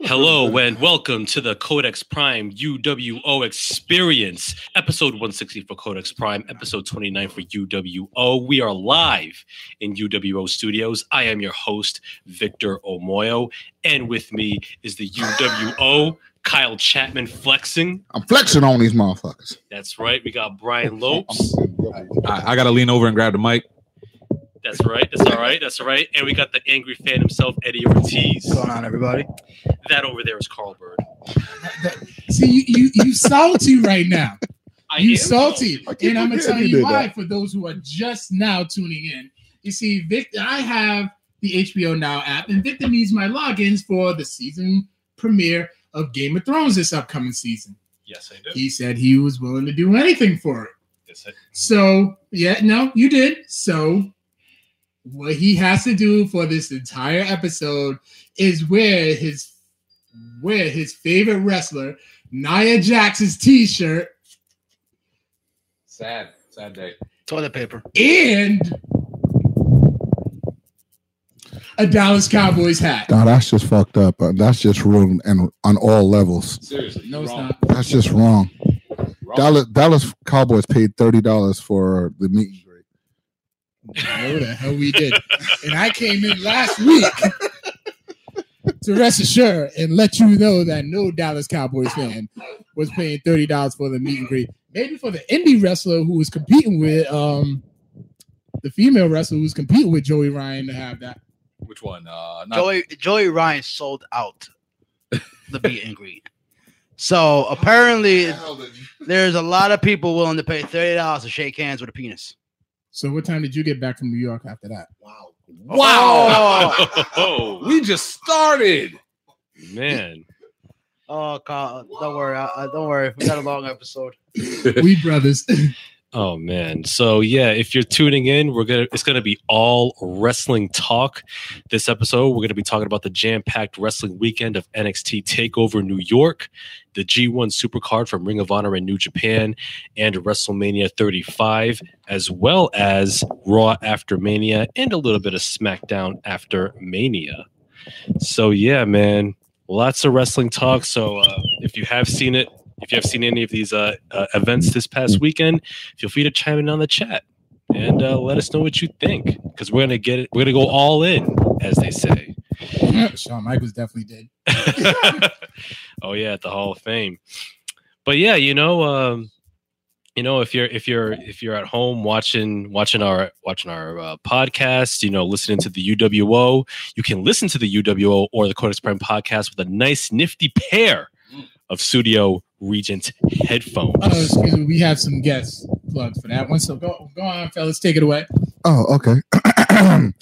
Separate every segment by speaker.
Speaker 1: Hello and welcome to the Codex Prime UWO experience, episode 160 for Codex Prime, episode 29 for UWO. We are live in UWO studios. I am your host, Victor Omoyo, and with me is the UWO Kyle Chapman flexing.
Speaker 2: I'm flexing on these motherfuckers.
Speaker 1: That's right. We got Brian Lopes.
Speaker 3: I, I got to lean over and grab the mic.
Speaker 1: That's right. That's all right. That's all right. And we got the angry fan himself, Eddie Ortiz.
Speaker 4: What's going on, everybody?
Speaker 1: That over there is Carl Bird.
Speaker 5: See, you, you you salty right now.
Speaker 1: I
Speaker 5: You
Speaker 1: am
Speaker 5: salty,
Speaker 2: I can't
Speaker 5: and I'm gonna tell
Speaker 2: you
Speaker 5: you why.
Speaker 2: that.
Speaker 5: For those who are just now tuning in, you see, Victor, I have the HBO Now app, and Victor needs my logins for the season premiere of Game of Thrones this upcoming season.
Speaker 1: Yes, I do.
Speaker 5: He said he was willing to do anything for it.
Speaker 1: Yes, I-
Speaker 5: So, yeah, no, you did. So, what he has to do for this entire episode is wear his wear his favorite wrestler, Nia Jax's t-shirt
Speaker 3: Sad, sad day.
Speaker 4: Toilet paper.
Speaker 5: and a Dallas Cowboys hat.
Speaker 2: No, that's just fucked up. Uh, that's just rude and on all levels.
Speaker 3: Seriously.
Speaker 5: No, it's
Speaker 3: wrong.
Speaker 5: not.
Speaker 2: That's just wrong.
Speaker 3: Wrong.
Speaker 2: Dallas, Dallas Cowboys paid thirty dollars for the meet and greet.
Speaker 5: No, the hell we did. and I came in last week to rest assured and let you know that no Dallas Cowboys fan was paying thirty dollars for the meet and greet. Maybe for the indie wrestler who was competing with um the female wrestler who was competing with Joey Ryan to have that.
Speaker 3: Which one? Uh, not,
Speaker 4: Joey Joey Ryan sold out the meet and greet. So apparently, there's a lot of people willing to pay thirty dollars to shake hands with a penis.
Speaker 5: So what time did you get back from New York after that?
Speaker 4: Wow! Oh.
Speaker 3: Wow.
Speaker 1: Oh,
Speaker 3: we just started.
Speaker 1: man.
Speaker 4: Oh, Carl, don't worry. I, I- don't worry. We got a long episode.
Speaker 5: We brothers.
Speaker 1: Oh man. So yeah, if you're tuning in, we're gonna it's gonna be all wrestling talk. This episode, we're gonna be talking about the jam-packed wrestling weekend of NXT Takeover New York, the G1 Supercard from Ring of Honor and New Japan, and WrestleMania 35, as well as Raw after Mania and a little bit of SmackDown after Mania. So yeah, man, lots of wrestling talk. So uh, if you have seen it, if you have seen any of these uh, uh, events this past weekend, feel free to chime in on the chat and uh, let us know what you think because we're gonna get it. We're gonna go all in, as they say.
Speaker 5: Shawn Michaels definitely did.
Speaker 1: oh yeah, at the Hall of Fame. But yeah, you know, um, you know, if you're if you're if you're at home watching watching our watching our uh, podcast, you know, listening to the UWO, you can listen to the UWO or the Codex Prime podcast with a nice nifty pair of Studio Regent headphones.
Speaker 5: Oh, excuse me. We have some guest plugs for that one. So go go on, fellas. Take it away.
Speaker 2: Oh, okay.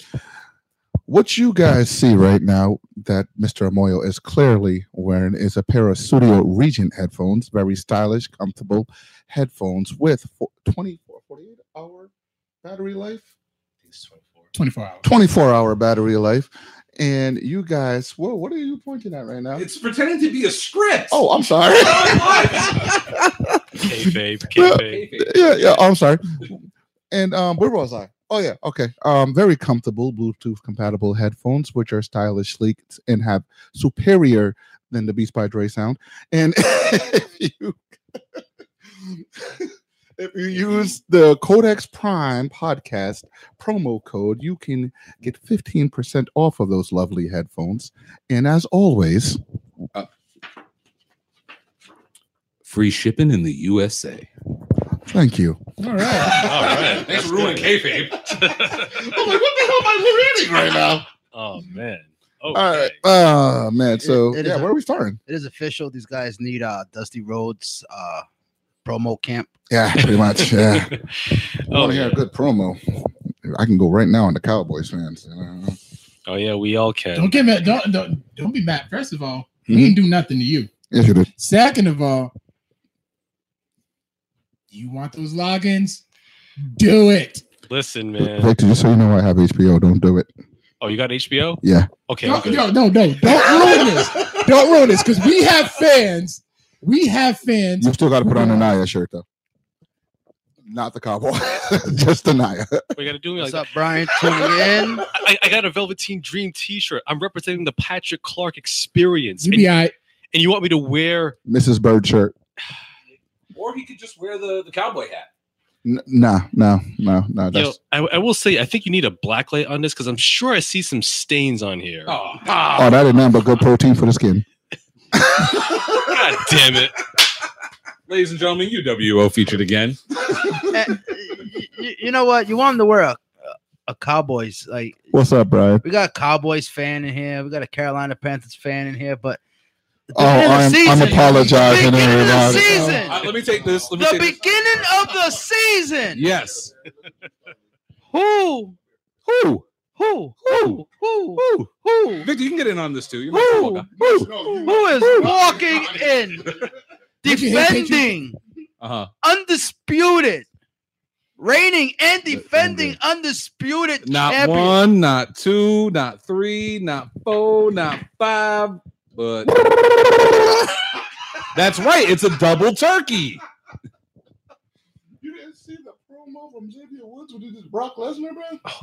Speaker 2: what you guys see right now that Mr. Amoyo is clearly wearing is a pair of Studio Regent headphones, very stylish, comfortable headphones with fo- 24, 48 hour battery life.
Speaker 5: 24 hours.
Speaker 2: 24 hour battery life. And you guys, whoa, what are you pointing at right now?
Speaker 3: It's pretending to be a script.
Speaker 2: Oh, I'm sorry.
Speaker 1: Kayfabe, kayfabe.
Speaker 2: yeah, yeah. I'm sorry. And um, where was I? Oh yeah, okay. Um, very comfortable Bluetooth compatible headphones, which are stylish, sleek, and have superior than the Beats by Dre sound. And if you if you use the Codex Prime podcast promo code, you can get 15% off of those lovely headphones. And as always,
Speaker 3: Free shipping in the USA.
Speaker 2: thank you.
Speaker 5: All right.
Speaker 1: All right.
Speaker 3: Thanks for ruining kayfabe.
Speaker 2: I'm like, what the hell am I reading right now?
Speaker 1: Oh man.
Speaker 2: All right. Oh man. So
Speaker 4: it is
Speaker 2: yeah,
Speaker 4: a-
Speaker 2: where are we starting?
Speaker 4: It is official. These guys need uh Dusty Rhodes uh promo camp.
Speaker 2: Yeah, pretty much. Yeah. I
Speaker 1: oh,
Speaker 2: want to hear a good promo. I can go right now on the Cowboys fans. You know?
Speaker 1: oh yeah, we all can.
Speaker 5: Don't get mad. Don't, don't don't be mad. First of all, we
Speaker 2: Mhm.
Speaker 5: didn't do nothing to you.
Speaker 2: Yes, you did.
Speaker 5: Second of all, you want those logins? Do it.
Speaker 1: Listen, man.
Speaker 2: Victor, just so you know, I have HBO. Don't do it.
Speaker 1: Oh, you got HBO?
Speaker 2: Yeah.
Speaker 1: Okay.
Speaker 5: No, no, no, no. Don't ruin this. Don't ruin this because we have fans. We have fans.
Speaker 2: You still got to put on the Nia shirt though. Not the cowboy, just the Nia.
Speaker 1: We got to do me like
Speaker 4: What's up, Brian? Tuning in.
Speaker 1: I, I got a Velveteen Dream T-shirt. I'm representing the Patrick Clark experience,
Speaker 5: You
Speaker 1: and,
Speaker 5: be all right.
Speaker 1: and you want me to wear?
Speaker 2: Mrs. Bird shirt.
Speaker 3: Or he could just wear the, the cowboy hat.
Speaker 2: N- no, no, no, no.
Speaker 1: You know, I, I will say I think you need a black light on this because I'm sure I see some stains on here.
Speaker 3: Oh,
Speaker 2: oh, that is nothing but good protein for the skin.
Speaker 1: God damn it!
Speaker 3: ladies and gentlemen, UWO featured again.
Speaker 4: Eh, you, you know what? You want him to wear a a Cowboys like
Speaker 2: What's up, Brian?
Speaker 4: we got a Cowboys fan in here. We got a Carolina Panthers fan in here, but the
Speaker 2: Oh,
Speaker 4: beginning of the
Speaker 2: I'm, I'm apologizing,
Speaker 4: the beginning of the season.
Speaker 3: Uh, let me take this. Let me
Speaker 4: the
Speaker 3: take this.
Speaker 4: beginning of the season.
Speaker 3: Yes.
Speaker 4: Who?
Speaker 3: Who?
Speaker 4: Who? Who? Who?
Speaker 3: Who?
Speaker 4: Who?
Speaker 3: Victor, you can get in on this too. You're my
Speaker 4: Who?
Speaker 3: football guy.
Speaker 4: Who is walking in,
Speaker 5: Did you hear Patriot?
Speaker 4: defending,
Speaker 3: Uh-huh.
Speaker 4: undisputed, reigning and defending undisputed
Speaker 3: Not
Speaker 4: champion?
Speaker 3: one, not two, not three, not four, not five, but that's right. It's a double turkey.
Speaker 2: You didn't see the promo from Xavier Woods when he did Brock Lesnar, bro?
Speaker 1: oh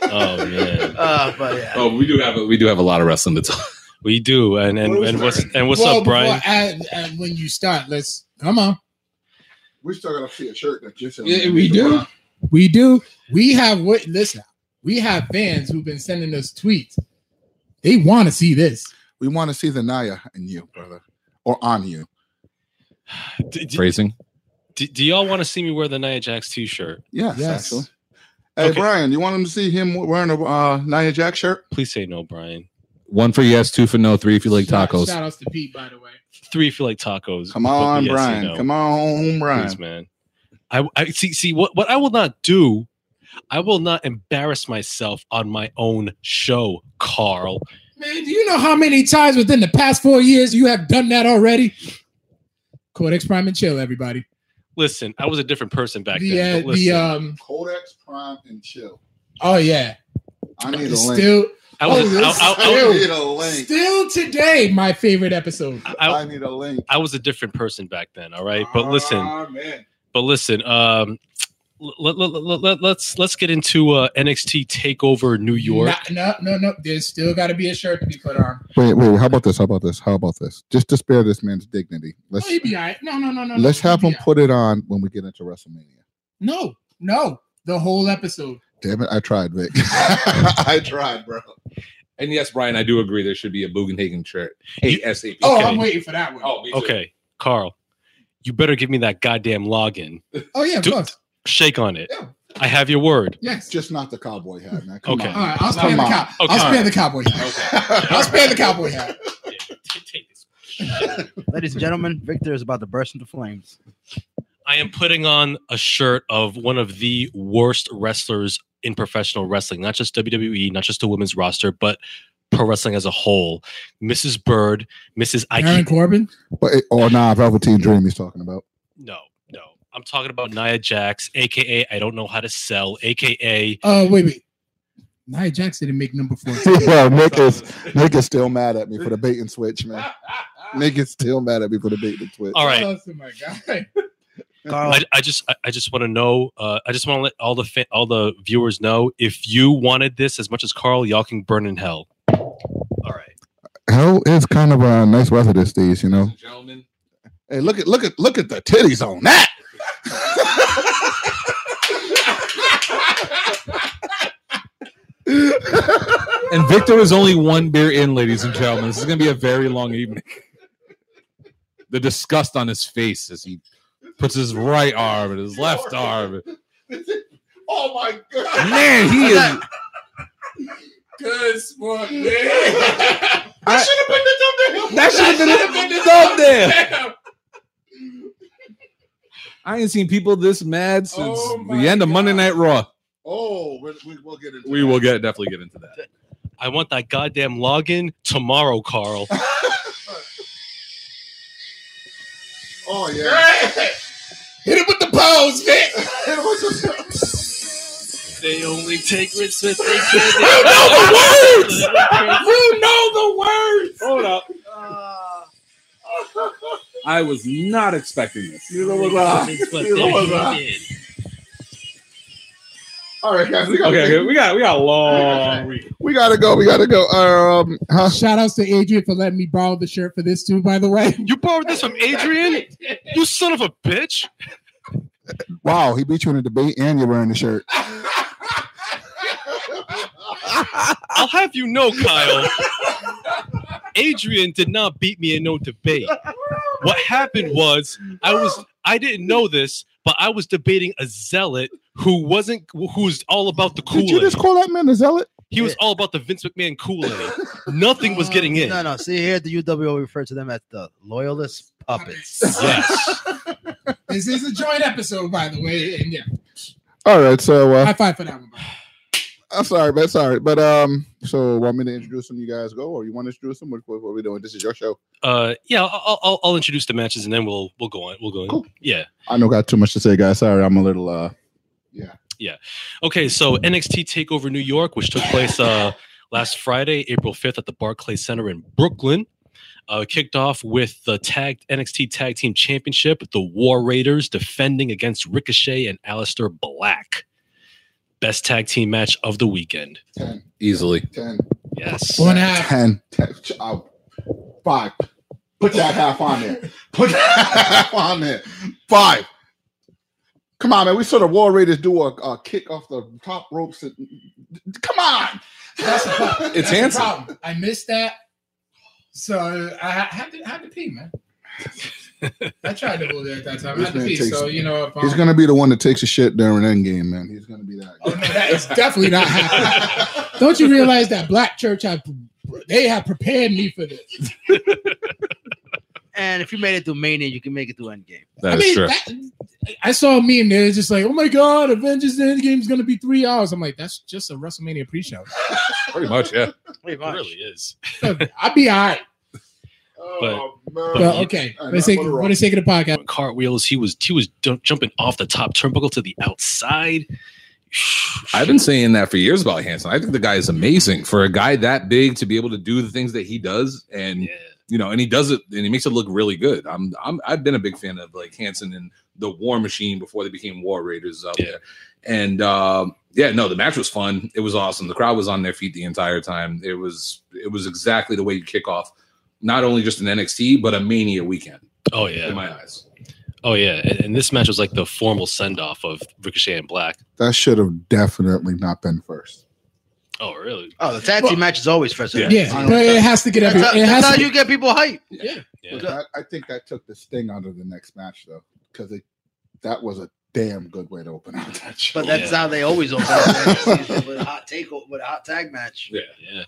Speaker 1: man,
Speaker 4: Uh, but yeah.
Speaker 3: Oh, we do have a, we do have a lot of wrestling to talk.
Speaker 1: we do. And and, and what's and what's
Speaker 5: Well,
Speaker 1: up, Brian?
Speaker 5: before- and- and when you start, let's come on.
Speaker 2: We still gotta see a shirt that just
Speaker 5: Yeah, we do. We do. We have what? Listen, we have fans who've been sending us tweets. They want to see this.
Speaker 2: We want to see the Nia in you, brother, or on you.
Speaker 1: D- d-
Speaker 3: Phrasing.
Speaker 1: D- do y'all want to see me wear the Nia Jax T-shirt?
Speaker 2: Yes,
Speaker 5: Yes.
Speaker 2: actually. Hey,
Speaker 1: Okay.
Speaker 2: Brian, you want him to see him wearing a uh, Nia Jax shirt?
Speaker 1: Please say no, Brian.
Speaker 3: One for yes, two for no, three if you like
Speaker 5: Shout-
Speaker 3: tacos.
Speaker 5: Shout outs to Pete, by the way.
Speaker 1: Three if you like tacos.
Speaker 2: Come on,
Speaker 1: yes,
Speaker 2: Brian.
Speaker 1: know.
Speaker 2: Come on, Brian.
Speaker 1: Please, man. I, I see. See what what I will not do. I will not embarrass myself on my own show, Carl.
Speaker 5: Man, do you know how many times within the past four years you have done that already? Codex Prime and chill, everybody.
Speaker 1: Listen, I was a different person back
Speaker 5: the
Speaker 1: then. but listen,
Speaker 5: the um
Speaker 2: Codex Prime and chill.
Speaker 5: oh yeah,
Speaker 2: I need a
Speaker 5: It's
Speaker 2: link.
Speaker 5: still
Speaker 1: I was,
Speaker 5: oh,
Speaker 1: a, I, I- I-
Speaker 2: I need a link.
Speaker 5: still today my favorite episode.
Speaker 1: I-
Speaker 2: I need a link.
Speaker 1: I was a different person back then. All right, but listen,
Speaker 2: Ah, man.
Speaker 1: but listen. Um, let, let, let, let, let's let's get into uh, NXT Takeover New York.
Speaker 5: No, no, no, no. There's still got to be a shirt to be put on.
Speaker 2: Wait, wait. How about this? How about this? How about this? Just to spare this man's dignity, let's
Speaker 5: Oh, he'd be all right. No, no, no, no.
Speaker 2: let's
Speaker 5: no,
Speaker 2: have him
Speaker 5: be all
Speaker 2: put it on when we get into WrestleMania.
Speaker 5: No, no. The whole episode.
Speaker 2: Damn it! I tried, Vic. I tried, bro.
Speaker 3: And yes, Brian, I do agree there should be a Bugenhagen shirt. ASAP.
Speaker 5: Oh,
Speaker 1: Okay.
Speaker 5: I'm waiting for that one.
Speaker 3: Oh.
Speaker 1: Okay, Carl, you better give me that goddamn login.
Speaker 5: Oh yeah, of
Speaker 1: Do-
Speaker 5: course.
Speaker 1: Shake on it.
Speaker 5: Yeah.
Speaker 1: I have your word.
Speaker 5: Yes.
Speaker 2: Just not the cowboy hat, man. Come
Speaker 1: Okay.
Speaker 2: on.
Speaker 5: all right. I'll spare the
Speaker 2: on.
Speaker 5: cow.
Speaker 1: Okay.
Speaker 5: I'll spare the cowboy hat. I'll spare the cowboy hat.
Speaker 4: Ladies and gentlemen, Victor is about to burst into flames.
Speaker 1: I am putting on a shirt of one of the worst wrestlers in professional wrestling, not just WWE, not just the women's roster, but pro wrestling as a whole. Mrs. Bird, Mrs. I
Speaker 5: Aaron
Speaker 1: keep,
Speaker 5: Corbin.
Speaker 2: But it- or nah, Velveteen Dream he's talking about.
Speaker 1: no, no. I'm talking about Nia Jax, aka I don't know how to sell, aka
Speaker 5: Oh wait, wait. Nia Jax didn't make number four.
Speaker 2: yeah, Nick is Nick is still mad at me for the bait and switch, man. Nick is still mad at me for the bait and switch.
Speaker 1: all right.
Speaker 5: Oh my god.
Speaker 4: Carl,
Speaker 1: I, I just I, I just want to know uh, I just want to let all the fa- all the viewers know if you wanted this as much as Carl, y'all can burn in hell. All right.
Speaker 2: Hell is kind of a nice weather these days, you know.
Speaker 3: Gentlemen,
Speaker 2: Hey, look at look at look at the titties on that.
Speaker 3: And Victor is only one beer in, ladies and gentlemen. This is going to be a very long evening. The disgust on his face as he puts his right arm and his left arm.
Speaker 2: oh my god!
Speaker 3: Man, he is.
Speaker 5: Good sport, man.
Speaker 2: I should have been the thumbnail.
Speaker 3: That should have been the thumbnail. I ain't seen people this mad since
Speaker 5: Oh
Speaker 3: the
Speaker 5: my
Speaker 3: end of Monday Night Raw.
Speaker 2: Oh, we, we, we'll get into.
Speaker 3: We
Speaker 2: that.
Speaker 3: will get definitely get into that.
Speaker 1: I want that goddamn login tomorrow, Carl.
Speaker 2: oh yeah.
Speaker 5: Hit it with the pose, Vic.
Speaker 1: They only take risks with they can.
Speaker 5: You know the words. You know the words.
Speaker 3: Hold up.
Speaker 4: uh,
Speaker 3: I I was not expecting this.
Speaker 2: Neither was I. Neither was I. All right, guys. We gotta,
Speaker 3: Okay, okay, we got we got a long week.
Speaker 2: we gotta go. We gotta go. Um, huh?
Speaker 5: Shout outs to Adrian for letting me borrow the shirt for this too, by the way.
Speaker 1: You borrowed this from Adrian? You son of a bitch.
Speaker 2: Wow, he beat you in a debate, and you're wearing the shirt.
Speaker 1: I'll have you know, Kyle. Adrian did not beat me in no debate. What happened was I was I didn't know this, but I was debating a zealot who wasn't who's all about the
Speaker 2: Did you just call that man a zealot?
Speaker 1: He was all about the Vince McMahon Kool-Aid. Nothing was getting in.
Speaker 4: No, no. See here at the UWO, we refer to them as the loyalist puppets.
Speaker 1: Yes.
Speaker 5: This is a joint episode, by the way. And yeah,
Speaker 2: All right, so uh,
Speaker 5: high five for that one. bro.
Speaker 2: I'm sorry, but sorry, but um, so want me to introduce them? You guys go, or you want to introduce them? What, what, what are we doing? This is your show.
Speaker 1: Uh, yeah, I'll, I'll I'll introduce the matches and then we'll we'll go on. We'll go on.
Speaker 2: Cool.
Speaker 1: Yeah.
Speaker 2: I know got too much to say, guys. Sorry, I'm a little uh, yeah. Yeah.
Speaker 1: Okay, so NXT Takeover New York, which took place uh, last Friday, April 5th at the Barclays Center in Brooklyn, uh, kicked off with the tag NXT Tag Team Championship, the War Raiders defending against Ricochet and Aleister Black. Best tag team match of the weekend.
Speaker 2: 10,
Speaker 3: Easily.
Speaker 2: 10,
Speaker 1: Yes.
Speaker 5: One half.
Speaker 2: 10, 10 uh, 5. Put that half on there. Put that half on there. 5. Come on, man. We saw the War Raiders do a, a kick off the top ropes. And, come on.
Speaker 5: That's the problem.
Speaker 3: It's
Speaker 5: That's the
Speaker 3: handsome.
Speaker 5: problem. I missed that, so I had to I had to pee, man. I tried to go there at that time. I had to
Speaker 2: This
Speaker 5: pee,
Speaker 2: takes-
Speaker 5: so you know if
Speaker 2: He's
Speaker 5: um,
Speaker 2: going to be the one that takes a shit during Endgame, man. He's going to be that.
Speaker 5: Oh, no, that is definitely not happening. Don't you realize that Black Church have they have prepared me for this?
Speaker 4: and if you made it through Mania, you can make it through Endgame.
Speaker 3: That
Speaker 5: I
Speaker 3: is
Speaker 5: mean,
Speaker 3: true.
Speaker 5: that- I saw a meme there. It's just like, oh my god, Avengers Endgame is going to be three hours. I'm like, that's just a WrestleMania pre-show.
Speaker 3: Pretty much, yeah.
Speaker 4: Pretty
Speaker 1: It
Speaker 4: much.
Speaker 1: really is.
Speaker 5: I'll be all right.
Speaker 2: Oh, man.
Speaker 5: Well, okay.
Speaker 2: All right,
Speaker 5: For the sake,
Speaker 2: now, put
Speaker 5: for the sake of the podcast,
Speaker 1: Cartwheels. He was he was jumping off the top turnbuckle to the outside.
Speaker 3: I've been saying that for years about Hanson. I think the guy is amazing for a guy that big to be able to do the things that he does, and
Speaker 1: Yeah.
Speaker 3: you know, and he does it, and he makes it look really good. I'm, I'm, I've been a big fan of like Hanson and the War Machine before they became War Raiders out
Speaker 1: Yeah.
Speaker 3: there, and um, yeah, no, the match was fun. It was awesome. The crowd was on their feet the entire time. It was, it was exactly the way you kick off, not only just an NXT but a Mania weekend
Speaker 1: Oh yeah, in
Speaker 3: my eyes.
Speaker 1: Oh yeah. And, and this match was like the formal send off of Ricochet and Black.
Speaker 2: That should have definitely not been first.
Speaker 1: Oh really?
Speaker 4: Oh, the tag team match is always first.
Speaker 3: Yeah.
Speaker 5: yeah, but it has to get
Speaker 4: That's,
Speaker 5: every.
Speaker 4: how,
Speaker 5: It
Speaker 4: that's
Speaker 5: has
Speaker 4: how
Speaker 5: to,
Speaker 4: you get people hype.
Speaker 5: yeah.
Speaker 1: Yeah.
Speaker 2: But that, I think that took the sting out of the next match, though, because it that was a damn good way to open out that show.
Speaker 4: But that's
Speaker 1: Yeah.
Speaker 4: how they always open up season with a hot take with a hot tag match.
Speaker 3: Yeah.
Speaker 1: Yeah.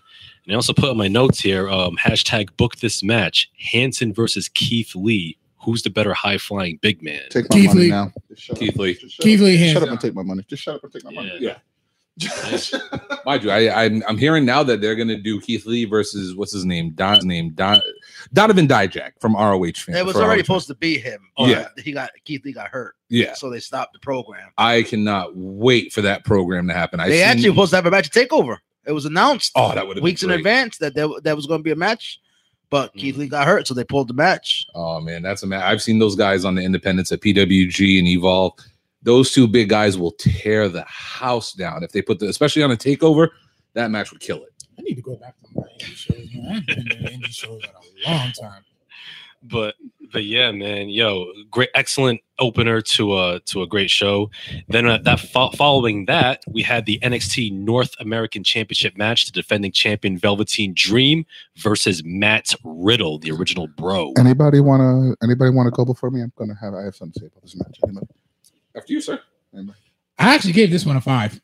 Speaker 1: And I also put on my notes here, um, hashtag book this match. Hanson versus Keith Lee. Who's the better high flying big man?
Speaker 2: Take my
Speaker 5: Keith
Speaker 2: money
Speaker 5: Lee.
Speaker 2: now. Shut
Speaker 3: Keith
Speaker 2: up.
Speaker 3: Lee.
Speaker 2: Shut
Speaker 5: Keith
Speaker 2: up.
Speaker 5: Lee hands
Speaker 2: Shut up and take my money. Just shut up and take my money.
Speaker 1: Yeah.
Speaker 3: Mind you, I, I'm I'm hearing now that they're gonna do Keith Lee versus what's his name, Don name Don Donovan Dijak from ROH. Fan,
Speaker 4: It was already
Speaker 3: ROH.
Speaker 4: supposed to be him.
Speaker 3: Oh, yeah.
Speaker 4: He got Keith Lee got hurt,
Speaker 3: Yeah,
Speaker 4: so they stopped the program.
Speaker 3: I cannot wait for that program to happen. I
Speaker 4: they actually were supposed to have a match at Takeover. It was announced
Speaker 3: Oh, that would have
Speaker 4: weeks in advance that there, that was going to be a match, but
Speaker 1: Mhm.
Speaker 4: Keith Lee got hurt, so they pulled the match.
Speaker 3: Oh man, that's a man. I've seen those guys on the independents at PWG and Evolve. Those two big guys will tear the house down if they put the, especially on a takeover. That match would kill it.
Speaker 5: I need to go back to my indie shows. Man. I haven't been to indie shows in a long time.
Speaker 1: But but yeah, man, yo, great, excellent opener to a to a great show. Then uh, that fo- following that, we had the NXT North American Championship match, the defending champion Velveteen Dream versus Matt Riddle, the original Bro.
Speaker 2: Anybody wanna anybody wanna go before me? I'm gonna have I have something to say about this match. Anybody?
Speaker 3: After you, sir.
Speaker 5: I actually gave this one a five.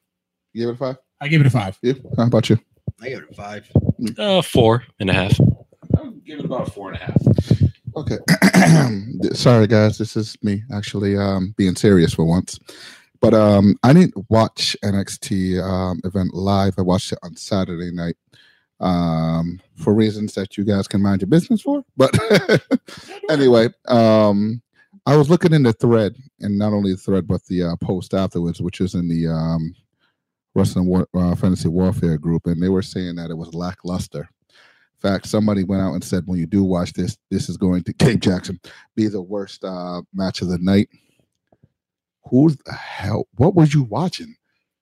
Speaker 2: You gave it a five?
Speaker 5: I gave it a five.
Speaker 2: You? How about you?
Speaker 4: I gave it a five.
Speaker 1: Uh, four and a half.
Speaker 3: I'll give it about a four and a half.
Speaker 2: Okay. Sorry guys, this is me actually um being serious for once. But um I didn't watch NXT um event live. I watched it on Saturday night. Um for reasons that you guys can mind your business for. But anyway, um I was looking in the thread and not only the thread but the uh, post afterwards, which is in the um Wrestling War, uh, Fantasy Warfare group, and they were saying that it was lackluster fact, somebody went out and said when you do watch this, this is going to Gabe Jackson be the worst uh, match of the night. Who the hell? What was you watching?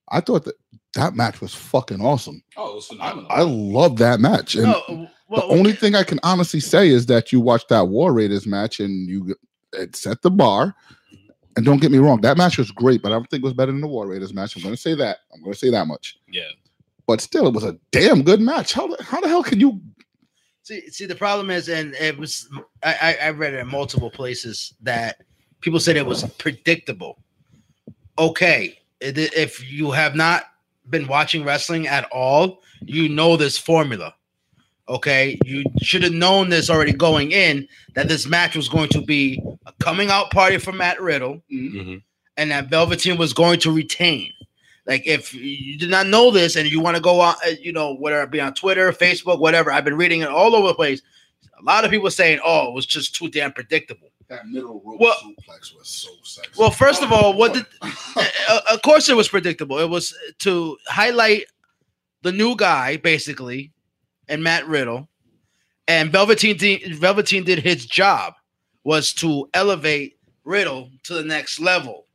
Speaker 2: I thought that that match was fucking awesome.
Speaker 3: Oh, it was
Speaker 2: I, I love that match. And
Speaker 4: No, well,
Speaker 2: the only thing I can honestly say is that you watched that War Raiders match and you it set the bar. And don't get me wrong, that match was great, but I don't think it was better than the War Raiders match. I'm going to say that. I'm going to say that much.
Speaker 1: Yeah.
Speaker 2: But still, it was a damn good match. How the, how the hell can you?
Speaker 4: See, see, the problem is, and it was, I, I, read it in multiple places that people said it was predictable. Okay, if you have not been watching wrestling at all, you know this formula. Okay, you should have known this already going in that this match was going to be a coming out party for Matt Riddle,
Speaker 1: hmm
Speaker 4: and that Velveteen was going to retain. Like, if you did not know this and you want to go on, uh, you know, whether it be on Twitter, Facebook, whatever, I've been reading it all over the place. A lot of people saying, "Oh, it was just too damn predictable."
Speaker 2: That middle rope
Speaker 4: Well-
Speaker 2: suplex was so sexy.
Speaker 4: Well, first of all, what did? uh, of course, it was predictable. It was to highlight the new guy, basically, and Matt Riddle, and Velveteen. Did, Velveteen did his job was to elevate Riddle to the next level.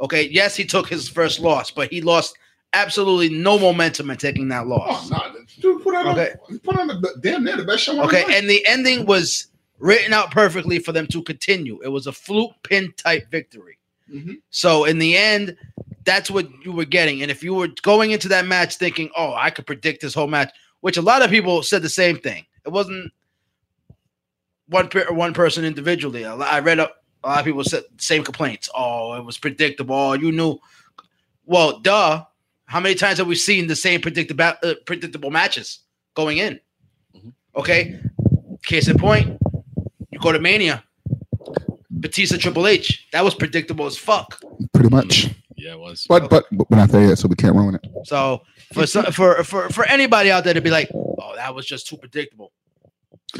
Speaker 4: Okay, yes, he took his first loss, but he lost absolutely no momentum in taking that
Speaker 2: oh,
Speaker 4: loss.
Speaker 2: dude, put on,
Speaker 4: Okay.
Speaker 2: put on the damn near the best show.
Speaker 4: Okay,
Speaker 2: the
Speaker 4: and the ending was written out perfectly for them to continue. It was a fluke pin type victory.
Speaker 2: Mhm.
Speaker 4: So in the end, that's what you were getting. And if you were going into that match thinking, "Oh, I could predict this whole match," which a lot of people said the same thing. It wasn't one per- one person individually. I read a, a lot of people said the same complaints. Oh, it was predictable. Oh, you knew. Well, duh. How many times have we seen the same predictable uh, predictable matches going in?
Speaker 3: Mhm.
Speaker 4: Okay. Case in point, you go to Mania. Batista Triple H. That was predictable as fuck.
Speaker 2: pretty much.
Speaker 1: Yeah, it was.
Speaker 2: But but, but we're not there yet, so we can't ruin it.
Speaker 4: So for some, for for for anybody out there to be like, oh, that was just too predictable.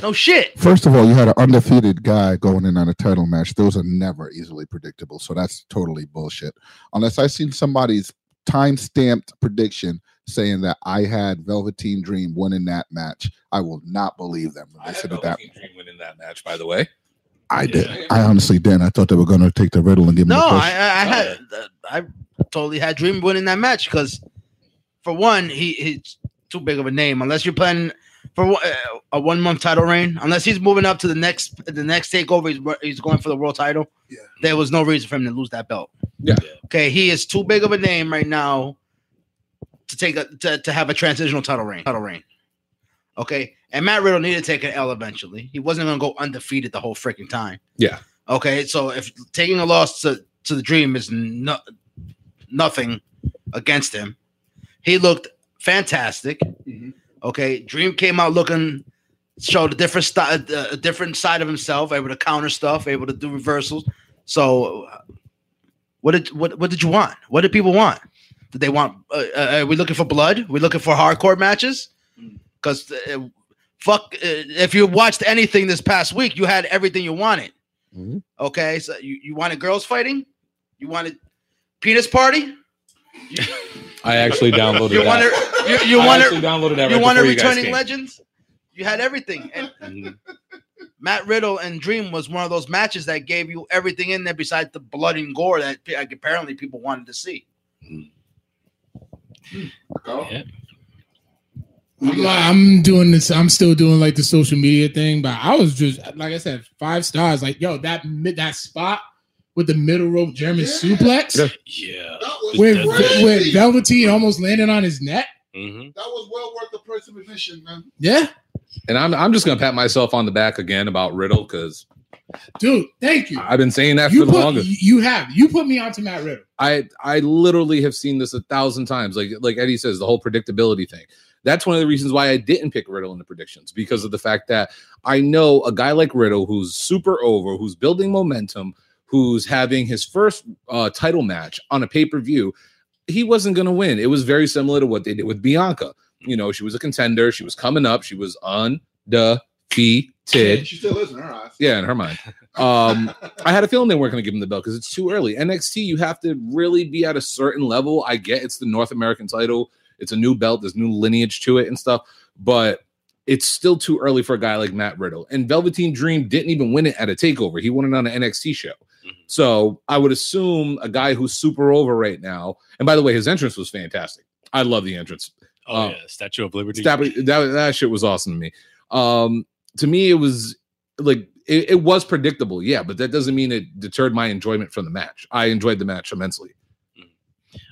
Speaker 4: No shit.
Speaker 2: First of all, you had an undefeated guy going in on a title match. Those are never easily predictable. So that's totally bullshit. Unless I seen somebody's time stamped prediction saying that I had Velveteen Dream winning that match, I will not believe them. when
Speaker 3: I
Speaker 2: They
Speaker 3: had
Speaker 2: said that.
Speaker 3: Velveteen Dream winning that match, by the way.
Speaker 2: I did.
Speaker 3: Yeah.
Speaker 2: I honestly did. I thought they were going to take the riddle and give him
Speaker 4: No,
Speaker 2: a push.
Speaker 4: I, I, I had uh, I totally had Dream winning that match because for one, he he's too big of a name. Unless you're planning for uh, a one month title reign, unless he's moving up to the next the next takeover, he's, he's going for the world title.
Speaker 2: Yeah.
Speaker 4: There was no reason for him to lose that belt.
Speaker 3: Yeah.
Speaker 4: Okay, he is too big of a name right now to take a to, to have a transitional title reign. Title reign. Okay, and Matt Riddle needed to take an L eventually. He wasn't going to go undefeated the whole freaking time.
Speaker 3: Yeah.
Speaker 4: Okay, so if taking a loss to, to the Dream is no, nothing against him, he looked fantastic.
Speaker 2: Mhm.
Speaker 4: Okay, Dream came out looking, showed a different style, a different side of himself, able to counter stuff, able to do reversals. So, what did what what did you want? What did people want? Did they want? Uh, uh, are we looking for blood? we looking for hardcore matches? Because uh, fuck, uh, if you watched anything this past week, you had everything you wanted.
Speaker 3: Mhm.
Speaker 4: Okay, so you, you wanted girls fighting, you wanted penis party,
Speaker 3: I actually downloaded
Speaker 4: you
Speaker 3: that.
Speaker 4: wanted you, you
Speaker 3: I
Speaker 4: wanted
Speaker 3: actually downloaded that
Speaker 4: you
Speaker 3: right
Speaker 4: wanted
Speaker 3: before you
Speaker 4: returning
Speaker 3: came.
Speaker 4: legends. You had everything, and
Speaker 1: Mhm.
Speaker 4: Matt Riddle and Dream was one of those matches that gave you everything in there besides the blood and gore that like, apparently people wanted to see.
Speaker 1: Yeah.
Speaker 5: I'm, I'm doing this. I'm still doing like the social media thing, but I was just like I said, five stars. Like, yo, that that spot with the middle rope German
Speaker 2: Yeah.
Speaker 5: suplex,
Speaker 3: Yeah.
Speaker 1: Yeah.
Speaker 5: where
Speaker 1: That-
Speaker 5: where Velveteen almost landed on his neck.
Speaker 1: hmm
Speaker 2: That was well worth the price of admission, man.
Speaker 5: Yeah,
Speaker 3: And I'm I'm just gonna pat myself on the back again about Riddle because
Speaker 5: dude, thank you.
Speaker 3: I've been saying that
Speaker 5: You
Speaker 3: for the
Speaker 5: put
Speaker 3: longest.
Speaker 5: you have you put me onto Matt Riddle.
Speaker 3: I I literally have seen this a thousand times. Like like Eddie says, the whole predictability thing. That's one of the reasons why I didn't pick Riddle in the predictions because of the fact that I know a guy like Riddle who's super over, who's building momentum, who's having his first uh, title match on a pay per view. He wasn't going to win. It was very similar to what they did with Bianca. You know, she was a contender. She was coming up. She was undefeated.
Speaker 2: She still is in her eyes.
Speaker 3: Yeah, in her mind. Um, I had a feeling they weren't going to give him the belt because it's too early. NXT, you have to really be at a certain level. I get it's the North American title, it's a new belt, there's new lineage to it and stuff, but it's still too early for a guy like Matt Riddle. And Velveteen Dream didn't even win it at a takeover. He won it on an NXT show.
Speaker 1: Mhm.
Speaker 3: So I would assume a guy who's super over right now. And by the way, his entrance was fantastic. I love the entrance.
Speaker 1: Oh
Speaker 3: Um,
Speaker 1: yeah, Statue of Liberty.
Speaker 3: Stab- that, that shit was awesome to me. Um, to me, it was like it, it was predictable, yeah, but that doesn't mean it deterred my enjoyment from the match. I enjoyed the match immensely.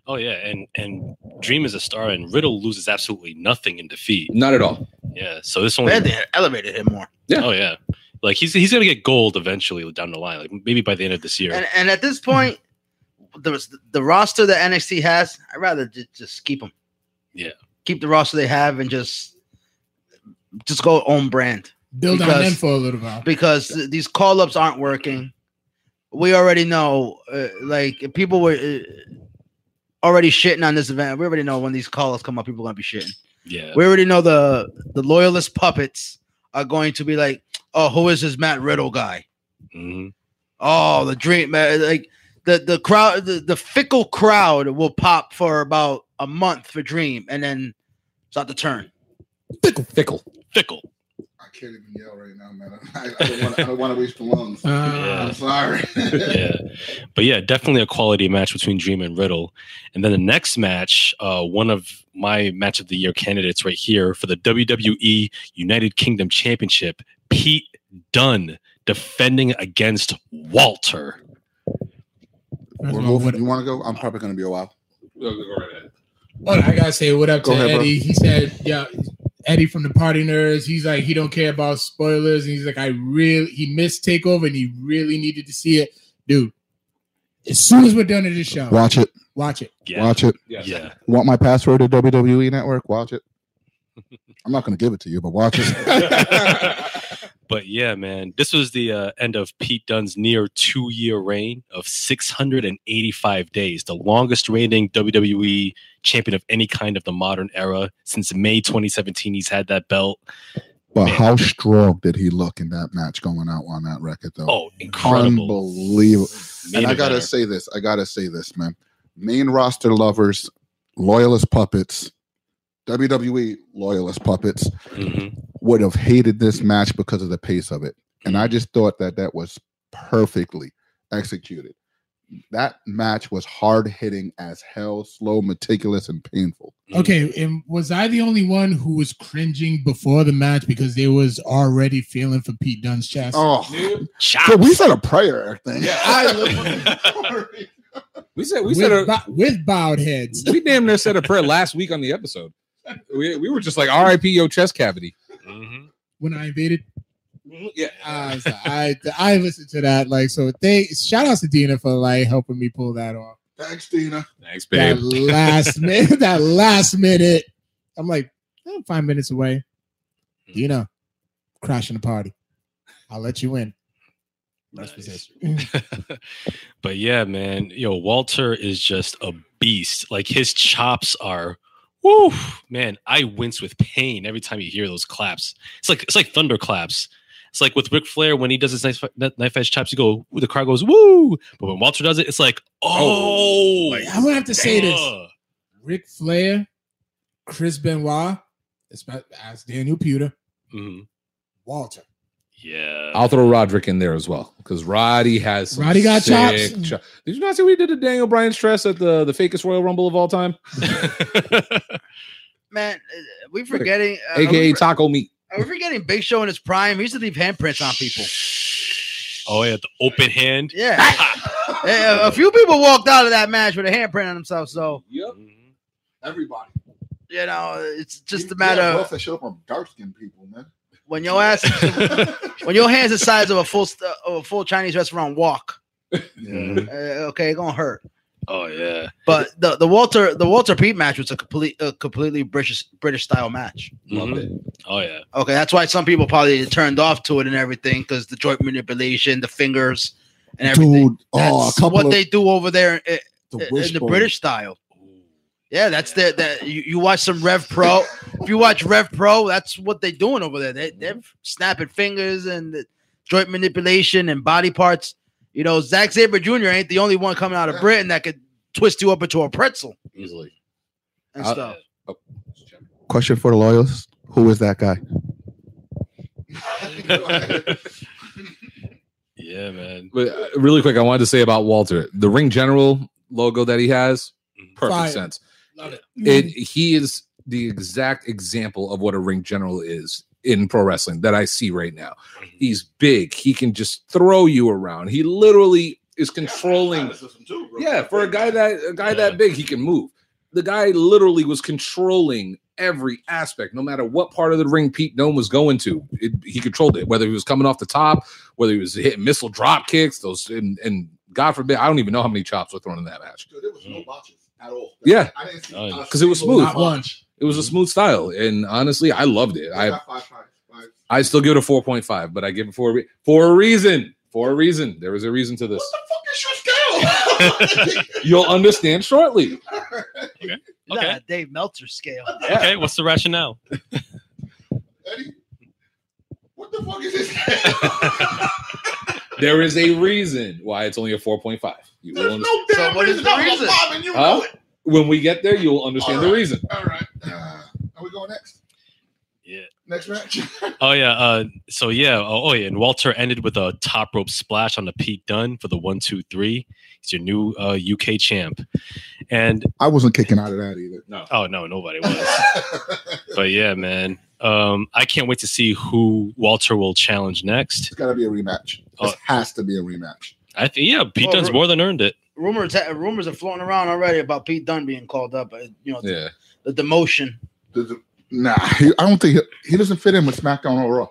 Speaker 1: Oh yeah, and and Dream is a star, and Riddle loses absolutely nothing in defeat.
Speaker 3: Not at all.
Speaker 1: Yeah, so this only.
Speaker 4: They elevated him more.
Speaker 3: Yeah.
Speaker 1: Oh yeah, like he's he's gonna get gold eventually down the line, like maybe by the end of this year.
Speaker 4: And, and at this point, the the roster that NXT has, I'd rather just, just keep them.
Speaker 1: Yeah.
Speaker 4: keep the roster they have and just just go own brand
Speaker 5: Build on
Speaker 4: Because-
Speaker 5: them for a little while.
Speaker 4: because these call ups aren't working. We already know, uh, like people were uh, already shitting on this event. We already know when these call ups come up, people are gonna be shitting.
Speaker 1: yeah,
Speaker 4: We already know the the loyalist puppets are going to be like, oh, who is this Matt Riddle guy?
Speaker 1: Mhm.
Speaker 4: Oh, the dream, man. Like the the crowd, the, the fickle crowd will pop for about a month for Dream, and then start to turn.
Speaker 3: Fickle, fickle.
Speaker 1: fickle.
Speaker 2: I can't even yell right now, man. I, I don't want. I don't want to waste the lungs.
Speaker 5: Uh,
Speaker 2: I'm sorry.
Speaker 1: yeah, but yeah, definitely a quality match between Dream and Riddle. And then the next match, uh, one of my match of the year candidates right here for the WWE United Kingdom Championship, Pete Dunne defending against Walter.
Speaker 5: First
Speaker 2: We're moving. You want to go? I'm probably going to be a while.
Speaker 5: Oh, I gotta say what up
Speaker 2: Go
Speaker 5: to
Speaker 2: ahead, bro.
Speaker 5: Eddie. He said, "Yeah, Eddie from the Party Nerds. He's like he don't care about spoilers, and he's like I really he missed Takeover, and he really needed to see it, dude. As soon as we're done with this show,
Speaker 2: Watch it.
Speaker 5: watch it.
Speaker 1: Yeah,
Speaker 2: Watch it.
Speaker 1: yeah.
Speaker 2: Want my password to WWE Network? Watch it. I'm not going to give it to you, but watch it.
Speaker 1: But yeah, man, this was the uh, end of Pete Dunne's near two year reign of 685 days, the longest reigning WWE champion of any kind of the modern era. Since May 2017, he's had that belt.
Speaker 2: But
Speaker 1: Man.
Speaker 2: how strong did he look in that match going out on that record, though?
Speaker 1: Oh, incredible.
Speaker 2: Unbelievable. And I gotta say this. I gotta say this, man. Main roster lovers, loyalist puppets, WWE loyalist puppets
Speaker 1: Mhm.
Speaker 2: would have hated this match because of the pace of it. And I just thought that that was perfectly executed. That match was hard hitting as hell, slow, meticulous, and painful.
Speaker 1: Mhm.
Speaker 5: Okay, and was I the only one who was cringing before the match because they was already feeling for Pete Dunne's chest?
Speaker 2: Oh,
Speaker 1: Chops.
Speaker 2: so we said a prayer thing.
Speaker 3: Yeah,
Speaker 2: I
Speaker 3: We said we
Speaker 5: with,
Speaker 3: said a,
Speaker 5: bo- with bowed heads.
Speaker 3: we damn near said a prayer last week on the episode. We, we were just like R.I.P. your chest cavity.
Speaker 1: Mhm.
Speaker 5: when I invaded.
Speaker 3: Yeah,
Speaker 5: Uh, so I I listened to that like so. They shout out to Dina for like helping me pull that off.
Speaker 2: Thanks, Dina.
Speaker 3: thanks, babe.
Speaker 5: That last minute, that last minute, I'm like I'm five minutes away. Dina, crashing the party. I'll let you in.
Speaker 1: Nice. but yeah, man, yo, Walter is just a beast. Like his chops are, woo, man. I wince with pain every time you hear those claps. It's like it's like thunder claps. It's like with Ric Flair when he does his knife, knife edge chops, you go, the car goes woo. But when Walter does it, it's like, oh,
Speaker 3: like,
Speaker 5: I'm gonna have to say this:
Speaker 1: Ugh.
Speaker 5: Ric Flair, Chris Benoit, espe- as Daniel Pewter,
Speaker 1: Mhm.
Speaker 5: Walter.
Speaker 1: Yeah.
Speaker 3: I'll throw Roderick in there as well because Roddy has some
Speaker 5: Roddy got
Speaker 3: sick
Speaker 5: chops.
Speaker 3: cho- Did you not see what he did to Daniel Bryan stress at the the fakest Royal Rumble of all time,
Speaker 4: Man, uh, we forgetting, uh,
Speaker 3: aka
Speaker 4: are, we,
Speaker 3: Taco Meat?
Speaker 4: are we forgetting Big Show in his prime? He used to leave handprints on people.
Speaker 1: oh yeah, the open hand.
Speaker 4: Yeah, Uh, a few people walked out of that match with a handprint on themselves. So
Speaker 3: Yep.
Speaker 1: Mhm.
Speaker 2: Everybody.
Speaker 4: you know, it's just a matter
Speaker 2: yeah,
Speaker 4: of
Speaker 2: both that show up on dark skinned people, man.
Speaker 4: When your ass, when your hands the size of a full st- of a full Chinese restaurant walk.
Speaker 2: Yeah.
Speaker 4: Uh, okay, it gonna hurt.
Speaker 1: Oh yeah.
Speaker 4: But the, the Walter the Walter Pete match was a complete a completely British British style match.
Speaker 3: Loved
Speaker 1: Mhm.
Speaker 3: it.
Speaker 1: Oh yeah.
Speaker 4: Okay, that's why some people probably turned off to it and everything because the joint manipulation, the fingers, and everything.
Speaker 2: Dude, oh, a
Speaker 4: That's
Speaker 2: couple
Speaker 4: what
Speaker 2: of
Speaker 4: they do over there in,
Speaker 2: the
Speaker 4: in the. British style. Yeah, that's the that you, you watch some Rev Pro. if you watch Rev Pro, that's what they're doing over there. They, they're snapping fingers and the joint manipulation and body parts. You know, Zack Sabre Jr. ain't the only one coming out of
Speaker 2: Yeah.
Speaker 4: Britain that could twist you up into a pretzel
Speaker 3: Easily.
Speaker 4: and
Speaker 3: Uh,
Speaker 4: stuff.
Speaker 2: Question for the loyalists: Who is that guy?
Speaker 1: yeah, man.
Speaker 3: But uh, really quick, I wanted to say about Walter the ring general logo that he has. Perfect
Speaker 5: Fire.
Speaker 3: sense.
Speaker 5: Love it.
Speaker 3: It he is the exact example of what a ring general is in pro wrestling that I see right now. Mm-hmm. He's big. He can just throw you around. He literally is controlling. Yeah, for a guy that a guy
Speaker 1: Yeah.
Speaker 3: that big, he can move. The guy literally was controlling every aspect, no matter what part of the ring Pete Dunne was going to. It, he controlled it, whether he was coming off the top, whether he was hitting missile drop kicks, those and, and God forbid, I don't even know how many chops were thrown in that match.
Speaker 2: Dude, there was no mm-hmm. botches at all.
Speaker 3: Yeah.
Speaker 2: I didn't see
Speaker 1: Oh,
Speaker 2: a
Speaker 3: 'cause it was smooth.
Speaker 5: Not one.
Speaker 3: It was a mm-hmm. smooth style, and honestly, I loved it.
Speaker 2: I
Speaker 3: I
Speaker 2: five, five, five.
Speaker 3: I still give it a four point five, but I give it for a re- for a reason. For a reason, there was a reason to this.
Speaker 2: What the fuck is your scale?
Speaker 3: You'll understand shortly.
Speaker 4: He's
Speaker 1: Okay.
Speaker 4: on Dave Meltzer scale.
Speaker 1: Okay, what's the rationale?
Speaker 2: Eddie, what the fuck is this scale?
Speaker 3: There is a reason why it's only a four point five. You will
Speaker 2: There's
Speaker 3: understand.
Speaker 2: no
Speaker 4: So
Speaker 2: damn
Speaker 4: what is
Speaker 2: reason.
Speaker 4: the reason?
Speaker 2: you
Speaker 3: Huh?
Speaker 2: know it.
Speaker 3: When we get there, you will understand the reason.
Speaker 2: All right. Uh, are we going next?
Speaker 1: Yeah.
Speaker 2: Next match.
Speaker 1: Oh yeah. Uh, so yeah. Oh, oh yeah. And Walter ended with a top rope splash on the Pete Dunne for the one, two, three. He's your new uh, UK champ. And
Speaker 2: I wasn't kicking out of that either.
Speaker 3: No.
Speaker 1: oh no, nobody was. but yeah, man. Um, I can't wait to see who Walter will challenge next.
Speaker 2: It's got to be a rematch. This
Speaker 1: Oh.
Speaker 2: has to be a rematch.
Speaker 1: I think yeah, Pete
Speaker 4: Oh,
Speaker 1: Dunne's
Speaker 4: re-
Speaker 1: more than earned it.
Speaker 4: Rumors, rumors are floating around already about Pete Dunne being called up. uh, You know,
Speaker 3: Yeah.
Speaker 4: the demotion.
Speaker 2: Does it- Nah, he, I don't think he, he doesn't fit in with SmackDown or Raw.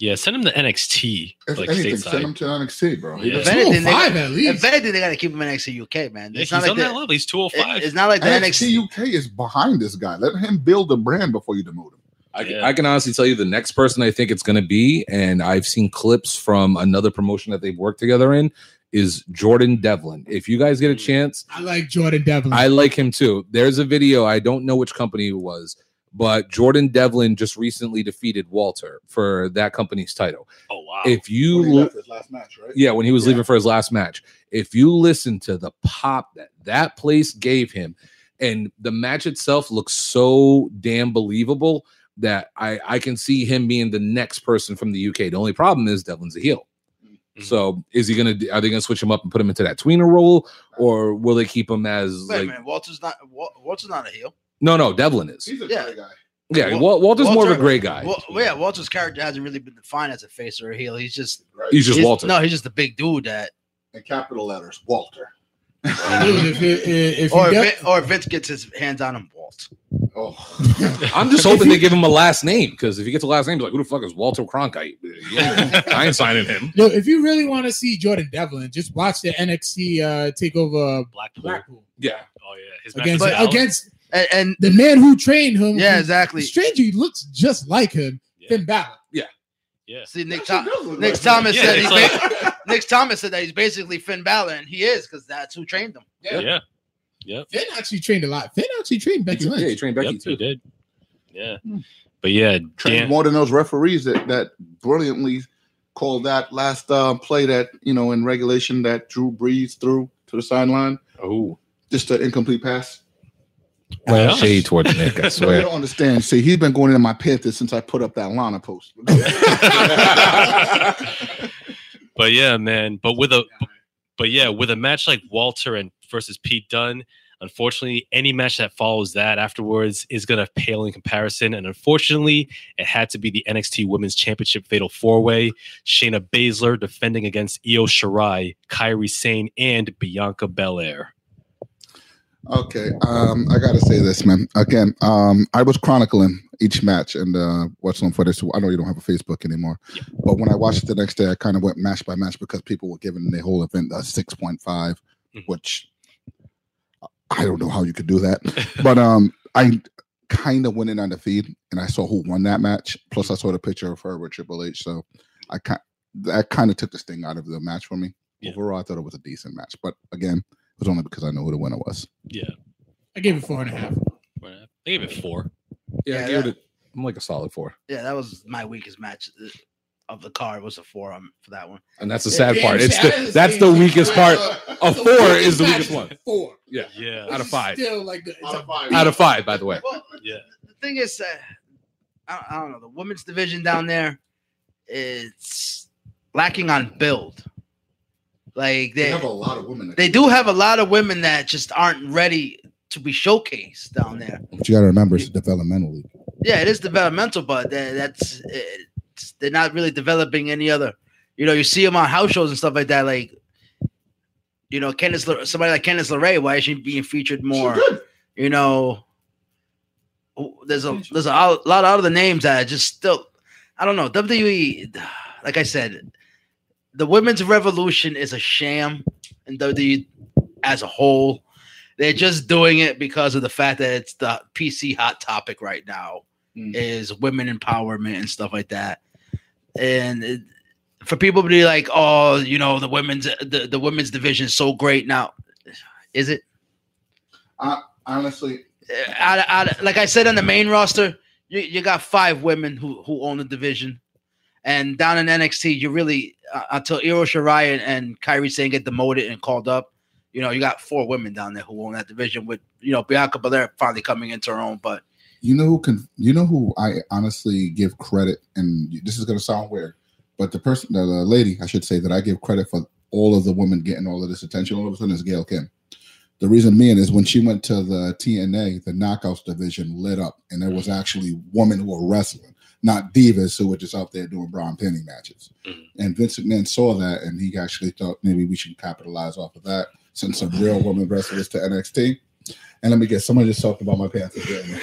Speaker 1: Yeah, send him to NXT,
Speaker 2: If
Speaker 1: like
Speaker 2: anything,
Speaker 1: stateside.
Speaker 2: send him to NXT, bro. He
Speaker 1: Yeah.
Speaker 4: If anything, they
Speaker 5: five at least.
Speaker 4: If anything, they got to keep him in NXT UK, man.
Speaker 1: Yeah,
Speaker 4: It's
Speaker 1: he's
Speaker 4: not like
Speaker 1: on that
Speaker 4: the,
Speaker 1: level. He's two hundred
Speaker 4: it-
Speaker 1: five.
Speaker 4: it's not like the NXT.
Speaker 2: NXT UK is behind this guy. Let him build the brand before you demote him.
Speaker 3: I,
Speaker 1: Yeah.
Speaker 3: I can honestly tell you the next person I think it's going to be, and I've seen clips from another promotion that they've worked together in, is Jordan Devlin. If you guys get a mm. chance,
Speaker 5: I like Jordan Devlin.
Speaker 3: I like him too. There's a video, I don't know which company it was, but Jordan Devlin just recently defeated Walter for that company's title.
Speaker 1: Oh wow.
Speaker 3: If you
Speaker 2: When he
Speaker 3: look,
Speaker 2: left his last match, right?
Speaker 3: yeah, when he was
Speaker 2: Yeah.
Speaker 3: leaving for his last match, if you listen to the pop that that place gave him, and the match itself looks so damn believable that I I can see him being the next person from the UK. The only problem is Devlin's a heel.
Speaker 1: Mhm.
Speaker 3: So is he gonna? Are they gonna switch him up and put him into that tweener role, or will they keep him as
Speaker 4: Wait a
Speaker 3: like?
Speaker 4: minute, Walter's not Wa- Walter's not a heel.
Speaker 3: No, no, Devlin is.
Speaker 2: He's a
Speaker 4: Yeah.
Speaker 2: great guy.
Speaker 3: Yeah,
Speaker 4: Wal-
Speaker 3: Wal- Walter's more of a gray guy.
Speaker 4: Well, yeah, Walter's character hasn't really been defined as a face or a heel. He's just
Speaker 2: Right?
Speaker 3: He's just
Speaker 4: he's-
Speaker 3: Walter.
Speaker 4: No, he's just a big dude that.
Speaker 2: in capital letters, Walter.
Speaker 5: Dude, if, it- if
Speaker 4: Or
Speaker 5: you
Speaker 4: if, or Vince gets his hands on him, Walt.
Speaker 2: Oh,
Speaker 3: I'm just hoping they give him a last name because if he gets a last name, he's like, who the fuck is Walter Cronkite? Yeah, I ain't signing him.
Speaker 5: Yo, if you really want to see Jordan Devlin, just watch the NXT uh, takeover
Speaker 1: Blackpool.
Speaker 5: Blackpool
Speaker 3: Yeah,
Speaker 1: Oh yeah, his
Speaker 5: against
Speaker 1: with
Speaker 5: against
Speaker 4: And, and
Speaker 5: the man who trained him.
Speaker 4: yeah,
Speaker 5: who-
Speaker 4: exactly.
Speaker 5: Strangely looks just like him,
Speaker 1: Yeah.
Speaker 5: Finn Balor.
Speaker 1: Yeah.
Speaker 4: See, Nick,
Speaker 2: Actually
Speaker 4: Tho-
Speaker 2: does look
Speaker 4: Nick
Speaker 2: like
Speaker 4: Thomas
Speaker 1: Yeah,
Speaker 4: said
Speaker 1: it's
Speaker 4: he's ba- Nick Thomas said that he's basically Finn Balor, and he is because that's who trained him.
Speaker 1: Yeah. Yep.
Speaker 5: Finn actually trained a lot. Finn actually trained Becky
Speaker 3: yeah,
Speaker 5: Lynch.
Speaker 3: he trained Becky
Speaker 1: Yep,
Speaker 3: too.
Speaker 1: he did. Yeah.
Speaker 2: Hmm.
Speaker 1: But yeah,
Speaker 2: trained
Speaker 1: Dan,
Speaker 2: more than those referees that that brilliantly called that last uh, play that you know in regulation that Drew Brees threw to the sideline,
Speaker 3: Oh,
Speaker 2: just an incomplete pass.
Speaker 1: Well,
Speaker 3: shade towards Nick. I
Speaker 2: swear. you don't understand. See, he's been going into my Panthers since I put up that Lana post.
Speaker 1: but yeah, man. But with a but yeah, with a match like Walter and versus Pete Dunne, unfortunately, any match that follows that afterwards is gonna pale in comparison. And unfortunately, it had to be the NXT Women's Championship Fatal Four Way: Shayna Baszler defending against Io Shirai, Kairi Sane, and Bianca Belair.
Speaker 2: Okay, um, I gotta say this, man. Again, um, I was chronicling each match and uh, watched some footage. I know you don't have a Facebook anymore,
Speaker 1: Yeah.
Speaker 2: but when I watched it the next day, I kind of went match by match because people were giving the whole event a six point five,
Speaker 1: Mhm.
Speaker 2: which I don't know how you could do that. but um, I kind of went in on the feed and I saw who won that match. Plus, I saw the picture of her with Triple H, so I kind that kind of took the sting out of the match for me.
Speaker 1: Yeah.
Speaker 2: Overall, I thought it was a decent match, but again, was only because I know who the winner was.
Speaker 1: Yeah,
Speaker 5: I gave it four and a half. Four and a half.
Speaker 1: I gave it four.
Speaker 3: Yeah, I
Speaker 4: Yeah,
Speaker 3: gave
Speaker 4: that-
Speaker 3: it. I'm like a solid four,
Speaker 4: Yeah, that was my weakest match of the card. Was a four for that one.
Speaker 3: and that's the sad
Speaker 5: Yeah,
Speaker 3: part. It's the that's the weakest part. A four is the weakest one.
Speaker 5: Four.
Speaker 3: Yeah,
Speaker 1: Yeah,
Speaker 3: out of five.
Speaker 5: Still like the, it's a
Speaker 2: five.
Speaker 3: Out of five, by the way.
Speaker 4: Well,
Speaker 1: yeah.
Speaker 4: the thing is, uh, I, I don't know the women's division down there. it's lacking on build. Like
Speaker 2: They
Speaker 4: they
Speaker 2: have a lot of women. that-
Speaker 4: they do have a lot of women that just aren't ready to be showcased down there.
Speaker 2: But you got to remember, it's developmentally.
Speaker 4: Yeah, it is developmental, but that's it's, they're not really developing any other. You know, you see them on house shows and stuff like that. Like, you know, Candice, somebody like Candice LeRae, why is she being featured more? You know, there's a there's a lot of other names that are just still. I don't know. WWE, like I said, the women's revolution is a sham, and WWE as a whole, they're just doing it because of the fact that it's the PC hot topic right now
Speaker 2: Mm.
Speaker 4: is women empowerment and stuff like that. And it, for people to be like, oh, you know, the women's the, the women's division is so great now. Is it?
Speaker 2: Honestly,
Speaker 4: Uh, out, out, like I said on the main roster, you, you got five women who, who own the division. And down in NXT, you really uh, until Io Shirai and, and Kairi Sane get demoted and called up, you know, you got four women down there who own that division. With you know Bianca Belair finally coming into her own, but
Speaker 2: you know who can. You know who I honestly give credit, and this is going to sound weird, but the person, the, the lady, I should say, that I give credit for all of the women getting all of this attention all of a sudden is Gail Kim. The reason being is when she went to the TNA, the Knockouts division lit up, and there was actually women who were wrestling, not divas who were just out there doing bra and penny matches.
Speaker 1: Mhm.
Speaker 2: And Vince McMahon saw that, and he actually thought maybe we should capitalize off of that, send some real women wrestlers to NXT. And let me get someone just talked about my pants again.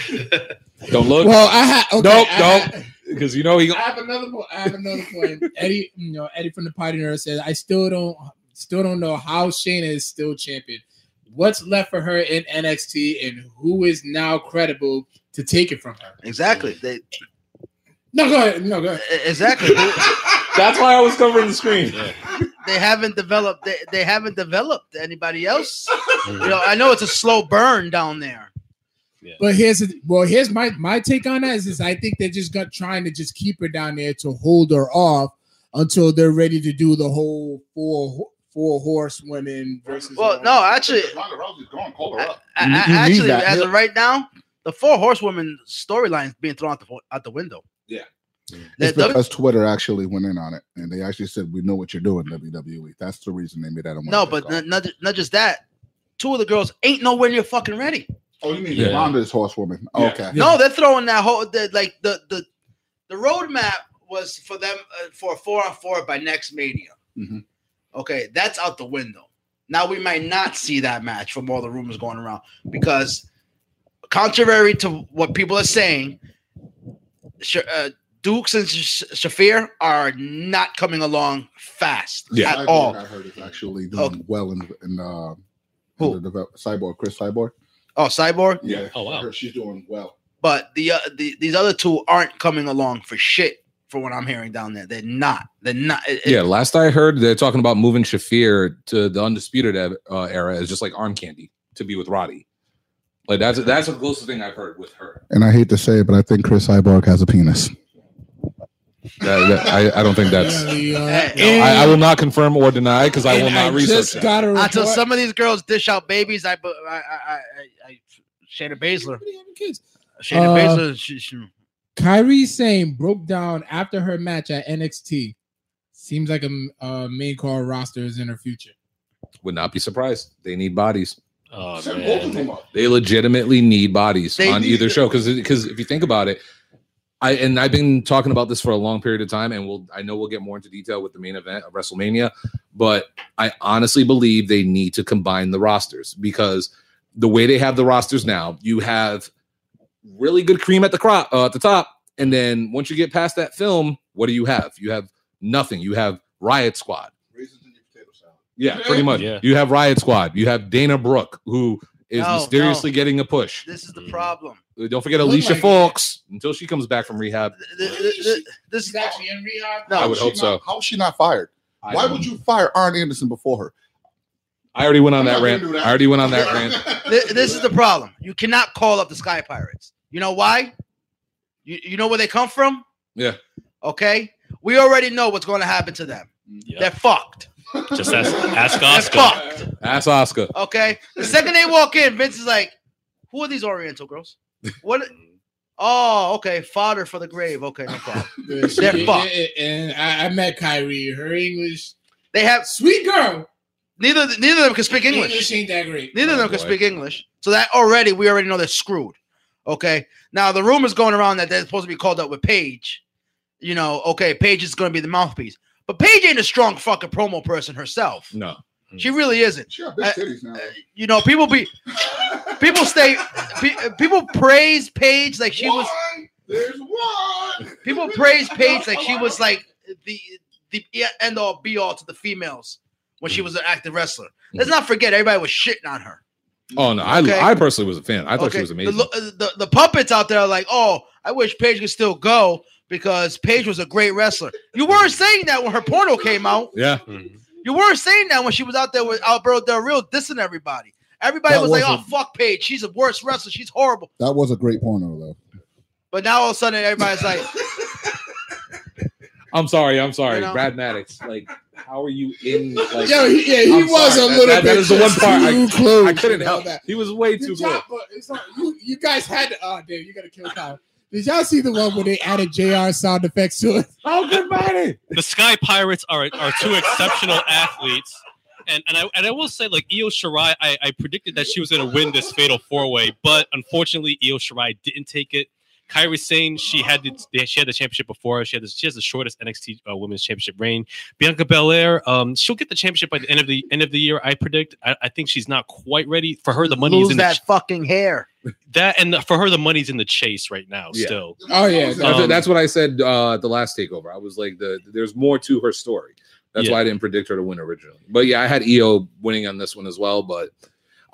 Speaker 3: Don't look.
Speaker 5: Well, I ha- okay,
Speaker 3: Nope,
Speaker 5: I-
Speaker 3: nope.
Speaker 5: I-
Speaker 3: Because you know he.
Speaker 5: I have another point. I have another point. Eddie, you know, Eddie from the Party Nerd says, I still don't still don't know how Shayna is still champion. What's left for her in NXT and who is now credible to take it from her?
Speaker 4: exactly, they
Speaker 5: No, go ahead. No, go ahead.
Speaker 4: exactly
Speaker 3: That's why I was covering the screen.
Speaker 1: Yeah.
Speaker 4: they haven't developed they, they haven't developed anybody else. Mm-hmm. You know, I know it's a slow burn down there.
Speaker 5: But here's a, well, here's my my take on that is, is I think they're just got trying to just keep her down there to hold her off until they're ready to do the whole four four horsewomen versus.
Speaker 4: Well, no, actually,
Speaker 2: Ronda Rousey's gone. Call her up.
Speaker 4: I,
Speaker 3: You-
Speaker 4: I- actually,
Speaker 3: that.
Speaker 4: as of right now, the four horsewomen storyline is being thrown out the out the window.
Speaker 2: Yeah. It's
Speaker 4: the-
Speaker 2: because Twitter actually went in on it, and they actually said, "We know what you're doing, WWE." That's the reason they made that. a
Speaker 4: no, but
Speaker 2: call.
Speaker 4: n- not, not just that. Two of the girls ain't nowhere near fucking ready.
Speaker 2: oh, you mean
Speaker 3: Yeah.
Speaker 2: Ronda's horsewoman?
Speaker 3: Yeah.
Speaker 2: Okay,
Speaker 4: No, they're throwing that whole the, like the the the roadmap was for them uh, for four on four by next Mania.
Speaker 2: Mhm.
Speaker 4: Okay, that's out the window. Now we might not see that match from all the rumors going around because, contrary to what people are saying, Sh- uh, Dukes and Sh- Shafir are not coming along fast
Speaker 3: Yeah.
Speaker 4: at
Speaker 2: Cyborg,
Speaker 4: all.
Speaker 2: I heard is actually doing
Speaker 4: Okay.
Speaker 2: well in in uh,
Speaker 4: Who?
Speaker 2: in the develop- Cyborg, Cris Cyborg.
Speaker 4: Oh, Cyborg.
Speaker 2: Yeah.
Speaker 1: Oh, wow.
Speaker 2: I she's doing well.
Speaker 4: But the, uh, the these other two aren't coming along for shit. For what I'm hearing down there, they're not. They're not. it- it-
Speaker 3: Yeah, last I heard, they're talking about moving Shafir to the undisputed uh, era as just like arm candy to be with Roddy. Like that's that's the closest thing I've heard with her.
Speaker 2: And I hate to say it, but I think Cris Cyborg has a penis.
Speaker 3: That- that- I, I don't think that's.
Speaker 5: Apparently, uh,
Speaker 4: Hey,
Speaker 3: I, I will not confirm or deny because I will
Speaker 5: and
Speaker 3: not research
Speaker 5: just
Speaker 3: that.
Speaker 5: got a report.
Speaker 4: until some of these girls dish out babies. I, bu- I, I, I, I Shayna Baszler,
Speaker 5: Everybody having kids.
Speaker 4: Shayna
Speaker 5: Uh,
Speaker 4: Baszler. She, she,
Speaker 5: Kairi Sane broke down after her match at NXT. Seems like a, a main card roster is in her future.
Speaker 3: Would not be surprised. They need bodies.
Speaker 1: Oh
Speaker 2: Send both of
Speaker 1: man.
Speaker 2: them up.
Speaker 3: They legitimately need bodies
Speaker 4: They
Speaker 3: on
Speaker 4: need
Speaker 3: either
Speaker 4: to-
Speaker 3: show because because if you think about it, I and I've been talking about this for a long period of time, and we'll I know we'll get more into detail with the main event of WrestleMania, but I honestly believe they need to combine the rosters because the way they have the rosters now, you have really good cream at the crop uh, at the top, and then once you get past that film, what do you have? You have nothing. You have Riot Squad.
Speaker 2: Raisins in your potato salad.
Speaker 3: Yeah, pretty much.
Speaker 1: Yeah.
Speaker 3: You have Riot Squad. You have Dana Brooke, who is
Speaker 4: No,
Speaker 3: mysteriously
Speaker 4: no.
Speaker 3: getting a push.
Speaker 4: this is the
Speaker 1: Mm.
Speaker 4: problem.
Speaker 3: Uh, Don't forget
Speaker 5: Look
Speaker 3: Alicia
Speaker 5: like-
Speaker 3: Fox until she comes back from rehab.
Speaker 4: Th- th- th- th- This is
Speaker 5: actually in rehab.
Speaker 4: No,
Speaker 3: I would hope
Speaker 2: is she
Speaker 3: so.
Speaker 2: not- How is she not fired? Why would you fire Arn Anderson before her?
Speaker 3: I already went on that rant.
Speaker 2: that.
Speaker 3: I already went on that rant.
Speaker 4: Th- this is the problem. You cannot call up the Sky Pirates. You know why? You, you know where they come from?
Speaker 3: Yeah.
Speaker 4: Okay. We already know what's going to happen to them.
Speaker 1: Yeah.
Speaker 4: They're fucked.
Speaker 1: Just ask, ask
Speaker 4: They're
Speaker 1: Oscar.
Speaker 4: fucked.
Speaker 3: Ask Oscar.
Speaker 4: Okay. The second they walk in, Vince is like, "Who are these Oriental girls? What? Oh, okay. Fodder for the grave. Okay, no problem. They're fucked.
Speaker 5: And I, I met Kairi. Her English,
Speaker 4: They have
Speaker 5: sweet girl.
Speaker 4: neither neither of them can speak English.
Speaker 5: English ain't that great.
Speaker 4: Neither of
Speaker 3: Oh,
Speaker 4: them can speak English. So that already we already know they're screwed. Okay. Now the rumors going around that they're supposed to be called up with Paige. You know, okay, Paige is going to be the mouthpiece, but Paige ain't a strong fucking promo person herself.
Speaker 3: No.
Speaker 4: She really isn't.
Speaker 2: She got big
Speaker 4: Uh,
Speaker 2: titties now.
Speaker 4: You know, people be people stay pe- people praise Paige like she was
Speaker 2: One, There's one.
Speaker 4: people praise Paige like she was like the the end all be all to the females when she was an active wrestler. Let's not forget everybody was shitting on her.
Speaker 3: Oh no, I
Speaker 4: Okay.
Speaker 3: I personally was a fan. I thought she was
Speaker 4: The,
Speaker 3: amazing.
Speaker 4: lo- uh, the, the puppets out there are like, oh, I wish Paige could still go because Paige was a great wrestler. You weren't saying that when her porno came out.
Speaker 3: yeah.
Speaker 4: You weren't saying that when she was out there with Alberto Del Rio dissing everybody. Everybody
Speaker 2: That
Speaker 4: was like, oh, fuck Paige. She's a worst wrestler. She's horrible.
Speaker 2: That was a great porno though.
Speaker 4: But now all of a sudden, everybody's like,
Speaker 3: I'm sorry. I'm sorry,
Speaker 4: You know?
Speaker 3: Brad Maddox. Like, how are you in? Like,
Speaker 5: Yo, he, yeah, he
Speaker 3: I'm
Speaker 5: was
Speaker 3: sorry.
Speaker 5: a little
Speaker 3: That-
Speaker 5: bit.
Speaker 3: that is the one part I-
Speaker 5: too close
Speaker 3: I couldn't help.
Speaker 5: that.
Speaker 3: He was way
Speaker 5: The
Speaker 3: too
Speaker 5: job,
Speaker 3: close.
Speaker 5: not, you, you guys had to. Oh, damn, you gotta kill Kyle. Did y'all see the one where they added JR sound effects to it?
Speaker 3: Oh, good morning.
Speaker 1: The Sky Pirates are are two exceptional athletes. And, and I and I will say like Io Shirai, I, I predicted that she was going to win this fatal four way, but unfortunately Io Shirai didn't take it. Kairi Sane, she had the she had the championship before. She had the, she has the shortest NXT uh, Women's Championship reign. Bianca Belair, um, she'll get the championship by the end of the end of the year. I predict. I, I think she's not quite ready for her. The money is in
Speaker 4: that
Speaker 1: the,
Speaker 4: fucking hair.
Speaker 1: That, and the, for her the money's in the chase right now.
Speaker 3: Yeah.
Speaker 1: Still,
Speaker 5: Oh yeah,
Speaker 3: That's,
Speaker 1: Um,
Speaker 3: that's what I said uh, at the last takeover. I was like, the there's more to her story. That's
Speaker 1: Yeah.
Speaker 3: why I didn't predict her to win originally. But yeah, I had Io winning on this one as well. But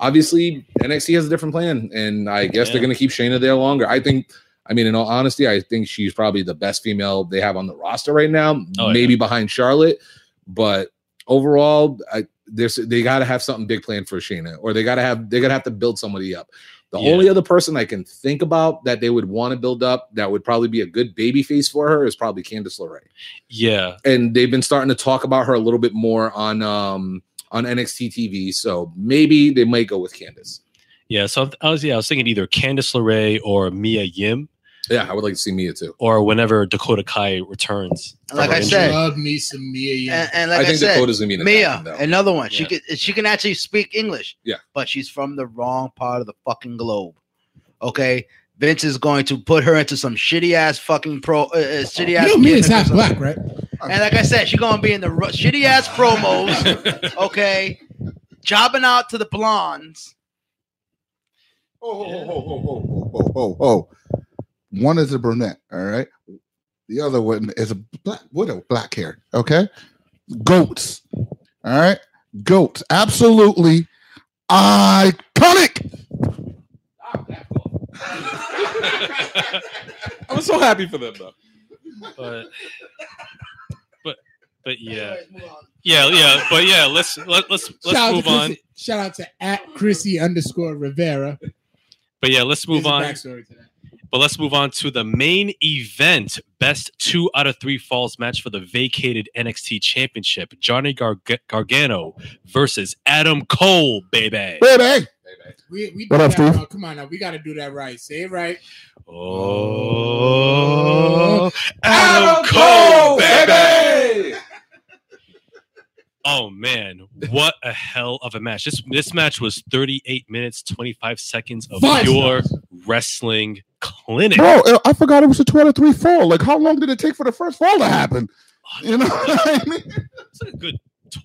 Speaker 3: obviously, NXT has a different plan, and I guess
Speaker 1: Yeah.
Speaker 3: they're going to keep Shayna there longer. I think. I mean, in all honesty, I think she's probably the best female they have on the roster right now.
Speaker 1: Oh, yeah.
Speaker 3: maybe behind Charlotte, but overall, I there's they got to have something big planned for Shayna, or they got to have they got to have to build somebody up. The
Speaker 1: Yeah.
Speaker 3: only other person I can think about that they would want to build up that would probably be a good baby face for her is probably Candice LeRae.
Speaker 1: yeah,
Speaker 3: And they've been starting to talk about her a little bit more on um on NXT TV. So maybe they might go with Candice.
Speaker 1: yeah. So I was yeah, I was thinking either Candice LeRae or Mia Yim,
Speaker 3: Yeah, I would like to see Mia too.
Speaker 1: or whenever Dakota Kai returns.
Speaker 4: And like I
Speaker 1: injury.
Speaker 4: said,
Speaker 5: love me some Mia. Yim.
Speaker 4: And, and like
Speaker 3: I
Speaker 4: I,
Speaker 3: think
Speaker 4: said,
Speaker 3: Dakota's gonna be in
Speaker 4: Mia,
Speaker 3: attacking, though.
Speaker 4: another one. She
Speaker 1: Yeah.
Speaker 4: can she can actually speak English.
Speaker 3: Yeah.
Speaker 4: but she's from the wrong part of the fucking globe. Okay, Vince is going to put her into some shitty ass fucking pro, uh, uh, shitty
Speaker 5: you
Speaker 4: ass.
Speaker 5: know Mia's
Speaker 4: gimmick
Speaker 5: half black, right?
Speaker 4: And like I said, she's gonna be in the ru- shitty ass promos. Okay, jobbing out to the blondes.
Speaker 2: Oh, oh, oh, oh, oh, oh, oh, oh. One is a brunette, all right. The other one is a black widow, black hair. Okay, goats. All right, goats. Absolutely iconic.
Speaker 3: I'm so happy for them though.
Speaker 1: but but but yeah yeah yeah but yeah let's let, let's let's
Speaker 5: shout
Speaker 1: move on
Speaker 5: shout out to at Chrissy underscore Rivera.
Speaker 1: but yeah let's move on
Speaker 5: backstory to that.
Speaker 1: But let's move on to the main event. Best two out of three falls match for the vacated nxt championship. Johnny Gar- gargano versus adam cole baby.
Speaker 2: Baby,
Speaker 5: We, we
Speaker 2: What up,
Speaker 5: that,
Speaker 2: Steve?
Speaker 5: Come on now, we got to do that right. Say it right.
Speaker 1: oh adam cole baby! Oh man, what a hell of a match! This this match was 38 minutes 25 seconds of
Speaker 5: Five
Speaker 1: pure wrestling clinic.
Speaker 2: bro, I forgot it was a two out of three fall. Like, how long did it take for the first fall to happen? You know what I mean?
Speaker 1: It's a good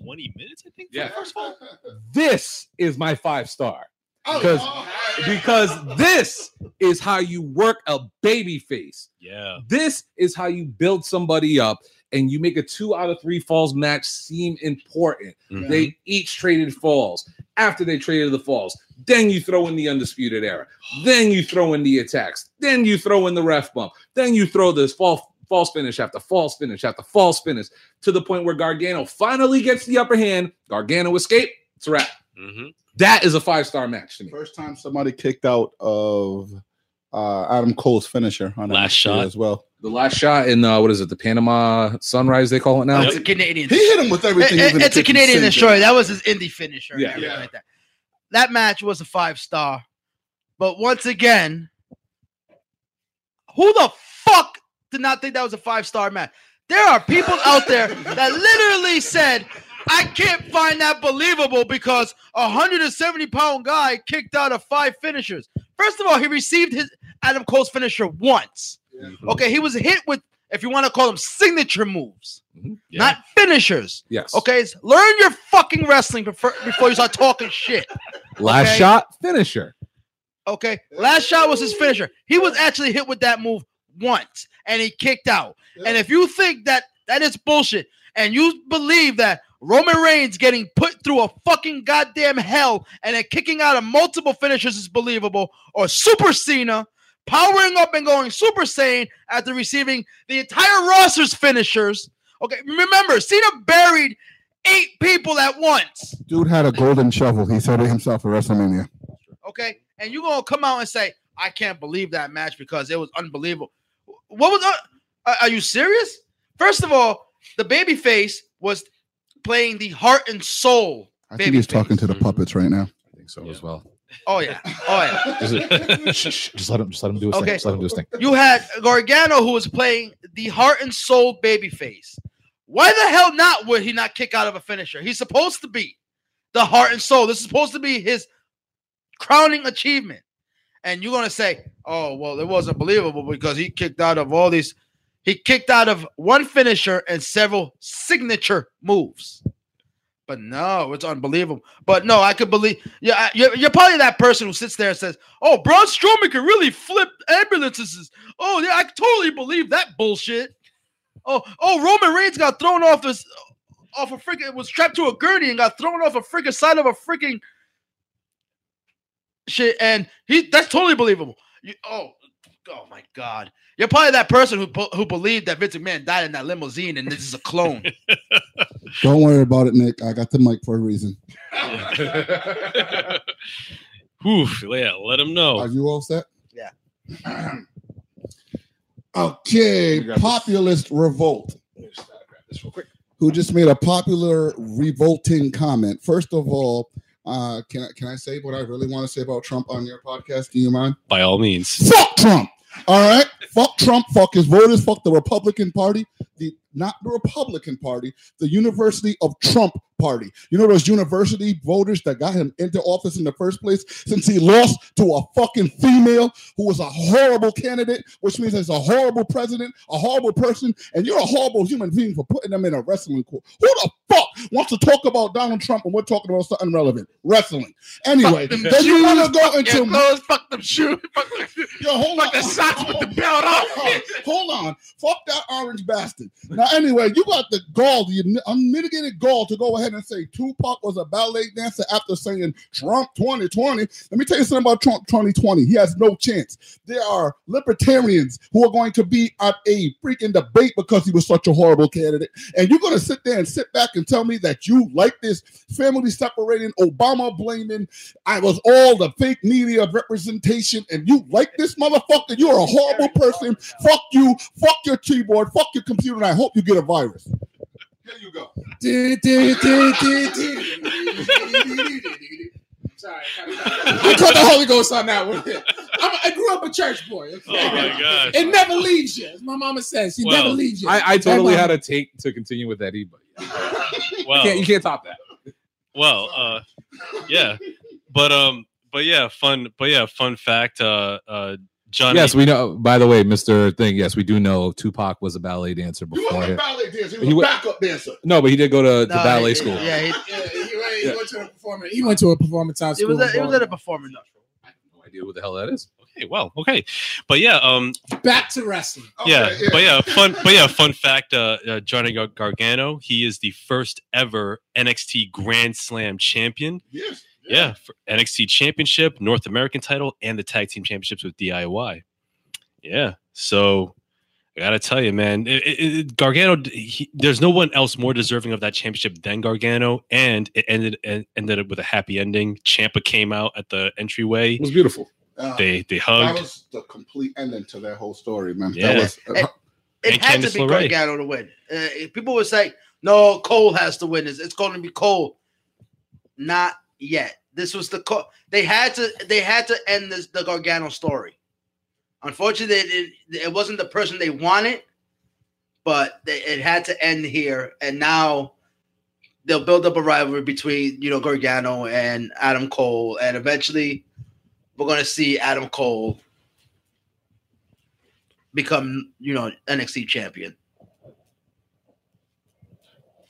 Speaker 1: 20 minutes, I think. for
Speaker 3: Yeah.
Speaker 1: the first fall.
Speaker 3: This is my five star.
Speaker 5: Oh,
Speaker 3: Because-
Speaker 5: oh,
Speaker 3: Because this is how you work a baby face.
Speaker 1: Yeah,
Speaker 3: This is how you build somebody up and you make a two out of three falls match seem important.
Speaker 1: Mhm.
Speaker 3: They each traded falls. After they traded the falls, then you throw in the undisputed era. Then you throw in the attacks. Then you throw in the ref bump. Then you throw this false false finish after false finish after false finish to the point where Gargano finally gets the upper hand. Gargano escape. It's a wrap.
Speaker 1: Mhm.
Speaker 3: That is a five star match to me.
Speaker 2: First time somebody kicked out of uh, Adam Cole's finisher on
Speaker 1: Last
Speaker 2: NXT
Speaker 1: shot.
Speaker 2: as well.
Speaker 3: The last shot in uh, what is it? The Panama Sunrise they call it now.
Speaker 4: It's a Canadian.
Speaker 2: He hit him with everything.
Speaker 4: It-
Speaker 2: even
Speaker 4: it's a Canadian
Speaker 2: kitchen
Speaker 4: destroyer.
Speaker 2: sink.
Speaker 4: That was his indie finisher.
Speaker 3: Yeah.
Speaker 2: Yeah.
Speaker 4: like that. That match was a five star, but once again, who the fuck did not think that was a five star match? There are people out there that literally said, I can't find that believable because a 170 pound guy kicked out of five finishers. First of all, he received his Adam Cole's finisher once. Mm-hmm. Okay, he was hit with, if you want to call them signature moves, mm-hmm.
Speaker 1: Yeah.
Speaker 4: not finishers.
Speaker 3: Yes.
Speaker 4: Okay, so learn your fucking wrestling before, before you start talking shit.
Speaker 3: Last
Speaker 4: Okay.
Speaker 3: shot finisher.
Speaker 4: Okay, last shot was his finisher. He was actually hit with that move once and he kicked out. And if you think that that is bullshit and you believe that Roman Reigns getting put through a fucking goddamn hell and then kicking out of multiple finishers is believable, or Super Cena powering up and going Super Saiyan after receiving the entire roster's finishers. Okay, remember, Cena buried eight people at once.
Speaker 2: Dude had a golden shovel. He said it himself at WrestleMania.
Speaker 4: Okay, and you're gonna come out and say, "I can't believe that match because it was unbelievable." What was? Uh, are you serious? First of all, the babyface was playing the heart and soul.
Speaker 2: I think he's
Speaker 4: Babyface.
Speaker 2: talking to the puppets right now.
Speaker 3: I think so
Speaker 1: Yeah.
Speaker 3: as well.
Speaker 4: Oh yeah, oh yeah.
Speaker 3: Just, shh, shh, just let him. Just let him do his
Speaker 4: Okay.
Speaker 3: thing. Just let him do his thing.
Speaker 4: You had Gargano who was playing the heart and soul babyface. Why the hell not would he not kick out of a finisher? He's supposed to be the heart and soul. This is supposed to be his crowning achievement. And you're gonna say, "Oh, well, it wasn't believable because he kicked out of all these. He kicked out of one finisher and several signature moves." But no, it's unbelievable. But no, I could believe. Yeah, you're, you're probably that person who sits there and says, "Oh, Braun Strowman can really flip ambulances." Oh, yeah, I totally believe that bullshit. Oh, oh, Roman Reigns got thrown off this, off a freaking was strapped to a gurney and got thrown off a freaking side of a freaking shit, and he that's totally believable. You, oh, oh my god, you're probably that person who who believed that Vince McMahon died in that limousine and this is a clone.
Speaker 2: Don't worry about it, Nick. I got the mic for a reason.
Speaker 1: Whew, yeah, let him know.
Speaker 2: Are you all set?
Speaker 4: Yeah.
Speaker 2: okay,
Speaker 3: grab this.
Speaker 2: populist revolt. Who just made a popular revolting comment? First of all, uh, can I can I say what I really want to say about Trump on your podcast? Do you mind?
Speaker 1: By all means.
Speaker 2: Fuck Trump. All right. Fuck Trump. Fuck his voters. Fuck the Republican Party. The not the Republican Party. The University of Trump Party. You know those university voters that got him into office in the first place since he lost to a fucking female who was a horrible candidate, which means he's a horrible president, a horrible person, and you're a horrible human being for putting them in a wrestling court. Who the fuck wants to talk about Donald Trump and we're talking about something relevant? Wrestling. Anyway, then you want to go
Speaker 4: Fuck
Speaker 2: into
Speaker 4: clothes, fuck them shoes, fuck them-
Speaker 2: Yo, hold on.
Speaker 4: the socks with the belt on.
Speaker 2: Hold on. Fuck that orange bastard. Now, anyway, you got the gall, the unmitigated gall to go ahead and say Tupac was a ballet dancer after saying Trump 2020. Let me tell you something about Trump 2020. He has no chance. There are libertarians who are going to be at a freaking debate because he was such a horrible candidate. And you're going to sit there and sit back and tell me that you like this family separating, Obama blaming, I was all the fake media representation, and you like this motherfucker. You're a horrible person. Fuck you. Fuck your keyboard. Fuck your computer. And I hope you get a virus. Here you go.
Speaker 5: Sorry, I caught the Holy Ghost on that one. I'm, I grew up a church boy. Okay?
Speaker 1: Oh my god.
Speaker 5: It never leaves you. As my mama says, she
Speaker 1: Well,
Speaker 5: never leaves you.
Speaker 3: I, I totally had a take to continue with that, but you
Speaker 1: Well,
Speaker 3: can't, you can't top that.
Speaker 1: well, uh, yeah, but um, but yeah, fun, but yeah, fun fact. Uh, uh, Johnny.
Speaker 3: Yes, we know. By the way, Mister Thing. Yes, we do know Tupac was a ballet dancer
Speaker 2: You
Speaker 3: before
Speaker 2: was a ballet dancer.
Speaker 3: He
Speaker 2: He
Speaker 3: wa-
Speaker 2: was a backup dancer.
Speaker 3: No, but he did go to, to ballet
Speaker 4: he-
Speaker 3: school.
Speaker 4: Yeah, he,
Speaker 5: Yeah, he, went, he
Speaker 1: Yeah.
Speaker 5: went to a performance. He went to a performance house
Speaker 4: he
Speaker 5: school.
Speaker 4: was at, he was at a
Speaker 5: in
Speaker 4: performance.
Speaker 3: I have no idea what the hell that is.
Speaker 1: Okay, well, okay, but yeah, um,
Speaker 5: Back to wrestling.
Speaker 1: yeah,
Speaker 2: Okay,
Speaker 1: but yeah, fun, but yeah, fun fact. Uh, uh, Johnny Gar- Gargano, he is the first ever NXT Grand Slam champion.
Speaker 2: Yes.
Speaker 1: Yeah, for NXT Championship, North American title, and the Tag Team Championships with DIY. Yeah, so I gotta tell you, man, it, it, it- Gargano. He, there's no one else more deserving of that championship than Gargano, and it ended and ended up with a happy ending. Ciampa came out at the entryway.
Speaker 3: It was beautiful.
Speaker 2: Uh,
Speaker 1: They they hugged.
Speaker 2: that was the complete ending to that whole story, man.
Speaker 1: Yeah.
Speaker 2: That was
Speaker 4: It, it
Speaker 1: And
Speaker 4: had to be
Speaker 1: LeRae.
Speaker 4: Gargano to win. Uh, people would say, "No, Cole has to win this. It's going to be Cole." Not yet. This was the Cole. They had to. They had to end this the Gargano story. Unfortunately, it, it wasn't the person they wanted, but they, it had to end here. And now they'll build up a rivalry between you know Gargano and Adam Cole, and eventually we're going to see Adam Cole become you know NXT champion.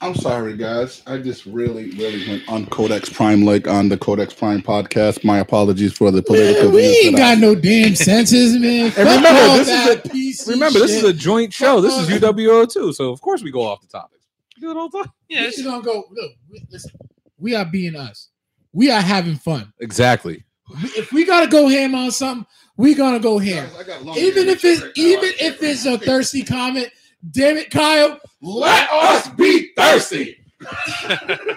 Speaker 2: I'm sorry, guys. I just really, really went on Codex Prime like on the Codex Prime podcast. My apologies for the political
Speaker 5: Man, we ain't
Speaker 2: that I-
Speaker 5: got no damn senses, man. Fuck
Speaker 3: remember, this is a-
Speaker 5: PC
Speaker 3: Remember, this is a joint show. This is UWO too, so of course we go off the topics. We do it all the time.
Speaker 1: Yeah,
Speaker 5: we
Speaker 1: it's-
Speaker 5: just gonna go. Look, we, listen, we are being us. We are having fun.
Speaker 3: Exactly.
Speaker 5: If we gotta go ham on something, we gonna go ham.
Speaker 2: Guys, I got long
Speaker 5: Even if it's even if it's a thirsty comment, damn it, Kyle, let us be thirsty.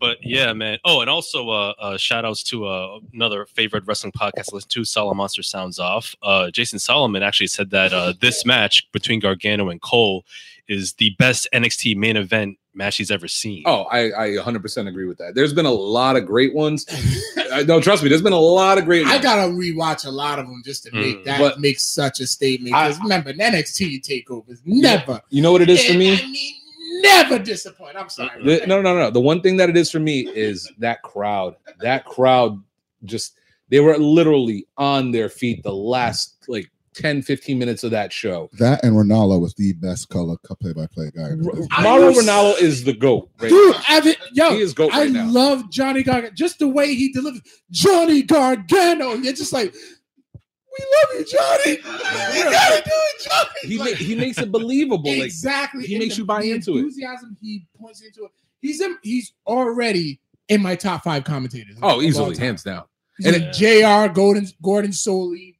Speaker 1: But yeah, man. Oh, and also uh, uh shout outs to uh, another favorite wrestling podcast I listen to, Solomonster Sounds Off. Uh Jason Solomon actually said that uh this match between Gargano and Cole is the best NXT main event match he's ever seen.
Speaker 3: Oh, I, I 100% agree with that. There's been a lot of great ones. Uh, no, trust me, there's been a lot of great
Speaker 5: I gotta rewatch a lot of them just to make
Speaker 1: Mm.
Speaker 5: that
Speaker 3: But-
Speaker 5: make such a statement. Because remember, NXT takeovers never,
Speaker 3: you know what it is for me?
Speaker 5: I mean, never disappoint. I'm sorry.
Speaker 3: The- no, no, no. The one thing that it is for me is that crowd. That crowd just, they were literally on their feet the last like 10, 15 minutes of that show.
Speaker 2: That and Ranallo was the best color play by play guy. in the business.
Speaker 5: I
Speaker 3: Mauro Ranallo is the GOAT. Right
Speaker 5: Dude,
Speaker 3: now.
Speaker 5: Evan, yo,
Speaker 3: He is GOAT
Speaker 5: I
Speaker 3: right now.
Speaker 5: love Johnny Gargano. Just the way he delivers Johnny Gargano. You're just like, we love you, Johnny. You gotta do it, Johnny.
Speaker 3: He,
Speaker 5: Like,
Speaker 3: ma- he makes it believable. Like,
Speaker 5: exactly.
Speaker 3: he
Speaker 5: And
Speaker 3: makes
Speaker 5: the-
Speaker 3: you buy
Speaker 5: the
Speaker 3: into it.
Speaker 5: Enthusiasm he points into it. He's in, he's already in my top five commentators.
Speaker 3: oh,
Speaker 5: all
Speaker 3: easily,
Speaker 5: time.
Speaker 3: hands down.
Speaker 5: He's
Speaker 3: And
Speaker 5: in Jr. Gordon Gordon Solie.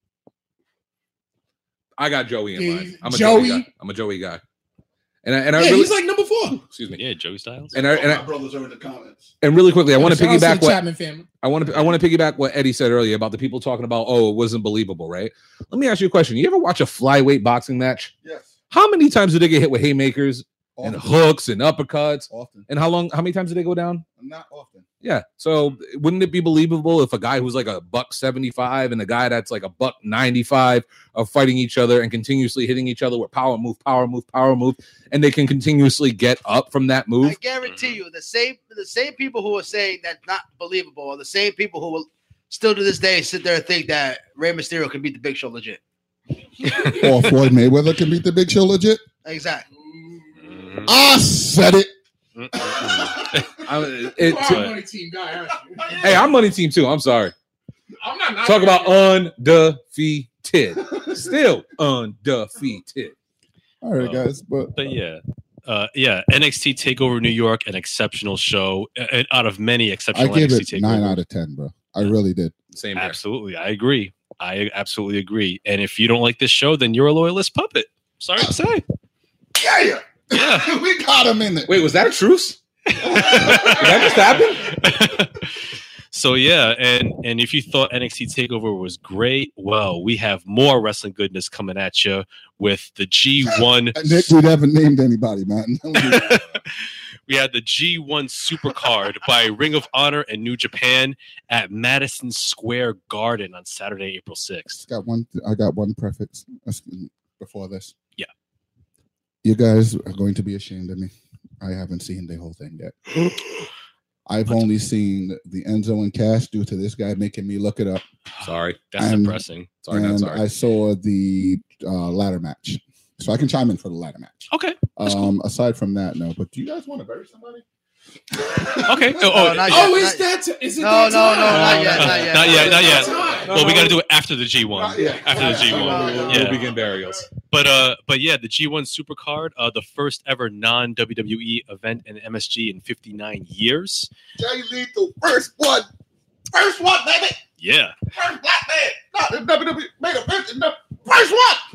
Speaker 3: I got Joey in
Speaker 5: Yeah,
Speaker 3: mind. I'm a
Speaker 5: Joey.
Speaker 3: Joey. guy. I'm a Joey guy. And I, and I
Speaker 5: Yeah,
Speaker 3: really,
Speaker 5: he's like number four.
Speaker 3: excuse me.
Speaker 1: Yeah, Joey Styles.
Speaker 3: And I, and I,
Speaker 2: brothers are in the comments.
Speaker 3: and really quickly, I want to piggyback what
Speaker 5: Chapman family.
Speaker 3: I want to I want to piggyback what Eddie said earlier about the people talking about oh it wasn't believable, right? Let me ask you a question. You ever watch a flyweight boxing match?
Speaker 2: Yes.
Speaker 3: How many times do they get hit with haymakers and hooks and uppercuts?
Speaker 2: Often.
Speaker 3: And how long? How many times do they go down?
Speaker 2: Not often.
Speaker 3: Yeah. So wouldn't it be believable if a guy who's like a buck seventy five and a guy that's like a buck ninety five are fighting each other and continuously hitting each other with power move, power move, power move, and they can continuously get up from that move?
Speaker 4: I guarantee you, the same the same people who are saying that's not believable are the same people who will still to this day sit there and think that Rey Mysterio can beat the Big Show legit.
Speaker 2: Or Floyd Mayweather can beat the Big Show legit.
Speaker 4: Exactly.
Speaker 1: Mhm.
Speaker 2: I said it.
Speaker 3: I- it-
Speaker 5: You are money team guy,
Speaker 3: hey, I'm money team too. I'm sorry.
Speaker 5: I'm not knocking
Speaker 3: Talk about
Speaker 5: you.
Speaker 3: undefeated. Still undefeated.
Speaker 2: All right,
Speaker 1: Oh.
Speaker 2: guys. But
Speaker 1: But yeah. Uh, yeah, NXT Takeover New York, an exceptional show, uh, out of many exceptional,
Speaker 2: I
Speaker 1: exceptional
Speaker 2: gave
Speaker 1: NXT
Speaker 2: it nine
Speaker 1: takeovers.
Speaker 2: out of ten, bro. I really did.
Speaker 3: Same here.
Speaker 1: Absolutely, I agree. I absolutely agree. And if you don't like this show, then you're a loyalist puppet. Sorry to say.
Speaker 2: Yeah,
Speaker 1: Yeah.
Speaker 2: we got him in there.
Speaker 3: Wait, was that a truce? that just
Speaker 1: happened? so yeah, and and if you thought NXT Takeover was great, well, we have more wrestling goodness coming at you with the G1.
Speaker 2: Uh, Nick, we haven't named anybody, man.
Speaker 1: we had the G1 Supercard by Ring of Honor and New Japan at Madison Square Garden on Saturday, April 6th.
Speaker 2: got one. I got one prefix before this. You guys are going to be ashamed of me. I haven't seen the whole thing yet. I've only seen the Enzo and Cash due to this guy making me look it up,
Speaker 3: Sorry.
Speaker 1: That's
Speaker 2: And-
Speaker 1: depressing.
Speaker 3: Sorry,
Speaker 2: and
Speaker 3: sorry.
Speaker 2: I saw the uh, ladder match, so I can chime in for the ladder match.
Speaker 1: Okay. That's cool.
Speaker 2: Um, aside from that, no. But do you guys want to bury somebody?
Speaker 1: Okay. Oh,
Speaker 4: No,
Speaker 1: oh,
Speaker 4: not
Speaker 5: Oh,
Speaker 4: yet,
Speaker 5: is
Speaker 4: not-
Speaker 5: that? Is it
Speaker 4: No,
Speaker 5: that
Speaker 4: no,
Speaker 5: time?
Speaker 4: no, not yet, not yet.
Speaker 1: not yet, not yet.
Speaker 5: Time.
Speaker 1: well, we got to do it after the G1.
Speaker 2: Not yet.
Speaker 1: After the G1.
Speaker 4: No, no,
Speaker 1: Yeah.
Speaker 3: We'll begin burials.
Speaker 1: But uh, but yeah, the G1 Supercard, uh, the first ever non WWE event in MSG in 59 years.
Speaker 2: Jay Lethal, first one, first one, baby,
Speaker 1: Yeah,
Speaker 2: first black man, not WWE made a bitch in the first one.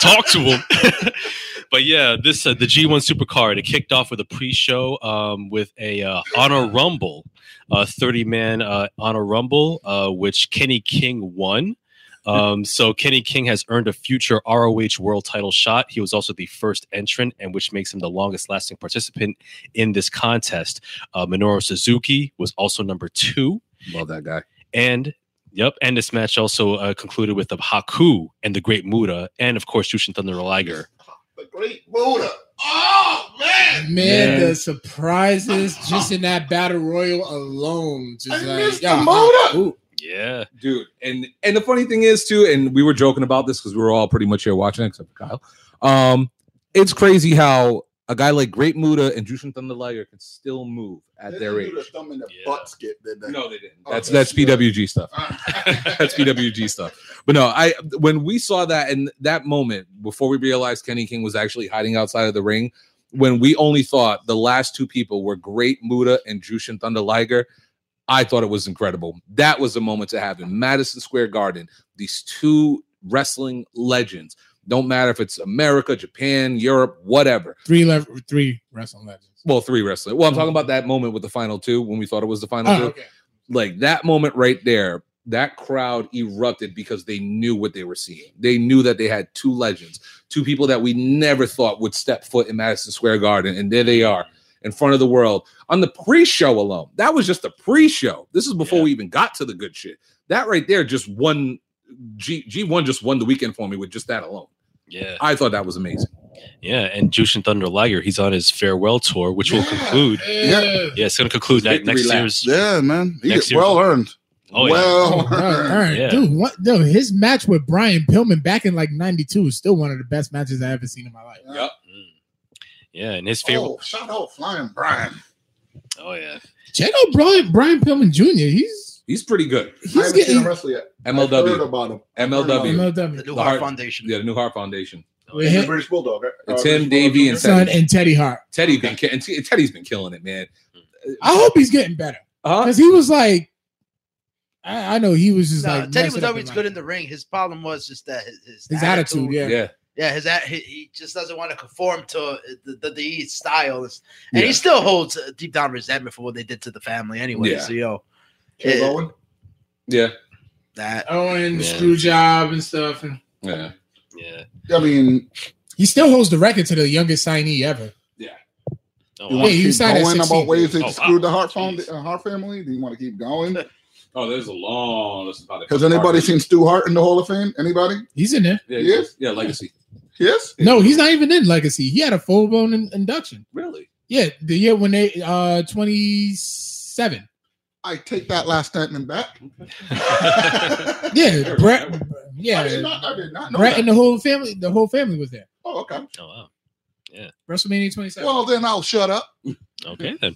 Speaker 1: talk to him. but yeah, this uh, the G1 Supercard. It kicked off with a pre-show um, with a uh, Honor Rumble, uh, 30 man uh, Honor Rumble, uh, which Kenny King won. Um, so Kenny King has earned a future ROH World Title shot. He was also the first entrant, and which makes him the longest lasting participant in this contest. Uh, Minoru Suzuki was also number two,
Speaker 3: Love that guy.
Speaker 1: and Yep, and this match also uh, concluded with the Haku and the Great Muta, and of course Jushin Thunder Liger.
Speaker 2: The great Buddha. Oh man.
Speaker 5: Man,
Speaker 3: Yeah.
Speaker 5: the surprises just in that battle royal alone, just
Speaker 2: I
Speaker 5: like
Speaker 2: missed
Speaker 5: yeah,
Speaker 2: the motor.
Speaker 5: ooh,
Speaker 1: Yeah,
Speaker 3: dude. And and the funny thing is too, and we were joking about this because we were all pretty much here watching, except for Kyle. Um, it's crazy how a guy like Great Muta and Jushin Thunder Liger can still move at their age.
Speaker 2: The thumb in the
Speaker 1: Yeah.
Speaker 2: butt skip, did they?
Speaker 3: No, they didn't.
Speaker 2: Oh,
Speaker 3: That's
Speaker 2: that's
Speaker 3: that's PWG stuff. That's PWG stuff. But no, I when we saw that in that moment before we realized Kenny King was actually hiding outside of the ring, when we only thought the last two people were Great Muta and Jushin Thunder Liger, I thought it was incredible. That was the moment to have in Madison Square Garden. These two wrestling legends. Don't matter if it's America, Japan, Europe, whatever.
Speaker 5: three level three wrestling legends.
Speaker 3: Well, three wrestling. Well, I'm talking about mm-hmm. that moment with the final two when we thought it was the final
Speaker 5: Oh,
Speaker 3: two
Speaker 5: okay.
Speaker 3: like that moment right there that crowd erupted because they knew what they were seeing they knew that they had two legends two people that we never thought would step foot in madison square garden and there they mm-hmm. are in front of the world on the pre-show alone that was just the pre-show this is before
Speaker 1: Yeah.
Speaker 3: we even got to the good shit that right there just won G, g1 just won the weekend for me with just that alone
Speaker 1: yeah,
Speaker 3: i thought that was amazing
Speaker 1: yeah. And Jushin Thunder Liger, he's on his farewell tour, which will conclude.
Speaker 5: Yeah.
Speaker 1: Yeah, it's going to conclude that next
Speaker 3: lap.
Speaker 1: year's.
Speaker 2: Yeah, man. He
Speaker 1: Next
Speaker 2: get
Speaker 1: year's-
Speaker 2: well earned.
Speaker 1: Oh, yeah.
Speaker 2: well
Speaker 5: Oh,
Speaker 2: earned.
Speaker 5: earned.
Speaker 1: Yeah.
Speaker 5: Dude, what dude, his match with Brian Pillman back in like 92 is still one of the best matches I ever seen in my life.
Speaker 3: Yep.
Speaker 1: Mm. Yeah, and his favorite.
Speaker 2: Oh, shout out Flying Brian.
Speaker 1: Oh, yeah.
Speaker 5: Check out Brian, Brian Pillman Jr. He's
Speaker 3: he's pretty good
Speaker 2: I
Speaker 5: he's
Speaker 2: haven't seen
Speaker 5: getting
Speaker 2: him wrestle yet. I've heard
Speaker 3: mlw
Speaker 2: about him.
Speaker 3: mlw
Speaker 4: The
Speaker 5: MLW.
Speaker 4: New
Speaker 3: The
Speaker 4: Heart
Speaker 3: Heart-
Speaker 4: Foundation.
Speaker 3: yeah the new heart foundation
Speaker 5: With
Speaker 2: He's
Speaker 5: him,
Speaker 2: British Bulldog, right?
Speaker 3: It's
Speaker 2: Uh,
Speaker 3: him, Davey,
Speaker 2: Bulldog,
Speaker 3: and
Speaker 5: son, and Teddy Hart.
Speaker 3: teddy been ki- and T- teddy's been killing it man
Speaker 5: I hope he's getting better
Speaker 3: uh-huh.
Speaker 5: because he was like, I, I know he was just
Speaker 4: No,
Speaker 5: like
Speaker 4: Teddy
Speaker 5: messing
Speaker 4: was always good
Speaker 5: life.
Speaker 4: in the ring. His problem was just that his, his,
Speaker 5: His attitude, yeah.
Speaker 3: yeah
Speaker 4: Yeah, his at, he, he just doesn't want to conform to the the, the style, and
Speaker 3: Yeah.
Speaker 4: he still holds uh, deep down resentment for what they did to the family anyway.
Speaker 3: Yeah.
Speaker 4: So yo,
Speaker 2: Joe
Speaker 4: Yeah.
Speaker 2: Bowen.
Speaker 3: yeah
Speaker 4: that
Speaker 5: Oh, and the
Speaker 1: Yeah.
Speaker 5: screw job and stuff. And
Speaker 3: yeah
Speaker 1: Yeah.
Speaker 2: I mean,
Speaker 5: he still holds the record to the youngest signee ever.
Speaker 1: Oh,
Speaker 2: you
Speaker 1: wow.
Speaker 2: want
Speaker 5: Yeah,
Speaker 2: to
Speaker 5: he
Speaker 2: keep
Speaker 5: signed at
Speaker 2: going about ways they
Speaker 1: Oh,
Speaker 2: screwed
Speaker 1: wow.
Speaker 2: the Hart, found, uh, Hart family? Do you want to keep going?
Speaker 3: Oh, there's a long list about it.
Speaker 2: Has anybody seen Stu Hart in the Hall of Fame? Anybody?
Speaker 5: He's in there.
Speaker 3: Yeah,
Speaker 2: Yes?
Speaker 3: yeah, legacy.
Speaker 2: Yes.
Speaker 5: No, he's not even in Legacy. He had a full blown in- induction.
Speaker 3: Really?
Speaker 5: Yeah, the year when they uh twenty seven.
Speaker 2: I take that last statement back.
Speaker 5: Yeah, Bret.
Speaker 2: I did
Speaker 5: Yeah,
Speaker 2: not. I did not know
Speaker 5: Bret
Speaker 2: that.
Speaker 5: and the whole family. The whole family was there.
Speaker 2: oh, okay.
Speaker 1: Oh, wow. Yeah.
Speaker 5: WrestleMania twenty seven.
Speaker 2: Well, then I'll shut up.
Speaker 1: Okay then.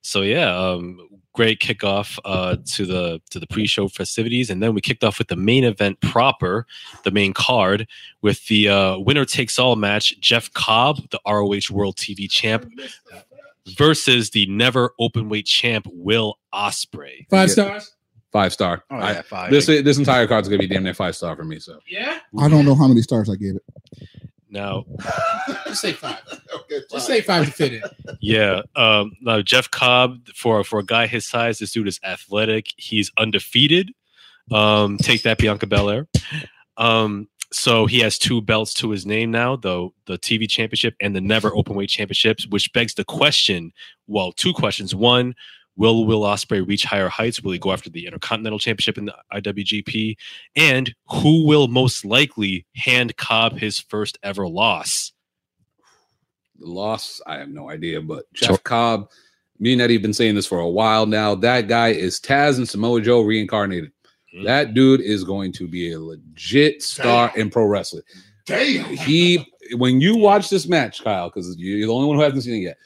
Speaker 1: So yeah, um, great kickoff uh, to the to the pre-show festivities, and then we kicked off with the main event proper, the main card, with the uh, winner takes all match: Jeff Cobb, the ROH World TV Champ, versus the never open weight champ Will Ospreay.
Speaker 5: Five stars.
Speaker 3: Five star.
Speaker 4: oh yeah, five.
Speaker 3: this this entire card's gonna be damn near five star for me. So
Speaker 5: Yeah,
Speaker 2: I don't know how many stars I gave it.
Speaker 1: Now,
Speaker 5: just say five.
Speaker 2: okay,
Speaker 5: Just say five to fit in.
Speaker 1: yeah, um, now Jeff Cobb for for a guy his size, this dude is athletic. He's undefeated. Um, take that, Bianca Belair. Um, so he has two belts to his name now, though the TV championship and the never openweight championships, which begs the question. Well, two questions. One, will Will Ospreay reach higher heights? Will he go after the Intercontinental Championship in the IWGP? And who will most likely hand Cobb his first ever loss?
Speaker 3: the loss, I have no idea. But Jeff
Speaker 1: Sure.
Speaker 3: Cobb, me and Eddie have been saying this for a while now. That guy is Taz and Samoa Joe reincarnated.
Speaker 1: Mhm.
Speaker 3: That dude is going to be a legit star in pro wrestling.
Speaker 2: Damn.
Speaker 3: he when you watch this match, Kyle, because you're the only one who hasn't seen it yet,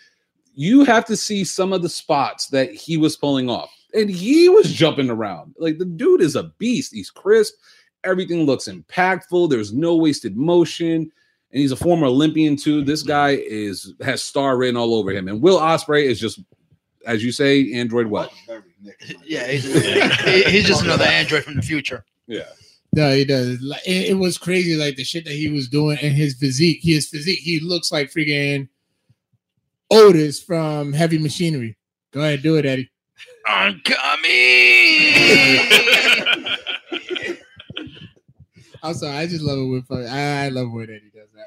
Speaker 3: you have to see some of the spots that he was pulling off. And he was jumping around. Like the dude is a beast. He's crisp. Everything looks impactful. There's no wasted motion. And he's a former Olympian too. This guy is has star written all over him. And Will Osprey is just, as you say, Android what?
Speaker 4: yeah, he's, he's just another android from the future.
Speaker 3: Yeah.
Speaker 5: No, he does. Like, it, it was crazy, like the shit that he was doing and his physique. His physique, he looks like freaking Otis from Heavy Machinery. Go ahead, do it, Eddie.
Speaker 4: I'm coming.
Speaker 5: I'm sorry, I just love it when I, I love when Eddie does that.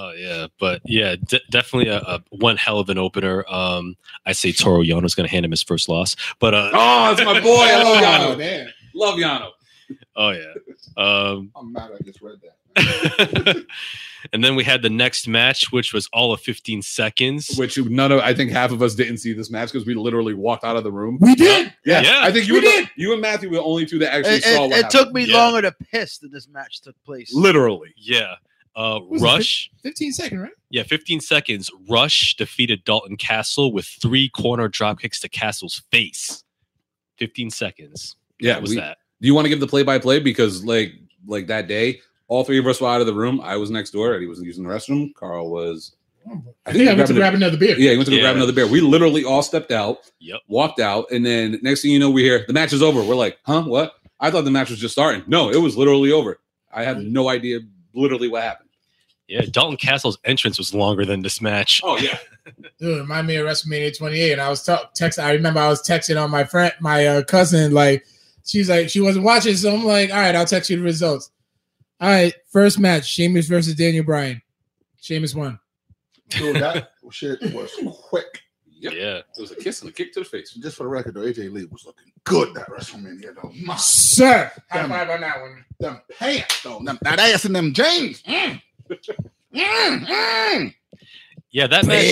Speaker 1: Oh yeah, but yeah, de- definitely a, a one hell of an opener. Um, I say Toru Yano's going to hand him his first loss, but uh,
Speaker 3: Oh, it's my boy. I love Yano.
Speaker 5: damn.
Speaker 3: Love Yano.
Speaker 1: Oh yeah. Um,
Speaker 2: I'm mad I just read that.
Speaker 1: and then we had the next match, which was all of 15 seconds.
Speaker 3: Which none of I think half of us didn't see this match because we literally walked out of the room.
Speaker 5: We did.
Speaker 3: Yeah,
Speaker 1: Yeah.
Speaker 3: I think you
Speaker 5: We
Speaker 3: and the-
Speaker 5: did.
Speaker 3: you and Matthew were the only two that actually
Speaker 4: It,
Speaker 3: saw
Speaker 4: it-
Speaker 3: what
Speaker 4: it took me
Speaker 1: Yeah.
Speaker 4: longer to piss than this match took place.
Speaker 3: literally.
Speaker 1: Yeah. Uh,
Speaker 5: Was it
Speaker 1: Rush.
Speaker 5: 15 second, right?
Speaker 1: Yeah, 15 seconds. Rush defeated Dalton Castle with three corner drop kicks to Castle's face. 15 seconds.
Speaker 3: Yeah,
Speaker 1: What was
Speaker 3: we-
Speaker 1: that?
Speaker 3: Do you want to give the play by play because like like that day, all three of us were out of the room. I was next door. Eddie was using the restroom. Carl was.
Speaker 5: I think I went to grab another beer.
Speaker 3: Yeah, he went to go
Speaker 1: Yeah.
Speaker 3: grab another beer. We literally all stepped out,
Speaker 1: Yep.
Speaker 3: walked out, and then next thing you know, we hear the match is over. We're like, huh? What? I thought the match was just starting. No, it was literally over. I have no idea literally what happened.
Speaker 1: Yeah, Dalton Castle's entrance was longer than this match.
Speaker 3: Oh yeah.
Speaker 5: Dude, remind me of WrestleMania 28. And I was ta- text. I remember I was texting on my friend, my uh, cousin. Like, she's like, she wasn't watching, so I'm like, all right, I'll text you the results. All right, first match: Sheamus versus Daniel Bryan. Sheamus won.
Speaker 2: Dude, that shit was quick.
Speaker 3: Yep.
Speaker 1: Yeah.
Speaker 3: It was a kiss and a kick to the face.
Speaker 2: Just for the record, though, AJ Lee was looking good that WrestleMania though. My,
Speaker 5: Sir, high
Speaker 2: Damn.
Speaker 5: five on that one.
Speaker 2: them pants though, them, that ass and them jeans. Mm.
Speaker 1: Yeah, that match.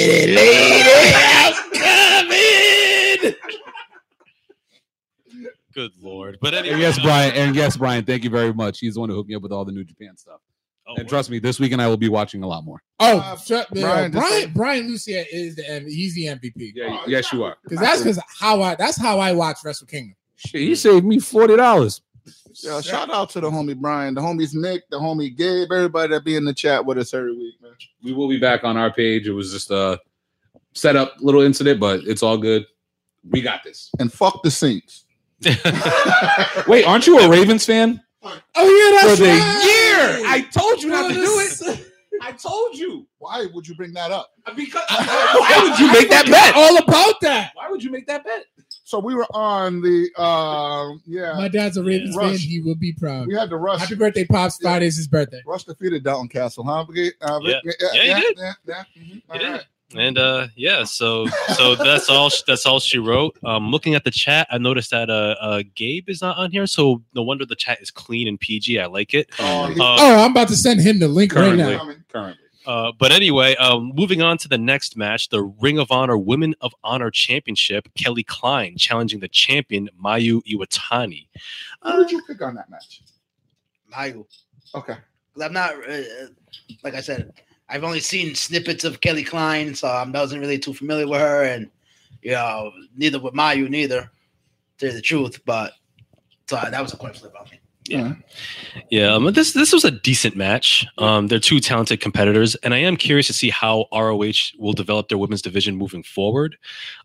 Speaker 1: Good lord. But anyway.
Speaker 3: And yes, Brian. And yes, Brian. Thank you very much. He's the one who hooked me up with all the New Japan stuff.
Speaker 1: Oh,
Speaker 3: And trust me, this weekend I will be watching a lot more.
Speaker 5: Oh,
Speaker 2: Uh,
Speaker 5: shut the,
Speaker 2: Brian,
Speaker 5: Brian, Brian, Brian Lucia is the M- he's the MVP.
Speaker 3: Yeah, yes, you are.
Speaker 5: Because that's because how I that's how I watch Wrestle Kingdom.
Speaker 3: Shit, he saved me forty dollars.
Speaker 2: Yeah, shout out to the homie Brian, the homies Nick, the homie Gabe, everybody that be in the chat with us every week, man.
Speaker 3: We will be back on our page. It was just a set up little incident, but it's all good. We got this.
Speaker 2: And fuck the Saints.
Speaker 3: Wait, aren't you a Ravens fan?
Speaker 5: Oh yeah,
Speaker 3: For
Speaker 5: that's
Speaker 3: the
Speaker 5: right.
Speaker 3: year, I told you not to do it. I told you
Speaker 2: Why would you bring that up?
Speaker 3: because why would you make that bet?
Speaker 5: All about that.
Speaker 3: Why would you make that bet?
Speaker 2: So we were on the um yeah.
Speaker 5: My dad's a Ravens
Speaker 2: Rush.
Speaker 5: fan. He will be proud.
Speaker 2: We had to rush.
Speaker 5: Happy birthday, pops! Friday is his birthday.
Speaker 2: Rush defeated Dalton Castle, huh? We- Uh,
Speaker 1: Yeah.
Speaker 2: yeah,
Speaker 1: Yeah, he
Speaker 2: yeah,
Speaker 1: did.
Speaker 2: Yeah, yeah. mhm. All
Speaker 1: did.
Speaker 2: right.
Speaker 1: and uh yeah so so that's all that's all she wrote um looking at the chat i noticed that uh, uh gabe is not on here so no wonder the chat is clean and pg i like it
Speaker 2: Oh, he-
Speaker 1: Uh,
Speaker 5: Oh, I'm about to send him the link right now.
Speaker 3: Currently,
Speaker 1: Uh, but anyway, um, moving on to the next match, the Ring of Honor Women of Honor Championship, Kelly Klein challenging the champion Mayu Iwatani.
Speaker 2: Who did you pick on that match?
Speaker 4: Mayu.
Speaker 2: Okay.
Speaker 4: I'm not, uh, like I said, I've only seen snippets of Kelly Klein, so I wasn't really too familiar with her, and you know, neither with Mayu, neither. To tell you the truth, but so that was a coin flip on me.
Speaker 1: Yeah. Yeah, um, this this was a decent match. Um, they're two talented competitors, and I am curious to see how ROH will develop their women's division moving forward.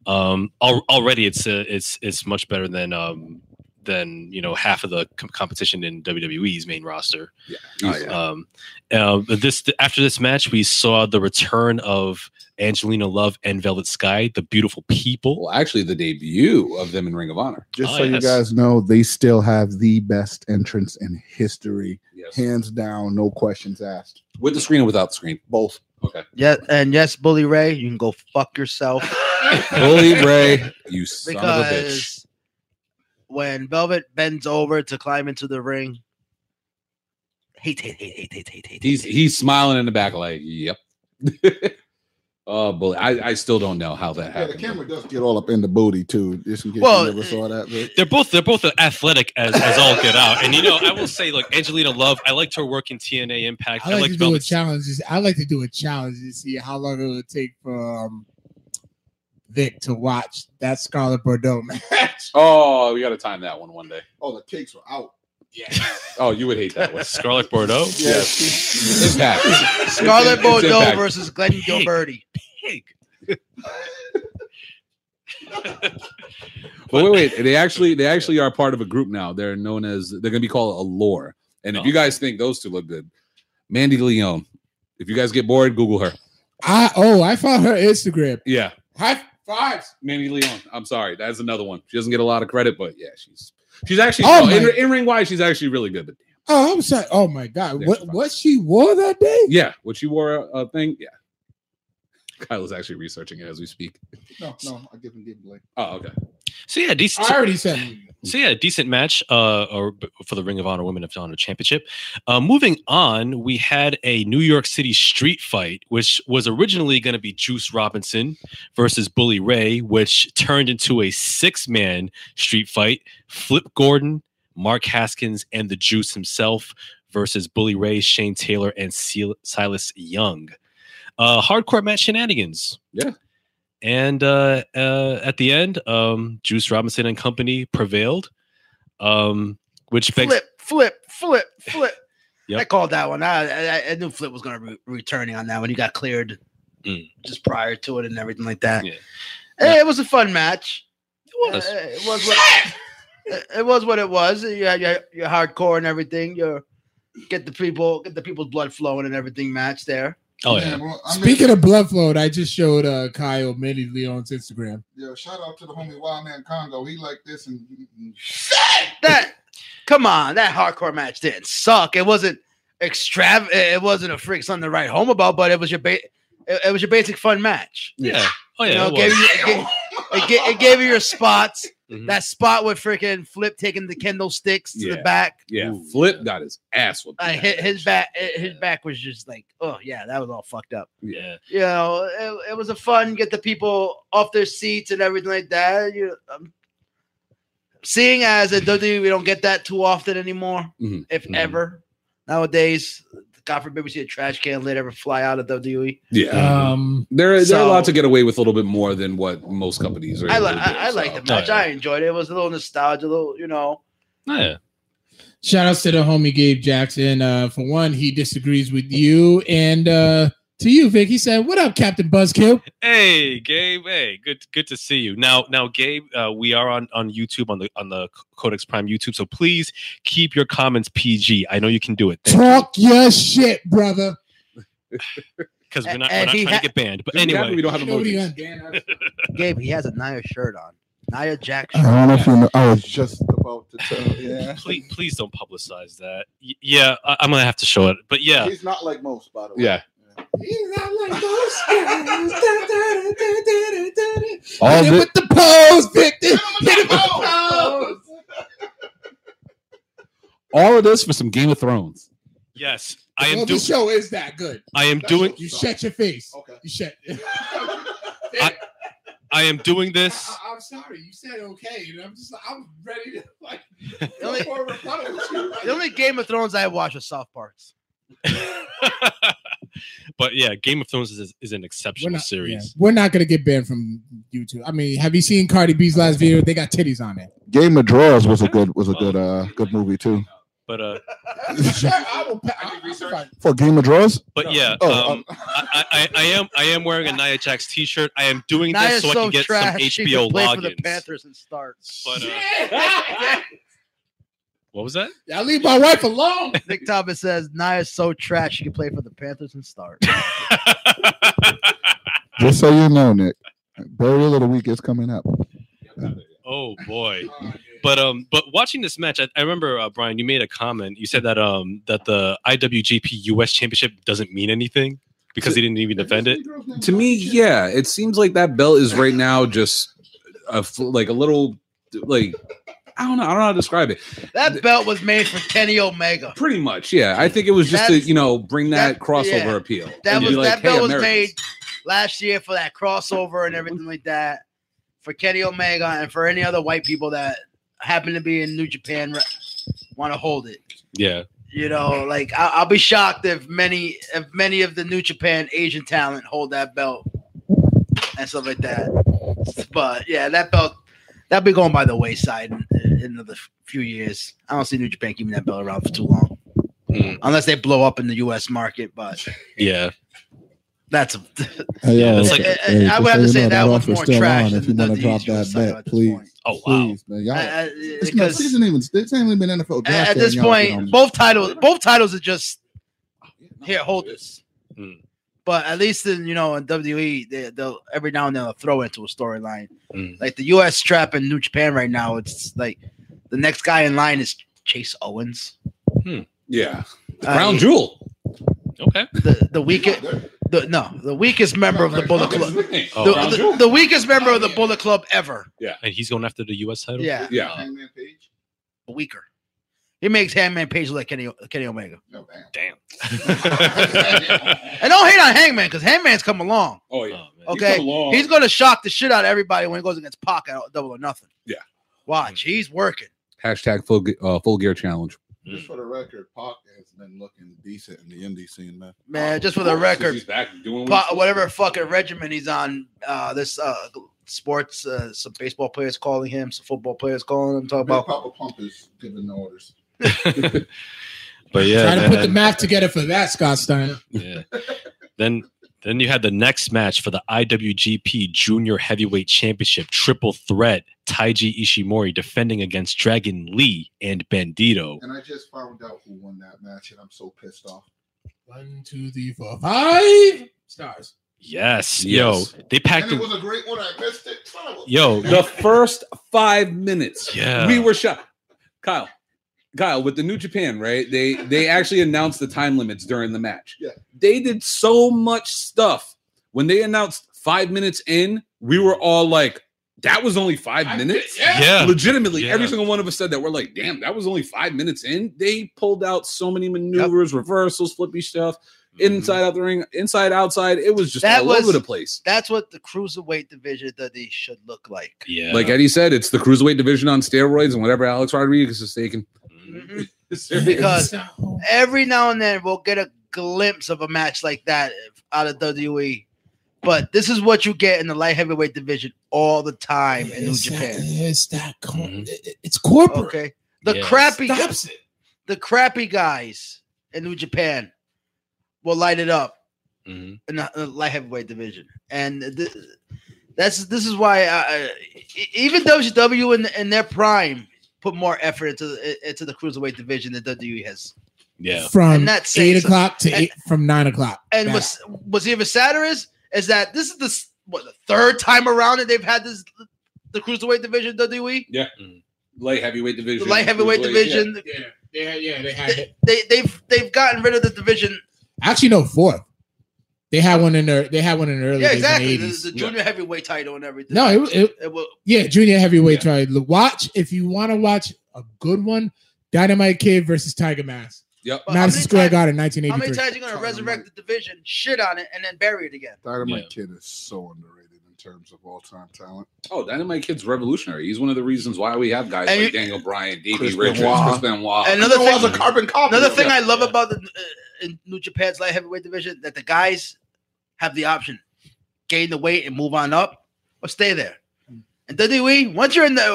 Speaker 1: Um, al- already, it's uh, it's it's much better than um, than you know half of the com- competition in WWE's main roster.
Speaker 3: yeah.
Speaker 2: Oh, yeah.
Speaker 1: Um, uh, but this after this match, we saw the return of Angelina Love and Velvet Sky, the beautiful people.
Speaker 3: Well, actually, the debut of them in Ring of Honor.
Speaker 2: Just
Speaker 1: Oh,
Speaker 2: so you guys know, they still have the best entrance in history.
Speaker 3: Yes.
Speaker 2: Hands down, no questions asked.
Speaker 3: With the screen or without the screen?
Speaker 2: Both.
Speaker 3: Okay.
Speaker 4: Yeah, and yes, Bully Ray, you can go fuck yourself
Speaker 3: Bully Ray, you son of a bitch.
Speaker 4: Because when Velvet bends over to climb into the ring, hate, hate, hate, hate, hate, hate, hate.
Speaker 3: He's
Speaker 4: hate,
Speaker 3: he's smiling in the back, like, yep. oh, boy, I, I still don't know how that
Speaker 2: Yeah, the
Speaker 3: happened.
Speaker 2: camera does get all up in the booty too, just in case
Speaker 4: Well,
Speaker 2: you never saw that. But
Speaker 1: They're both they're both athletic as, as all get out, and you know I will say like Angelina Love, I liked her work in TNA Impact.
Speaker 5: I like, to do a
Speaker 1: Velvet-
Speaker 5: challenge. I like to do a challenge to see how long it would take for um, Vic to watch that Scarlett Bordeaux match.
Speaker 3: Oh, we got to time that one one day.
Speaker 2: oh, the cakes were out.
Speaker 5: Yeah.
Speaker 3: Oh, you would hate that one.
Speaker 1: Scarlett Bordeaux.
Speaker 3: Yes. Impact.
Speaker 4: Scarlett
Speaker 3: It's- it's
Speaker 4: Bordeaux
Speaker 3: Impact.
Speaker 4: versus Glenn
Speaker 1: Pig.
Speaker 4: Gilbertti.
Speaker 1: Pig.
Speaker 3: But wait, wait. They actually they actually are part of a group now. They're known as they're gonna be called Allure. And if
Speaker 1: Oh.
Speaker 3: you guys think those two look good, Mandy Leon. If you guys get bored, Google her.
Speaker 5: I oh, I found her Instagram.
Speaker 3: Yeah,
Speaker 5: High fives.
Speaker 3: Mandy Leon. I'm sorry, that's another one. She doesn't get a lot of credit, but yeah, she's she's actually
Speaker 5: Oh
Speaker 3: no, in, in ring wise, she's actually really good. But
Speaker 5: Oh, I'm sorry. Oh my god,
Speaker 3: Yeah,
Speaker 5: what
Speaker 3: she's
Speaker 5: what she wore that day?
Speaker 3: yeah, what she wore a, a thing. Yeah, Kyle is actually researching it as we speak.
Speaker 2: No, no, I give him give him like
Speaker 3: Oh, okay.
Speaker 1: So yeah, decent.
Speaker 5: I already said.
Speaker 1: So yeah, decent match uh, or for the Ring of Honor Women of Honor Championship. Uh, moving on, we had a New York City street fight, which was originally going to be Juice Robinson versus Bully Ray, which turned into a six-man street fight. Flip Gordon, Mark Haskins, and the Juice himself versus Bully Ray, Shane Taylor, and Sil- Silas Young. Uh, hardcore match shenanigans.
Speaker 3: Yeah.
Speaker 1: And uh, uh, at the end, um, Juice Robinson and company prevailed, um, which begs
Speaker 4: Flip, flip, flip, flip.
Speaker 1: Yep.
Speaker 4: I called that one. I, I, I knew Flip was going to be returning on that when he got cleared
Speaker 1: Mm.
Speaker 4: just prior to it and everything like that.
Speaker 1: Yeah.
Speaker 4: Eh, It was a fun match.
Speaker 1: It was.
Speaker 4: Uh, it was what it- it was what it was. You had your, your hardcore and everything. Your get the people get the people's blood flowing and everything match there.
Speaker 1: Oh yeah,
Speaker 2: well, I mean,
Speaker 5: Speaking of blood flow, I just showed uh, Kyle immediately on his Instagram.
Speaker 2: Yeah, shout out to the homie Wild Man Congo. He like this and
Speaker 4: That come on, that hardcore match didn't suck. It wasn't extrav. It wasn't a freak something to write home about, but it was your ba- it, it was your basic fun match.
Speaker 1: yeah, oh yeah.
Speaker 4: you know,
Speaker 1: it
Speaker 4: gave you, it, gave, it, ga- it gave you your spots.
Speaker 1: Mhm.
Speaker 4: That spot with freaking Flip taking the kendo sticks to
Speaker 3: Yeah.
Speaker 4: the back.
Speaker 3: Yeah,
Speaker 1: Ooh.
Speaker 3: Flip got his ass whooped.
Speaker 4: I
Speaker 3: in
Speaker 4: hit his back. His back was just like, oh yeah, that was all fucked up.
Speaker 1: yeah,
Speaker 4: You know, it, it was a fun get the people off their seats and everything like that. You, um, seeing as a WWE, we don't get that too often anymore,
Speaker 3: Mhm.
Speaker 4: if
Speaker 1: Mhm.
Speaker 4: ever. Nowadays, God forbid we see a trash can lid ever fly out of the WWE.
Speaker 3: Yeah,
Speaker 5: Um,
Speaker 3: they're they're
Speaker 4: so-
Speaker 3: allowed to get away with a little bit more than what most companies are.
Speaker 4: I
Speaker 3: able
Speaker 4: like
Speaker 3: do,
Speaker 4: I, I like
Speaker 3: so.
Speaker 4: the match.
Speaker 1: yeah.
Speaker 4: I enjoyed it. It was a little nostalgia, a little you know.
Speaker 1: Oh, yeah.
Speaker 5: shout outs to the homie Gabe Jackson. Uh, for one, he disagrees with you, and uh, to you, Vic, he said, "What up, Captain Buzzkill?"
Speaker 1: Hey, Gabe. Hey, good good to see you. Now, now, Gabe, uh, we are on on YouTube on the on the Codex Prime YouTube, so please keep your comments PG. I know you can do it
Speaker 5: Talk your shit, brother.
Speaker 1: because we're not, we're not trying
Speaker 4: ha-
Speaker 1: to get banned. But
Speaker 3: Just be happy
Speaker 1: anyway,
Speaker 3: we don't have
Speaker 5: You know what
Speaker 3: emojis.
Speaker 4: Gabe, he has a Nia shirt on. Nia Jax
Speaker 2: I don't know if you know. I was just about to tell. Yeah,
Speaker 1: please please don't publicize that. Y- yeah, I, I'm gonna have to show it. But yeah,
Speaker 2: he's not like most, by the way.
Speaker 3: Yeah.
Speaker 5: He's not like most guys.
Speaker 3: All
Speaker 5: Hit him with the pose, Victor. Hit him with the pose.
Speaker 3: all of this for some Game of Thrones.
Speaker 1: yes, I
Speaker 5: Well,
Speaker 1: am
Speaker 5: the
Speaker 1: doing.
Speaker 5: show is that good.
Speaker 1: I am doing.
Speaker 5: You shut your face.
Speaker 2: Okay.
Speaker 5: You shut.
Speaker 1: I- I am doing this.
Speaker 5: I, am sorry. You said okay, and I'm just. Like, I'm ready to like.
Speaker 4: The only-
Speaker 5: for a rebuttal with you.
Speaker 4: The only Game of Thrones I watch is South Parks.
Speaker 1: but yeah, Game of Thrones is, is an
Speaker 5: We're
Speaker 1: exceptional
Speaker 5: not, yeah,
Speaker 1: series.
Speaker 5: we're not gonna get banned from YouTube. I mean, have you seen Cardi B's last video? They got titties on it.
Speaker 2: Game of Draws was a good was a good uh good movie too.
Speaker 1: But uh,
Speaker 5: Sure, I will. pa- I- I-
Speaker 2: For Game of Draws,
Speaker 1: but yeah,
Speaker 2: Oh,
Speaker 1: um, I, I, I am I am wearing a Nia Jax T-shirt. I am doing
Speaker 4: Nia's
Speaker 1: this so I can get
Speaker 4: trash.
Speaker 1: some
Speaker 4: she
Speaker 1: HBO
Speaker 4: could play for the
Speaker 1: logins.
Speaker 4: Panthers and start.
Speaker 1: But uh, what was that?
Speaker 5: Y'all leave my wife alone.
Speaker 4: Nick Thomas says Nia's so trash she can play for the Panthers and start.
Speaker 2: just so you know, Nick, burial of the week is coming up.
Speaker 1: oh boy. But um, but watching this match, I, I remember uh, Brian, you made a comment. You said that um that the IWGP US Championship doesn't mean anything because he didn't even defend it.
Speaker 3: To me, yeah, it seems like that belt is right now just a like a little like I don't know, I don't know how to describe it.
Speaker 4: That belt was made for Kenny Omega.
Speaker 3: Pretty much, yeah. I think it was just to you know bring that,
Speaker 4: that-
Speaker 3: crossover
Speaker 4: yeah.
Speaker 3: appeal.
Speaker 4: That
Speaker 3: And
Speaker 4: was
Speaker 3: be like,
Speaker 4: that belt
Speaker 3: "Hey,
Speaker 4: was made last year for that crossover and everything like that for Kenny Omega and for any other white people that happen to be in New Japan want to hold it.
Speaker 1: Yeah.
Speaker 4: You know, like I, I'll be shocked if many if many of the New Japan Asian talent hold that belt and stuff like that. But yeah, that belt that'll be going by the wayside in, in another few years. I don't see New Japan keeping that belt around for too long,
Speaker 1: Mm,
Speaker 4: unless they blow up in the U.S. market. But
Speaker 1: yeah.
Speaker 4: that's a,
Speaker 1: Yeah, it's like-
Speaker 4: I- I would have to say that one's
Speaker 2: offer's
Speaker 4: more
Speaker 2: still
Speaker 4: trash
Speaker 2: on if you want to drop that bet, please.
Speaker 4: point.
Speaker 1: Oh wow.
Speaker 2: Please, man. Y'all,
Speaker 4: I- I-
Speaker 2: it's not
Speaker 4: because
Speaker 2: season even. This ain't even been NFL draft.
Speaker 4: at this
Speaker 2: and y'all get on
Speaker 4: point, both titles both titles are just here. Hold this.
Speaker 1: Mm.
Speaker 4: But at least in you know in WWE, they, they'll every now and then they'll throw into a storyline.
Speaker 1: Mm.
Speaker 4: Like the U.S. strap in New Japan right now, it's like the next guy in line is Chase Owens.
Speaker 3: Yeah,
Speaker 4: Uh,
Speaker 3: crown jewel.
Speaker 1: Okay.
Speaker 4: the the weekend The, no, the weakest member of the Bullet Club.
Speaker 1: Oh,
Speaker 4: The, the- the weakest member of the Bullet Club ever.
Speaker 1: Yeah, and he's going after the U.S. title.
Speaker 4: Yeah,
Speaker 3: yeah.
Speaker 2: Hangman Page?
Speaker 4: weaker. He makes Hangman Page look like Kenny, Kenny Omega.
Speaker 2: No, damn.
Speaker 1: Damn.
Speaker 4: And don't hate on Hangman because Hangman's come along.
Speaker 3: Oh
Speaker 1: Oh,
Speaker 3: yeah.
Speaker 1: man.
Speaker 4: Okay,
Speaker 3: come along.
Speaker 4: he's going to shock the shit out of everybody when he goes against Pac at Double or Nothing.
Speaker 3: Yeah.
Speaker 4: Watch, he's working.
Speaker 3: Hashtag full uh, full gear challenge.
Speaker 2: Just for the record, Pac has been looking decent in the indie scene, man.
Speaker 4: Man, just for the record,
Speaker 3: he's back doing
Speaker 4: Pa- whatever fucking regimen he's on, uh, this uh, sports, uh, some baseball players calling him, some football players calling him, talk about
Speaker 2: Papa Pump is giving the orders.
Speaker 1: But yeah,
Speaker 5: Trying to put the
Speaker 1: man.
Speaker 5: math together for that, Scott Steiner.
Speaker 1: yeah. Then then you had the next match for the IWGP Junior Heavyweight Championship triple threat. Taiji Ishimori defending against Dragon Lee and Bandito.
Speaker 2: And I just found out who won that match, and I'm so pissed off.
Speaker 5: One, two, three, four, five stars.
Speaker 1: Yes,
Speaker 3: Yes.
Speaker 1: yo, they packed.
Speaker 2: And it
Speaker 1: in-
Speaker 2: was a great one. I missed it. Son of a-
Speaker 1: Yo,
Speaker 3: The first five minutes,
Speaker 1: Yeah.
Speaker 3: we were shot. Kyle, Kyle, with the New Japan, right? They they actually announced the time limits during the match.
Speaker 2: Yeah.
Speaker 3: They did so much stuff. When they announced five minutes in, we were all like, "That was only five
Speaker 5: I-
Speaker 3: minutes."
Speaker 5: yeah.
Speaker 1: yeah,
Speaker 3: Legitimately,
Speaker 1: Yeah.
Speaker 3: every single one of us said that. We're like, "Damn, that was only five minutes in." They pulled out so many maneuvers, reversals, flippy stuff,
Speaker 1: Mm-hmm.
Speaker 3: inside out the ring, inside outside. It was just
Speaker 4: That
Speaker 3: all
Speaker 4: was-
Speaker 3: over the place.
Speaker 4: that's what the cruiserweight division that they should look like.
Speaker 1: yeah,
Speaker 3: Like Eddie said, it's the cruiserweight division on steroids and whatever Alex Rodriguez is taking.
Speaker 1: Mhm.
Speaker 4: Because every now and then we'll get a glimpse of a match like that out of WWE. But this is what you get in the light heavyweight division all the time in New Japan.
Speaker 5: That, it's that. cor-
Speaker 1: Mhm.
Speaker 5: it- it- it's corporate.
Speaker 4: Okay. The
Speaker 1: Yes.
Speaker 4: crappy
Speaker 5: Stops it.
Speaker 4: the crappy guys in New Japan will light it up
Speaker 1: Mhm.
Speaker 4: in the, the light heavyweight division, and th- that's this is why I, I- even WCW in, in their prime put more effort into the, into the cruiserweight division than WWE has.
Speaker 1: yeah,
Speaker 5: From
Speaker 4: that's
Speaker 5: eight
Speaker 4: so-
Speaker 5: o'clock to
Speaker 4: and-
Speaker 5: eight from nine o'clock.
Speaker 4: And
Speaker 5: back.
Speaker 4: what's what's even sadder is is that this is the what the third time around that they've had this the cruiserweight division WWE, Yeah, mm-hmm.
Speaker 3: Light heavyweight
Speaker 4: the
Speaker 3: division.
Speaker 4: light heavyweight division.
Speaker 5: yeah, yeah, yeah. They had it.
Speaker 4: They, they've they've gotten rid of the division.
Speaker 5: Actually, no fourth. They had one in their. They had one in the early
Speaker 4: Yeah,
Speaker 5: days
Speaker 4: exactly.
Speaker 5: in
Speaker 4: The,
Speaker 5: the 80s.
Speaker 4: the junior heavyweight title and everything.
Speaker 5: No, it, was- it
Speaker 4: It will,
Speaker 5: yeah, junior heavyweight title. Watch if you want to watch a good one. Dynamite Kid versus Tiger Mask.
Speaker 3: Yep.
Speaker 4: But how
Speaker 5: Madison
Speaker 4: many
Speaker 5: Square
Speaker 4: times-
Speaker 5: Garden,
Speaker 4: How many times are you going to resurrect the division, shit on it, and then bury it again?
Speaker 2: Dynamite
Speaker 1: Yeah.
Speaker 2: Kid is so underrated in terms of all time talent.
Speaker 3: Oh, Dynamite Kid's revolutionary. He's one of the reasons why we have guys
Speaker 4: And
Speaker 3: like
Speaker 4: you-
Speaker 3: Daniel Bryan, Davey
Speaker 2: Chris
Speaker 3: Richards,
Speaker 2: Benoit.
Speaker 3: Chris Benoit.
Speaker 4: And another
Speaker 2: Another
Speaker 4: thing,
Speaker 2: was a carbon copy.
Speaker 4: another thing
Speaker 2: it.
Speaker 4: I love about the uh, in New Japan's light heavyweight division that the guys have the option gain the weight and move on up or stay there. Hmm. And WWE, once you're in the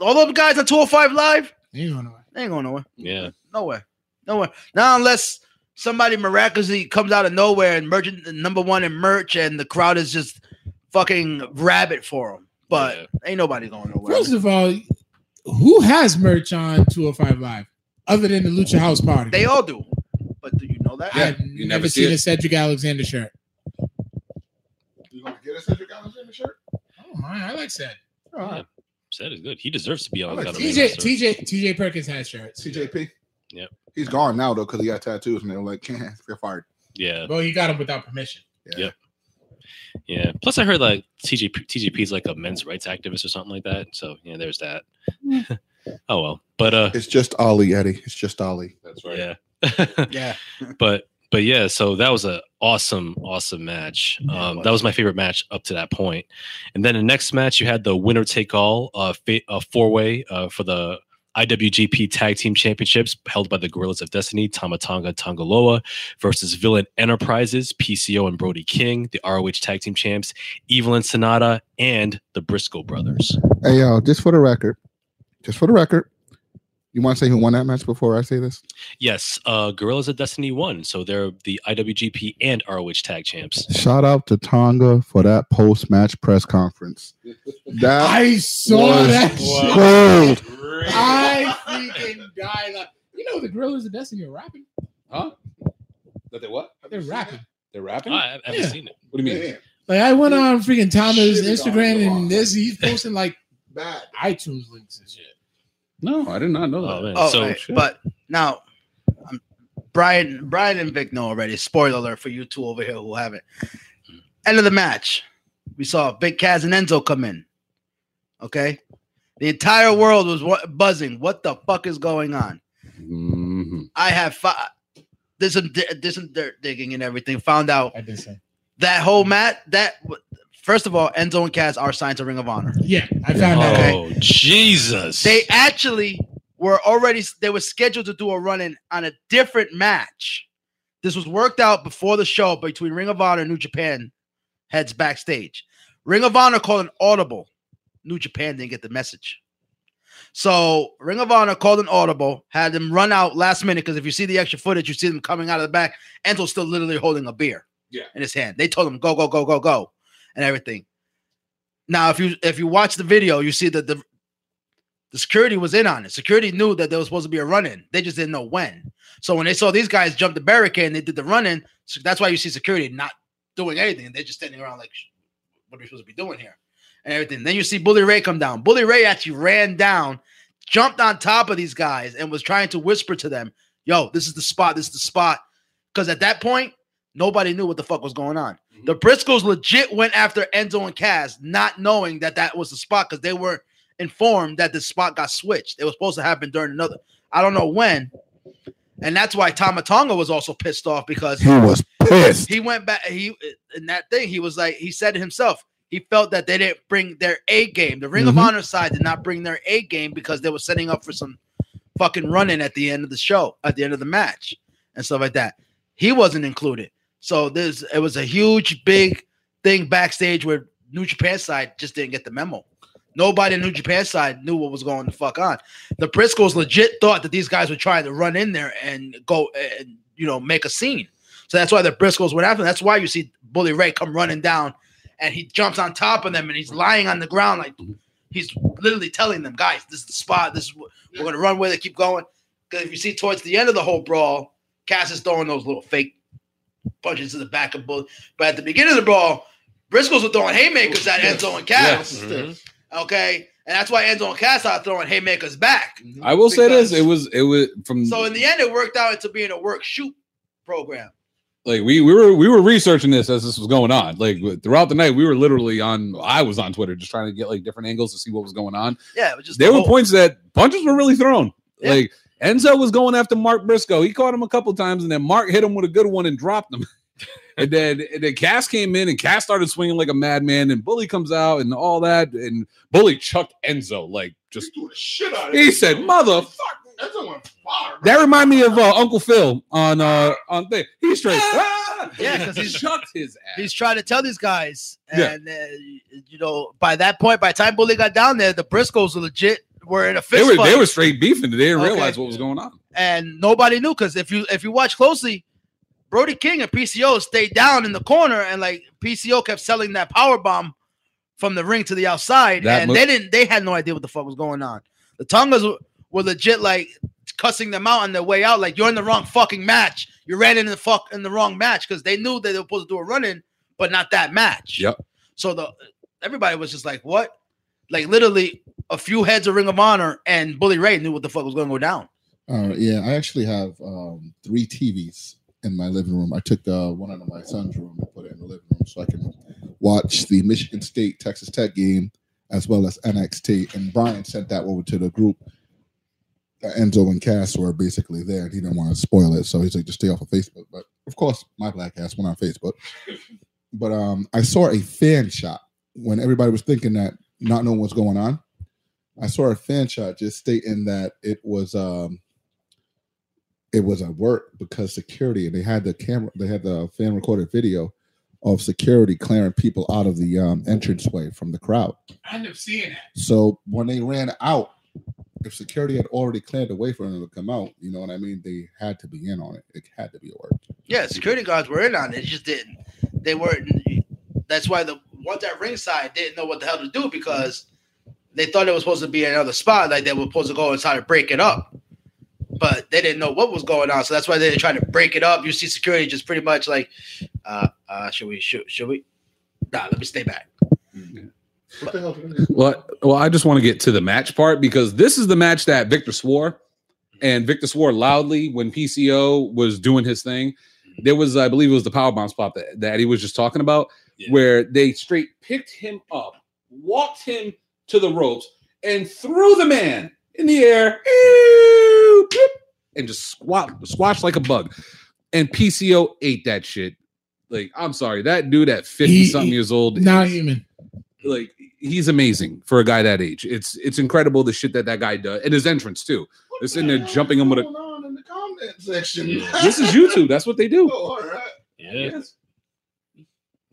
Speaker 4: all those guys on 205 live,
Speaker 5: You don't know.
Speaker 4: they ain't going nowhere.
Speaker 1: yeah.
Speaker 4: Nowhere. Nowhere. Now unless somebody miraculously comes out of nowhere and merchant number one in merch and the crowd is just fucking rabid for them. But
Speaker 1: Yeah.
Speaker 4: ain't nobody going nowhere.
Speaker 5: First of all, who has merch on 205 Live other than the Lucha House Party?
Speaker 4: They all do. But do you know that?
Speaker 3: Yeah,
Speaker 5: I've
Speaker 3: you
Speaker 5: never,
Speaker 3: never see
Speaker 5: seen
Speaker 3: it.
Speaker 5: a Cedric Alexander shirt.
Speaker 2: You gonna get a Cedric Alexander shirt?
Speaker 5: Oh my, I like Ced.
Speaker 1: Yeah. Ced is good. He deserves to be on
Speaker 2: like
Speaker 1: the main
Speaker 5: TJ. TJ TJ Perkins has shirts.
Speaker 2: TJP.
Speaker 1: Yep.
Speaker 2: He's gone now though because he got tattoos and they were like, "Can't you're fired."
Speaker 1: Yeah,
Speaker 5: Well, he got them without permission.
Speaker 1: Yep. yeah. Plus, I heard like TJP TJP is like a men's rights activist or something like that. So yeah, there's that. oh well, but uh,
Speaker 2: It's just Ollie Eddie. It's just Ollie.
Speaker 3: That's right.
Speaker 1: yeah.
Speaker 4: Yeah.
Speaker 1: but but yeah, so that was a awesome, awesome match.
Speaker 4: Yeah,
Speaker 1: Um,
Speaker 4: was.
Speaker 1: that was my favorite match up to that point. And then the next match, you had the winner take all uh, fa- uh four way uh, for the IWGP Tag Team Championships held by the Gorillas of Destiny, Tama Tonga Tanga Loa versus Villain Enterprises, PCO and Brody King, the ROH Tag Team Champs, Evil and Sanada, and the Briscoe Brothers.
Speaker 2: Hey yo, just for the record, just for the record, you want to say who won that match before I say this?
Speaker 1: Yes, uh, Gorillas of Destiny won, so they're the IWGP and ROH Tag Champs.
Speaker 2: Shout out to Tonga for that post match press conference. That
Speaker 5: I saw
Speaker 2: was
Speaker 5: that shit.
Speaker 2: gold.
Speaker 5: I freaking died. Like, you know the Gorillas of Destiny are rapping.
Speaker 3: Huh? That they what?
Speaker 5: They're rapping.
Speaker 3: They're rapping?
Speaker 1: Oh, I, I haven't
Speaker 5: Yeah.
Speaker 1: seen it.
Speaker 3: what do you mean?
Speaker 5: Like I went on freaking Thomas
Speaker 2: Shit
Speaker 5: Instagram and this he's posting like
Speaker 2: Bad.
Speaker 5: iTunes links and shit.
Speaker 3: No, I did not know that.
Speaker 1: Oh
Speaker 4: Oh,
Speaker 1: so
Speaker 4: right. but now, um, Brian, Brian and Vic know already. Spoiler alert for you two over here who haven't. End of the match, we saw Big Cass and Enzo come in. Okay, the entire world was wa- buzzing. What the fuck is going on?
Speaker 3: Mhm.
Speaker 4: I have fi- did some di- did some dirt digging and everything. Found out
Speaker 5: I did say.
Speaker 4: that whole mat that first of all, Enzo and Cass are signed to Ring of Honor.
Speaker 5: Yeah, I found out.
Speaker 4: Okay.
Speaker 1: Oh Jesus!
Speaker 4: They actually were already they were scheduled to do a run in on a different match. This was worked out before the show between Ring of Honor and New Japan heads backstage. Ring of Honor called an audible. New Japan didn't get the message. So Ring of Honor called an audible, had them run out last minute because if you see the extra footage, you see them coming out of the back. Enzo's still literally holding a beer
Speaker 3: Yeah.
Speaker 4: in his hand. They told him go, go, go, go, go, and everything. Now, if you if you watch the video, you see that the the security was in on it. Security knew that there was supposed to be a run in. They just didn't know when. So when they saw these guys jump the barricade and they did the run in, so that's why you see security not doing anything. They're just standing around like, what are we supposed to be doing here? And everything. Then you see Bully Ray come down. Bully Ray actually ran down, jumped on top of these guys, and was trying to whisper to them, yo, this is the spot. This is the spot. Because at that point, nobody knew what the fuck was going on. The Briscoes legit went after Enzo and Cass, not knowing that that was the spot because they were informed that the spot got switched. It was supposed to happen during another. I don't know when. And that's why Tama Tonga was also pissed off because
Speaker 2: He was pissed.
Speaker 4: he went back. He in that thing, he was like, he said it himself. He felt that they didn't bring their A game. The Ring of
Speaker 2: Mhm.
Speaker 4: Honor side did not bring their A game because they were setting up for some fucking running at the end of the show, at the end of the match, and stuff like that. He wasn't included. So there's it was a huge, big thing backstage where New Japan side just didn't get the memo. Nobody in New Japan side knew what was going the fuck on. The Briscoes legit thought that these guys were trying to run in there and go and you know make a scene. So that's why the Briscoes went after. Them. That's why you see Bully Ray come running down, and he jumps on top of them, and he's lying on the ground like mm-hmm. he's literally telling them, guys, this is the spot. This is what we're gonna run with it. Keep going. Because if you see towards the end of the whole brawl, Cass is throwing those little fake punches to the back of Bully. But at the beginning of the brawl, Briscoes were throwing haymakers at Enzo and Cass.
Speaker 1: Mhm.
Speaker 4: Okay, and that's why Enzo and Cass are throwing haymakers back.
Speaker 3: I will say this: it was it was from
Speaker 4: So in the end, it worked out into being a work shoot program.
Speaker 3: like we we were we were researching this as this was going on. Like throughout the night, we were literally on. I was on Twitter just trying to get like different angles to see what was going on.
Speaker 4: Yeah, it was just
Speaker 3: There
Speaker 4: the
Speaker 3: were
Speaker 4: whole-
Speaker 3: points that punches were really thrown.
Speaker 4: Yeah.
Speaker 3: Like Enzo was going after Mark Briscoe. He caught him a couple times, and then Mark hit him with a good one and dropped him. and then and then Cass came in, and Cass started swinging like a madman, and Bully comes out and all that, and Bully chucked Enzo like just.
Speaker 2: the shit out
Speaker 3: He said, "Mother."
Speaker 2: That's on.
Speaker 3: That remind me of uh, Uncle Phil on uh on thing. He's straight. Ah!
Speaker 4: Yeah, 'cause he's-
Speaker 3: chucked his ass.
Speaker 4: he's trying to tell these guys,
Speaker 3: Yeah.
Speaker 4: and uh, you know, by that point, by the time Bully got down there, the Briscoes were legit were in a
Speaker 3: they were
Speaker 4: fight,
Speaker 3: they were straight beefing. They didn't
Speaker 4: Okay.
Speaker 3: realize what was going on.
Speaker 4: and nobody knew because if you if you watch closely, Brody King and PCO stayed down in the corner, and like PCO kept selling that power bomb from the ring to the outside,
Speaker 3: That
Speaker 4: and they didn't they had no idea what the fuck was going on. The Tongas were, were legit like cussing them out on their way out, like you're in the wrong fucking match. You ran in the fuck in the wrong match because they knew that they were supposed to do a run in, but not that match.
Speaker 3: Yep.
Speaker 4: So the everybody was just like, what? Like literally a few heads of Ring of Honor and Bully Ray knew what the fuck was going to go down.
Speaker 2: Uh, yeah, I actually have um, three TVs in my living room. I took the one out of my son's room and put it in the living room so I can watch the Michigan State Texas Tech game as well as NXT. And Brian sent that over to the group. Uh, Enzo and Cass were basically there, and he didn't want to spoil it, so he's like, "Just stay off of Facebook." But of course, my black ass went on Facebook. But um, I saw a fan shot when everybody was thinking that not knowing what's going on. I saw a fan shot just stating that it was um, it was at work because security and they had the camera they had the fan recorded video of security clearing people out of the um, entranceway from the crowd
Speaker 5: I ended up seeing it.
Speaker 2: so when they ran out if security had already cleared the way for them to come out you know what i mean they had to be in on it it had to be at work
Speaker 4: Yeah, security guards were in on it. It just didn't. They weren't. That's why the ones at ringside didn't know what the hell to do because they thought it was supposed to be another spot. Like they were supposed to go and try to break it up, but they didn't know what was going on. So that's why they were trying to break it up. You see security just pretty much like, uh, uh, should we? Should, should we? Nah, let me stay back.
Speaker 2: what the hell
Speaker 3: Well, well, I just want to get to the match part because this is the match that Victor swore and Victor swore loudly when PCO was doing his thing. There was, I believe, it was the power bomb spot that, that he was just talking about,
Speaker 1: Yeah.
Speaker 3: where they straight picked him up, walked him to the ropes, and threw the man in the air, ew, bloop, and just squat, squashed like a bug. And PCO ate that shit. Like, I'm sorry, that dude at 50 something years old,
Speaker 5: Not
Speaker 3: is-
Speaker 5: human.
Speaker 3: like he's amazing for a guy that age. It's it's incredible the shit that that guy does, and his entrance too. They're sitting there jumping him with a.
Speaker 2: In the comment section.
Speaker 3: This is YouTube. That's what they do.
Speaker 2: Oh, all right.
Speaker 1: Yeah,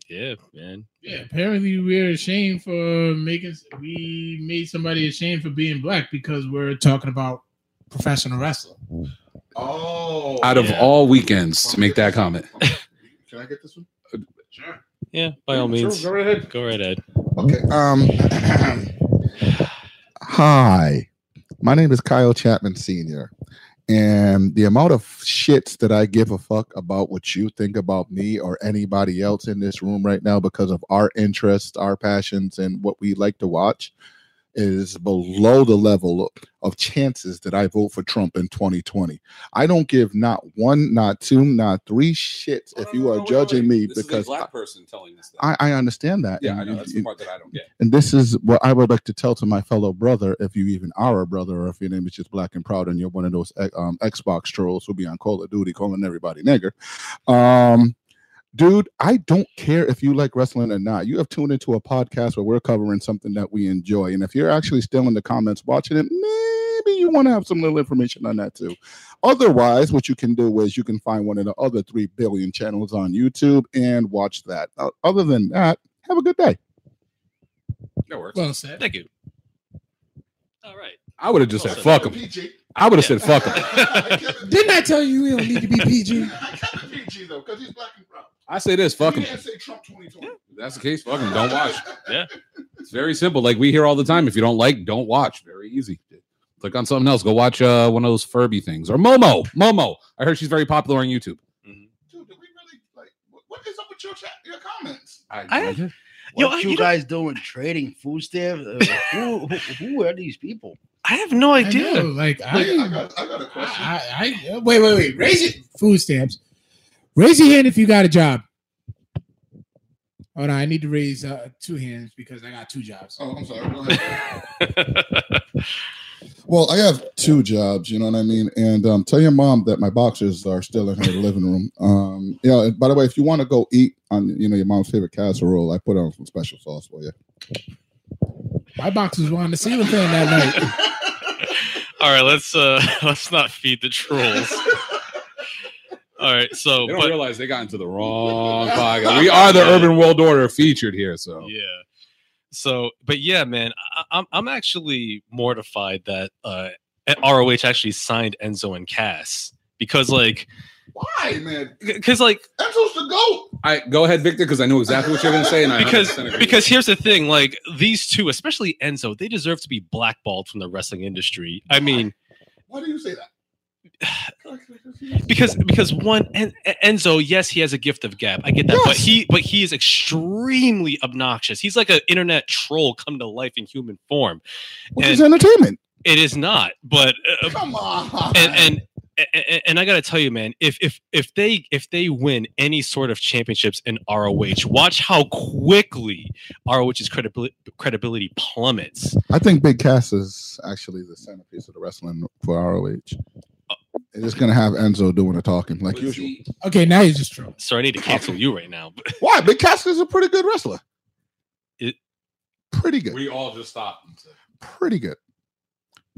Speaker 1: yeah, man.
Speaker 5: Yeah, apparently we're ashamed for making we made somebody ashamed for being black because we're talking about professional wrestling.
Speaker 2: Oh.
Speaker 3: Out of
Speaker 1: Yeah.
Speaker 3: all weekends to make that comment.
Speaker 2: Can I get this one?
Speaker 5: Sure.
Speaker 1: Yeah, by all means,
Speaker 3: Sure, go right ahead.
Speaker 1: go right ahead.
Speaker 2: Okay. Um. hi, my name is Kyle Chapman Senior, and the amount of shits that I give a fuck about what you think about me or anybody else in this room right now because of our interests, our passions, and what we like to watch is below the level of chances that I vote for Trump in 2020. I don't give not one, not two, not three shits if you are judging me because I,
Speaker 3: person telling this.
Speaker 2: I, I understand that.
Speaker 3: yeah,
Speaker 2: and
Speaker 3: I know that's the part that I don't get.
Speaker 2: and this is what I would like to tell to my fellow brother, if you even are a brother, or if your name is just black and proud and you're one of those um, Xbox trolls who be on Call of Duty calling everybody nigger. Um, dude, I don't care if you like wrestling or not. You have tuned into a podcast where we're covering something that we enjoy. And if you're actually still in the comments watching it, maybe you want to have some little information on that too. Otherwise, what you can do is you can find one of the other 3 billion channels on YouTube and watch that. Other than that, have a good day.
Speaker 3: That works.
Speaker 5: Well said.
Speaker 1: Thank you. All right.
Speaker 3: I would have just said
Speaker 1: Well
Speaker 3: fuck him. I would have said fuck him.
Speaker 5: Didn't I tell you we don't need to be PG?
Speaker 2: I kept it PG though, because he's black and proud.
Speaker 3: I say this, fuck
Speaker 2: You
Speaker 3: him.
Speaker 2: can't say Trump 2020.
Speaker 3: If that's the case, fuck him. Don't watch.
Speaker 1: Yeah.
Speaker 3: It's very simple. Like we hear all the time. If you don't like, don't watch. Very easy. Click on something else. Go watch uh, one of those Furby things or Momo. Momo. I heard she's very popular on YouTube.
Speaker 1: Mhm.
Speaker 2: Dude, did we really like? What, what is up with your chat, your comments?
Speaker 1: I-
Speaker 4: What
Speaker 1: Yo, I-
Speaker 4: you,
Speaker 1: you don't-
Speaker 4: guys doing? Trading food stamps? Uh, who, who, who are these people?
Speaker 1: I have no
Speaker 5: I
Speaker 1: idea.
Speaker 5: know, like I,
Speaker 2: I got, I got a question.
Speaker 5: I, I, I- wait, wait, wait. Raise it. Food stamps. Raise your hand if you got a job. Hold on, I need to raise uh, two hands because I got two jobs.
Speaker 2: oh, I'm sorry. Go ahead. Well, I have two jobs, you know what I mean? And um, tell your mom that my boxers are still in her living room. Um, yeah, and by the way, if you want to go eat on, you know, your mom's favorite casserole, I put on some special sauce for you.
Speaker 5: My boxers were on the ceiling fan that night.
Speaker 1: All right, let's uh let's not feed the trolls. All right, so
Speaker 3: They don't
Speaker 1: but
Speaker 3: realize they got into the wrong podcast. We are the Urban World Order featured here, so
Speaker 1: yeah. So, but yeah, man, I, I'm I'm actually mortified that uh ROH actually signed Enzo and Cass because like
Speaker 2: Why, man?
Speaker 1: because like
Speaker 2: Enzo's the goat.
Speaker 3: I go ahead, Victor, because I knew exactly what you're going to say, and I
Speaker 1: because
Speaker 3: 100%
Speaker 1: because here's the thing like these two especially enzo they deserve to be blackballed from the wrestling industry i mean
Speaker 2: Why do you say that?
Speaker 1: because because one En- enzo yes he has a gift of gab i get that but he but he is extremely obnoxious he's like an internet troll come to life in human form
Speaker 2: Which
Speaker 1: and-
Speaker 2: is entertainment.
Speaker 1: it is not but uh,
Speaker 2: Come on.
Speaker 1: and and and, and I gotta tell you, man, if if if they if they win any sort of championships in ROH, watch how quickly ROH's credibility credibility plummets.
Speaker 2: I think Big Cass is actually the centerpiece of the wrestling for ROH. It's just gonna have Enzo doing the talking like
Speaker 3: Was
Speaker 2: usual.
Speaker 3: he-
Speaker 5: Okay, now you're just trolling.
Speaker 1: So I need to cancel you right now. But
Speaker 2: Why? Big Cass is a pretty good wrestler.
Speaker 1: It-
Speaker 2: pretty good.
Speaker 3: we all just stopped. And said,
Speaker 2: Pretty good.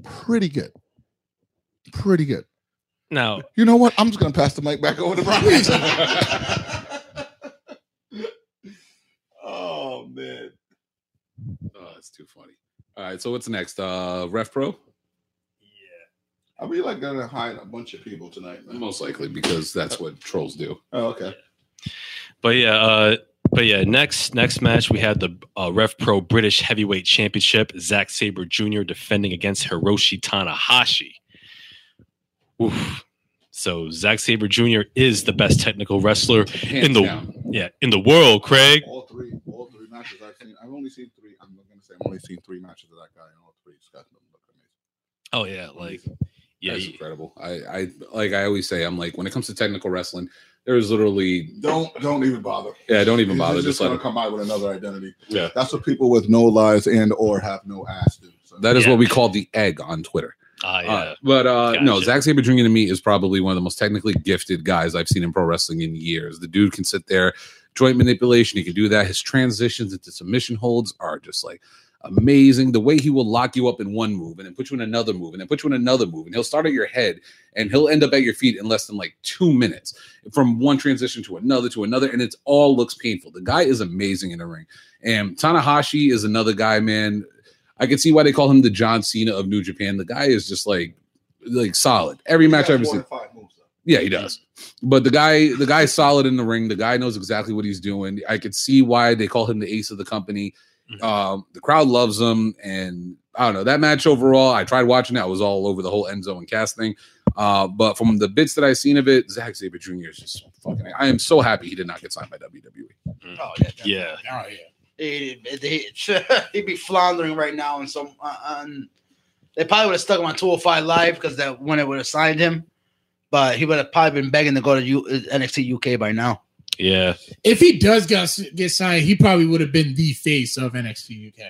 Speaker 2: Pretty good. Pretty good.
Speaker 1: now,
Speaker 2: You know what? I'm just gonna pass the mic back over to Brian. oh man.
Speaker 3: oh, that's too funny. All right, so what's next? Uh, Rev Pro,
Speaker 2: Are we like gonna hide a bunch of people tonight, man?
Speaker 3: most likely because that's what trolls do.
Speaker 2: Oh, okay.
Speaker 1: but yeah, uh, but yeah, next next match we had the uh, Rev Pro British Heavyweight Championship. Zack Sabre Jr. defending against Hiroshi Tanahashi. Oof. So Zack Sabre Jr. is the best technical wrestler
Speaker 3: Hands
Speaker 1: in the
Speaker 3: down.
Speaker 1: yeah in the world. Craig.
Speaker 2: All three, all three matches I've seen. I've only seen three. I'm not gonna say I've only seen three matches of that guy, and all three. Scott look amazing.
Speaker 1: Oh yeah, like Yeah,
Speaker 3: That's
Speaker 1: he-
Speaker 3: incredible. I, I like I always say, I'm like when it comes to technical wrestling, there is literally
Speaker 2: Don't don't even bother.
Speaker 3: yeah, don't even bother.
Speaker 2: just
Speaker 3: Just let
Speaker 2: gonna
Speaker 3: him.
Speaker 2: come out with another identity.
Speaker 3: Yeah.
Speaker 2: That's what people with no lies and or have no ass do. So.
Speaker 3: That is
Speaker 1: Yeah.
Speaker 3: what we call the egg on Twitter.
Speaker 1: ah, yeah.
Speaker 3: Uh, but uh, no,
Speaker 1: Gotcha.
Speaker 3: Zack Sabre Jr. to me is probably one of the most technically gifted guys I've seen in pro wrestling in years. The dude can sit there, joint manipulation. He can do that. His transitions into submission holds are just like amazing. The way he will lock you up in one move and then put you in another move and then put you in another move, and he'll start at your head and he'll end up at your feet in less than like two minutes from one transition to another to another, and it's all looks painful. The guy is amazing in the ring, and Tanahashi is another guy, man. I can see why they call him the John Cena of New Japan. The guy is just like like solid. Every match I've ever seen.
Speaker 2: Five moves, though.
Speaker 3: Yeah, he does. But the guy, the guy's solid in the ring. The guy knows exactly what he's doing. I could see why they call him the ace of the company.
Speaker 1: Mhm.
Speaker 3: Um, the crowd loves him, and I don't know that match overall. I tried watching it. I was all over the whole Enzo and Cass thing. Uh, but from the bits that I've seen of it, Zack Sabre Jr. is just fucking. I am so happy he did not get signed by. WWE.
Speaker 4: Oh yeah, definitely.
Speaker 1: yeah.
Speaker 5: Oh yeah.
Speaker 4: He'd, he'd, he'd be floundering right now and some. Uh, on, they probably would have stuck him on 205 Live because that when it would have signed him, but he would have probably been begging to go to U, NXT UK by now.
Speaker 1: Yeah.
Speaker 5: If he does get get signed, he probably would have been the face of NXT UK,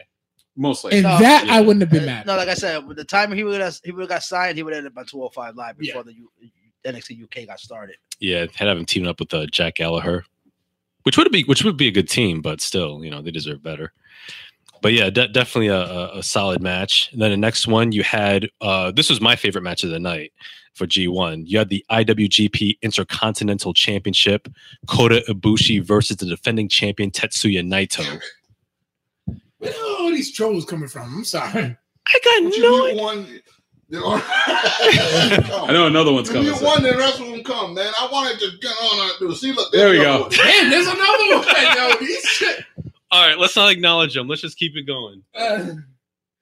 Speaker 3: Mostly,
Speaker 5: and
Speaker 4: No,
Speaker 5: that
Speaker 1: yeah.
Speaker 5: I wouldn't have been mad.
Speaker 4: No, like I said, with the time he would have he would have got signed, he would have ended up on 205 Live
Speaker 5: Yeah.
Speaker 4: before the U, NXT UK got started.
Speaker 1: Yeah. Had to have him teaming up with uh, Jack Gallagher, which would be which would be a good team, but still, you know, they deserve better. But yeah, de- definitely a, a, a solid match. And then the next one you had uh, this was my favorite match of the night for G1. You had the IWGP Intercontinental Championship, Kota Ibushi versus the defending champion Tetsuya Naito.
Speaker 5: Where are all these trolls coming from? I'm sorry.
Speaker 1: I got
Speaker 2: But you
Speaker 1: no
Speaker 2: mute
Speaker 1: idea.
Speaker 2: one.
Speaker 3: I know another one's
Speaker 2: You
Speaker 3: coming.
Speaker 2: mute one, then the rest of them come, man. I wanted to get on. uh, See, look,
Speaker 3: There we go.
Speaker 2: one.
Speaker 5: Damn, there's another one. Yo, these shit.
Speaker 1: All right, let's not acknowledge them. Let's just keep it going.
Speaker 5: Uh,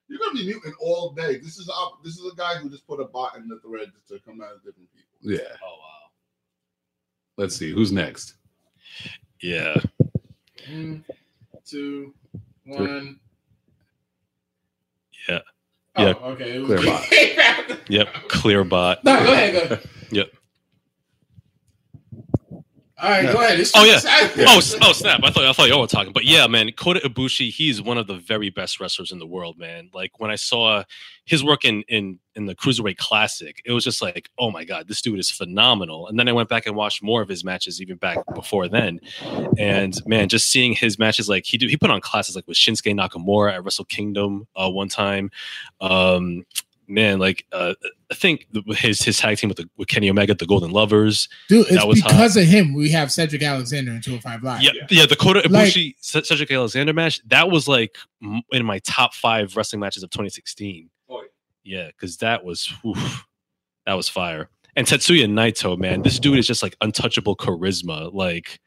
Speaker 2: You're gonna be muting all day. This is this is a guy who just put a bot in the thread to come out of different people.
Speaker 3: Yeah.
Speaker 1: Oh wow.
Speaker 3: Let's see who's next.
Speaker 1: Yeah.
Speaker 5: one, two, one.
Speaker 1: Yeah.
Speaker 5: Oh,
Speaker 1: Yeah.
Speaker 5: okay. It
Speaker 3: Clear bot.
Speaker 1: Yep. Clear bot.
Speaker 5: no, go ahead. Go ahead.
Speaker 1: Yep.
Speaker 5: All right, go ahead. It's
Speaker 1: Oh, yeah.
Speaker 5: yeah.
Speaker 1: Oh, oh snap! I thought I thought y'all were talking, but yeah, man, Kota Ibushi, he's one of the very best wrestlers in the world, man. Like when I saw his work in in in the Cruiserweight Classic, it was just like, oh my god, this dude is phenomenal. And then I went back and watched more of his matches even back before then, and man, just seeing his matches, like he did, he put on classes like with Shinsuke Nakamura at Wrestle Kingdom uh, one time. Um, man, like uh, I think his his tag team with the, with Kenny Omega, the Golden Lovers.
Speaker 5: Dude, it's
Speaker 1: That was
Speaker 5: because of him we have Cedric Alexander in 205 Live.
Speaker 1: Yeah, yeah, the Kota
Speaker 5: Like-
Speaker 1: Ibushi Ce- Cedric Alexander match that was like in my top five wrestling matches of 2016.
Speaker 3: Oh,
Speaker 1: yeah, because that was oof, that was fire. And Tetsuya Naito, man, this dude is just like untouchable charisma. Like,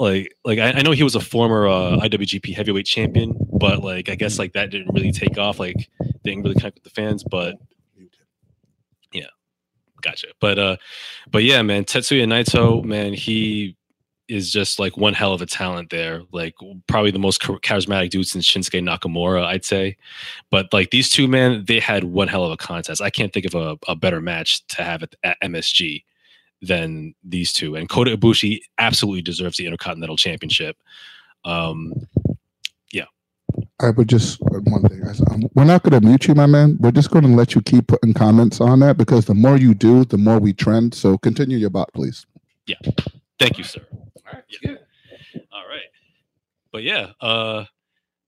Speaker 1: like, like I, I know he was a former uh, IWGP Heavyweight Champion, but like I guess like that didn't really take off. Like, didn't really connect with the fans. But yeah, gotcha. But uh, but yeah, man, Tetsuya Naito, man, he is just like one hell of a talent there. Like probably the most charismatic dude since Shinsuke Nakamura, I'd say. But like these two men, they had one hell of a contest. I can't think of a, a better match to have at, at MSG than these two. And Kota Ibushi absolutely deserves the Intercontinental Championship. Um, yeah.
Speaker 2: I would just one thing. I um, We're not going to mute you, my man. We're just going to let you keep putting comments on that because the more you do, the more we trend. So continue your bot, please. Yeah.
Speaker 1: Thank you, sir.
Speaker 3: All right. Yeah.
Speaker 1: All right. But yeah, uh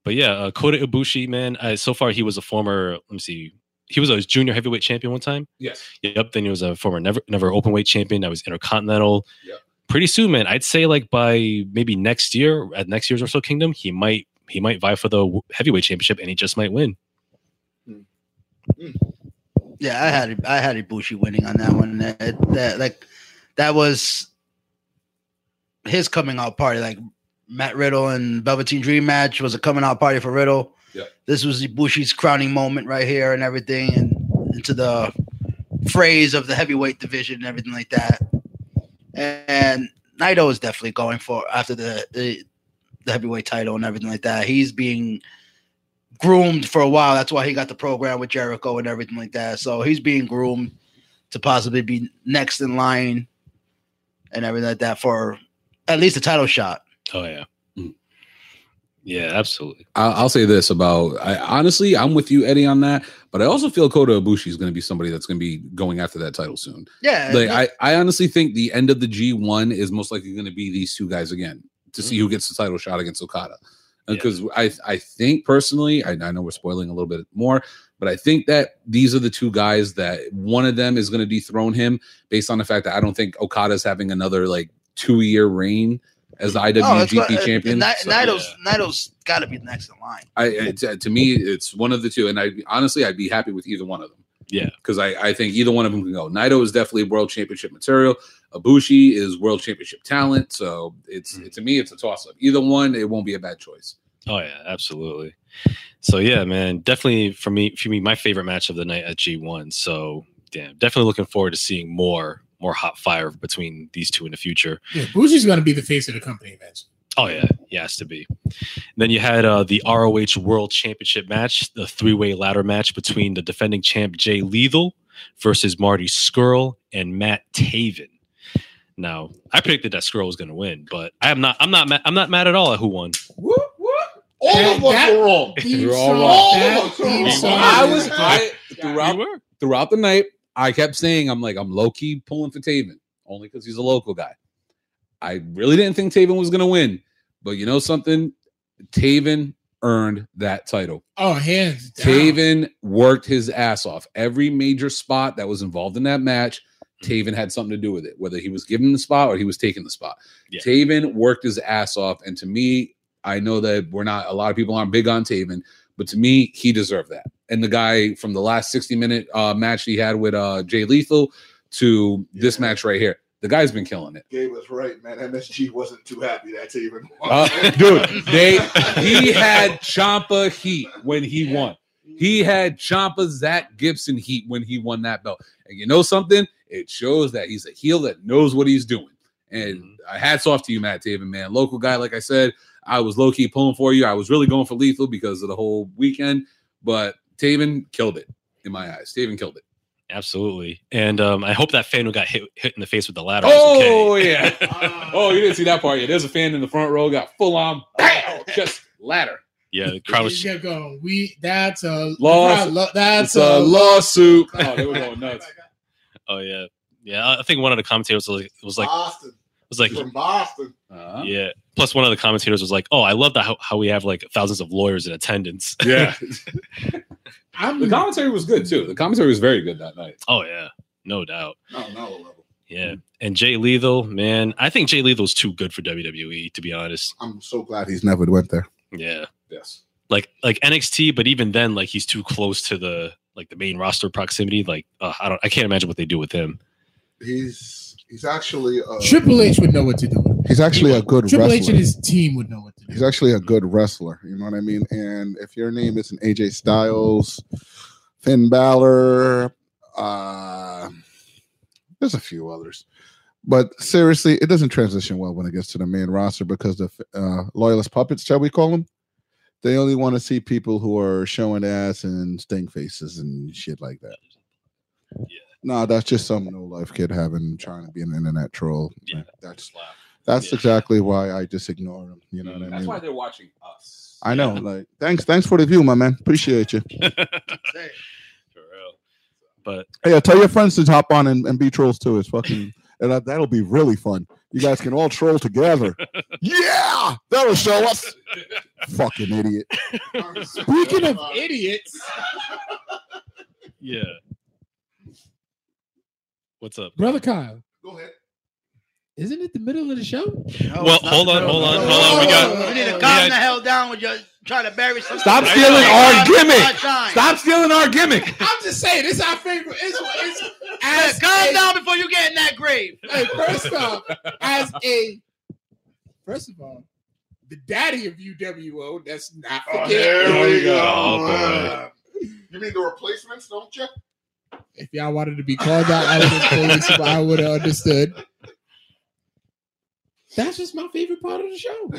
Speaker 1: but yeah, uh, Kota Ibushi, man, uh, so far he was a former, let me see, he was a junior heavyweight champion one time.
Speaker 3: Yes.
Speaker 1: Yep. Then he was a former never never open weight champion. That was intercontinental.
Speaker 3: Yep.
Speaker 1: Pretty soon, man. I'd say like by maybe next year at next year's Wrestle Kingdom, he might he might vie for the heavyweight championship and he just might win. Hmm.
Speaker 4: Yeah, I had I had Ibushi winning on that one. That, that like that was his coming out party. Like Matt Riddle and Velveteen Dream match was a coming out party for Riddle.
Speaker 3: Yep.
Speaker 4: This was Ibushi's crowning moment right here and everything, and into the phrase of the heavyweight division and everything like that. And Naito is definitely going for after the the, the heavyweight title and everything like that. He's being groomed for a while. That's why he got the program with Jericho and everything like that. So he's being groomed to possibly be next in line and everything like that for at least a title shot.
Speaker 1: Oh yeah. Yeah, absolutely.
Speaker 3: I'll, I'll say this about I honestly I'm with you Eddie on that, but I also feel Kota Ibushi is going to be somebody that's going to be going after that title soon.
Speaker 4: Yeah,
Speaker 3: Like I, I honestly think the end of the G1 is most likely going to be these two guys again to see who mm-hmm. gets the title shot against Okada.
Speaker 1: Yeah.
Speaker 3: Because I I think personally, I, I know we're spoiling a little bit more, but I think that these are the two guys that one of them is going to dethrone him based on the fact that I don't think Okada's having another like two year reign as the
Speaker 4: Oh, it's
Speaker 3: IWGP
Speaker 4: got- uh,
Speaker 3: champion.
Speaker 4: Ni-
Speaker 3: So-
Speaker 4: Naito's Naito's got to be next in line.
Speaker 3: I it's, uh, to me it's one of the two, and I honestly I'd be happy with either one of them.
Speaker 1: Yeah.
Speaker 3: because I I think either one of them can go. Naito is definitely world championship material. Ibushi is world championship talent. So it's
Speaker 1: Mhm.
Speaker 3: to me it's a toss up. Either one, it won't be a bad choice.
Speaker 1: Oh yeah, absolutely. So yeah, man, definitely for me, for me, my favorite match of the night at G1. So damn, definitely looking forward to seeing more, more hot fire between these two in the future.
Speaker 5: Yeah, Bushi's gonna be the face of the company eventually.
Speaker 1: Oh yeah, he has to be. Then you had uh, the ROH World Championship match, the three-way ladder match between the defending champ Jay Lethal versus Marty Scurll and Matt Taven. Now, I predicted that Skrull was going to win, but I am not. I'm not. Ma- I'm not mad at all at who won.
Speaker 2: Whoop, whoop. All
Speaker 5: That-
Speaker 2: of us were wrong.
Speaker 3: You're all wrong.
Speaker 2: All of us were wrong.
Speaker 3: I was I throughout
Speaker 1: You
Speaker 3: throughout the night. I kept saying I'm like I'm low key pulling for Taven only because he's a local guy. I really didn't think Taven was going to win, but you know something, Taven earned that title.
Speaker 5: Oh, hands down.
Speaker 3: Taven worked his ass off. Every major spot that was involved in that match, hmm. Taven had something to do with it, whether he was given the spot or he was taking the spot.
Speaker 1: Yeah.
Speaker 3: Taven worked his ass off. And to me, I know that we're not, a lot of people aren't big on Taven, but to me, he deserved that. And the guy from the last 60 minute uh, match he had with uh, Jay Lethal to this match right here, the guy's been killing it.
Speaker 2: Gabe was right, man. MSG wasn't too happy. That's even.
Speaker 3: Uh, dude, they he had Ciampa heat when he won. He had Ciampa Zack Gibson heat when he won that belt. And you know something? It shows that he's a heel that knows what he's doing. And
Speaker 1: Mhm.
Speaker 3: uh, hats off to you, Matt Taven, man. Local guy, like I said, I was low key pulling for you. I was really going for lethal because of the whole weekend, but Taven killed it in my eyes. Taven killed it.
Speaker 1: Absolutely. And um, I hope that fan who got hit hit in the face with the ladder.
Speaker 3: Oh
Speaker 1: okay.
Speaker 3: yeah. oh, you didn't see that part yet. There's a fan in the front row, got full on, bam, just ladder.
Speaker 1: Yeah, the crowd was.
Speaker 5: He's going. We that's a
Speaker 3: Loss.
Speaker 5: lo- That's
Speaker 3: a
Speaker 5: a
Speaker 3: lawsuit. Oh, they were going nuts.
Speaker 1: Oh yeah, yeah. I think one of the commentators was like, was like,
Speaker 2: Boston.
Speaker 1: was like,
Speaker 2: from Boston.
Speaker 3: Uh-huh.
Speaker 1: yeah. Plus, one of the commentators was like, "Oh, I love that how, how we have like thousands of lawyers in attendance."
Speaker 3: Yeah.
Speaker 5: I'm
Speaker 3: the commentary was good too. The commentary was very good that night.
Speaker 1: oh yeah, no doubt.
Speaker 2: No, no level.
Speaker 1: Yeah, and Jay Lethal, man, I think Jay Lethal's too good for WWE. To be honest,
Speaker 2: I'm so glad he's never went there.
Speaker 1: yeah,
Speaker 3: Yes.
Speaker 1: like like NXT, but even then, like he's too close to the like the main roster proximity. Like, uh, I don't, I can't imagine what they do with him.
Speaker 2: He's he's actually uh,
Speaker 5: Triple H would know what to do.
Speaker 2: he's actually a good wrestler.
Speaker 5: Triple H and his team would know what to do.
Speaker 2: He's actually a good wrestler. You know what I mean? And if your name isn't AJ Styles, Finn Balor, uh, there's a few others. But seriously, it doesn't transition well when it gets to the main roster because the uh, loyalist puppets, shall we call them? They only want to see people who are showing ass and stink faces and shit like that.
Speaker 1: Yeah.
Speaker 2: No, that's just some no life kid having trying to be an internet troll.
Speaker 1: Yeah.
Speaker 2: That's that's
Speaker 1: Yeah.
Speaker 2: exactly why I just ignore them. You know what I mean?
Speaker 3: That's why they're watching us.
Speaker 2: I know. Like, thanks, thanks for the view, my man. Appreciate you.
Speaker 1: For real. But
Speaker 2: Hey, uh, tell your friends to hop on and, and be trolls too. It's fucking, and that, that'll be really fun. You guys can all troll together. yeah, that'll show us. fucking idiot.
Speaker 5: Speaking of idiots,
Speaker 1: yeah. What's up?
Speaker 5: brother Kyle,
Speaker 2: Go ahead.
Speaker 5: Isn't it the middle of the show?
Speaker 4: No,
Speaker 1: Well, hold on, hold on, hold on. We got-
Speaker 4: We need to
Speaker 1: we
Speaker 4: calm the hell down with your trying to bury some.
Speaker 3: Stop stealing our gimmick. Stop stealing our gimmick.
Speaker 5: I'm just saying, it's our favorite. It's, it's
Speaker 4: Yeah,
Speaker 5: as
Speaker 4: calm
Speaker 5: a-
Speaker 4: down before you get in that grave.
Speaker 5: Hey, first off, as a first of all, the daddy of UWO. Let's not
Speaker 2: Oh,
Speaker 5: forget.
Speaker 2: here we go.
Speaker 1: Oh, boy.
Speaker 2: You mean the replacements, don't you?
Speaker 5: if y'all wanted to be called out, I would have I would have understood. That's just my favorite part of the show.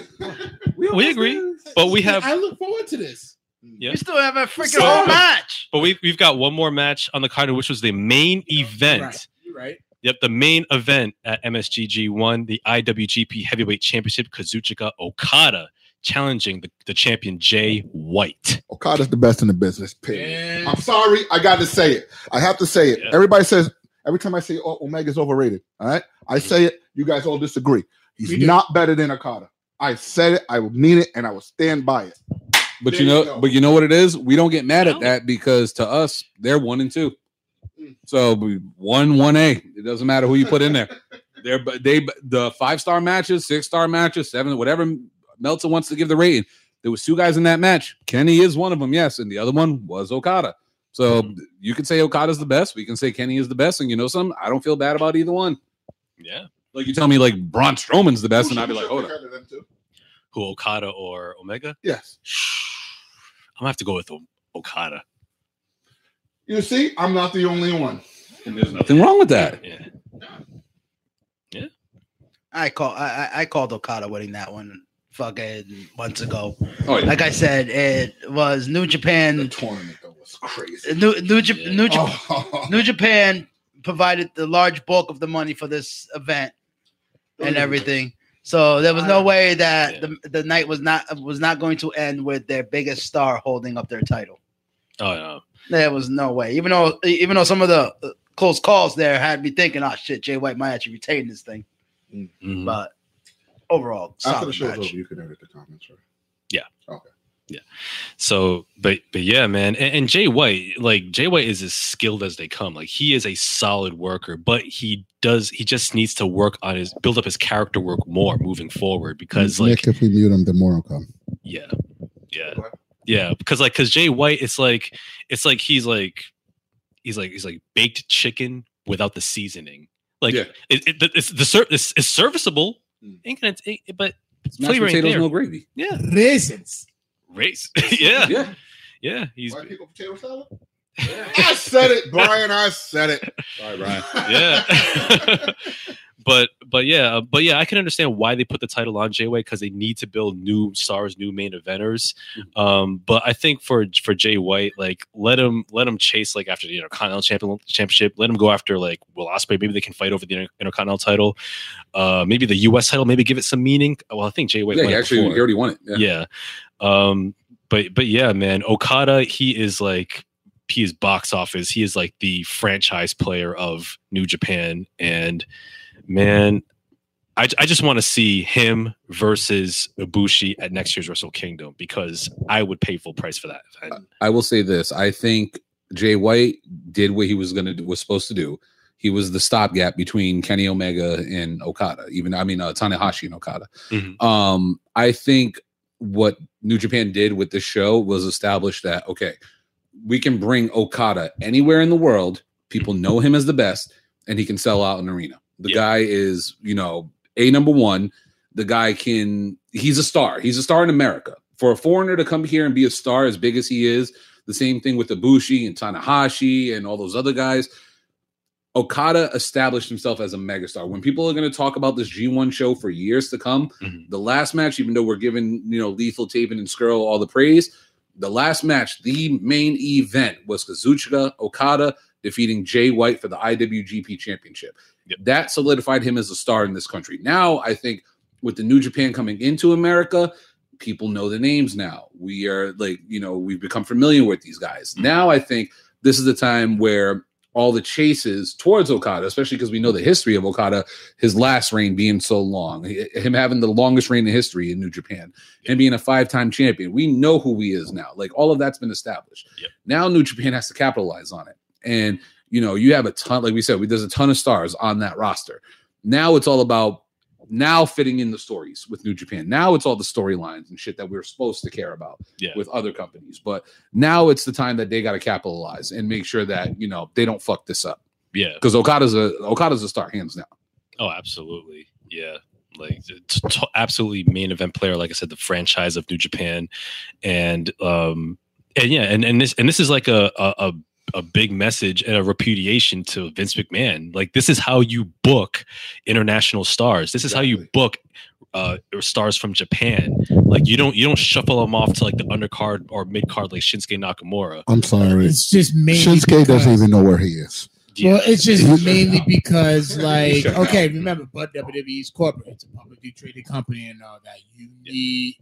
Speaker 1: We agree, but we have
Speaker 5: I look forward to this.
Speaker 1: Yeah.
Speaker 4: You still have a freaking
Speaker 1: So-
Speaker 4: whole match.
Speaker 1: But we've, we've got one more match on the card, which was the main event.
Speaker 5: Right. You're right.
Speaker 1: Yep, the main event at MSG G1, the IWGP Heavyweight Championship, Kazuchika Okada challenging the, the champion Jay White.
Speaker 2: Okada's the best in the business. Period.
Speaker 5: Yeah.
Speaker 2: I'm sorry, I got to say it. I have to say it.
Speaker 1: Yeah.
Speaker 2: Everybody says every time I say oh, Omega's overrated. All right, I say it. You guys all disagree. He's
Speaker 5: We do.
Speaker 2: not better than Okada. I said it. I will mean it, and I will stand by it.
Speaker 3: But
Speaker 2: There
Speaker 3: you
Speaker 2: you
Speaker 3: know,
Speaker 2: go.
Speaker 3: but you know what it is? We don't get mad at that because to us, they're one and two.
Speaker 2: Mm.
Speaker 3: So one one A. It doesn't matter who you put in there. They're but they the five star matches, six star matches, seven, whatever Meltzer wants to give the rating. There was two guys in that match. Kenny is one of them, yes, and the other one was Okada. So
Speaker 2: Mm-hmm.
Speaker 3: you can say Okada's the best. We can say Kenny is the best, and you know something? I don't feel bad about either one.
Speaker 1: Yeah.
Speaker 3: Like you tell me, like Braun Strowman's the best, and I'd be like, hold on.
Speaker 1: Who Okada or Omega?
Speaker 2: Yes.
Speaker 1: I'm gonna have to go with Okada.
Speaker 2: You see, I'm not the only one.
Speaker 3: And there's nothing wrong with that.
Speaker 1: Yeah. Yeah.
Speaker 4: I call I, I- I called Okada winning that one fucking months ago.
Speaker 3: Oh yeah.
Speaker 4: Like I said, it was New
Speaker 2: The
Speaker 4: Japan.
Speaker 2: tournament though was crazy.
Speaker 4: New New, Jap-
Speaker 1: Yeah.
Speaker 4: New, Jap-
Speaker 2: Oh.
Speaker 4: New Japan provided the large bulk of the money for this event and everything. So there was no way that
Speaker 1: Yeah.
Speaker 4: the, the night was not was not going to end with their biggest star holding up their title.
Speaker 1: Oh no.
Speaker 4: There was no way. Even though even though some of the uh, close calls there had me thinking, oh shit, Jay White might actually retain this thing.
Speaker 1: Mhm.
Speaker 4: But overall,
Speaker 2: After the
Speaker 4: solid
Speaker 2: show's
Speaker 4: match.
Speaker 2: over, you can edit the comments. Right?
Speaker 1: So, but but yeah, man, and, and Jay White, like Jay White is as skilled as they come. Like he is a solid worker, but he does he just needs to work on his build up his character work more moving forward because like
Speaker 2: if we mute him, the more will come.
Speaker 1: yeah, yeah, yeah, because like because Jay White, it's like it's like he's like he's like he's like baked chicken without the seasoning. Like
Speaker 3: Yeah.
Speaker 1: it, it, it's the ser- it's, it's serviceable,
Speaker 2: Mm.
Speaker 1: ain't gonna, it, but
Speaker 3: It's mashed
Speaker 1: flavor ain't
Speaker 3: potatoes,
Speaker 1: there.
Speaker 3: no gravy.
Speaker 1: yeah,
Speaker 5: Raisins.
Speaker 1: race, yeah,
Speaker 3: Yeah.
Speaker 1: yeah, he's
Speaker 2: White people potato salad? I said it, Brian. I said it.
Speaker 3: Sorry, Brian.
Speaker 1: yeah but but yeah uh, but yeah i can understand why they put the title on jay white because they need to build new stars new main eventers um but i think for for jay white like let him let him chase like after the intercontinental champion, championship let him go after like Will Ospreay maybe they can fight over the Inter- intercontinental title uh maybe the us title maybe give it some meaning well i think jay white
Speaker 3: yeah,
Speaker 1: won
Speaker 3: he actually,
Speaker 1: before
Speaker 3: he already won it. Yeah.
Speaker 1: yeah. Um, but but yeah, man, Okada, he is like he is box office. He is like the franchise player of New Japan, and man, I I just want to see him versus Ibushi at next year's Wrestle Kingdom because I would pay full price for that event.
Speaker 3: I will say this: I think Jay White did what he was going to do, was supposed to do. He was the stopgap between Kenny Omega and Okada. Even I mean uh, Tanahashi and Okada.
Speaker 1: Mhm.
Speaker 3: Um, I think what New Japan did with this show was establish that okay, we can bring Okada anywhere in the world. People know him as the best, and he can sell out an arena. The
Speaker 1: Yeah.
Speaker 3: guy is, you know, a number one. The guy can. He's a star. He's a star in America. For a foreigner to come here and be a star as big as he is, the same thing with Ibushi and Tanahashi and all those other guys. Okada established himself as a megastar. When people are going to talk about this G1 show for years to come,
Speaker 1: Mhm.
Speaker 3: the last match, even though we're giving you know Lethal, Taven, and Scurll all the praise, the last match, the main event was Kazuchika Okada defeating Jay White for the IWGP Championship.
Speaker 1: Yep.
Speaker 3: That solidified him as a star in this country. Now, I think with the New Japan coming into America, people know the names now. We are like, you know, we've become familiar with these guys. Now, I think this is the time where all the chases towards Okada, especially because we know the history of Okada, his last reign being so long, him having the longest reign in history in New Japan, him being a five time champion. We know who he is now. Like all of that's been established.
Speaker 1: Yep.
Speaker 3: Now New Japan has to capitalize on it. And, you know, you have a ton, like we said, we, there's a ton of stars on that roster. Now it's all about now fitting in the stories with New Japan. Now it's all the storylines and shit that we're supposed to care about
Speaker 1: Yeah,
Speaker 3: with other companies. But now it's the time that they got to capitalize and make sure that you know they don't fuck this up
Speaker 1: yeah.
Speaker 3: because Okada's a Okada's a star hands down.
Speaker 1: Oh, absolutely. Yeah. Like t- absolutely main event player, like I said, the franchise of New Japan. And um and yeah, and, and this and this is like a, a a a big message and a repudiation to Vince McMahon. Like this is how you book international stars. This is how you book uh, stars from Japan. Like you don't you don't shuffle them off to like the undercard or mid card like Shinsuke Nakamura.
Speaker 2: I'm sorry.
Speaker 5: It's just mainly
Speaker 2: Shinsuke
Speaker 5: because,
Speaker 2: doesn't even know where he is.
Speaker 5: Well, it's just mainly because, like, okay, remember, but WWE's corporate, it's a publicly traded company and all that. You need,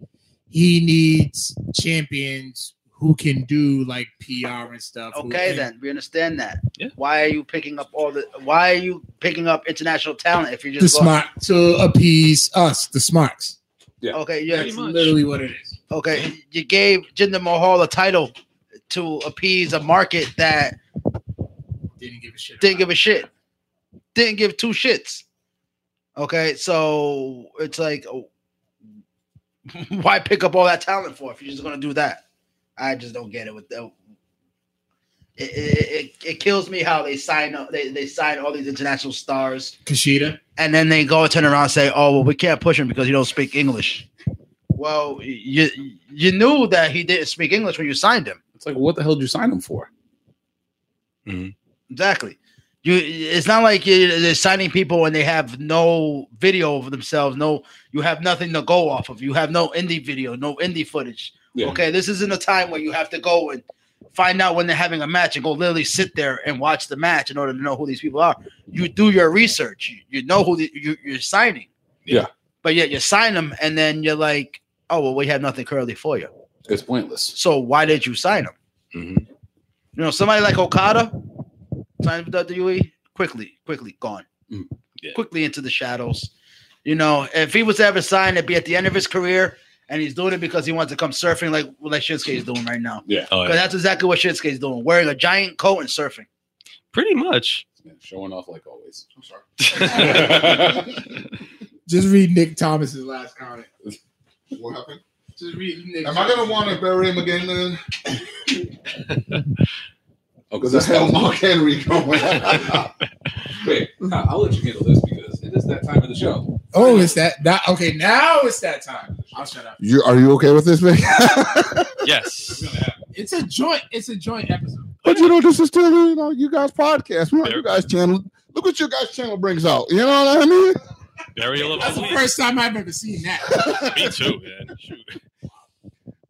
Speaker 5: he needs champions who can do like PR and stuff.
Speaker 4: Okay,
Speaker 5: can-
Speaker 4: then we understand that.
Speaker 1: Yeah.
Speaker 4: Why are you picking up all the? Why are you picking up international talent if you
Speaker 5: the
Speaker 4: just go-
Speaker 5: smart to appease us, the smarts. Yeah.
Speaker 4: Okay, yeah,
Speaker 5: That's literally what it is.
Speaker 4: okay. You gave Jinder Mahal a title to appease a market that
Speaker 5: Didn't give a shit.
Speaker 4: didn't give a shit. Didn't give two shits. Okay, so it's like, why pick up all that talent for if you're just gonna do that? I just don't get it with that. It, it, it, it kills me how they sign up. They, they sign all these international stars,
Speaker 5: it. Kushida.
Speaker 4: and then they go and turn around and say, "Oh, well, we can't push him because he don't speak English." Well, you you knew that he didn't speak English when you signed him.
Speaker 3: It's like, what the hell did you sign him for? Mm-hmm.
Speaker 4: Exactly. You. It's not like you, they're signing people and they have no video of themselves. No, you have nothing to go off of. You have no indie video, no indie footage.
Speaker 3: Yeah.
Speaker 4: Okay, this isn't a time where you have to go and find out when they're having a match and go literally sit there and watch the match in order to know who these people are. You do your research. You, know who the, you, you're signing.
Speaker 3: Yeah.
Speaker 4: But yet you sign them and then you're like, oh well, we have nothing currently for you.
Speaker 3: It's pointless.
Speaker 4: So why did you sign them?
Speaker 1: hmm
Speaker 4: You know, somebody like Okada signed with WWE quickly, quickly gone,
Speaker 3: Mm,
Speaker 1: yeah.
Speaker 4: quickly into the shadows. You know, if he was ever signed, it'd be at the end of his career, and he's doing it because he wants to come surfing like like Shinsuke is doing right now.
Speaker 3: Yeah.
Speaker 1: Oh,
Speaker 4: Because
Speaker 1: yeah.
Speaker 4: that's exactly what Shinsuke is doing, wearing a giant coat and surfing.
Speaker 1: Pretty much.
Speaker 3: Yeah, showing off like always. I'm sorry.
Speaker 5: Just read Nick Thomas's last comment.
Speaker 2: What happened?
Speaker 5: Just read Nick.
Speaker 2: Am I gonna want to bury him again then?
Speaker 3: Oh,
Speaker 2: Because the hell Mark Henry going.
Speaker 3: Wait, Kyle, I'll let you handle this because it is that time of the show.
Speaker 5: Oh, it's that. that okay, now it's that time. I'll shut up.
Speaker 2: you are you okay with this, man?
Speaker 1: yes.
Speaker 5: It's a joint. It's a joint episode.
Speaker 2: but you know, this is still you know you guys podcast. We on you guys channel. Look what your guys channel brings out. You know what I mean?
Speaker 1: Burial of
Speaker 5: That's
Speaker 1: the
Speaker 5: the first time I've ever seen that.
Speaker 1: Me too, man. Shoot.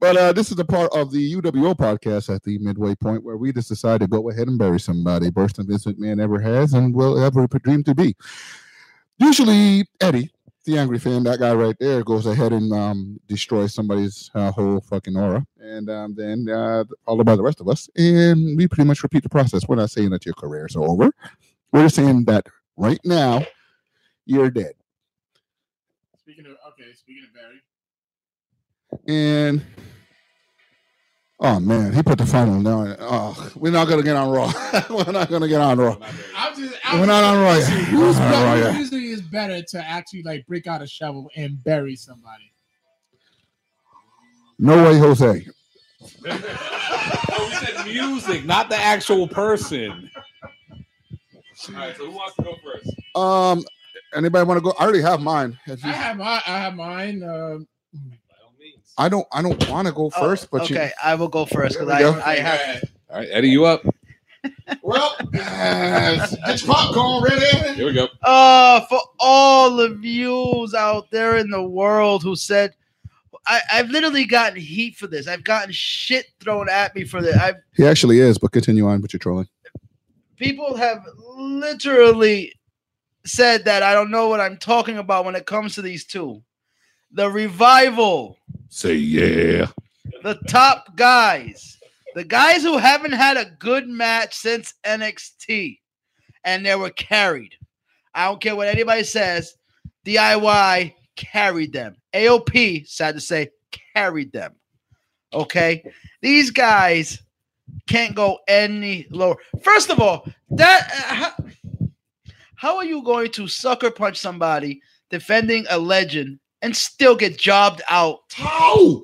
Speaker 2: But uh, this is the part of the UWO podcast at the midway point where we just decide to go ahead and bury somebody worse than Vince McMahon ever has and will ever dream to be. Usually, Eddie, the angry fan, that guy right there, goes ahead and um, destroys somebody's uh, whole fucking aura, and um, then uh, followed by the rest of us, and we pretty much repeat the process. We're not saying that your career is over. We're just saying that right now you're dead.
Speaker 5: Speaking of okay, speaking of Barry,
Speaker 2: And oh man, he put the final down. Oh, we're not gonna get on Raw. we're not gonna get on Raw.
Speaker 5: I'm just.
Speaker 2: We're not on Raw. yet.
Speaker 5: Who's
Speaker 2: We're on Raw
Speaker 5: better, usually is better to actually like break out a shovel and bury somebody.
Speaker 2: No way, Jose.
Speaker 3: Oh, we said music, not the actual person. All right, so who wants to go first?
Speaker 2: Um, anybody want to go? I already have mine. If
Speaker 5: I have my, I have mine. Um,
Speaker 3: By all means.
Speaker 2: I don't. I don't want to go
Speaker 4: Oh,
Speaker 2: first, but
Speaker 4: okay, I will go first because
Speaker 2: There go.
Speaker 4: I, I have.
Speaker 3: All right, Eddie, you up?
Speaker 2: Well, uh, get popcorn ready.
Speaker 3: Here we go.
Speaker 4: Uh, for all the views out there in the world who said, I, I've literally gotten heat for this. I've gotten shit thrown at me for this. I've
Speaker 2: He actually is, but continue on with your trolling.
Speaker 4: people have literally said that I don't know what I'm talking about when it comes to these two. The revival,
Speaker 2: Say yeah.
Speaker 4: the top guys, the guys who haven't had a good match since NXT, and they were carried. I don't care what anybody says. DIY carried them. AOP, sad to say, carried them. Okay, these guys can't go any lower. First of all, that uh, how, how are you going to sucker punch somebody defending a legend and still get jobbed out?
Speaker 2: How?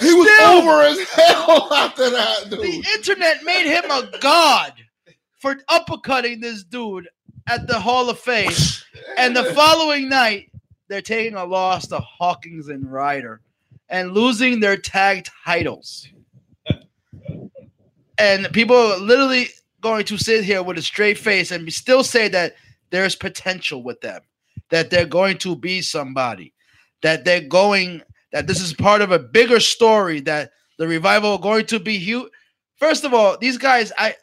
Speaker 2: He was
Speaker 4: Still-
Speaker 2: over as hell after that,
Speaker 4: The internet made him a god for uppercutting this dude at the Hall of Fame. And the following night, they're taking a loss to Hawkins and Ryder and losing their tag titles. and people are literally going to sit here with a straight face and still say that there's potential with them, that they're going to be somebody, that they're going that this is part of a bigger story that the revival are going to be huge. First of all, these guys, I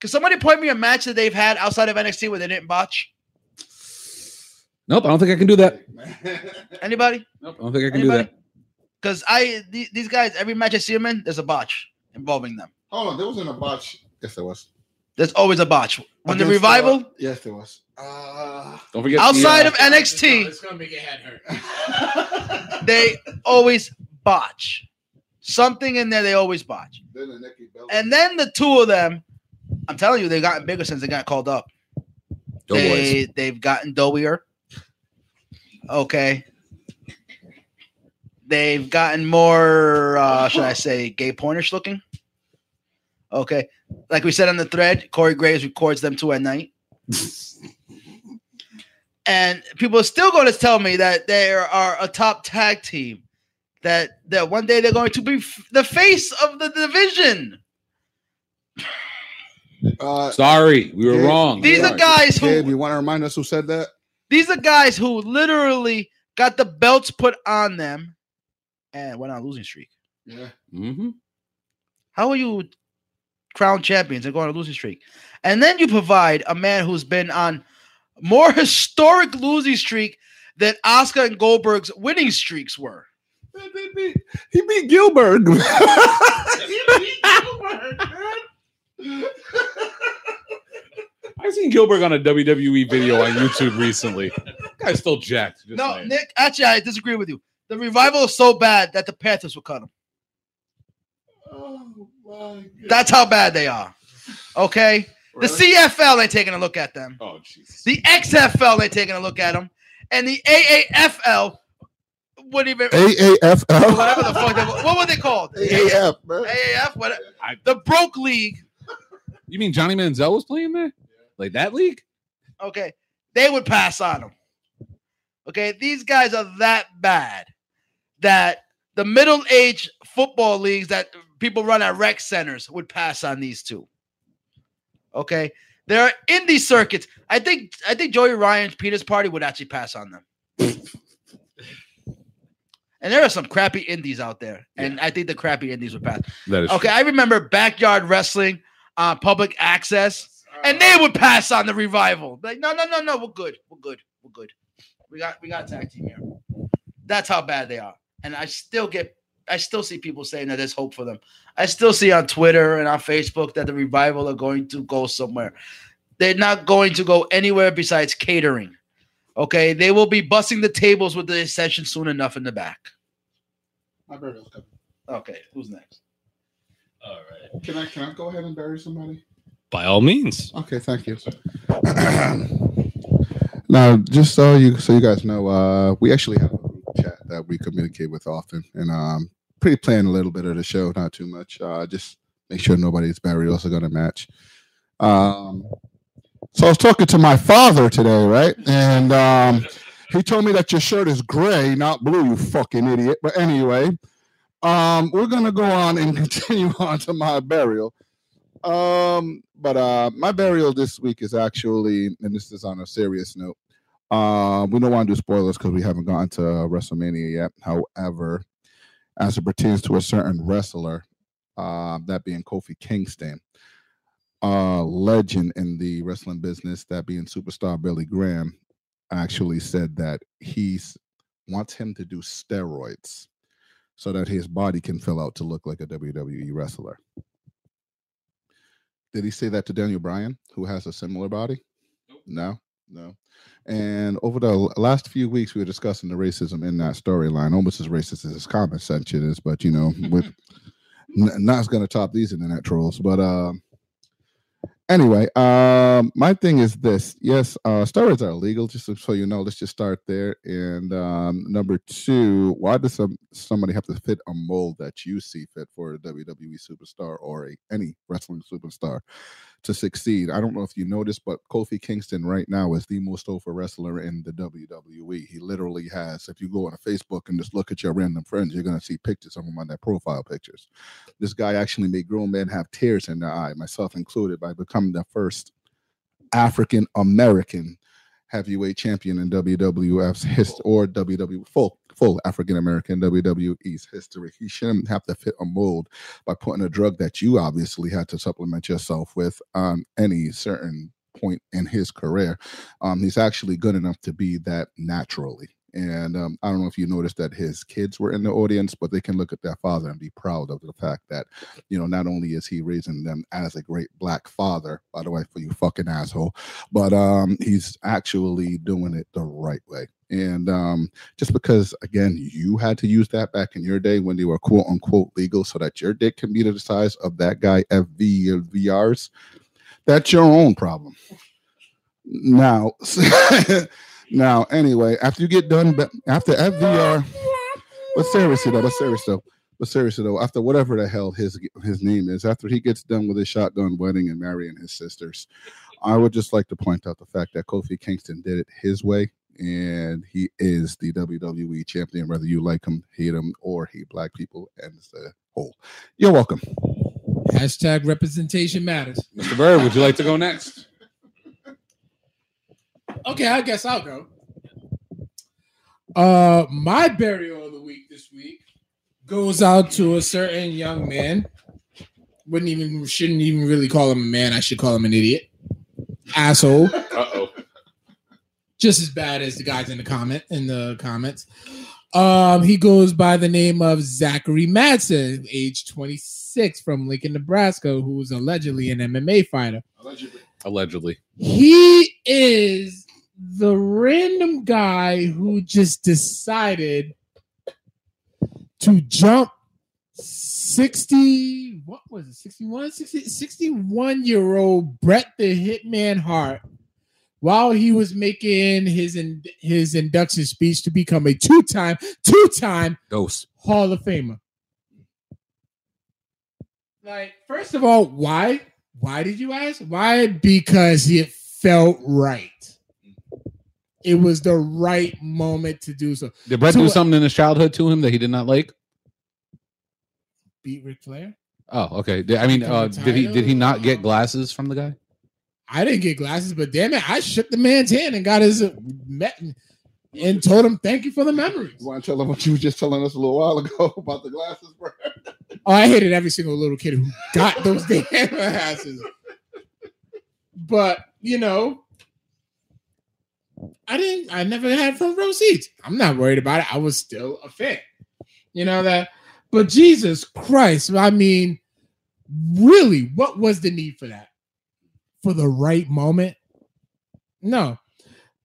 Speaker 4: can somebody point me a match that they've had outside of NXT where they didn't botch?
Speaker 3: Nope, I don't think I can do that.
Speaker 4: Anybody?
Speaker 3: Nope, I don't think I can do that.
Speaker 4: Because I the- these guys, every match I see them in, there's a botch involving them.
Speaker 2: Hold on, there wasn't a botch. Yes, there was.
Speaker 4: There's always a botch. On the revival,
Speaker 2: yes, there was. Uh,
Speaker 3: Don't forget
Speaker 4: outside
Speaker 3: the,
Speaker 4: of NXT,
Speaker 5: It's gonna make your head hurt.
Speaker 4: they always botch. Something in there, they always botch.
Speaker 2: then the Nikki Bella.
Speaker 4: And then the two of them, I'm telling you, they've gotten bigger since they got called up.
Speaker 3: Doughboys.
Speaker 4: They they've gotten doughier. Okay. They've gotten more uh should I say gay pointish looking. Okay. Like we said on the thread, Corey Graves records them two at night. and people are still going to tell me that they are a top tag team. That that one day they're going to be f- the face of the division.
Speaker 2: uh,
Speaker 3: Sorry, we were
Speaker 2: Gabe,
Speaker 3: wrong.
Speaker 4: These
Speaker 3: Sorry.
Speaker 4: are guys who
Speaker 2: Gabe, you want to remind us who said that?
Speaker 4: These are guys who literally got the belts put on them and went on a losing streak.
Speaker 2: Yeah.
Speaker 3: Mhm.
Speaker 4: How are you crown champions and go on a losing streak? And then you provide a man who's been on more historic losing streak than Oscar and Goldberg's winning streaks were.
Speaker 2: He beat, he beat Gilbert.
Speaker 3: I seen Gilbert on a WWE video on YouTube recently. Guy's still jacked. just
Speaker 4: No,
Speaker 3: saying.
Speaker 4: Nick, actually, I disagree with you. The revival is so bad that the Panthers will cut him.
Speaker 2: oh my God.
Speaker 4: That's how bad they are. Okay? The CFL ain't taking a look at them.
Speaker 3: Oh Jesus.
Speaker 4: The XFL ain't taking a look at them, and the AAFL wouldn't even
Speaker 2: AAFL.
Speaker 4: whatever the fuck. They, what were they called?
Speaker 2: AAF, man.
Speaker 4: AAF. What?
Speaker 3: I-
Speaker 4: The broke league.
Speaker 3: You mean Johnny Manziel was playing there? Like that league?
Speaker 4: Okay, they would pass on them. Okay, these guys are that bad that the middle-aged football leagues that people run at rec centers would pass on these two. Okay, there are indie circuits. I think I think Joey Ryan's Peter's party would actually pass on them. and there are some crappy indies out there, and I think the crappy indies would pass.
Speaker 3: That is
Speaker 4: Okay, I remember backyard wrestling on public access, and they would pass on the revival. Like, no, no, no, no, we're good, we're good, we're good. We got we got a tag team here. That's how bad they are. And I still get I still see people saying that there's hope for them. I still see on Twitter and on Facebook that the revival are going to go somewhere. They're not going to go anywhere besides catering. Okay, they will be busting the tables with the Ascension soon enough in the back.
Speaker 2: My burial's coming.
Speaker 4: Okay, who's next?
Speaker 1: All right.
Speaker 2: Can I can I go ahead and bury somebody?
Speaker 1: By all means.
Speaker 2: Okay, thank you. now, just so you so you guys know, uh, we actually have a chat that we communicate with often, and um, pretty plan a little bit of the show, not too much. Uh, just make sure nobody's burials are gonna match. Um, so I was talking to my father today, right? And um, he told me that your shirt is gray, not blue, you fucking idiot. But anyway, um, we're gonna go on and continue on to my burial. Um, but uh, my burial this week is actually, and this is on a serious note. Uh, we don't want to do spoilers because we haven't gotten to WrestleMania yet. However, as it pertains to a certain wrestler, uh, that being Kofi Kingston, uh, legend in the wrestling business, that being superstar Billy Graham, actually said that he wants him to do steroids so that his body can fill out to look like a WWE wrestler. Did he say that to Daniel Bryan, who has a similar body? No, no. And over the last few weeks, we were discussing the racism in that storyline, almost as racist as his comment section is. But you know, with n- not going to top these internet trolls. But um, anyway, um, my thing is this: yes, uh, steroids are illegal. Just so you know, let's just start there. And um, number two, why does some somebody have to fit a mold that you see fit for a WWE superstar or a any wrestling superstar to succeed? I don't know if you noticed, but Kofi Kingston right now is the most over wrestler in the WWE. He literally has. If you go on Facebook and just look at your random friends, you're gonna see pictures of him on their profile pictures. This guy actually made grown men have tears in their eye, myself included, by becoming the first African American heavyweight champion in WWF's history or WW full full African American WWE's history. He shouldn't have to fit a mold by putting a drug that you obviously had to supplement yourself with on any certain point in his career. Um, he's actually good enough to be that naturally. And um, I don't know if you noticed that his kids were in the audience, but they can look at their father and be proud of the fact that, you know, not only is he raising them as a great black father, by the way, for you fucking asshole, but um, he's actually doing it the right way. And um, just because, again, you had to use that back in your day when they were quote unquote legal so that your dick can be the size of that guy FV VR's, that's your own problem. Now, now, anyway, after you get done, but after FVR, but seriously though, but seriously though, but seriously though, after whatever the hell his his name is, after he gets done with his shotgun wedding and marrying his sisters, I would just like to point out the fact that Kofi Kingston did it his way, and he is the WWE champion, whether you like him, hate him, or hate black people as a whole. You're welcome.
Speaker 5: Hashtag representation matters.
Speaker 3: Mr. Bird, would you like to go next?
Speaker 5: Okay, I guess I'll go. Uh, my burial of the week this week goes out to a certain young man. Wouldn't even shouldn't even really call him a man. I should call him an idiot, asshole.
Speaker 3: Uh oh.
Speaker 5: Just as bad as the guys in the comment in the comments. Um, he goes by the name of Zachary Madsen, age 26, from Lincoln, Nebraska, who was allegedly an MMA fighter.
Speaker 3: Allegedly.
Speaker 5: He is the random guy who just decided to jump 60 what was it 61 60, 61 year old Bret the Hitman Hart while he was making his in, his induction speech to become a two-time two-time
Speaker 3: Dose.
Speaker 5: Hall of Famer. Like, first of all, why? Why did you ask? Why? Because it felt right. It was the right moment to do so.
Speaker 3: Did Bret
Speaker 5: So-
Speaker 3: do something in his childhood to him that he did not like?
Speaker 5: Beat Ric Flair.
Speaker 3: Oh, okay. I mean, uh, did he did he not get glasses from the guy?
Speaker 5: I didn't get glasses, but damn it, I shook the man's hand and got his uh, met and told him thank you for the memories.
Speaker 2: You want to tell him what you were just telling us a little while ago about the glasses, bro?
Speaker 5: Oh, I hated every single little kid who got those damn glasses. But you know, I didn't. I never had front row seats. I'm not worried about it. I was still a fan. You know that. But Jesus Christ, I mean, really, what was the need for that? For the right moment? No.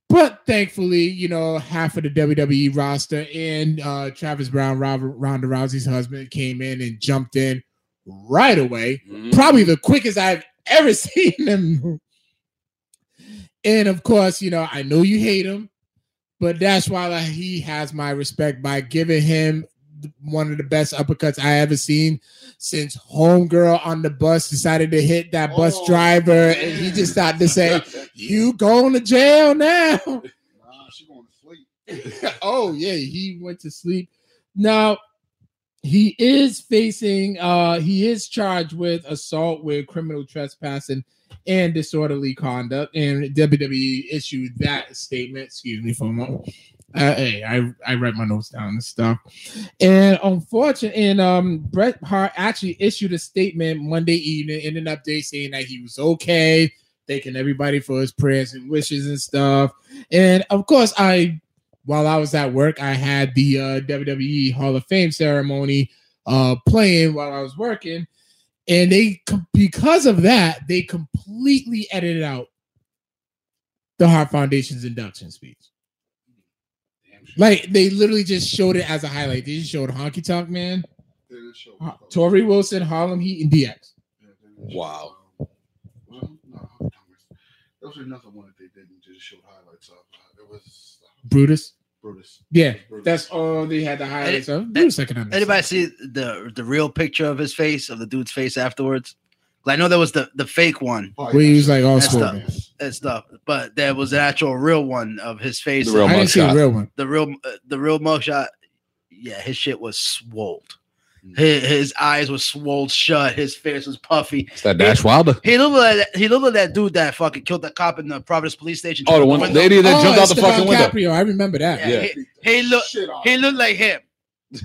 Speaker 5: But thankfully, you know, half of the WWE roster and uh, Travis Browne, Robert, Ronda Rousey's husband, came in and jumped in right away. Probably the quickest I've ever seen them. And of course, you know, I know you hate him, but that's why he has my respect by giving him one of the best uppercuts I ever seen since Homegirl on the bus decided to hit that bus
Speaker 2: Oh,
Speaker 5: driver, and he just started to say, "You going to jail now."
Speaker 2: Nah, she going to sleep.
Speaker 5: oh yeah, he went to sleep. Now he is facing uh he is charged with assault with criminal trespassing and disorderly conduct and WWE issued that statement excuse me for a moment. Uh, hey I I write my notes down and stuff. And unfortunately and um Bret Hart actually issued a statement Monday evening in an update saying that he was okay thanking everybody for his prayers and wishes and stuff. And of course I while I was at work, I had the uh, WWE Hall of Fame ceremony uh, playing while I was working, and they because of that they completely edited out the Hart Foundation's induction speech. Like they literally just showed it as a highlight. They just showed Honky Tonk Man, uh, Torrie Wilson, Harlem Heat, and DX.
Speaker 3: Wow.
Speaker 2: Well, no, was another one that they didn't just show highlights of. Uh, It was
Speaker 5: Brutus.
Speaker 2: Brutus.
Speaker 5: Yeah,
Speaker 2: Brutus.
Speaker 5: that's all they had the highlights of. Brutus, I can understand.
Speaker 4: Anybody see the the real picture of his face of the dude's face afterwards? I know there was the the fake one
Speaker 2: Oh,
Speaker 5: Where he was like all
Speaker 4: That's
Speaker 5: swollen.
Speaker 4: and stuff, but there was an actual real one of his face.
Speaker 3: The real
Speaker 5: I didn't see the
Speaker 3: mugshot.
Speaker 5: real one.
Speaker 4: the real uh, the real mugshot. Yeah, his shit was swolled. His, his eyes were swollen shut. His face was puffy.
Speaker 3: It's that Dash Wilder.
Speaker 4: He looked like that, he looked like that dude that fucking killed that cop in the Providence police station.
Speaker 3: Oh, the one,
Speaker 4: Window.
Speaker 3: the idiot that oh, jumped out the
Speaker 5: Esteban
Speaker 3: fucking window.
Speaker 5: Carpio, I remember that.
Speaker 4: Yeah,
Speaker 3: Yeah.
Speaker 4: He, he looked he looked like him.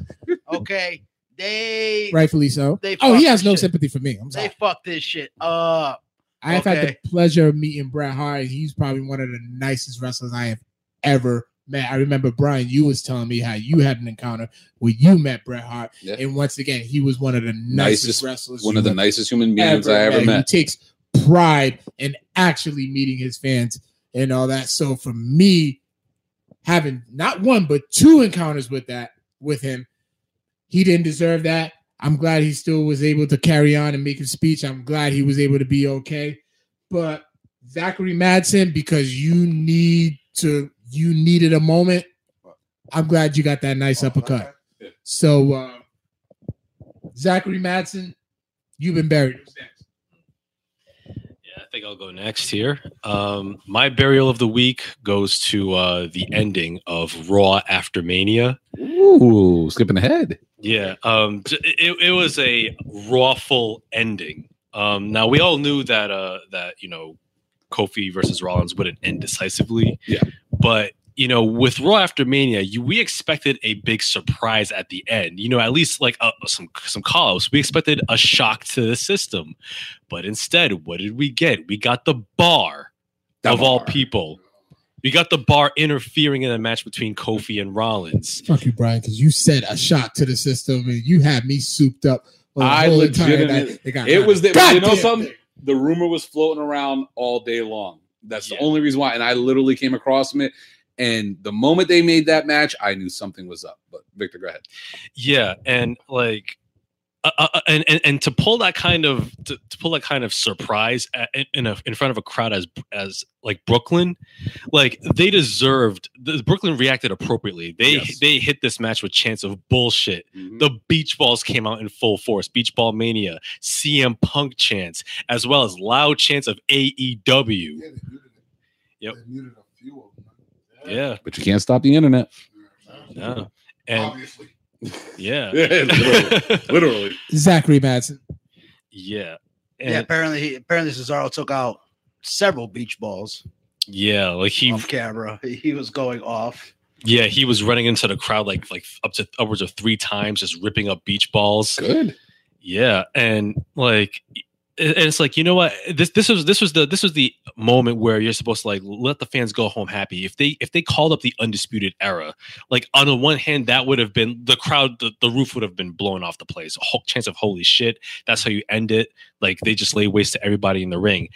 Speaker 4: Okay, they
Speaker 5: Rightfully so.
Speaker 4: They
Speaker 5: Oh, he has no
Speaker 4: shit.
Speaker 5: sympathy for me. I'm sorry.
Speaker 4: they
Speaker 5: sorry.
Speaker 4: fucked this shit up.
Speaker 5: I have had the pleasure of meeting Bret Hart. He's probably one of the nicest wrestlers I have ever met. I remember Brian, you was telling me how you had an encounter where you met Bret Hart,
Speaker 3: Yeah.
Speaker 5: and once again, he was one of the nicest,
Speaker 3: Nicest-
Speaker 5: wrestlers.
Speaker 3: One of the nicest human beings I ever met.
Speaker 5: He takes pride in actually meeting his fans and all that. So for me, having not one but two encounters with that with him, he didn't deserve that. I'm glad he still was able to carry on and make his speech. I'm glad he was able to be okay. But Zachary Madsen, because you need to, you needed a moment. I'm glad you got that nice uppercut. So, uh, Zachary Madsen, you've been buried.
Speaker 1: Yeah, I think I'll go next here. Um, my burial of the week goes to uh, the ending of Raw after Mania.
Speaker 3: Ooh, skipping ahead.
Speaker 1: Yeah, um, it, it was a rawful ending. Um, now we all knew that uh, that you know Kofi versus Rollins wouldn't end decisively.
Speaker 3: Yeah.
Speaker 1: But you know with Raw after Mania, you, we expected a big surprise at the end. You know, at least like uh, some some calls. We expected a shock to the system, but instead, what did we get? We got the bar of all people. We got the bar interfering in a match between Kofi and Rollins.
Speaker 5: Fuck you, Brian, because you said a shock to the system and you had me souped up. on the
Speaker 3: I legitimately-
Speaker 5: It,
Speaker 3: was the,
Speaker 5: God
Speaker 3: you know something?
Speaker 5: thing.
Speaker 3: The rumor was floating around all day long. That's
Speaker 1: Yeah.
Speaker 3: the only reason why. And I literally came across it. And the moment they made that match, I knew something was up. But Victor, go ahead.
Speaker 1: Yeah, and like, uh, uh, and, and and to pull that kind of to, to pull that kind of surprise at, in a in front of a crowd as as like Brooklyn, like they deserved. The, Brooklyn reacted appropriately. They
Speaker 3: Yes.
Speaker 1: they hit this match with chance of bullshit. The beach balls came out in full force. Beach ball mania, CM Punk chants, as well as loud chants of AEW.
Speaker 2: Yeah, they muted it.
Speaker 1: Yep.
Speaker 2: They muted a few of them.
Speaker 1: Yeah,
Speaker 3: But you can't stop the internet.
Speaker 1: yeah, and
Speaker 2: Obviously.
Speaker 1: yeah,
Speaker 3: literally. literally.
Speaker 5: Zachary Madsen.
Speaker 1: yeah,
Speaker 4: yeah, apparently he apparently Cesaro took out several beach balls
Speaker 1: yeah, like he
Speaker 4: off camera. He, he was going off.
Speaker 1: Yeah, he was running into the crowd like like up to upwards of three times, just ripping up beach balls.
Speaker 3: Good.
Speaker 1: Yeah, and like, and it's like you know what this this was this was the this was the moment where you're supposed to like let the fans go home happy. If they if they called up the undisputed era, like on the one hand, that would have been the crowd, the, the roof would have been blown off the place. A whole chance of holy shit. That's how you end it. Like they just lay waste to everybody in the ring.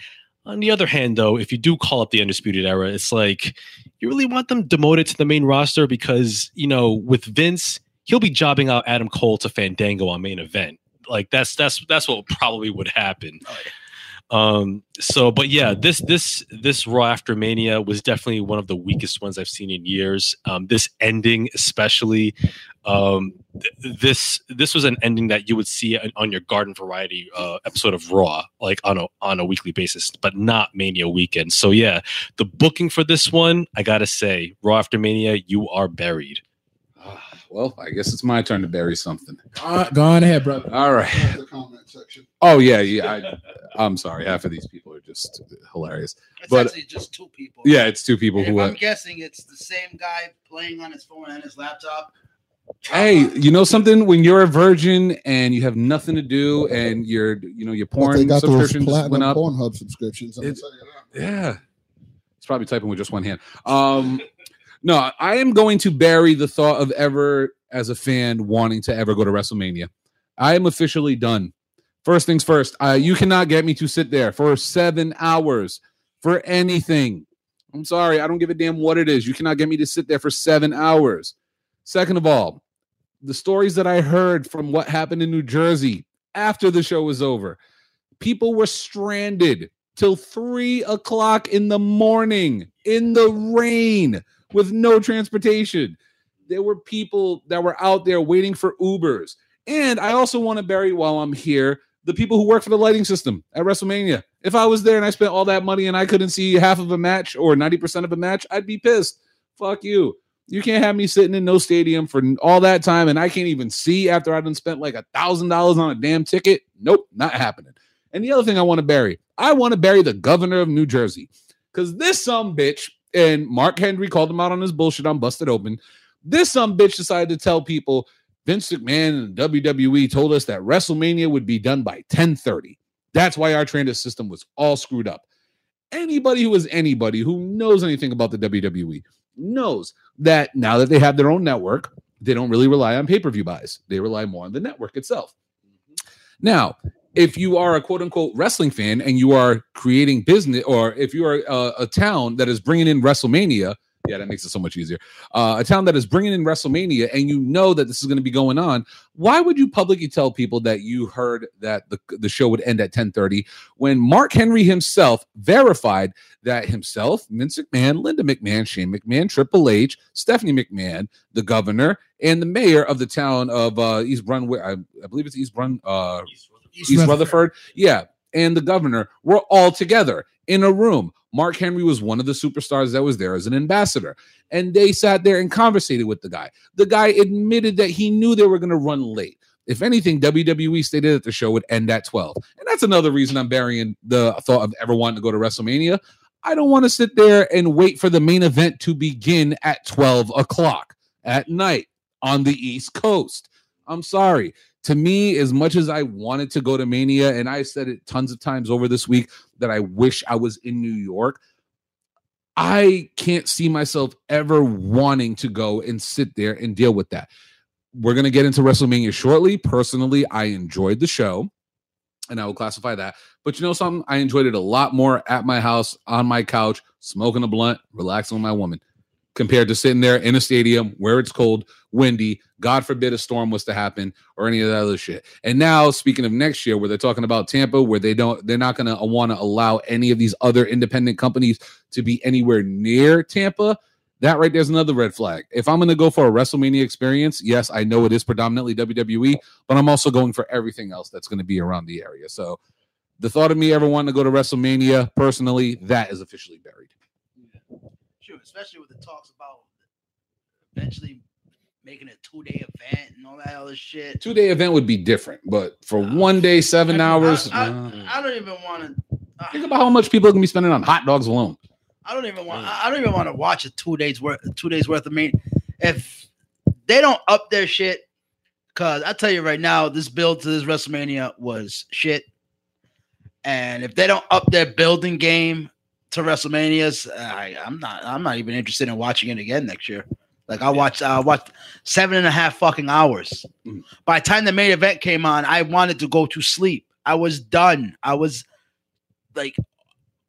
Speaker 1: On the other hand, though, if you do call up the undisputed era, it's like you really want them demoted to the main roster because you know with Vince, he'll be jobbing out Adam Cole to Fandango on main event. Like that's that's that's what probably would happen. Um. So, but yeah, this this this Raw after Mania was definitely one of the weakest ones I've seen in years. Um. This ending, especially, um, th- this this was an ending that you would see on- on your Garden Variety uh, episode of Raw, like on a on a weekly basis, but not Mania weekend. So yeah, the booking for this one, I gotta say, Raw after Mania, you are buried.
Speaker 3: Well, I guess it's my turn to bury something.
Speaker 5: Go on, go on ahead, brother.
Speaker 3: All right.
Speaker 2: The comment section.
Speaker 3: Oh yeah, yeah. I, I'm sorry. Half of these people are just hilarious.
Speaker 4: It's
Speaker 3: But-
Speaker 4: actually just two people.
Speaker 3: Yeah, it's two people
Speaker 4: And
Speaker 3: who.
Speaker 4: if
Speaker 3: Uh,
Speaker 4: I'm guessing it's the same guy playing on his phone and his laptop.
Speaker 3: hey, you know something? When you're a virgin and you have nothing to do, and you're, you know, your
Speaker 2: But they
Speaker 3: porn
Speaker 2: got those
Speaker 3: subscriptions
Speaker 2: platinum
Speaker 3: went up.
Speaker 2: Pornhub subscriptions. I'm
Speaker 3: It's-
Speaker 2: telling you that.
Speaker 3: Yeah. It's probably typing with just one hand. Um no, I am going to bury the thought of ever as a fan wanting to ever go to WrestleMania. I am officially done. First things first, uh, you cannot get me to sit there for seven hours for anything. I'm sorry, I don't give a damn what it is. You cannot get me to sit there for seven hours. Second of all, the stories that I heard from what happened in New Jersey after the show was over, people were stranded till three o'clock in the morning in the rain with no transportation. There were people that were out there waiting for Ubers. And I also want to bury while I'm here the people who work for the lighting system at WrestleMania. If I was there and I spent all that money and I couldn't see half of a match or 90% of a match, I'd be pissed. Fuck you. You can't have me sitting in no stadium for all that time, and I can't even see after I've done spent like a thousand dollars on a damn ticket. Nope, not happening. And the other thing I want to bury, I want to bury the governor of New Jersey because this some bitch and Mark Henry called him out on his bullshit on Busted Open. This some bitch decided to tell people Vince McMahon and WWE told us that WrestleMania would be done by 10:30. That's why our transit system was all screwed up. Anybody who is anybody who knows anything about the WWE knows that now that they have their own network, they don't really rely on pay-per-view buys. They rely more on the network itself. Mm-hmm. Now, if you are a quote unquote wrestling fan and you are creating business, or if you are a, a town that is bringing in WrestleMania, yeah, that makes it so much easier. Uh, a town that is bringing in WrestleMania and you know that this is going to be going on, why would you publicly tell people that you heard that the, the show would end at 10:30 when Mark Henry himself verified that himself, Vince McMahon, Linda McMahon, Shane McMahon, Triple H, Stephanie McMahon, the governor, and the mayor of the town of uh, East Brunswick, I, I believe it's East Brun, uh, Rutherford. Yeah. And the governor were all together in a room. Mark Henry was one of the superstars that was there as an ambassador. And they sat there and conversated with the guy. The guy admitted that he knew they were going to run late. If anything, WWE stated that the show would end at 12. And that's another reason I'm burying the thought of ever wanting to go to WrestleMania. I don't want to sit there and wait for the main event to begin at 12 o'clock at night on the East Coast. I'm sorry to me, as much as I wanted to go to Mania, and I said it tons of times over this week that I wish I was in New York, I can't see myself ever wanting to go and sit there and deal with that. We're going to get into WrestleMania shortly. Personally, I enjoyed the show and I will classify that. But you know something? I enjoyed it a lot more at my house, on my couch, smoking a blunt, relaxing with my woman compared to sitting there in a stadium where it's cold, windy, God forbid a storm was to happen or any of that other shit. And now, speaking of next year, where they're talking about Tampa, where they don't, they're not going to want to allow any of these other independent companies to be anywhere near Tampa. That right there's another red flag. If I'm going to go for a WrestleMania experience, yes, I know it is predominantly WWE, but I'm also going for everything else that's going to be around the area. So, the thought of me ever wanting to go to WrestleMania personally, that is officially buried
Speaker 4: especially with the talks about eventually making a two day event and all that other shit.
Speaker 3: Two day event would be different, but for uh, one day, seven
Speaker 4: I,
Speaker 3: hours,
Speaker 4: I, I, I, don't even want to.
Speaker 3: Uh, think about how much people are gonna be spending on hot dogs alone.
Speaker 4: I don't even want. I don't even want to watch a two days worth, two days worth of meat. If they don't up their shit, because I tell you right now, this build to this WrestleMania was shit. And if they don't up their building game to WrestleManias, I, I'm not. I'm not even interested in watching it again next year. Like I watched, I uh, watched seven and a half fucking hours. Mm. By the time the main event came on, I wanted to go to sleep. I was done. I was like,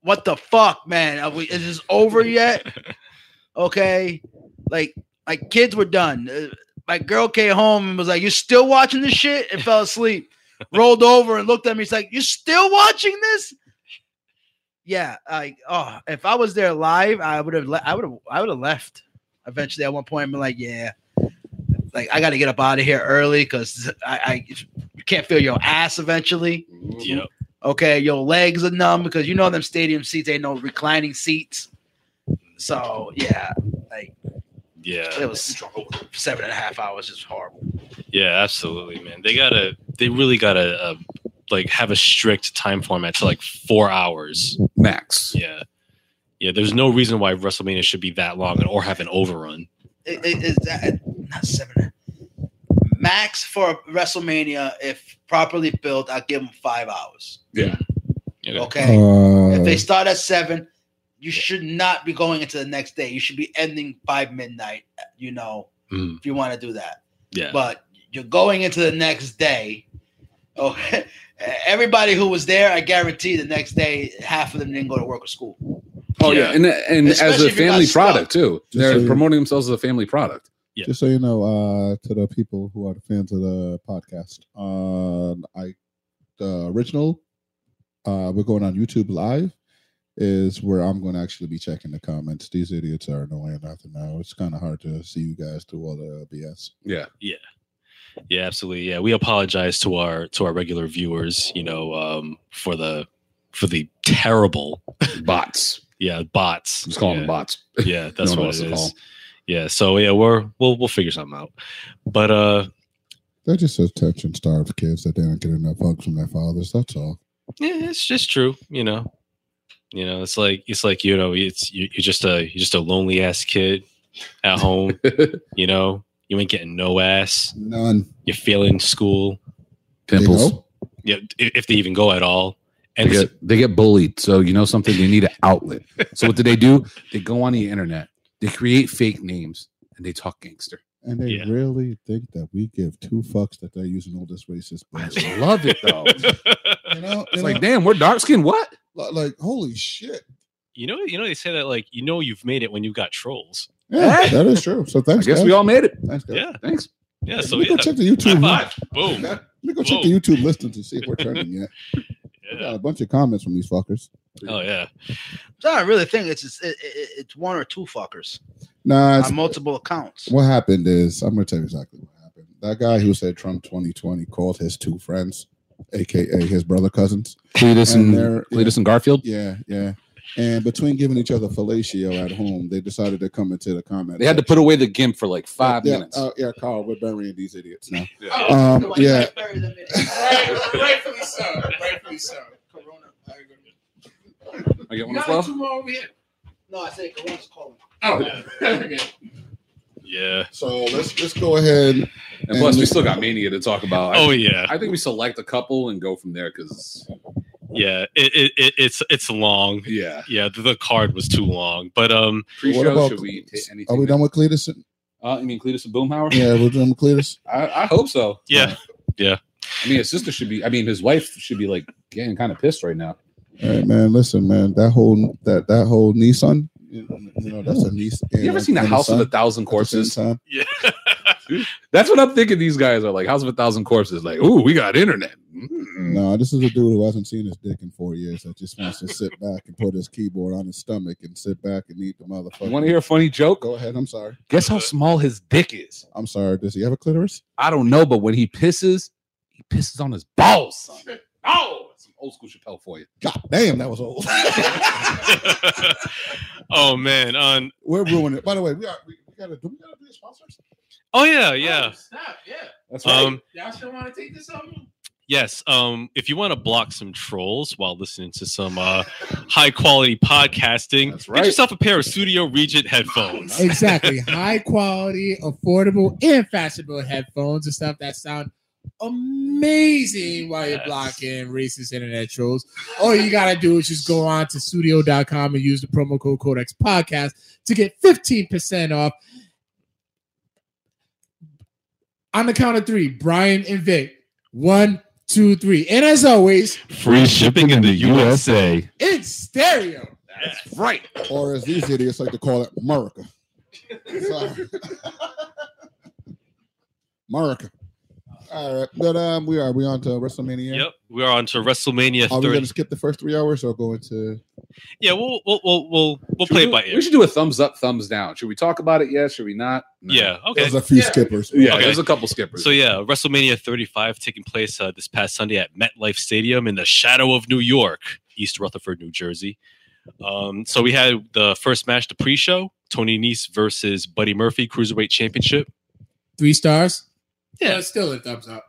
Speaker 4: "What the fuck, man? Are we, is this over yet?" okay, like my kids were done. Uh, my girl came home and was like, "You still watching this shit?" and fell asleep. Rolled over and looked at me. He's like, "You still watching this?" Yeah, like oh, if I was there live, I would have, le- I would have, I would have left. Eventually, at one point, I'm like, yeah, like I got to get up out of here early because I, I, you can't feel your ass eventually.
Speaker 1: Yep.
Speaker 4: Okay, your legs are numb because you know them stadium seats ain't no reclining seats. So yeah, like
Speaker 1: yeah,
Speaker 4: it was seven and a half hours. Is horrible.
Speaker 1: Yeah, absolutely, man. They gotta, they really gotta uh, like have a strict time format to like four hours
Speaker 3: max.
Speaker 1: Yeah, yeah. There's no reason why WrestleMania should be that long or have an overrun.
Speaker 4: Is that not seven? Max for WrestleMania, if properly built, I'll give them five hours.
Speaker 3: Yeah.
Speaker 4: Okay. okay. Uh, if they start at seven, you should not be going into the next day. You should be ending by midnight. You know,
Speaker 1: mm.
Speaker 4: if you want to do that.
Speaker 1: Yeah.
Speaker 4: But you're going into the next day. Oh, everybody who was there, I guarantee the next day, half of them didn't go to work or school.
Speaker 3: Oh yeah, yeah. and and Especially as a family product too. They're so promoting themselves as a family product.
Speaker 2: Yeah. Just so you know, uh, to the people who are the fans of the podcast, uh, I the original, uh, we're going on YouTube live, is where I'm going to actually be checking the comments. These idiots are annoying nothing now. It's kind of hard to see you guys do all the BS.
Speaker 3: Yeah,
Speaker 1: yeah. Yeah, absolutely. Yeah, we apologize to our to our regular viewers, you know, um, for the for the terrible
Speaker 3: bots.
Speaker 1: Yeah, bots.
Speaker 3: Just call
Speaker 1: yeah.
Speaker 3: them bots.
Speaker 1: Yeah, that's what it is. yeah. So yeah, we're we'll we'll figure something out. But uh,
Speaker 2: They're just attention starved kids that they don't get enough hugs from their fathers. That's all.
Speaker 1: yeah, it's just true. You know, you know, it's like it's like you know, it's you, you're just a you're just a lonely ass kid at home. you know, you ain't getting no ass.
Speaker 2: None.
Speaker 1: You're failing school.
Speaker 2: They
Speaker 3: Pimples.
Speaker 1: Yeah, if they even go at all. And it's,
Speaker 3: get, they get bullied. So you know something? They need an outlet. So what do they do? They go on the internet. They create fake names and they talk gangster.
Speaker 2: And they
Speaker 1: Yeah.
Speaker 2: really think that we give two fucks that they're using all this racist
Speaker 3: I love it though.
Speaker 2: You know,
Speaker 3: It's
Speaker 2: you
Speaker 3: like,
Speaker 2: know,
Speaker 3: damn, we're dark skinned. What?
Speaker 2: like holy shit.
Speaker 1: you know, you know, they say that like you know you've made it when you got trolls.
Speaker 2: Yeah, that is true. So thanks.
Speaker 3: I guess
Speaker 2: guys.
Speaker 3: we all made it.
Speaker 2: Thanks, guys.
Speaker 1: Yeah,
Speaker 3: Thanks.
Speaker 1: yeah.
Speaker 2: Let
Speaker 1: So
Speaker 2: me
Speaker 1: yeah,
Speaker 2: go check the YouTube.
Speaker 1: High five. Boom.
Speaker 2: Let me go check the YouTube listings to see if we're turning yet. We
Speaker 1: Yeah.
Speaker 2: got a bunch of comments from these fuckers.
Speaker 1: Oh yeah.
Speaker 4: So I really think it's it's, it, it- it's one or two fuckers
Speaker 2: Nah, it's,
Speaker 4: on multiple accounts.
Speaker 2: what happened is I'm gonna tell you exactly what happened. That guy who said Trump 2020 called his two friends, aka his brother cousins.
Speaker 3: Cletus
Speaker 2: And
Speaker 3: and,
Speaker 2: they're-
Speaker 3: and Garfield.
Speaker 2: Yeah, yeah. And between giving each other fellatio at home, they decided to come into the comment.
Speaker 3: They had to put away the gimp for like five
Speaker 2: yeah,
Speaker 3: minutes.
Speaker 2: Uh, yeah, Carl, we're burying these idiots now.
Speaker 1: Yeah.
Speaker 2: Um, yeah,
Speaker 5: Right, rightfully so. Rightfully so. Corona.
Speaker 3: I get one
Speaker 5: You
Speaker 3: as well.
Speaker 5: two more over here.
Speaker 4: No, I say Corona's calling.
Speaker 5: Oh, okay.
Speaker 1: Yeah.
Speaker 2: so let's let's go ahead.
Speaker 3: And plus, we still got Mania to talk about. I,
Speaker 1: Oh yeah.
Speaker 3: I think we select a couple and go from there because,
Speaker 1: Yeah. It, it, it it's it's long.
Speaker 3: yeah.
Speaker 1: Yeah. The, the card was too long. But um.
Speaker 3: Pre-show,
Speaker 2: What about-
Speaker 3: should we anything?
Speaker 2: Are we done with Cletus?
Speaker 3: Uh, you mean Cletus and Boomhauer?
Speaker 2: Yeah, we're done with Cletus.
Speaker 3: I, I hope so.
Speaker 1: Yeah. Yeah.
Speaker 3: I mean, his sister should be. I mean, his wife should be like getting kind of pissed right now.
Speaker 2: All right, man. Listen, man. That whole that that whole Nissan. You know, that's a niece.
Speaker 3: You ever seen a House of a Thousand Corpses?
Speaker 1: Yeah.
Speaker 3: That's what I'm thinking. These guys are like House of a Thousand Corpses. Like, ooh, we got internet. Mm.
Speaker 2: No, this is a dude who hasn't seen his dick in four years. That just wants to sit back and put his keyboard on his stomach and sit back and eat the motherfucker.
Speaker 3: You want to hear a funny joke?
Speaker 2: Go ahead. I'm sorry.
Speaker 3: Guess how small his dick is?
Speaker 2: I'm sorry. Does he have a clitoris?
Speaker 3: I don't know, but when he pisses, he pisses on his balls. Son. Oh, that's some old school Chappelle for you.
Speaker 2: God damn, that was old.
Speaker 1: oh man. On.
Speaker 2: We're ruining it. By the way, we are. We, we gotta do. We gotta do be sponsors.
Speaker 1: Oh yeah. Yeah.
Speaker 5: Oh, stop. Yeah.
Speaker 3: That's
Speaker 1: Um.
Speaker 5: Y'all still want to take this on?
Speaker 1: Yes. Um, if you want to block some trolls while listening to some uh, high quality podcasting,
Speaker 3: That's
Speaker 1: get yourself a pair of Studio Regent headphones.
Speaker 5: Exactly. High quality, affordable, and fashionable headphones and stuff that sound amazing while you're
Speaker 1: Yes.
Speaker 5: blocking racist internet trolls. All you gotta do is just go on to studio.com and use the promo code Codex Podcast to get 15% off. On the count of three, Brian and Vic. One, two, three. And as always,
Speaker 1: Free shipping in the USA.
Speaker 5: it's stereo.
Speaker 3: That's right.
Speaker 2: Or as these idiots like to call it, America. Sorry. America. All right, but um, we are we on to WrestleMania.
Speaker 1: Yep, we are on to WrestleMania
Speaker 2: Are we
Speaker 1: 30.
Speaker 2: gonna skip the first three hours or go into?
Speaker 1: Yeah, we'll we'll we'll we'll, we'll
Speaker 3: Should
Speaker 1: play
Speaker 3: we,
Speaker 1: it by ear.
Speaker 3: we should do a thumbs up, thumbs down. Should we talk about it yet? Should we not? No.
Speaker 1: Yeah, okay.
Speaker 2: There's a few
Speaker 5: Yeah.
Speaker 2: skippers.
Speaker 3: Yeah,
Speaker 1: Okay.
Speaker 3: there's a couple skippers.
Speaker 1: So yeah, WrestleMania 35 taking place uh, this past Sunday at MetLife Stadium in the shadow of New York, East Rutherford, New Jersey. Um, so we had the first match, the pre-show, Tony Nese versus Buddy Murphy Cruiserweight Championship.
Speaker 5: Three stars?
Speaker 1: Yeah.
Speaker 5: Well, still a thumbs up.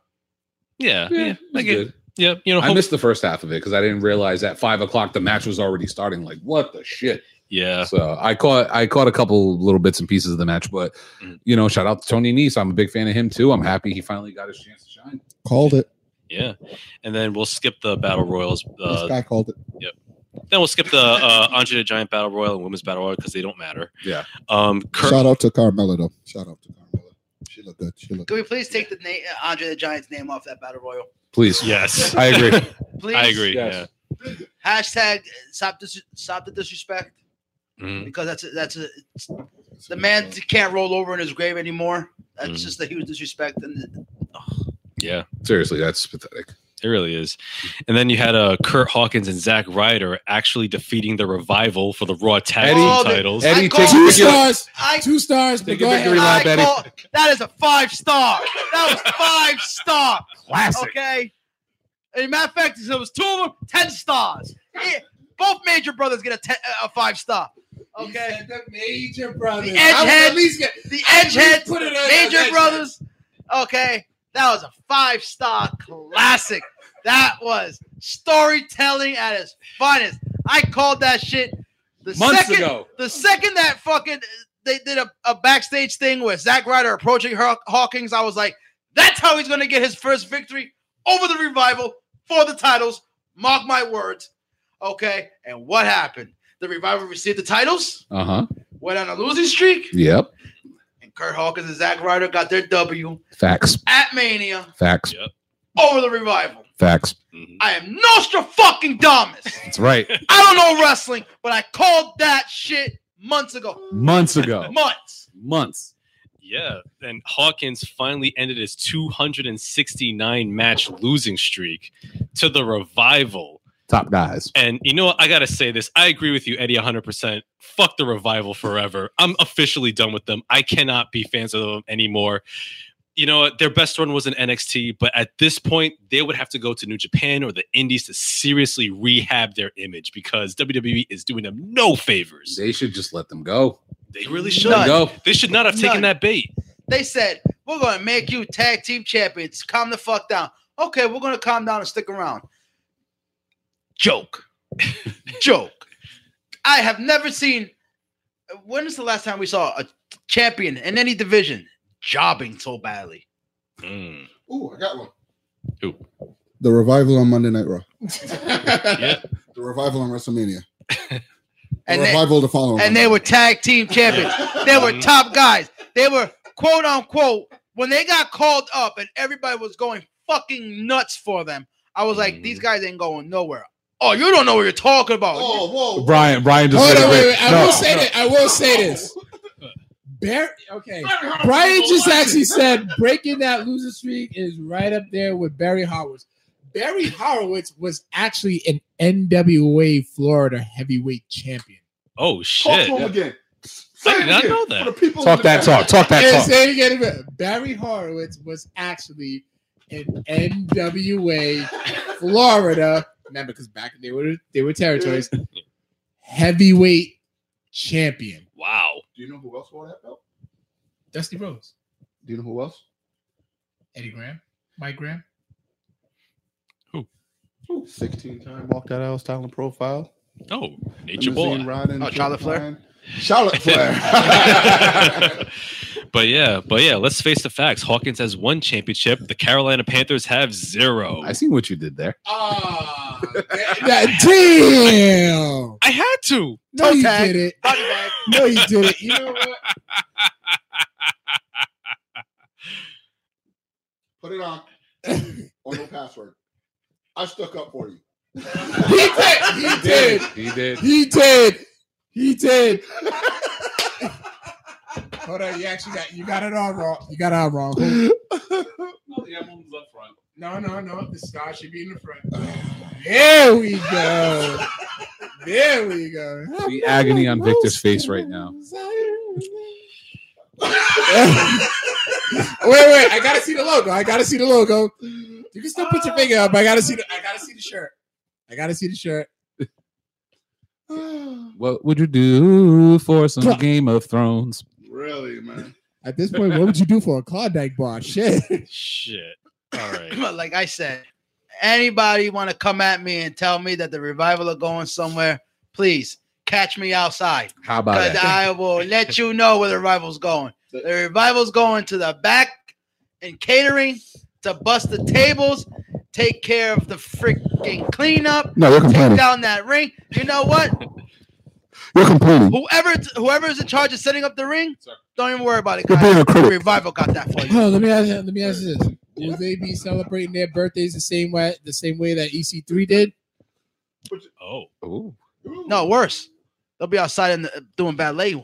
Speaker 1: Yeah,
Speaker 3: yeah,
Speaker 1: yeah,
Speaker 3: it
Speaker 1: I get-
Speaker 3: good.
Speaker 1: yeah. You know,
Speaker 3: I
Speaker 1: hope-
Speaker 3: missed the first half of it because I didn't realize at five o'clock the match was already starting. Like, what the shit?
Speaker 1: yeah,
Speaker 3: So I caught I caught a couple little bits and pieces of the match, but
Speaker 1: Mhm.
Speaker 3: you know, shout out to Tony Nese. I'm a big fan of him too. I'm happy he finally got his chance to shine.
Speaker 2: Called it.
Speaker 1: yeah. And then we'll skip the battle royals.
Speaker 2: this
Speaker 1: Uh,
Speaker 2: guy called it. Yep.
Speaker 1: then we'll skip the uh, Andre the Giant battle royal and women's battle royal because they don't matter.
Speaker 3: Yeah.
Speaker 1: Um, Kurt,
Speaker 2: Shout out to Carmella though. Shout out to Carmella. She looked good. She looked.
Speaker 4: Can we please take the name Andre the Giant's name off that battle royal?
Speaker 3: Please.
Speaker 1: yes,
Speaker 3: I agree.
Speaker 4: Please.
Speaker 1: I agree.
Speaker 3: Yes.
Speaker 4: Hashtag stop dis- stop the disrespect
Speaker 1: Yeah. Mhm.
Speaker 4: because that's a, that's a it's- the man can't roll over in his grave anymore. That's
Speaker 1: Mhm.
Speaker 4: just a huge disrespect. And
Speaker 1: Yeah.
Speaker 3: Seriously, that's pathetic.
Speaker 1: It really is. And then you had uh, Curt Hawkins and Zack Ryder actually defeating the revival for the Raw Tag
Speaker 3: Eddie-
Speaker 1: Team titles.
Speaker 3: Eddie,
Speaker 4: I
Speaker 3: take,
Speaker 5: Two stars.
Speaker 4: I
Speaker 5: Two stars. But
Speaker 3: Take
Speaker 5: go
Speaker 3: a victory
Speaker 5: ahead.
Speaker 3: lap, Eddie.
Speaker 4: call, that is a five star. That was five star.
Speaker 3: Classic.
Speaker 4: Okay. And matter of fact, it was two of them, ten stars. Yeah, both major brothers get a, te- a five star. Okay,
Speaker 5: the major brothers.
Speaker 4: The
Speaker 5: I
Speaker 4: Edgehead-
Speaker 5: at least get
Speaker 4: the
Speaker 5: I
Speaker 4: Edgehead,
Speaker 5: put it on
Speaker 4: major brothers. Okay, that was a five star classic. That was storytelling at its finest. I called that shit the
Speaker 3: Months
Speaker 4: second,
Speaker 3: ago.
Speaker 4: The second that fucking they did a, a backstage thing with Zack Ryder approaching Haw- Hawkins, I was like, that's how he's gonna get his first victory over the revival for the titles. Mark my words. Okay, and what happened? The revival received the titles,
Speaker 3: Uh huh.
Speaker 4: went on a losing streak,
Speaker 3: Yep.
Speaker 4: and Curt Hawkins and Zack Ryder got their W
Speaker 3: Facts.
Speaker 4: at Mania
Speaker 3: Facts.
Speaker 4: Over the revival.
Speaker 3: Facts.
Speaker 1: Mhm.
Speaker 4: I am Nostra fucking Damas.
Speaker 3: That's right.
Speaker 4: I don't know wrestling, but I called that shit months ago.
Speaker 3: Months ago.
Speaker 4: Months.
Speaker 3: Months.
Speaker 1: Yeah, and Hawkins finally ended his 269 match losing streak to the revival.
Speaker 3: Top guys.
Speaker 1: And you know what? I got to say this. I agree with you, Eddie, 100%. Fuck the revival forever. I'm officially done with them. I cannot be fans of them anymore. You know what? Their best run was in NXT, but at this point, they would have to go to New Japan or the Indies to seriously rehab their image because WWE is doing them no favors.
Speaker 3: They should just let them go.
Speaker 1: They really should.
Speaker 4: None.
Speaker 3: Go.
Speaker 1: They should not have taken
Speaker 4: None.
Speaker 1: that bait.
Speaker 4: They said, we're going to make you tag team champions. Calm the fuck down. Okay, we're going to calm down and stick around. Joke. Joke. I have never seen. When is the last time we saw a champion in any division jobbing so badly?
Speaker 1: Mm.
Speaker 2: Ooh, I got one.
Speaker 1: Who?
Speaker 2: The revival on Monday Night Raw.
Speaker 1: Yeah.
Speaker 2: The revival on WrestleMania. The
Speaker 4: And they,
Speaker 2: revival the following.
Speaker 4: and they were tag team champions. They were top guys. They were quote unquote when they got called up and everybody was going fucking nuts for them. I was like,
Speaker 1: Mhm.
Speaker 4: these guys ain't going nowhere. Oh, you don't know what you're talking about.
Speaker 2: Oh, whoa.
Speaker 3: Brian. Brian just
Speaker 5: Hold
Speaker 3: said
Speaker 5: on,
Speaker 3: it
Speaker 5: wait, wait. I
Speaker 3: No,
Speaker 5: will say
Speaker 3: no.
Speaker 5: that. I will say this. Barry, okay. Brian just actually said breaking that loser streak is right up there with Barry Horowitz. Barry Horowitz was actually an NWA Florida heavyweight champion.
Speaker 1: Oh
Speaker 2: Talk
Speaker 1: shit!
Speaker 2: to him again.
Speaker 1: I did not know that.
Speaker 2: for the people
Speaker 3: Talk that talk. Talk that
Speaker 5: And
Speaker 3: talk.
Speaker 5: say it again. Barry Horowitz was actually an NWA Florida. Remember, because back they were they were territories. Heavyweight champion.
Speaker 1: Wow.
Speaker 2: Do you know who else wore that belt?
Speaker 5: Dusty Rhodes.
Speaker 2: Do you know who else?
Speaker 5: Eddie Graham. Mike Graham. Who?
Speaker 2: 16 time walked that out style and profile.
Speaker 1: Oh, nature
Speaker 2: Limousine
Speaker 1: boy.
Speaker 2: riding,
Speaker 4: Oh, Charlotte Flair?
Speaker 2: Flying. Charlotte Flair.
Speaker 1: but yeah, but yeah, let's face the facts. Hawkins has one championship. The Carolina Panthers have zero.
Speaker 3: I seen what you did there.
Speaker 5: Ah, that, damn.
Speaker 1: I had to.
Speaker 5: No, you
Speaker 4: tag.
Speaker 5: did it.
Speaker 4: Body bag.
Speaker 5: No, you did it. You know what?
Speaker 2: Put it on. On no password. I stuck up for you.
Speaker 5: He did. He did.
Speaker 3: He did.
Speaker 5: He did. He did. Hold on, you actually got you got it all wrong. You got it all wrong. Hold- No, no, no. The star should be in the front. There we go. There we go.
Speaker 3: The agony on Victor's face right now.
Speaker 5: wait, wait. I gotta see the logo. I gotta see the logo. You can still put your finger up. I gotta see the. I gotta see the shirt. I gotta see the shirt.
Speaker 3: What would you do for some Game of Thrones?
Speaker 2: really, man.
Speaker 5: At this point, what would you do for a Klondike bar? Shit.
Speaker 1: Shit. All right.
Speaker 4: But like I said, anybody want to come at me and tell me that the revival are going somewhere, please catch me outside.
Speaker 3: How about
Speaker 4: Because
Speaker 3: that?
Speaker 4: I will let you know where the revival's going. The revival's going to the back and catering to bust the tables, take care of the freaking cleanup,
Speaker 2: No, you're complaining.
Speaker 4: take
Speaker 2: complaining.
Speaker 4: down that ring. You know what?
Speaker 2: You're complaining.
Speaker 4: Whoever whoever is in charge of setting up the ring,
Speaker 3: Sir.
Speaker 4: don't even worry about it.
Speaker 2: You're
Speaker 4: guys.
Speaker 2: being a
Speaker 4: The
Speaker 2: critic.
Speaker 4: revival got that for you.
Speaker 5: Oh, let me ask you, let me ask you this. Will they be celebrating their birthdays the same way the same way that EC3 did?
Speaker 1: Oh.
Speaker 3: Ooh.
Speaker 4: No, worse. They'll be outside and uh, doing ballet,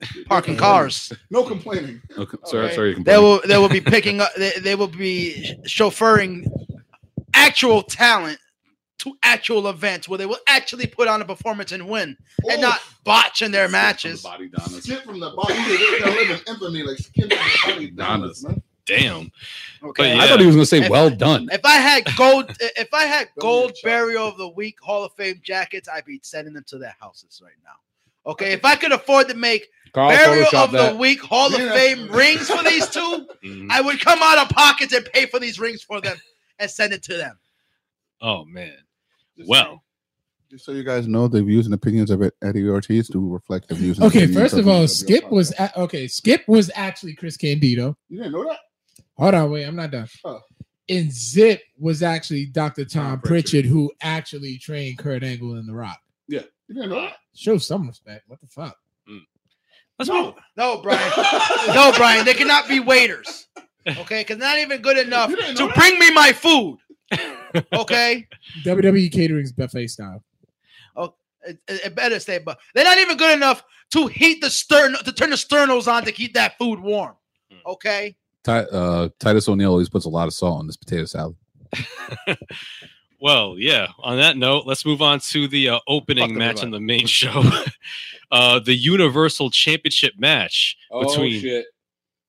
Speaker 4: parking cars.
Speaker 2: No complaining.
Speaker 3: Okay, sorry,
Speaker 4: Okay.
Speaker 3: sorry. You
Speaker 4: They will they will be picking up. They, they will be chauffeuring actual talent to actual events where they will actually put on a performance and win, and not botch in their matches.
Speaker 3: Body Donnas.
Speaker 2: Skip from the body. They're living infamy like skin from the body.
Speaker 3: Donnas.
Speaker 2: man.
Speaker 1: Damn.
Speaker 4: Okay.
Speaker 1: yeah.
Speaker 3: I thought he was going to say,
Speaker 4: If-
Speaker 3: "Well done."
Speaker 4: If I had gold, if I had gold
Speaker 2: a
Speaker 4: burial of the week Hall of Fame jackets, I'd be sending them to their houses right now. Okay, if I could afford to make
Speaker 3: Carl
Speaker 4: burial
Speaker 3: Photoshop
Speaker 4: of the week Hall of
Speaker 2: Yeah.
Speaker 4: Fame rings for these two,
Speaker 1: Mhm.
Speaker 4: I would come out of pockets and pay for these rings for them and send it to them.
Speaker 1: Oh man.
Speaker 2: Just
Speaker 1: Well,
Speaker 2: Just so you guys know, the views and opinions of Eddie Ortiz do reflect the views.
Speaker 5: Okay,
Speaker 2: opinions
Speaker 5: first of all,
Speaker 2: WWE
Speaker 5: Skip was a- okay. Skip was actually Chris Candido.
Speaker 2: You didn't know that?
Speaker 5: Hold on, wait, I'm not done.
Speaker 2: Oh.
Speaker 5: And Zip was actually Dr. Tom
Speaker 2: Tom
Speaker 5: Prichard,
Speaker 2: Prichard.
Speaker 5: who actually trained Kurt Angle in The Rock.
Speaker 2: You didn't know that?
Speaker 5: Show some respect. What the fuck?
Speaker 1: let's
Speaker 4: No,
Speaker 1: move.
Speaker 4: no, Brian, no, Brian. They cannot be waiters. Okay, because not even good enough to
Speaker 2: that?
Speaker 4: bring me my food. Okay,
Speaker 5: WWE catering's buffet style.
Speaker 4: it, it it better stay, but they're not even good enough to heat the stern to turn the sternos on to keep that food warm. Okay,
Speaker 3: Ti- uh, Titus O'Neil always puts a lot of salt on this potato salad.
Speaker 1: Well, yeah. On that note, let's move on to the uh, opening
Speaker 2: Fuck
Speaker 1: match
Speaker 2: everybody.
Speaker 1: on the main show. uh, the Universal Championship match between.
Speaker 3: Oh, shit!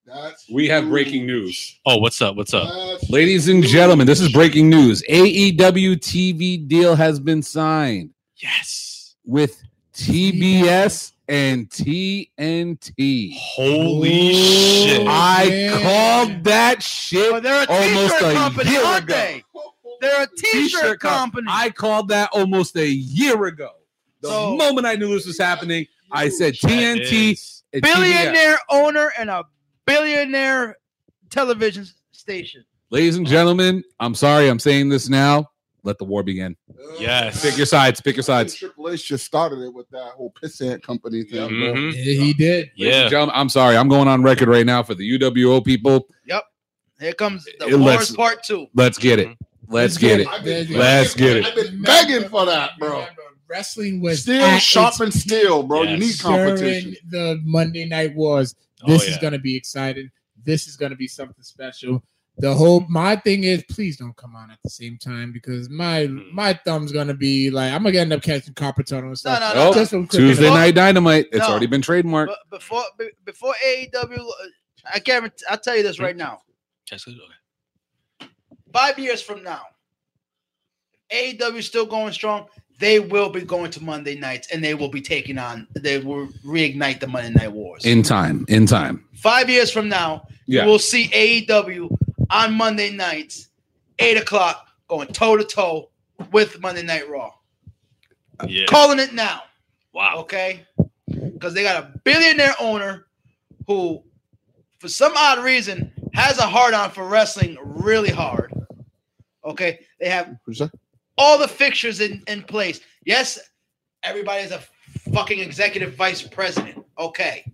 Speaker 2: That's
Speaker 3: We have breaking news.
Speaker 1: Oh, what's up? What's up?
Speaker 2: That's
Speaker 3: Ladies and
Speaker 2: true.
Speaker 3: gentlemen, this is breaking news. AEW TV deal has been signed
Speaker 1: Yes.
Speaker 3: with TBS and TNT.
Speaker 1: Holy
Speaker 5: Oh,
Speaker 1: shit!
Speaker 3: I
Speaker 5: man.
Speaker 3: called that shit
Speaker 4: but they're a
Speaker 3: almost a
Speaker 4: company,
Speaker 3: year
Speaker 4: aren't
Speaker 3: ago.
Speaker 4: they? They're a t-shirt,
Speaker 3: T-shirt co-
Speaker 4: company.
Speaker 3: I called that almost a year ago. The
Speaker 4: So-
Speaker 3: moment I knew this was happening, I said TNT.
Speaker 1: is-
Speaker 3: and TBS.
Speaker 4: billionaire owner and a billionaire television station.
Speaker 3: Ladies and gentlemen, I'm sorry, I'm saying this now. Let the war begin.
Speaker 1: Yes.
Speaker 3: Pick your sides. Pick your sides.
Speaker 2: Triple H just started it with that whole pissant company thing. bro.
Speaker 1: Mhm.
Speaker 5: Yeah, he did.
Speaker 3: Ladies and
Speaker 1: Yeah.
Speaker 3: gentlemen, I'm sorry. I'm going on record right now for the UWO people. Yep.
Speaker 4: Here comes the
Speaker 3: It
Speaker 4: wars part two.
Speaker 3: Let's get it. Let's get it.
Speaker 2: I've been
Speaker 3: Let's
Speaker 2: begging-
Speaker 3: get it.
Speaker 2: I've been begging for that, bro.
Speaker 5: Remember, Wrestling was
Speaker 2: Steel
Speaker 5: at
Speaker 2: sharpen steel, bro. You need competition.
Speaker 5: during the Monday Night Wars.
Speaker 1: Oh,
Speaker 5: This is going to be exciting. This is going to be something special. The whole my thing is, please don't come on at the same time because my
Speaker 1: Mm.
Speaker 5: my thumb's gonna be like I'm gonna end up catching carpal tunnel and
Speaker 4: No,
Speaker 5: stuff.
Speaker 4: no,
Speaker 3: Oh,
Speaker 4: no. no.
Speaker 5: Just from clicking
Speaker 3: Tuesday
Speaker 5: it.
Speaker 3: night dynamite. It's
Speaker 4: No.
Speaker 3: already been trademarked.
Speaker 4: But before be- before AEW, uh, I can't. I'll tell you this right now.
Speaker 1: Yes, okay.
Speaker 4: Five years from now, AEW is still going strong. They will be going to Monday nights and they will be taking on. They will reignite the Monday Night Wars.
Speaker 3: In time. In time.
Speaker 4: Five years from now,
Speaker 3: Yeah.
Speaker 4: you will see AEW on Monday nights, eight o'clock, going toe to toe with Monday Night Raw.
Speaker 1: Yeah.
Speaker 4: Calling it now.
Speaker 1: Wow.
Speaker 4: okay? Because they got a billionaire owner who, for some odd reason, has a hard on for wrestling really hard. Okay, they have all the fixtures in, in place. Yes, everybody's a fucking executive vice president. Okay,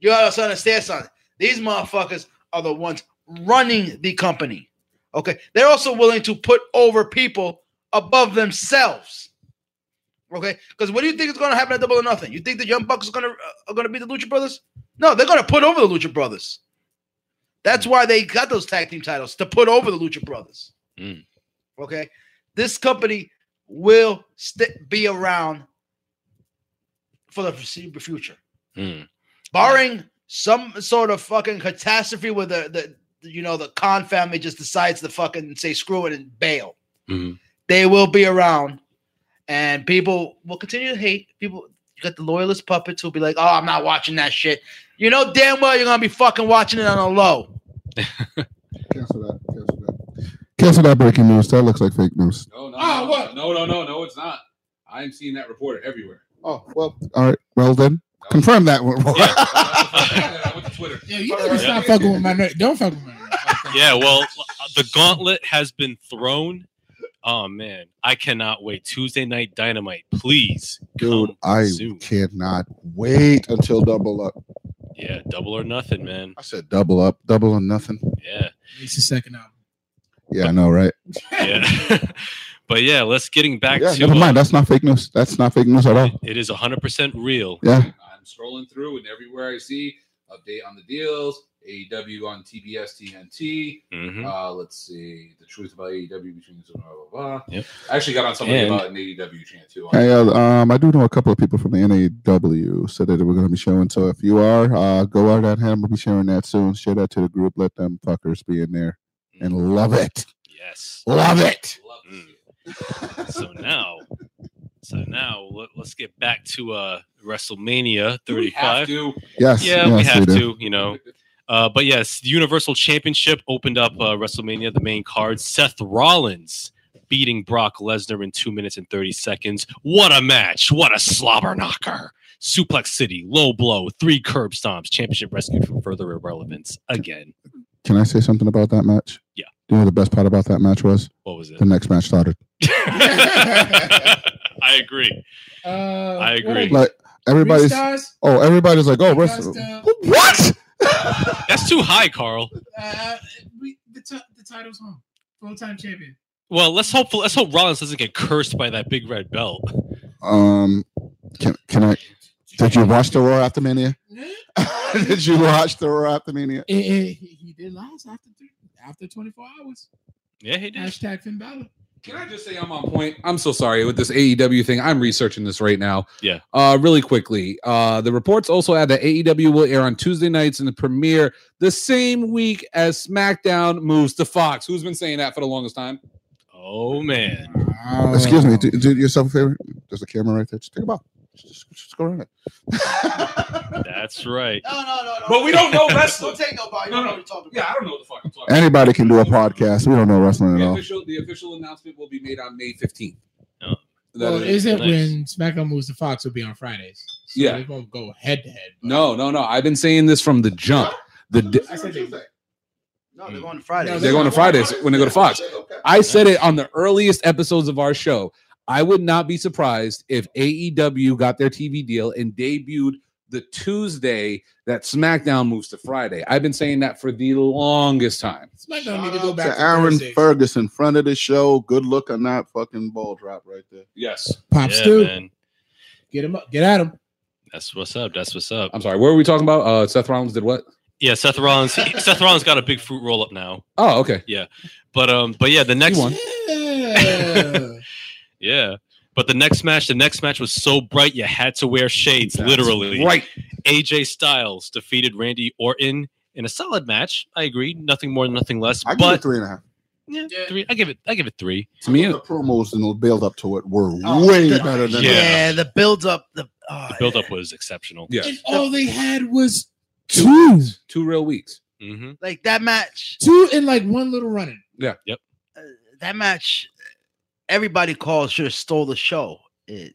Speaker 4: you gotta understand something. These motherfuckers are the ones running the company. Okay, they're also willing to put over people above themselves. Okay, because what do you think is going to happen at Double or Nothing? You think the Young Bucks are going to uh, are going to beat the Lucha Brothers? No, they're going to put over the Lucha Brothers. That's why they got those tag team titles to put over the Lucha Brothers.
Speaker 1: Mm.
Speaker 4: Okay, this company will st- be around for the foreseeable future,
Speaker 1: Mm.
Speaker 4: barring some sort of fucking catastrophe where the, the you know the Khan family just decides to fucking say screw it and bail.
Speaker 1: Mhm.
Speaker 4: They will be around, and people will continue to hate. People, you got the loyalist puppets who'll be like, "Oh, I'm not watching that shit." You know damn well you're gonna be fucking watching it on a low.
Speaker 2: Cancel that. Cancel that. Breaking news. That looks like fake news.
Speaker 3: No, no,
Speaker 5: Ah,
Speaker 3: no,
Speaker 5: what?
Speaker 3: no, no, no, no, it's not. I'm seeing that reported everywhere.
Speaker 2: Oh well. All right. Well then, confirm that one.
Speaker 3: I went to Twitter.
Speaker 5: Yeah, you need to stop fucking with my ner- Don't fuck with my nerve.
Speaker 1: Yeah, well, the gauntlet has been thrown. Oh man, I cannot wait. Tuesday night dynamite, please.
Speaker 2: Dude, I
Speaker 1: soon.
Speaker 2: cannot wait until double up.
Speaker 1: Yeah, double or nothing, man.
Speaker 2: I said double up, double or nothing.
Speaker 1: Yeah,
Speaker 5: It's the second album.
Speaker 2: Yeah, I know, right?
Speaker 1: yeah. but yeah, let's getting back
Speaker 2: yeah,
Speaker 1: to.
Speaker 2: never
Speaker 1: uh,
Speaker 2: mind. That's not fake news. That's not fake news at all.
Speaker 1: it is 100% real.
Speaker 2: Yeah.
Speaker 3: I'm scrolling through, and everywhere I see update on the deals. AEW on TBS, TNT.
Speaker 1: Mhm.
Speaker 3: Uh, let's see the truth about AEW between blah blah blah.
Speaker 1: Yep.
Speaker 3: I actually got on something
Speaker 1: And-
Speaker 3: about an AEW chant too.
Speaker 2: Hey, uh, um, I do know a couple of people from the NAW said that they were going to be showing. So if you are, uh, go out at him. We'll be sharing that soon. Share that to the group. Let them fuckers be in there and love it.
Speaker 1: Yes.
Speaker 2: Love it.
Speaker 3: Love
Speaker 1: Mm.
Speaker 3: it.
Speaker 1: So now, so now let, us get back to uh WrestleMania
Speaker 3: Do we have
Speaker 1: 35.
Speaker 3: to?
Speaker 2: Yes.
Speaker 1: Yeah,
Speaker 2: yes,
Speaker 1: we have
Speaker 2: do.
Speaker 1: to, you know. Uh, but yes, the Universal Championship opened up uh, WrestleMania, the main card. Seth Rollins beating Brock Lesnar in two minutes and 30 seconds. What a match! What a slobber knocker! Suplex City, low blow, three curb stomps, championship rescued from further irrelevance again.
Speaker 2: Can I say something about that match?
Speaker 1: Yeah.
Speaker 2: Do you know what the best part about that match was?
Speaker 1: What was it?
Speaker 2: The next match started.
Speaker 1: I agree.
Speaker 5: Uh,
Speaker 1: I agree.
Speaker 5: are
Speaker 2: Like everybody's.
Speaker 5: stars?
Speaker 2: Oh, everybody's like, oh,
Speaker 5: Just, uh,
Speaker 2: What?
Speaker 1: That's too high, Carl.
Speaker 5: Uh, we, the, t- the title's home. Full time champion.
Speaker 1: Well, let's hope let's hope Rollins doesn't get cursed by that big red belt.
Speaker 2: Um, can can I? Did you watch the Raw after Mania? did you watch the Raw after Mania?
Speaker 5: Eh, he, he did last after three, after 24 hours.
Speaker 1: Yeah, he did.
Speaker 5: Hashtag Finn Balor.
Speaker 3: Can I just say I'm on point? I'm so sorry with this AEW thing. I'm researching this right now.
Speaker 1: Yeah.
Speaker 3: Uh, really quickly. Uh, the reports also add that AEW will air on Tuesday nights in the premiere the same week as SmackDown moves to Fox. Who's been saying that for the longest time?
Speaker 1: Oh man.
Speaker 2: Excuse me. Do, do yourself a favor. There's a camera right there. Just take a bow. Just, just, just go around it.
Speaker 1: That's right.
Speaker 4: No, no, no, no.
Speaker 3: But we don't know wrestling.
Speaker 4: Don't take no bite.
Speaker 3: No, no.
Speaker 4: know what you're talking
Speaker 3: Yeah. I don't know what the fuck I'm talking
Speaker 2: Anybody can do a podcast. We don't know wrestling at
Speaker 3: The
Speaker 2: all.
Speaker 3: official, the official announcement will be made on May 15th.
Speaker 1: Oh.
Speaker 3: That
Speaker 5: Well,
Speaker 3: is-
Speaker 5: is it
Speaker 1: Nice.
Speaker 5: when SmackDown moves to Fox will be on Fridays? So
Speaker 3: Yeah.
Speaker 5: They won't go head to head.
Speaker 3: no, no, no. I've been saying this from the jump. The di-
Speaker 5: I said they-
Speaker 4: No, they're going to Fridays.
Speaker 5: No,
Speaker 3: they're going to Fridays when they go to Fox. I said it on the earliest episodes of our show. I would not be surprised if AEW got their TV deal and debuted the Tuesday that SmackDown moves to Friday. I've been saying that for the longest time.
Speaker 5: SmackDown need to go back
Speaker 2: to Aaron
Speaker 5: Thursdays.
Speaker 2: Ferguson, front of the show. Good look on that fucking ball drop right there.
Speaker 3: Yes.
Speaker 5: Pop
Speaker 1: Yeah,
Speaker 5: Stu,
Speaker 1: man.
Speaker 5: get him up, get at him.
Speaker 1: That's what's up. That's what's up.
Speaker 3: I'm sorry. What were we talking about? Uh, Seth Rollins did what?
Speaker 1: Yeah, Seth Rollins. he- Seth Rollins got a big fruit roll up now.
Speaker 3: Oh, okay.
Speaker 1: Yeah, but um, but yeah, the next
Speaker 3: one.
Speaker 5: Yeah.
Speaker 1: Yeah. But the next match, the next match was so bright you had to wear shades, literally.
Speaker 3: Right.
Speaker 1: AJ Styles defeated Randy Orton in a solid match. I agree. Nothing more, nothing less.
Speaker 2: I give it
Speaker 1: but
Speaker 2: three and a half.
Speaker 1: yeah,
Speaker 5: Yeah.
Speaker 1: three. I give it. I give it three.
Speaker 3: To me,
Speaker 2: the promos and the build up to it were
Speaker 4: Oh,
Speaker 2: way
Speaker 4: the-
Speaker 2: better than
Speaker 1: Yeah.
Speaker 4: Yeah, the build up, the, oh,
Speaker 1: The build up was exceptional.
Speaker 3: yeah.
Speaker 5: and all they had was two,
Speaker 3: Two real weeks.
Speaker 1: hmm
Speaker 4: like that match.
Speaker 5: two in like one little running. Yeah. Yep.
Speaker 4: Uh, that match. Everybody called should have stole the show. It.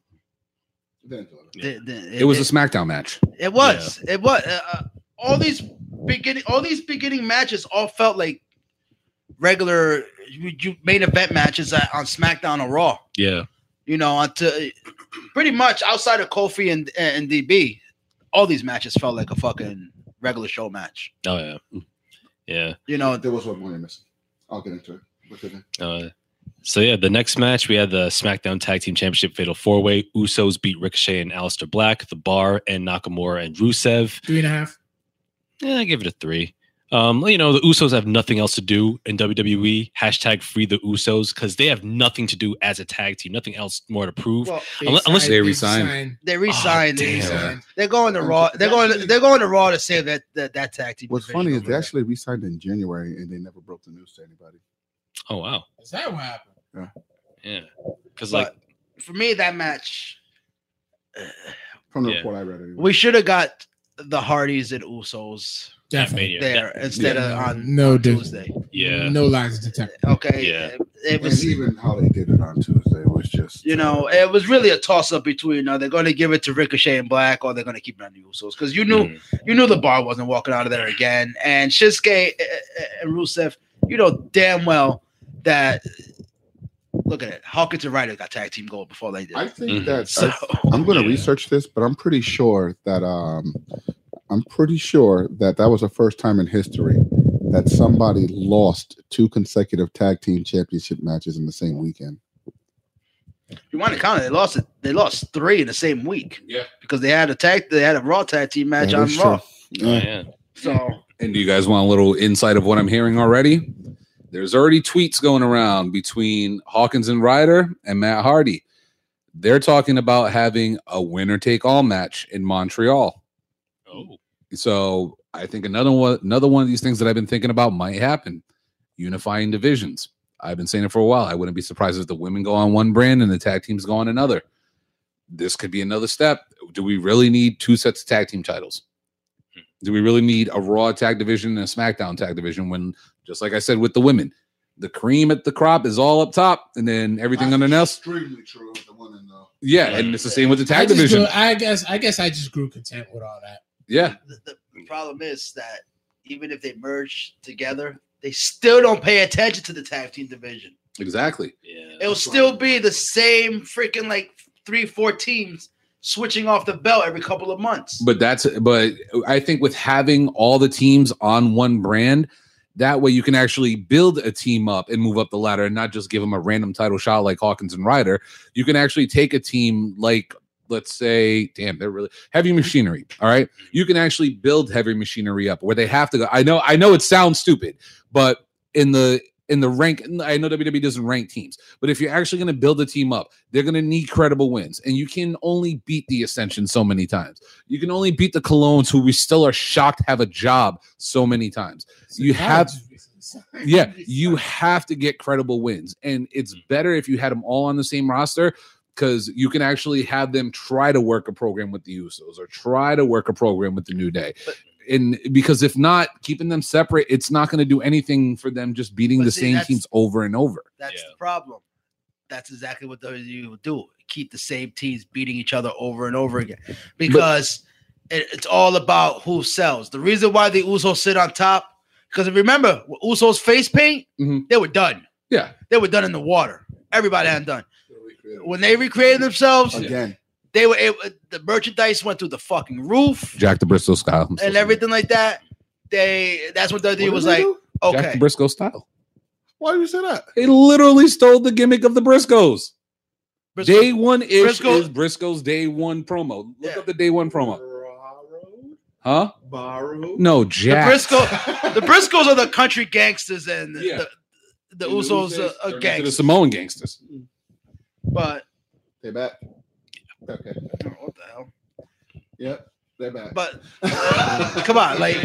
Speaker 1: Yeah.
Speaker 4: the- the-
Speaker 3: It was a SmackDown match.
Speaker 4: It was. It was. Uh, uh, all these beginning, all these beginning matches all felt like regular you, you main event matches at, on SmackDown or Raw.
Speaker 1: Yeah.
Speaker 4: You know, until pretty much outside of Kofi and and DB, all these matches felt like a fucking regular show match.
Speaker 1: Oh yeah. Yeah.
Speaker 4: You know,
Speaker 2: There was one more you missing. I'll get into it. Look at it.
Speaker 1: Uh, so yeah, the next match we had the SmackDown Tag Team Championship Fatal Four Way. Usos beat Ricochet and Aleister Black, The Bar, and Nakamura and Rusev.
Speaker 5: Three and a half.
Speaker 1: Yeah, I give it a three. Um, you know, the Usos have nothing else to do in WWE. Hashtag free the Usos because they have nothing to do as a tag team, nothing else more to prove.
Speaker 4: well,
Speaker 1: Unless- unless
Speaker 3: they resign.
Speaker 4: they re-signed.
Speaker 1: Oh,
Speaker 4: they
Speaker 1: damn.
Speaker 4: re-signed. They're going to Raw. They're going. To, they're going to Raw to save that that, that tag team.
Speaker 2: What's funny is they actually re-signed in January and they never broke the news to anybody.
Speaker 1: Oh wow,
Speaker 5: Is that what happened?
Speaker 1: yeah, Yeah.
Speaker 4: because
Speaker 1: like
Speaker 4: for me, that match. uh,
Speaker 2: From the
Speaker 1: Yeah.
Speaker 2: report I read, anyway.
Speaker 4: We should have got the Hardys and Usos
Speaker 5: Definitely.
Speaker 1: Mania.
Speaker 4: there instead
Speaker 5: Yeah.
Speaker 4: of on,
Speaker 5: No
Speaker 4: on
Speaker 5: difference.
Speaker 4: Tuesday.
Speaker 1: yeah,
Speaker 5: No lies detected.
Speaker 4: Okay.
Speaker 1: Yeah.
Speaker 4: It, it
Speaker 2: and even how they did it on Tuesday was just
Speaker 4: you know, it was really a toss up between are they going to give it to Ricochet and Black or they're going to keep it on the Usos because you knew
Speaker 1: Mm.
Speaker 4: you knew the bar wasn't walking out of there again. And Shinsuke uh, uh, and Rusev, you know damn well that. Look at it. Hawkins and Ryder got tag team gold before they did.
Speaker 2: I think
Speaker 1: Mhm.
Speaker 2: that
Speaker 4: so
Speaker 2: I, am going to
Speaker 1: Yeah.
Speaker 2: research this, but I'm pretty sure that um, I'm pretty sure that that was the first time in history that somebody lost two consecutive tag team championship matches in the same weekend.
Speaker 4: you want to count it? They lost it. They lost three in the same week.
Speaker 3: Yeah.
Speaker 4: because they had a tag. They had a Raw tag team match
Speaker 2: That
Speaker 4: on Raw.
Speaker 2: true.
Speaker 1: Oh, yeah.
Speaker 4: So
Speaker 3: And do you guys want a little insight of what I'm hearing already? There's already tweets going around between Hawkins and Ryder and Matt Hardy. They're talking about having a winner take all match in Montreal.
Speaker 1: Oh,
Speaker 3: So I think another one, another one of these things that I've been thinking about might happen. Unifying divisions. I've been saying it for a while. I wouldn't be surprised if the women go on one brand and the tag teams go on another. This could be another step. Do we really need two sets of tag team titles? Hmm. Do we really need a Raw tag division and a SmackDown tag division when, just like I said with the women, the cream at the crop is all up top and then everything on the else?
Speaker 2: Extremely true with the women, though.
Speaker 3: Yeah, and it's the same with the tag
Speaker 5: just
Speaker 3: division.
Speaker 5: grew- I guess. I guess I just grew content with all that.
Speaker 3: Yeah,
Speaker 4: the, the problem is that even if they merge together, they still don't pay attention to the tag team division.
Speaker 3: exactly.
Speaker 1: yeah.
Speaker 4: It'll still be the same freaking like three, four teams switching off the belt every couple of months.
Speaker 3: But that's but I think with having all the teams on one brand, that way you can actually build a team up and move up the ladder and not just give them a random title shot like Hawkins and Ryder. You can actually take a team like let's say, damn, they're really heavy machinery. All right. You can actually build heavy machinery up where they have to go. I know, I know it sounds stupid, but in the in the rank, I know WWE doesn't rank teams, but if you're actually going to build a team up, they're going to need credible wins. And you can only beat the Ascension so many times. You can only beat the Colons, who we still are shocked have a job so many times. You have yeah, you have to get credible wins. And it's better if you had them all on the same roster because you can actually have them try to work a program with the Usos or try to work a program with the New Day.
Speaker 4: But-
Speaker 3: And because if not, keeping them separate, it's not going to do anything for them just beating
Speaker 4: But
Speaker 3: the
Speaker 4: see,
Speaker 3: same teams over and over.
Speaker 4: That's
Speaker 1: Yeah.
Speaker 4: the problem. That's exactly what WWE will do. Keep the same teams beating each other over and over again because it, it's all about who sells. The reason why the Usos sit on top, because remember, with Usos face paint,
Speaker 3: Mhm.
Speaker 4: they were done.
Speaker 3: Yeah.
Speaker 4: They were done in the water. Everybody had done. When they recreated themselves,
Speaker 2: Again,
Speaker 4: they were able, the merchandise went through the fucking roof
Speaker 3: Jack the Briscoe style. I'm so
Speaker 4: and
Speaker 3: sorry.
Speaker 4: everything like that. They that's what WWE
Speaker 2: What
Speaker 4: was like.
Speaker 2: do?
Speaker 3: Jack
Speaker 4: Okay,
Speaker 3: the Briscoe style.
Speaker 2: Why do you say that?
Speaker 3: They literally stole the gimmick of the Briscoes.
Speaker 4: Briscoe-
Speaker 3: Day one ish
Speaker 4: Briscoe-
Speaker 3: is Briscoe's day one promo. Look
Speaker 4: Yeah.
Speaker 3: up the day one promo. Huh?
Speaker 2: Borrowed.
Speaker 3: No,
Speaker 4: the
Speaker 3: Jack.
Speaker 4: Briscoe, the Briscoes are the country gangsters and
Speaker 3: Yeah.
Speaker 4: the, the Usos
Speaker 3: Usos
Speaker 4: are, are
Speaker 3: turned The
Speaker 4: gangsters.
Speaker 3: Samoan gangsters.
Speaker 4: But
Speaker 2: They're back. Okay.
Speaker 4: what the hell?
Speaker 2: Yep. They're back.
Speaker 4: But come on, like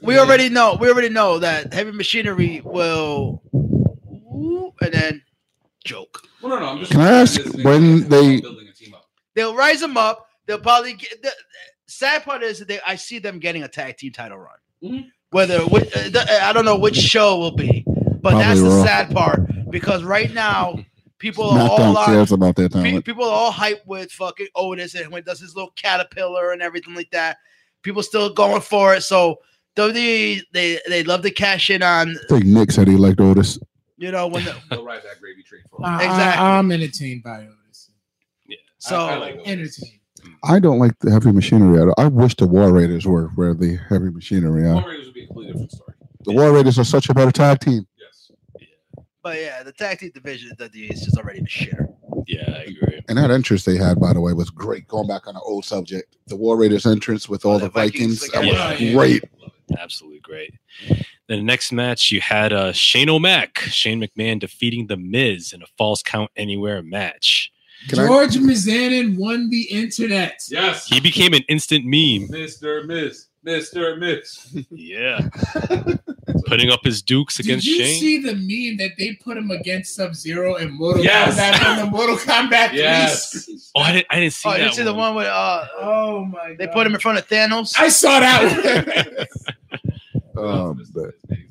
Speaker 4: we already know, we already know that heavy machinery will, and then joke.
Speaker 3: Well, no, no. I'm just
Speaker 2: Can I ask when they-
Speaker 3: building a team up.
Speaker 4: They'll rise them up. They'll probably get. The, sad part is that they, I see them getting a tag team title run.
Speaker 3: Mhm.
Speaker 4: Whether which, uh, the- I don't know which show will be, but
Speaker 2: Probably
Speaker 4: that's the
Speaker 2: Raw.
Speaker 4: sad part because right now people are all
Speaker 2: SmackDown cares about their
Speaker 4: Pe-
Speaker 2: talent.
Speaker 4: people are all hyped with fucking Otis and when does his little caterpillar and everything like that. People still going for it. So WWE they they love to cash in on
Speaker 2: I think Nick said he liked Otis.
Speaker 4: you know when the,
Speaker 3: They'll ride that gravy train for
Speaker 5: I,
Speaker 4: Exactly.
Speaker 5: I, am entertained by Otis.
Speaker 4: Yeah, so
Speaker 3: I, I like those.
Speaker 5: Entertained.
Speaker 2: I don't like the heavy machinery. at all. I wish the War Raiders were where the heavy machinery are.
Speaker 3: Power Rangers would be a completely different story.
Speaker 2: The War Raiders are such a better tag team.
Speaker 3: Yes.
Speaker 4: but yeah the tag team division of WWE is just already the shitter.
Speaker 1: Yeah, I agree.
Speaker 2: And that entrance they had, by the way, was great. Going back on an old subject, the War Raiders entrance with all
Speaker 4: Oh,
Speaker 2: the
Speaker 4: the Vikings
Speaker 2: Vikings, that
Speaker 4: again.
Speaker 2: was
Speaker 1: Yeah.
Speaker 2: great.
Speaker 1: Absolutely great. Then the next match, you had uh, Shane O'Mac, Shane McMahon defeating The Miz in a falls count anywhere match.
Speaker 2: Can I-
Speaker 5: George Mizanin won the internet.
Speaker 3: Yes.
Speaker 1: He became an instant meme.
Speaker 3: Mr. Miz. Mr. Miz.
Speaker 1: Yeah. Putting up his dukes against.
Speaker 5: Did
Speaker 1: against
Speaker 5: you
Speaker 1: Shane.
Speaker 5: see the meme that they put him against Sub Zero and Mortal
Speaker 3: Yes.
Speaker 5: Kombat from the Mortal Kombat?
Speaker 3: Yes.
Speaker 5: 3?
Speaker 1: oh, I didn't, I didn't see
Speaker 4: Oh,
Speaker 1: that.
Speaker 4: you see the one with uh
Speaker 5: Oh my god.
Speaker 4: they put him in front of Thanos.
Speaker 5: I saw that one.
Speaker 2: Um, but
Speaker 3: He's awesome.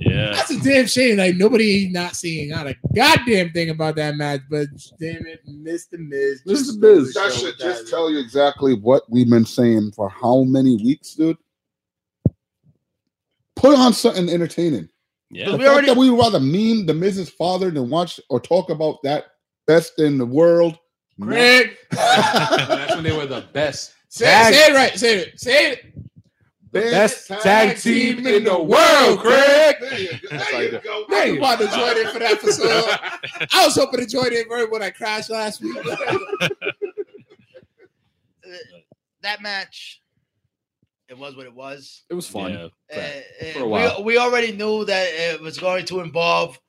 Speaker 1: Yeah.
Speaker 5: That's a damn shame. Like nobody not seeing not a goddamn thing about that match, but damn it, Mr. Miz.
Speaker 3: Mr. Miz.
Speaker 5: stole
Speaker 2: that should
Speaker 5: with
Speaker 2: just
Speaker 5: that.
Speaker 2: tell you exactly what we've been saying for how many weeks, dude. Put on something entertaining.
Speaker 1: Yeah.
Speaker 2: The
Speaker 4: We
Speaker 2: fact
Speaker 4: already-
Speaker 2: that we would rather meme the Miz's Father than watch or talk about that best in the world.
Speaker 5: Craig,
Speaker 3: That's when they were the best.
Speaker 5: say, say it right. Say it. Say it.
Speaker 3: Best tag team in the world, Craig.
Speaker 2: There you go.
Speaker 3: That's
Speaker 2: There
Speaker 3: you
Speaker 2: you
Speaker 3: do-
Speaker 2: go.
Speaker 5: I wanted to join in for that episode. I was hoping to join in right when I crashed last week.
Speaker 4: that match it was what it was.
Speaker 3: It was fun.
Speaker 1: Yeah.
Speaker 4: Uh, uh,
Speaker 3: For a while.
Speaker 4: We, we already knew that it was going to involve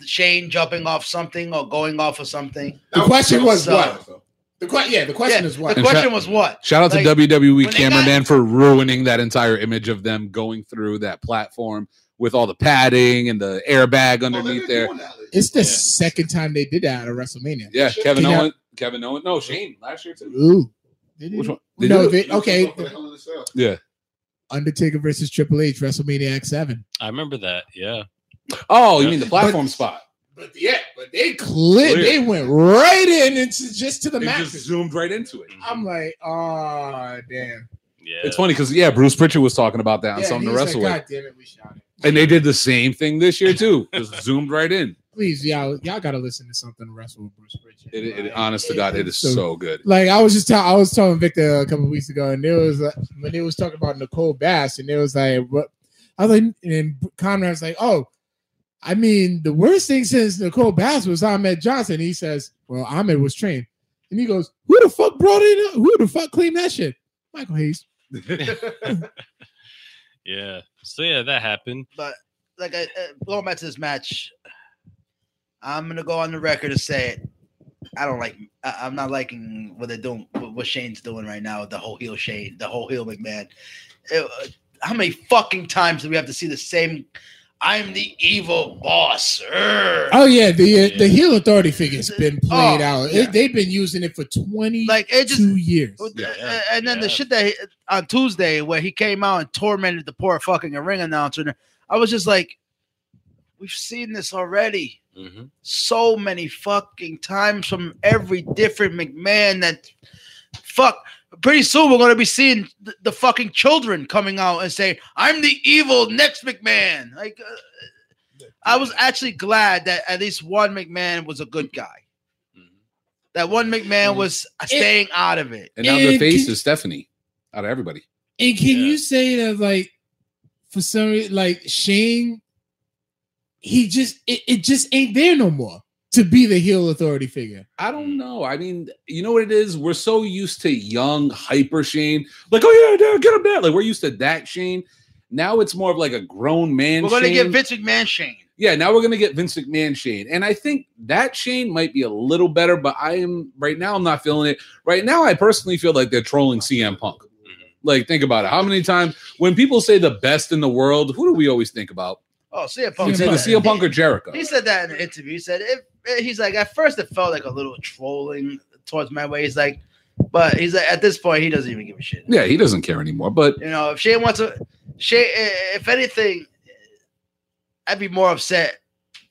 Speaker 4: Shane jumping off something or going off of something.
Speaker 5: The question was
Speaker 4: So-
Speaker 5: what? The que- yeah, the question
Speaker 4: Yeah,
Speaker 5: is what?
Speaker 4: The question
Speaker 3: shout-
Speaker 4: was what?
Speaker 3: Shout out
Speaker 4: Like,
Speaker 3: to WWE
Speaker 4: when they
Speaker 3: cameraman for ruining that entire image of them going through that platform with all the padding and the airbag oh, underneath there.
Speaker 5: It's the
Speaker 1: Yeah.
Speaker 5: second time they did that at WrestleMania.
Speaker 3: Yeah, Kevin
Speaker 5: Can you-
Speaker 3: Owen. Kevin Owen. No, Shane last year too.
Speaker 5: Ooh. Did
Speaker 3: Which one? They
Speaker 5: No, they, okay.
Speaker 3: Yeah.
Speaker 5: Undertaker versus Triple H, WrestleMania X7.
Speaker 1: I remember that. Yeah.
Speaker 3: Oh, you
Speaker 1: Yeah.
Speaker 3: mean the platform
Speaker 5: But-
Speaker 3: spot?
Speaker 5: But yeah, but they clear,
Speaker 3: Clear.
Speaker 5: they went right in into just to the
Speaker 3: They
Speaker 5: match.
Speaker 3: just zoomed right into it.
Speaker 5: I'm like, oh damn.
Speaker 1: Yeah.
Speaker 3: It's funny because yeah, Bruce Prichard was talking about that on
Speaker 5: Yeah,
Speaker 3: something to
Speaker 5: he's like,
Speaker 3: wrestle with,
Speaker 5: God damn it, we shot it.
Speaker 3: and they did the same thing this year too. Just zoomed right in.
Speaker 5: Please, y'all, y'all gotta listen to something to wrestle with Bruce Prichard.
Speaker 3: It, it,
Speaker 5: Like,
Speaker 3: honest to God, it is so good.
Speaker 5: like I was just tell, I was telling Victor a couple weeks ago, and there was uh, when they was talking about Nicole Bass, and it was like, what? I was like, and Conrad's like, oh, I mean, the worst thing since Nicole Bass was Ahmed Johnson. He says, well, Ahmed was trained, and he goes, who the fuck brought it? Who the fuck claimed that shit? Michael Hayes.
Speaker 1: yeah. So yeah, that happened.
Speaker 4: But like I, uh, going back to this match, I'm gonna go on the record to say it. I don't like. I, I'm not liking what they're doing. What, what Shane's doing right now. The whole heel Shane. The whole heel McMahon. It, uh, how many fucking times do we have to see the same? I'm the evil boss. Urgh.
Speaker 5: Oh yeah, the uh, the heel authority figure's been played
Speaker 4: Oh,
Speaker 5: out.
Speaker 4: yeah.
Speaker 5: It, they've been using it for twenty
Speaker 4: Like it just
Speaker 5: two years.
Speaker 3: Yeah.
Speaker 4: And then the shit that he, on Tuesday where he came out and tormented the poor fucking ring announcer, I was just like, we've seen this already
Speaker 1: hmm
Speaker 4: so many fucking times from every different McMahon that fuck. Pretty soon we're gonna be seeing the, the fucking children coming out and saying, "I'm the evil next McMahon." Like, uh, I was actually glad that at least one McMahon was a good guy. That one McMahon was staying out of it.
Speaker 3: And now the face
Speaker 5: can-
Speaker 3: is Stephanie out of everybody.
Speaker 5: And can
Speaker 1: Yeah.
Speaker 5: you say that like for some reason, like Shane, he just it, it just ain't there no more to be the heel authority figure.
Speaker 3: I don't mm. know. I mean, you know what it is? We're so used to young, hyper Shane. Like, oh yeah, yeah, get him down. Like we're used to that Shane. Now it's more of like a grown man.
Speaker 4: We're gonna
Speaker 3: Shane.
Speaker 4: get Vince McMahon Shane.
Speaker 3: Yeah, now we're gonna get Vince McMahon Shane, and I think that Shane might be a little better. But I am right now. I'm not feeling it. Right now, I personally feel like they're trolling CM Punk. Mm-hmm. Like, think about it. How many times when people say the best in the world, who do we always think about?
Speaker 4: Oh, CM Punk.
Speaker 3: Either CM Punk or Jericho.
Speaker 4: He said that in an interview. He said if he's like at first it felt like a little trolling towards my way. He's like, but he's like at this point he doesn't even give a shit.
Speaker 3: Yeah, he doesn't care anymore. But
Speaker 4: You know, if Shane wants to, Shane, if anything, I'd be more upset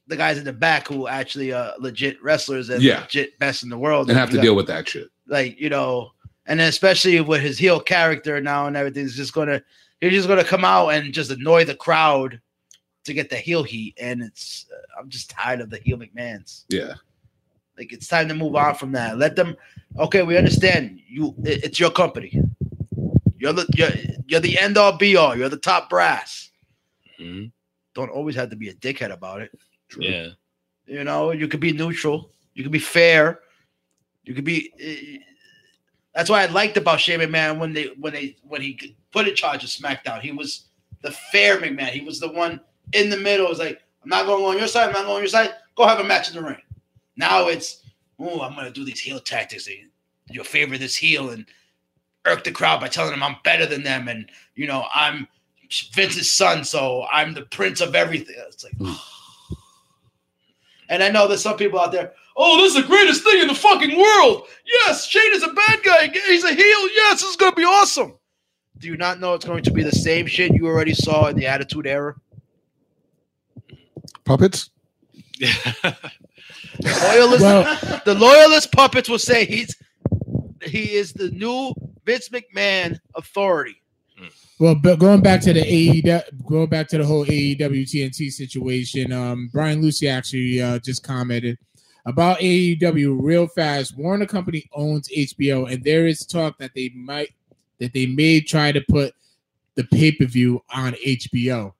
Speaker 4: the guys in the back who actually are legit wrestlers and
Speaker 3: Yeah.
Speaker 4: legit best in the world
Speaker 3: and have to deal with that shit.
Speaker 4: like you know, and especially with his heel character now and everything, he's just gonna he's just gonna come out and just annoy the crowd to get the heel heat, and it's uh, I'm just tired of the heel McMahon's.
Speaker 3: Yeah,
Speaker 4: Like it's time to move on from that. Let them. Okay, we understand you. it- it's your company. You're the you're, you're the end all be all. You're the top brass.
Speaker 1: Mhm.
Speaker 4: Don't always have to be a dickhead about it.
Speaker 3: true.
Speaker 1: Yeah.
Speaker 4: You know, you could be neutral. You could be fair. You could be. uh, that's why I liked about Shane McMahon when they when they when he put in charge of SmackDown. He was the fair McMahon. He was the one in the middle. It was like, I'm not going on your side. I'm not going on your side. Go have a match in the ring. Now it's, oh, I'm gonna do these heel tactics. You favor this heel and irk the crowd by telling them I'm better than them, and you know I'm Vince's son, so I'm the prince of everything. It's like. Mm. And I know there's some people out there, oh, this is the greatest thing in the fucking world. Yes, Shane is a bad guy. He's a heel. Yes, this is going to be awesome. Do you not know it's going to be the same shit you already saw in the Attitude Era?
Speaker 2: Puppets.
Speaker 4: Loyalist,
Speaker 5: Well-
Speaker 4: the loyalist puppets will say he's he is the new Vince McMahon authority.
Speaker 5: Well, but going back to the AEW, going back to the whole AEW TNT situation, um, Brian Lucy actually uh, just commented about AEW real fast. Warner Company owns HBO, and there is talk that they might that they may try to put the pay per view on HBO.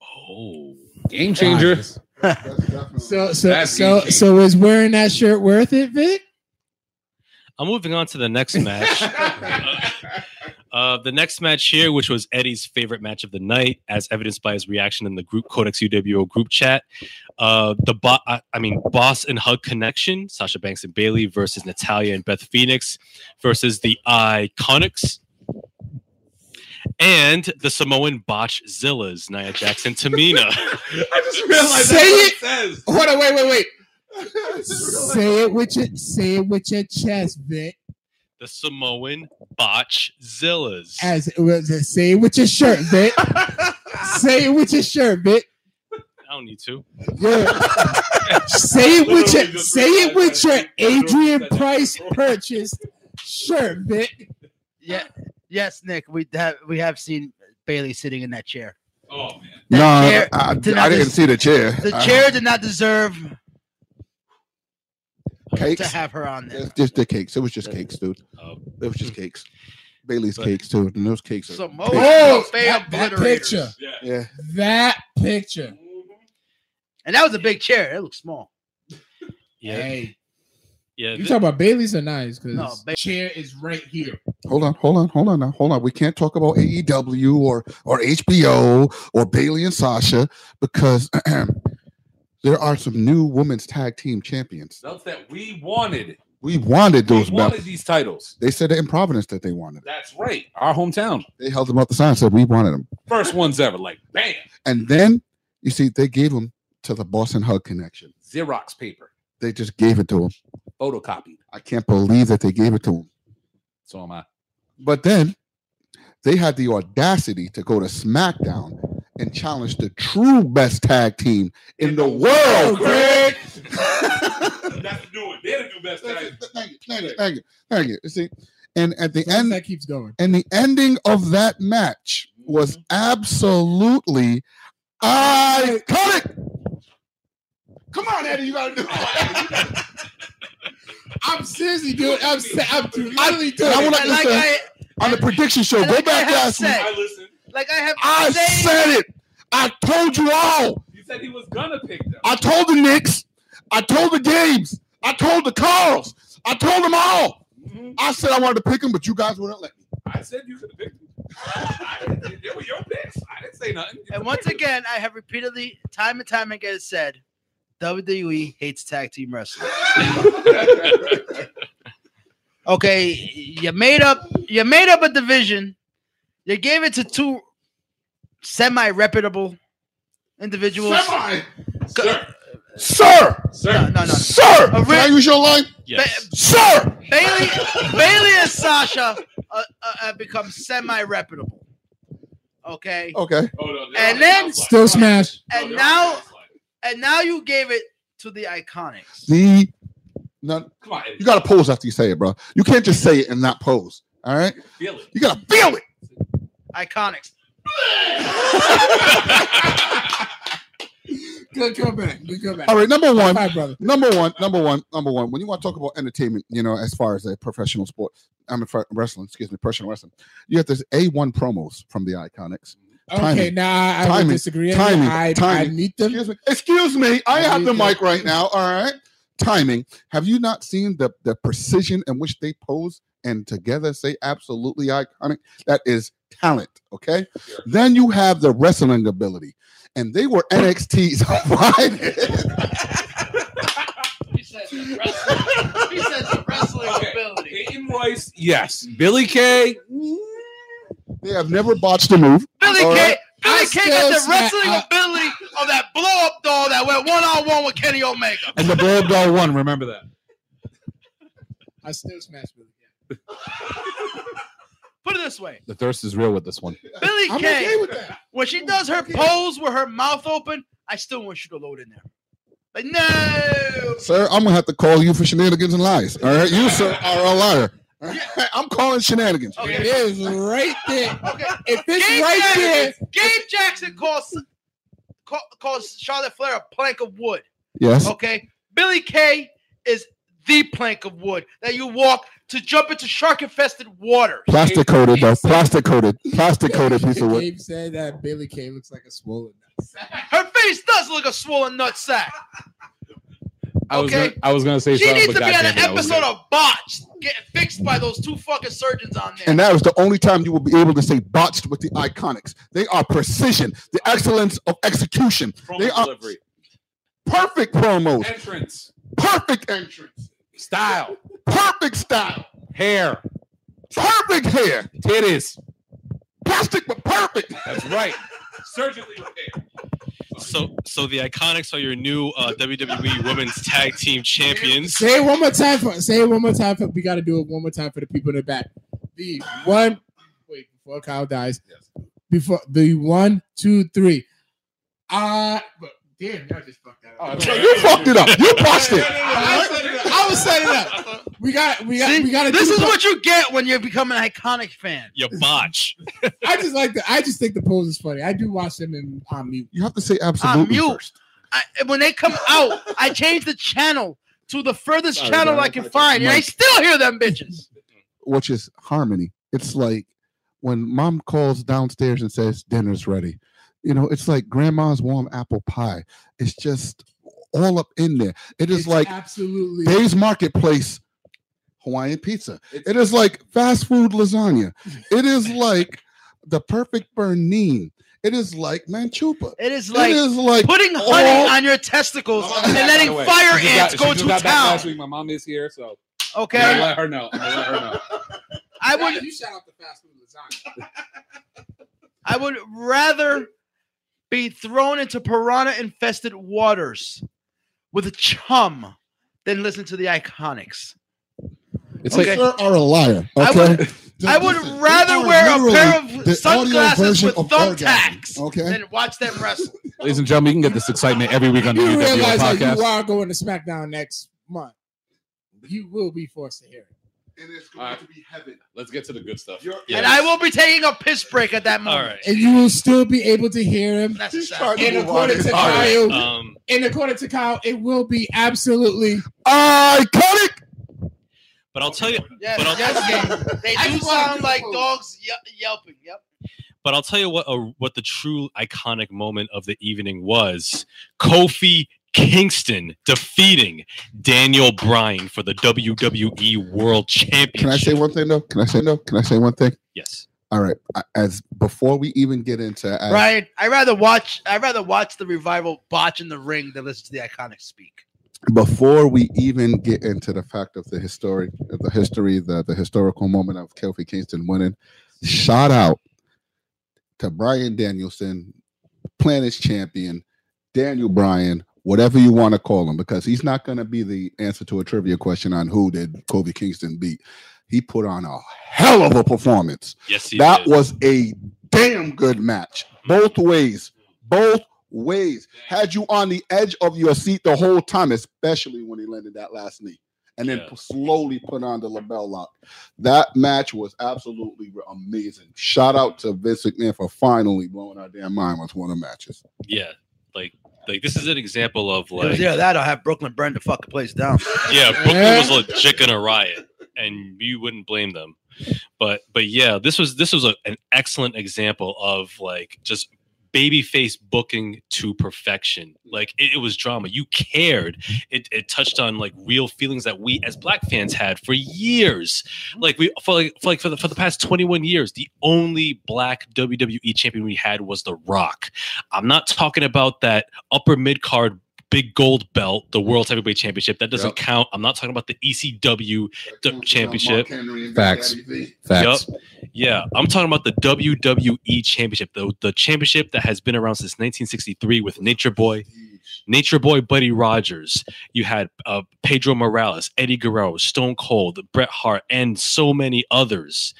Speaker 1: Oh.
Speaker 3: Game changer.
Speaker 5: So, so,
Speaker 3: That's
Speaker 5: so,
Speaker 3: game
Speaker 5: so is wearing that shirt worth it, Vic?
Speaker 1: I'm moving on to the next match. Uh, the next match here, which was Eddie's favorite match of the night, as evidenced by his reaction in the group Codex UWO group chat. Uh, the bo- I, I mean, Boss and Hug connection: Sasha Banks and Bayley versus Natalya and Beth Phoenix versus the Iconics. And the Samoan botch Zillas, Nia Jackson, Tamina.
Speaker 3: I just realized
Speaker 5: Say
Speaker 3: that's
Speaker 5: it.
Speaker 3: what it says.
Speaker 5: Hold on, wait, wait, wait. Say it with your say it with your chest, Vic.
Speaker 1: the Samoan botch Zillas.
Speaker 5: As it was, uh, say it with your shirt, Vic. say it with your shirt, Vic.
Speaker 1: I don't need to.
Speaker 5: Yeah. say it with your say it with your Adrian Price purchased shirt, Vic.
Speaker 4: Yeah, yes, Nick. We have we have seen Bayley sitting in that chair.
Speaker 3: Oh man.
Speaker 2: No,
Speaker 4: chair-
Speaker 2: I,
Speaker 4: did
Speaker 2: I
Speaker 4: not
Speaker 2: didn't
Speaker 4: dis-
Speaker 2: see the chair.
Speaker 4: The
Speaker 2: Uh,
Speaker 4: chair did not deserve
Speaker 2: cakes to
Speaker 4: have her on there.
Speaker 2: It's just the cakes. It was just cakes, dude.
Speaker 1: Oh.
Speaker 2: It was just cakes. Bayley's
Speaker 1: But-
Speaker 2: cakes too, and those cakes are.
Speaker 4: Samoa
Speaker 5: Oh,
Speaker 4: buffet
Speaker 5: that, that picture.
Speaker 3: Yeah.
Speaker 2: Yeah,
Speaker 5: That picture.
Speaker 4: And that was a big chair. It looked small.
Speaker 1: Yeah,
Speaker 5: Hey,
Speaker 1: yeah.
Speaker 5: you
Speaker 1: th-
Speaker 5: talking about Bayley's or nice? Because
Speaker 4: No, Ba-
Speaker 5: chair is right here.
Speaker 2: hold on, hold on, hold on now, hold on. We can't talk about AEW or or HBO or Bayley and Sasha because there are some new women's tag team champions.
Speaker 3: Belts that we wanted.
Speaker 2: We wanted those
Speaker 3: we wanted
Speaker 2: belts.
Speaker 3: these titles.
Speaker 2: They said it in Providence that they wanted. it.
Speaker 3: That's right. Our hometown.
Speaker 2: They held them up the sign and said we wanted them.
Speaker 3: First ones ever. Like bam.
Speaker 2: And then you see they gave them to the Boss and Hug connection.
Speaker 3: Xerox paper.
Speaker 2: They just gave it to them.
Speaker 3: Photocopied.
Speaker 2: I can't believe that they gave it to him.
Speaker 3: So am I.
Speaker 2: But then they had the audacity to go to SmackDown and challenge the true best tag team in the world, Greg.
Speaker 3: That's doing. They're the new best
Speaker 2: thank you, thank you, thank you, thank you. You see, and at the
Speaker 5: As long as
Speaker 2: end,
Speaker 5: that keeps going.
Speaker 2: and the ending of that match was mm-hmm. absolutely iconic. Come on, Eddie, you gotta do it.
Speaker 5: I'm seriously doing. I'm, sa- I'm literally doing.
Speaker 2: I
Speaker 5: it.
Speaker 2: wanna
Speaker 4: like
Speaker 2: understand.
Speaker 4: I,
Speaker 2: On the prediction show,
Speaker 4: And
Speaker 2: go
Speaker 4: like
Speaker 2: back
Speaker 4: have
Speaker 2: last week.
Speaker 3: I listen.
Speaker 4: like I have
Speaker 2: I
Speaker 4: said,
Speaker 2: said it. I told you all.
Speaker 3: You said he was gonna pick them.
Speaker 2: I told the Knicks. I told the Games. I told the Carls. I told them all.
Speaker 3: Mhm.
Speaker 2: I said I wanted to pick them, but you guys wouldn't let me.
Speaker 3: I said you could have picked them. I didn't- they were your picks. I didn't say nothing. You
Speaker 4: And once
Speaker 3: picked them.
Speaker 4: again, I have repeatedly, time and time again, said WWE hates tag team wrestling. Okay, you made up, you made up a division. You gave it to two semi-reputable individuals.
Speaker 3: Sir,
Speaker 2: Sir,
Speaker 3: sir.
Speaker 4: No, no, no.
Speaker 2: sir.
Speaker 4: A
Speaker 2: Can I use your line?
Speaker 1: Yes.
Speaker 2: Sir.
Speaker 4: Bayley, Bayley and Sasha uh, uh, have become semi-reputable. Okay,
Speaker 2: Okay.
Speaker 3: Oh, no,
Speaker 4: And
Speaker 3: on
Speaker 4: then-
Speaker 5: Still smash.
Speaker 4: And
Speaker 3: they're
Speaker 4: now-
Speaker 3: on the outside.
Speaker 4: And now you gave it to the Iconics.
Speaker 2: The no,
Speaker 3: come on,
Speaker 2: you gotta pose after you say it, bro. You can't just say it and not pose. All right.
Speaker 3: feel it.
Speaker 2: You gotta feel it.
Speaker 4: Iconics.
Speaker 5: Good comeback. Good comeback.
Speaker 2: All right. Number one.
Speaker 5: Hi, brother.
Speaker 2: Number one, number one, number one. When you want to talk about entertainment, you know, as far as a professional sport, I'm a wrestling. Excuse me, professional wrestling. You have this A1 promos from the Iconics.
Speaker 5: Mm-hmm.
Speaker 2: Okay,
Speaker 5: now I, I
Speaker 2: Timing.
Speaker 5: would disagree.
Speaker 2: Timing.
Speaker 5: I, I
Speaker 2: Timing.
Speaker 5: meet them.
Speaker 2: Excuse me. Excuse me. I
Speaker 5: I
Speaker 2: have the
Speaker 5: need
Speaker 2: mic
Speaker 5: that.
Speaker 2: right now. All right. Timing. Have you not seen the the precision in which they pose and together say absolutely iconic? That is talent. Okay.
Speaker 3: Sure.
Speaker 2: Then you have the wrestling ability, and they were NXT's finest.
Speaker 4: He said the wrestling, he said the wrestling
Speaker 3: Okay.
Speaker 4: ability.
Speaker 3: Peyton Royce, yes. Billie Kay, mm.
Speaker 2: They have never botched a move.
Speaker 4: Billie
Speaker 2: All
Speaker 4: Kay,
Speaker 2: right.
Speaker 4: Billie
Speaker 5: I
Speaker 4: Kay
Speaker 5: still
Speaker 4: got the wrestling
Speaker 5: I-
Speaker 4: ability of that blow up doll that went one on one with Kenny Omega.
Speaker 3: and the Blow Up Doll one. Remember that.
Speaker 5: I still smash Billie.
Speaker 4: Put it this way,
Speaker 3: The thirst is real with this one.
Speaker 4: Billie
Speaker 2: I'm
Speaker 4: Kay,
Speaker 2: okay with that.
Speaker 4: when she does her pose with her mouth open, I still want you to load in there. Like no,
Speaker 2: Sir, I'm gonna have to call you for shenanigans and lies. All right, you sir are a liar. All right? I'm calling shenanigans.
Speaker 4: Okay.
Speaker 5: It is right there.
Speaker 4: okay.
Speaker 5: If it's
Speaker 4: Gabe
Speaker 5: right
Speaker 4: Jackson,
Speaker 5: there,
Speaker 4: Gabe Jackson calls call, calls Charlotte Flair a plank of wood.
Speaker 2: Yes.
Speaker 4: Okay, Billie Kay is the plank of wood that you walk to jump into shark-infested water.
Speaker 2: Plastic coated though. Plastic coated. Plastic coated piece of wood.
Speaker 5: Gabe said that Billie Kay looks like a swollen nut. sack.
Speaker 4: Her face does look a swollen nut sack.
Speaker 3: I was
Speaker 4: Okay.
Speaker 3: gonna, I was gonna say
Speaker 4: She needs
Speaker 3: but
Speaker 4: to be on an
Speaker 3: it, I was
Speaker 4: episode of Botched, getting fixed by those two fucking surgeons on there.
Speaker 2: And that was the only time you will be able to say botched with the iconics. They are precision, the excellence of execution,
Speaker 3: Promo
Speaker 2: they are-
Speaker 3: delivery,
Speaker 2: perfect promos,
Speaker 3: entrance,
Speaker 2: perfect entrance,
Speaker 3: style,
Speaker 2: perfect style,
Speaker 3: hair,
Speaker 2: perfect hair,
Speaker 3: titties.
Speaker 2: plastic but perfect.
Speaker 3: That's right. Surgically repaired.
Speaker 1: So, so the Iconics are your new uh, WWE Women's Tag Team Champions.
Speaker 5: Say it one more time for say it one more time for we gotta do it one more time for the people in the back. The one wait before Kyle dies. Yes. Before the one, two, three. Uh but damn, y'all just fucked that up.
Speaker 2: Oh, so you fucked it up. You botched it.
Speaker 5: I was setting it up. I was setting it up. We got we got
Speaker 4: See,
Speaker 5: we got
Speaker 4: this is what you get when you become an iconic fan.
Speaker 1: You botch.
Speaker 5: I just like the I just think the pose is funny. I do watch them in on mute.
Speaker 2: You have to say absolutely on
Speaker 4: mute.
Speaker 2: first.
Speaker 4: I, when they come out, I change the channel to the furthest
Speaker 2: Sorry,
Speaker 4: channel
Speaker 2: bro.
Speaker 4: I can find, and I still hear them bitches.
Speaker 2: which is harmony. It's like when mom calls downstairs and says dinner's ready. You know, it's like grandma's warm apple pie. It's just all up in there. It is
Speaker 5: It's
Speaker 2: like
Speaker 5: absolutely
Speaker 2: Dave's Marketplace Hawaiian pizza. It is like fast food lasagna. It is like the perfect bernine. It is like manchupa.
Speaker 4: It is like
Speaker 2: it is like
Speaker 4: putting honey on your testicles
Speaker 3: oh, My
Speaker 4: and
Speaker 3: is
Speaker 4: letting
Speaker 3: by the way.
Speaker 4: fire
Speaker 3: She
Speaker 4: ants
Speaker 3: got-
Speaker 4: go
Speaker 3: she
Speaker 4: to
Speaker 3: got
Speaker 4: town.
Speaker 3: Last week, my mom is here, so I'm
Speaker 4: Okay,
Speaker 3: let her know. I'm gonna let her know.
Speaker 4: I would
Speaker 5: you shout out the fast food lasagna.
Speaker 4: I would rather be thrown into piranha infested waters with a chum than listen to the iconics.
Speaker 3: It's
Speaker 4: Okay.
Speaker 2: You are a liar.
Speaker 4: I
Speaker 2: Okay.
Speaker 4: would- I would
Speaker 2: listen,
Speaker 4: rather wear a pair of sunglasses with
Speaker 2: of
Speaker 4: thumbtacks
Speaker 2: Okay.
Speaker 4: than watch them wrestle.
Speaker 3: Ladies and gentlemen, you can get this excitement every week on the
Speaker 5: You
Speaker 3: UWO
Speaker 5: realize that
Speaker 3: podcast.
Speaker 5: you are going to SmackDown next month. You will be forced to hear it.
Speaker 2: And it's
Speaker 3: going Alright.
Speaker 2: to be heaven.
Speaker 3: Let's get to the good stuff.
Speaker 1: Yes.
Speaker 4: And I will be taking a piss break at that moment.
Speaker 1: right.
Speaker 5: And you will still be able to hear him.
Speaker 4: That's
Speaker 2: He's
Speaker 4: sad.
Speaker 2: trying to
Speaker 5: And according to
Speaker 2: All right.
Speaker 5: Kyle,
Speaker 1: Um,
Speaker 5: and according to Kyle, it will be absolutely
Speaker 2: Iconic.
Speaker 1: but I'll tell you.
Speaker 4: Yes,
Speaker 1: But I'll-
Speaker 4: yes, Gabe. they do
Speaker 5: just
Speaker 4: sound
Speaker 5: do
Speaker 4: like dogs ye- yelping. Yep.
Speaker 1: But I'll tell you what. Uh, what the true iconic moment of the evening was: Kofi Kingston defeating Daniel Bryan for the WWE World Championship.
Speaker 2: Can I say one thing though? Can I say no? Can I say one thing?
Speaker 1: Yes.
Speaker 2: All right. As before we even get into as,
Speaker 4: Bryan, I rather watch. I rather watch the revival botch in the ring than listen to the iconic speak.
Speaker 2: before we even get into the fact of the historic, the history, the the historical moment of Kofi Kingston winning, shout out to Bryan Danielson, Planet's champion, Daniel Bryan, whatever you want to call him, because he's not going to be the answer to a trivia question on who did Kofi Kingston beat. He put on a hell of a performance.
Speaker 1: Yes, he
Speaker 2: that
Speaker 1: did.
Speaker 2: was a damn good match, both ways, both ways. Had you on the edge of your seat the whole time, especially when he landed that last knee, and then
Speaker 1: Yeah.
Speaker 2: slowly put on the LeBell Lock. That match was absolutely amazing. Shout out to Vince McMahon for finally blowing our damn mind with one of the matches.
Speaker 1: yeah. Like, like this is an example of like,
Speaker 4: yeah, that or have Brooklyn burn the fucking place down.
Speaker 1: yeah, Brooklyn was legit gonna riot, and you wouldn't blame them. But but yeah, this was this was a, an excellent example of like just babyface booking to perfection. Like it, it was drama. You cared. It, it touched on like real feelings that we as black fans had for years. Like we for like for like for the, for the past 21 years, the only black WWE champion we had was The Rock. I'm not talking about that upper mid card big gold belt, the World Heavyweight Championship. That doesn't
Speaker 2: Yep.
Speaker 1: count. I'm not talking about the ECW championship.
Speaker 3: Facts. Facts.
Speaker 1: Yeah, I'm talking about the WWE Championship, the the championship that has been around since 1963 with Nature Boy, Nature Boy Buddy Rogers. You had uh, Pedro Morales, Eddie Guerrero, Stone Cold, Bret Hart, and so many others.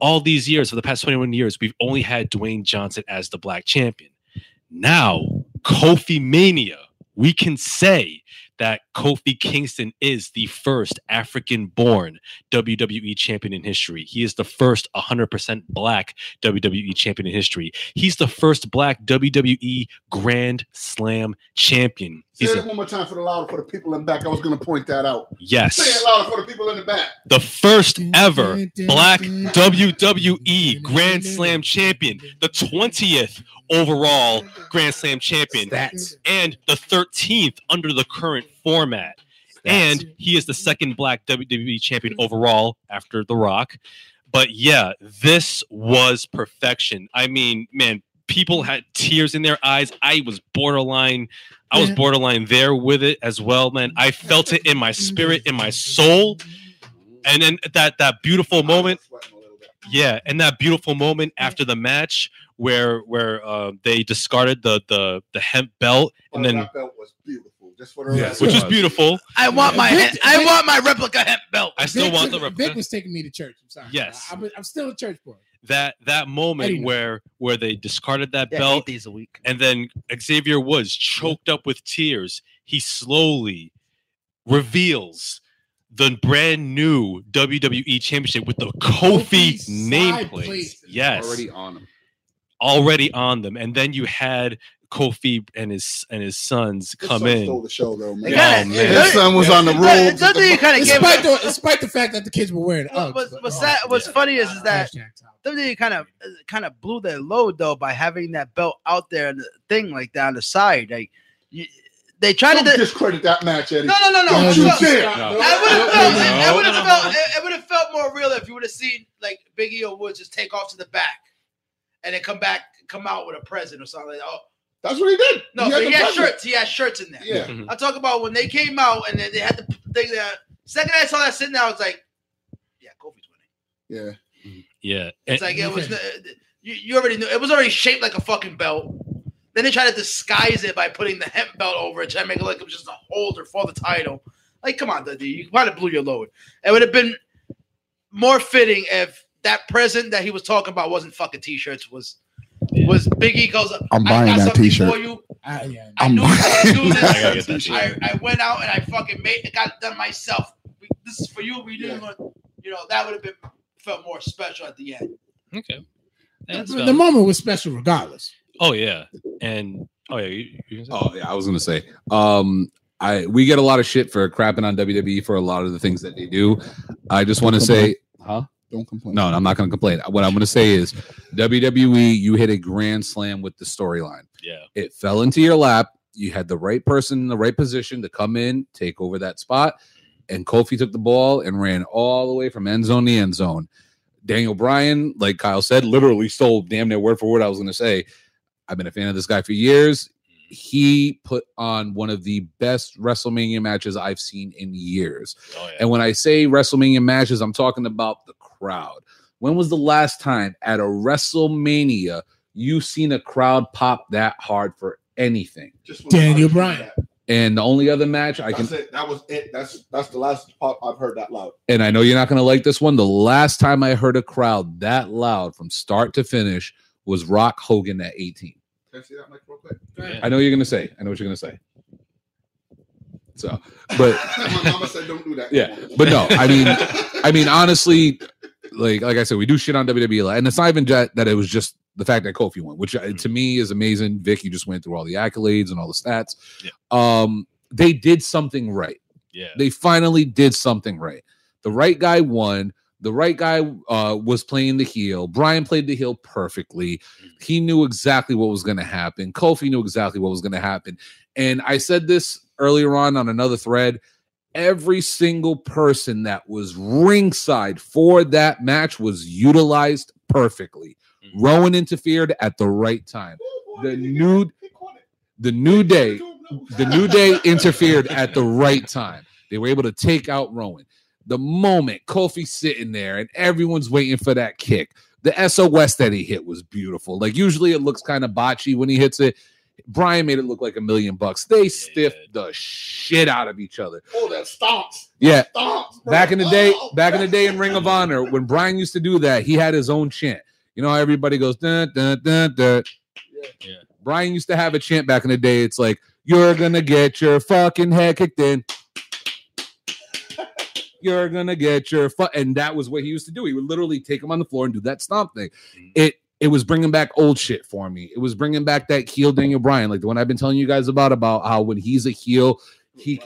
Speaker 1: All these years, for the past 21 years, we've only had Dwayne Johnson as the black champion. Now, Kofi Mania, we can say that Kofi Kingston is the first African born WWE champion in history. He is the first 100% black WWE champion in history. He's the first black WWE Grand Slam champion.
Speaker 2: Say
Speaker 1: He's
Speaker 2: it
Speaker 1: a,
Speaker 2: one more time for the louder for the people in the back. I was going to point that out.
Speaker 1: Yes.
Speaker 2: Say it louder for the people in the back.
Speaker 1: the first ever black WWE Grand Slam champion, the 20th overall Grand Slam champion
Speaker 3: Stats.
Speaker 1: and the 13th under the current format. And he is the second black WWE champion overall after The Rock. But yeah, this was perfection. I mean, man, people had tears in their eyes. I was borderline, I was borderline there with it as well, man. I felt it in my spirit, in my soul. And then that that beautiful moment, yeah, and that beautiful moment after the match where where uh, they discarded the the the hemp belt and then
Speaker 2: belt was beautiful. Just for the
Speaker 1: which is beautiful.
Speaker 4: I want my
Speaker 5: Vic-
Speaker 4: I
Speaker 5: Vic-
Speaker 4: want my replica hemp belt.
Speaker 1: I still
Speaker 5: Vic
Speaker 1: want the
Speaker 5: took-
Speaker 1: replica.
Speaker 5: Vic was taking me to church. I'm sorry.
Speaker 1: Yes.
Speaker 5: I, I'm, I'm still a church boy.
Speaker 1: that that moment
Speaker 5: didn't know.
Speaker 1: where where they discarded that
Speaker 4: Yeah,
Speaker 1: belt
Speaker 4: days a week.
Speaker 1: and then Xavier Woods choked up with tears. He slowly reveals the brand new WWE Championship with the Kofi
Speaker 5: Kofi
Speaker 1: nameplate. Yes,
Speaker 3: already on him.
Speaker 1: already on them, and then you had Kofi and his and his sons come in.
Speaker 2: Stole the show though, man.
Speaker 4: They kinda-
Speaker 1: Oh, man.
Speaker 2: His son was on the
Speaker 4: But
Speaker 2: road.
Speaker 4: Doesn't kind of?
Speaker 5: Despite the, despite the fact that the kids were wearing Uggs.
Speaker 4: what's-
Speaker 5: but-
Speaker 4: what's
Speaker 5: oh,
Speaker 4: that- what's
Speaker 5: yeah.
Speaker 4: funny is- is that-
Speaker 5: Hashtag top.
Speaker 4: WWE kind of kind of blew their load though by having that belt out there and the thing like down the side. Like you, they tried
Speaker 2: Don't
Speaker 4: to.
Speaker 2: discredit that match, Eddie.
Speaker 4: No, no, no, no.
Speaker 2: Don't
Speaker 4: It
Speaker 2: you
Speaker 4: felt-
Speaker 2: dare.
Speaker 3: No.
Speaker 4: I would have felt.
Speaker 3: No.
Speaker 4: It would felt. It, it would have felt more real if you would have seen like Big E or Woods just take off to the back, and then come back, come out with a present or something. Like, oh
Speaker 2: That's what he did.
Speaker 4: no,
Speaker 2: he
Speaker 4: but he had
Speaker 2: present.
Speaker 4: shirts. He had shirts in there.
Speaker 2: Yeah.
Speaker 1: Mhm.
Speaker 4: I talk about when they came out and then they had the thing that Second I saw that sitting there, I was like, yeah, Kofi's winning.
Speaker 2: Yeah.
Speaker 1: Yeah,
Speaker 4: It's
Speaker 1: and-
Speaker 4: like it was. You, you already knew it was already shaped like a fucking belt. Then they tried to disguise it by putting the hemp belt over it, trying to make it look like it was just a holder for the title. Like, come on, dude, you might have blew your load. It would have been more fitting if that present that he was talking about wasn't fucking t-shirts. Was
Speaker 1: Yeah.
Speaker 4: Was Big E goes?
Speaker 2: I'm
Speaker 4: I
Speaker 2: buying
Speaker 4: got
Speaker 2: that t-shirt.
Speaker 4: For you.
Speaker 5: I, yeah.
Speaker 4: I
Speaker 2: I'm
Speaker 4: knew you were gonna do
Speaker 2: buying-
Speaker 4: this.
Speaker 1: I gotta get that shit.
Speaker 4: I, I went out and I fucking made it. got it done myself. We, this is for you. We didn't, want, you know, that would have been felt more special at the end.
Speaker 1: okay. That's
Speaker 5: the, the moment was special regardless.
Speaker 1: oh yeah, and oh yeah, you, you
Speaker 3: Oh yeah, I was gonna say. Um, I we get a lot of shit for crapping on WWE for a lot of the things that they do. I just want to say, huh?
Speaker 2: Don't complain.
Speaker 3: No, I'm not gonna complain. What I'm gonna say is, WWE, you hit a grand slam with the storyline.
Speaker 1: yeah,
Speaker 3: It fell into your lap. You had the right person in the right position to come in, take over that spot, and Kofi took the ball and ran all the way from end zone to end zone. Daniel Bryan, like Kyle said, literally stole damn near word for word. I was gonna say, I've been a fan of this guy for years. He put on one of the best WrestleMania matches I've seen in years.
Speaker 1: oh yeah.
Speaker 3: And when I say WrestleMania matches, I'm talking about the crowd. When was the last time at a WrestleMania you've seen a crowd pop that hard for anything?
Speaker 2: Just
Speaker 5: Daniel Bryan.
Speaker 3: And the only other match I can,
Speaker 2: That's it. That was it. That's that's the last pop I've heard that loud.
Speaker 3: and I know you're not going to like this one. The last time I heard a crowd that loud from start to finish was Rock Hogan at 18.
Speaker 2: Can I see that mic real quick?
Speaker 1: Yeah.
Speaker 3: I know you're going to say. I know what you're going to say. So, but
Speaker 2: My mama said don't do that.
Speaker 3: Yeah, but no, I mean, I mean, honestly, like like I said, we do shit on WWE, and it's not even just that it was just the fact that Kofi won, which uh, to me is amazing. Vic, you just went through all the accolades and all the stats.
Speaker 1: Yeah.
Speaker 3: Um, they did something right.
Speaker 1: yeah.
Speaker 3: They finally did something right. The right guy won. The right guy uh, was playing the heel. Bryan played the heel perfectly. He knew exactly what was going to happen. Kofi knew exactly what was going to happen. And I said this earlier on on another thread. Every single person that was ringside for that match was utilized perfectly.
Speaker 1: Mhm.
Speaker 3: Rowan interfered at the right time. The new the new day the New Day interfered at the right time. They were able to take out Rowan. The moment Kofi's sitting there and everyone's waiting for that kick, the SOS that he hit was beautiful. Like usually it looks kind of botchy when he hits it. Bryan made it look like a million bucks. They stiffed the shit out of each other.
Speaker 2: Oh, that stomps.
Speaker 3: Yeah.
Speaker 2: Stomps. bro.
Speaker 3: Back in the day,
Speaker 2: Oh,
Speaker 3: back in the day in Ring of Honor, when Bryan used to do that, he had his own chant. You know, everybody goes dun dun dun dun.
Speaker 1: Yeah.
Speaker 3: yeah. Bryan used to have a chant back in the day. It's like, you're gonna get your fucking head kicked in. You're gonna get your fu-, and that was what he used to do. He would literally take him on the floor and do that stomp thing. Mm. It it was bringing back old shit for me. It was bringing back that heel Daniel Bryan, like the one I've been telling you guys about, about how when he's a heel, he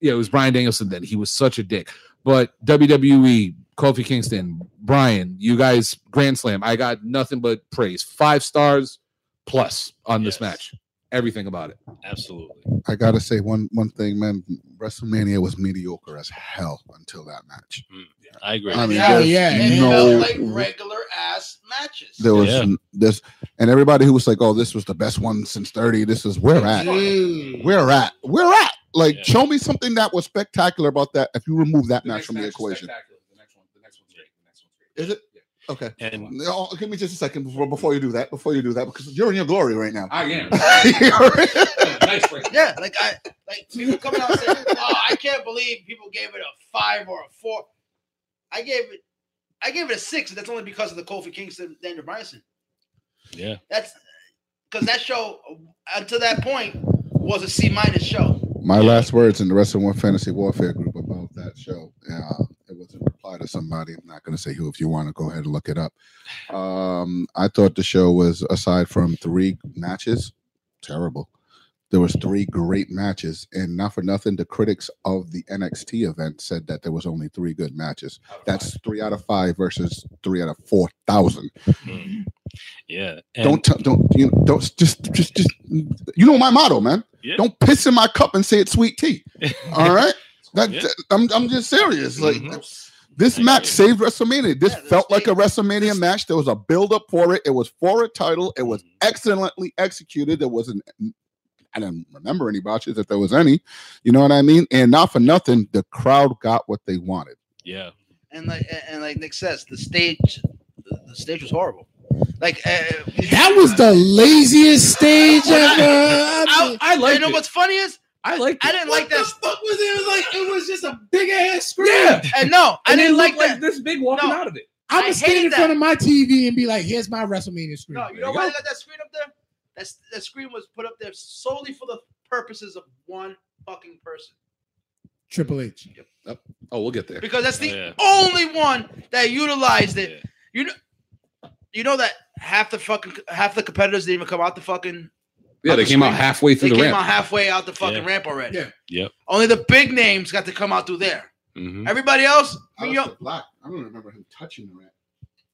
Speaker 3: yeah, it was Bryan Danielson then. He was such a dick. But WWE, Kofi Kingston, Bryan, you guys, Grand Slam, I got nothing but praise. Five stars, plus on this match. Everything about it.
Speaker 1: Absolutely.
Speaker 2: I gotta say one one thing, man. WrestleMania was mediocre as hell until that match.
Speaker 1: Mm, I agree.
Speaker 2: I mean,
Speaker 5: Yeah, yeah,
Speaker 4: And it
Speaker 2: no,
Speaker 4: felt like regular ass matches.
Speaker 2: there was
Speaker 1: Yeah.
Speaker 2: this, and everybody who was like, "Oh, this was the best one since '30." This is where at,
Speaker 5: Mm.
Speaker 2: where at, where at. Like,
Speaker 1: Yeah.
Speaker 2: show me something that was spectacular about that. If you remove that match from the equation,
Speaker 3: The next one, the next one's great. The next one's
Speaker 2: is it? Okay.
Speaker 1: And
Speaker 2: No, give me just a second before before you do that. Before you do that, because you're in your glory right now.
Speaker 3: I am. Nice break.
Speaker 4: Yeah, like I like people coming out saying, "Oh, I can't believe people gave it a five or a four. I gave it, I gave it a six, and that's only because of the Kofi Kingston Daniel Bryson.
Speaker 1: yeah,
Speaker 4: That's because that show until that point was a C minus show.
Speaker 2: My last words in the Wrestling One Fantasy Warfare group about that show. Uh, it was a reply to somebody. I'm not going to say who. If you want to go ahead and look it up. Um, I thought the show was aside from three matches, terrible. There was three great matches, and not for nothing, the critics of the NXT event said that there was only three good matches. That's three out of five versus three out of four thousand.
Speaker 1: Mm. yeah. And,
Speaker 2: Don't t- don't you know, don't just just just you know my motto, man.
Speaker 1: Yeah.
Speaker 2: Don't piss in my cup and say it's sweet tea. All right, that,
Speaker 1: Yeah.
Speaker 2: I'm I'm just serious. Like
Speaker 1: Mhm.
Speaker 2: this
Speaker 1: I
Speaker 2: match saved WrestleMania. This
Speaker 4: Yeah,
Speaker 2: felt like a WrestleMania
Speaker 4: this-
Speaker 2: match. There was a build up for it. It was for a title. It was
Speaker 1: Mhm.
Speaker 2: excellently executed. There wasn't. I don't remember any botches if there was any. You know what I mean? And not for nothing, the crowd got what they wanted.
Speaker 1: yeah.
Speaker 4: And like and- and like Nick says, the stage, the, the stage was horrible. Like uh,
Speaker 5: That was the laziest stage ever. I
Speaker 4: I,
Speaker 5: mean,
Speaker 3: I like
Speaker 4: you know
Speaker 3: it.
Speaker 4: what's funny is
Speaker 3: I like
Speaker 4: I didn't like
Speaker 5: what
Speaker 4: that.
Speaker 5: the fuck was it? It was like it was just a big ass screen.
Speaker 3: Yeah.
Speaker 4: And no, I
Speaker 3: And
Speaker 4: didn't
Speaker 3: it
Speaker 4: like
Speaker 3: looked
Speaker 4: that.
Speaker 3: this big walking
Speaker 4: No.
Speaker 3: out of it.
Speaker 5: I
Speaker 4: I
Speaker 5: would stand
Speaker 4: hated
Speaker 5: in front of my TV and be like, "Here's my WrestleMania screen."
Speaker 4: No, you know why
Speaker 3: go.
Speaker 4: they got that screen up there? That's that screen was put up there solely for the purposes of one fucking person.
Speaker 5: Triple H. Yep.
Speaker 3: Oh, we'll get there.
Speaker 4: Because that's the
Speaker 1: Oh, yeah.
Speaker 4: only one that utilized it.
Speaker 1: yeah.
Speaker 4: You know, you know that half the fucking half the competitors didn't even come out the fucking.
Speaker 3: Yeah, they
Speaker 4: the
Speaker 3: came out
Speaker 4: screen.
Speaker 3: halfway
Speaker 4: They
Speaker 3: through the
Speaker 4: came out halfway out the fucking
Speaker 1: Yeah.
Speaker 4: ramp already.
Speaker 5: Yeah.
Speaker 1: Yep.
Speaker 4: Only the big names got to come out through there.
Speaker 1: Mhm.
Speaker 4: Everybody else, I mean, yo-
Speaker 2: Black. I don't remember him touching the ramp.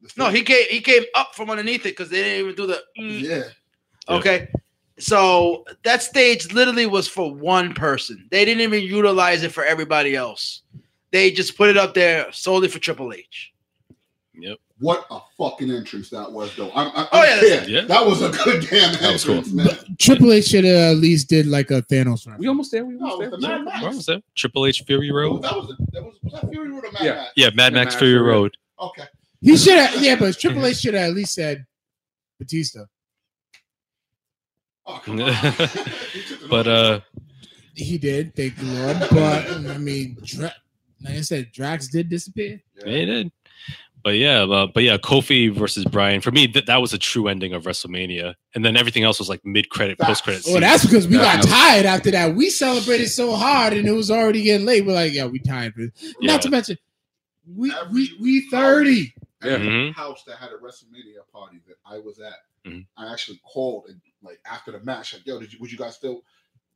Speaker 2: The
Speaker 4: no, he came he came up from underneath it because they didn't even do the. mm.
Speaker 2: Yeah.
Speaker 1: Yeah.
Speaker 4: Okay. So that stage literally was for one person. They didn't even utilize it for everybody else. They just put it up there solely for Triple H.
Speaker 1: Yep.
Speaker 2: What a fucking entrance that was, though. I'm, I,
Speaker 4: Oh, yeah,
Speaker 1: yeah.
Speaker 2: That was a good damn
Speaker 1: That was cool.
Speaker 2: entrance, man.
Speaker 5: Triple H should have at least did like a Thanos run.
Speaker 3: We almost there. We almost
Speaker 2: the
Speaker 3: there.
Speaker 2: Mad Max.
Speaker 1: What was that? Triple H Fury
Speaker 2: Oh,
Speaker 1: Road.
Speaker 2: that was, a, that was, was that Fury Road or Mad
Speaker 3: Yeah.
Speaker 2: Max?
Speaker 1: Yeah, Mad
Speaker 3: Mad
Speaker 1: Max
Speaker 3: Max
Speaker 1: Fury
Speaker 3: Fury
Speaker 1: Road.
Speaker 2: Okay.
Speaker 5: He should have, yeah, but Triple H should have at least said Batista.
Speaker 2: Oh, come on. You took it
Speaker 1: But uh,
Speaker 5: He did, thank the Lord. But I mean, Dra- like I said, Drax did disappear.
Speaker 1: yeah, he did. But yeah, uh, but yeah, Kofi versus Bryan. For me, th- that was a true ending of WrestleMania, and then everything else was like mid credit, post credit.
Speaker 5: Oh, that's because we got tired after that. We celebrated so hard and it was already getting late. We're like, yeah, we tired. But
Speaker 1: Yeah.
Speaker 5: Not to mention, we
Speaker 2: Every
Speaker 5: we we thirty.
Speaker 2: Every
Speaker 1: Mhm.
Speaker 2: house that had a WrestleMania party that I was at,
Speaker 1: Mhm.
Speaker 2: I actually called and like after the match, like, yo, did you, would you guys still?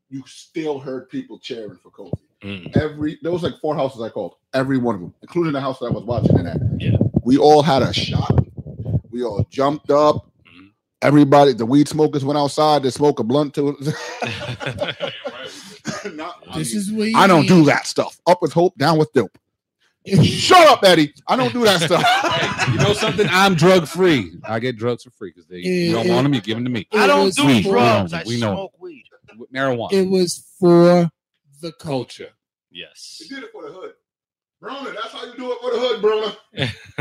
Speaker 2: You still heard people cheering for Kofi.
Speaker 1: Mm.
Speaker 2: Every there was like four houses I called, every one of them, including the house that I was watching in at.
Speaker 1: Yeah.
Speaker 2: We all had a shot. We all jumped up.
Speaker 1: Mhm.
Speaker 2: Everybody, the weed smokers went outside to smoke a blunt to Not- I,
Speaker 5: This
Speaker 2: mean,
Speaker 5: is what
Speaker 2: I don't do that stuff. Up with hope, down with dope. Shut up, Eddie. I don't do that stuff.
Speaker 3: Hey, you know something? I'm drug free. I get drugs for free because they you don't want them, you give them to me.
Speaker 4: I don't do
Speaker 3: weed.
Speaker 4: drugs.
Speaker 3: We
Speaker 4: I
Speaker 3: know. We know.
Speaker 4: smoke weed.
Speaker 3: Marijuana.
Speaker 5: It was for the culture.
Speaker 3: culture.
Speaker 1: yes.
Speaker 2: You did it for the hood. Brona, that's how you do it for the hood, Brona.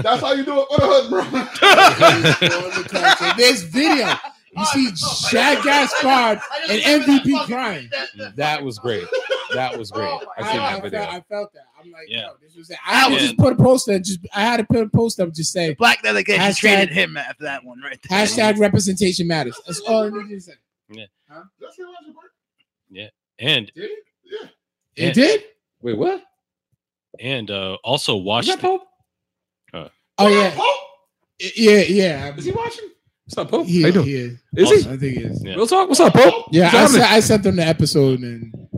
Speaker 2: That's how you do it for the hood, Brona.
Speaker 5: For the culture. There's video. You see Shad Gaspard and MVP crying.
Speaker 3: That was great. That was great.
Speaker 4: Oh
Speaker 3: I
Speaker 5: I,
Speaker 3: seen
Speaker 5: I,
Speaker 3: that
Speaker 5: felt,
Speaker 3: video.
Speaker 5: I felt that. I'm like,
Speaker 1: Yeah.
Speaker 5: yo, this was it. I had to
Speaker 1: Yeah.
Speaker 5: just put a poster. and Just I had to put a post up. Just say
Speaker 4: Black delegation
Speaker 5: Hashtag-
Speaker 4: treated him after that one right there.
Speaker 5: hashtag representation matters. That's all I need to say.
Speaker 2: That's your last word?
Speaker 1: and
Speaker 2: Did it? Yeah.
Speaker 1: Yeah.
Speaker 5: It did.
Speaker 3: Wait, what?
Speaker 1: and uh, also
Speaker 3: Is
Speaker 1: watch.
Speaker 3: that Pope?
Speaker 5: Oh yeah,
Speaker 2: Pope?
Speaker 5: yeah, yeah.
Speaker 3: Is he watching? What's up, Pope?
Speaker 5: He,
Speaker 3: How you doing?
Speaker 5: he is.
Speaker 3: Is he?
Speaker 5: I think he is.
Speaker 1: Yeah.
Speaker 3: Real talk. What's up, Pope?
Speaker 5: Yeah, I, sent, I sent them the episode, and
Speaker 1: Cool.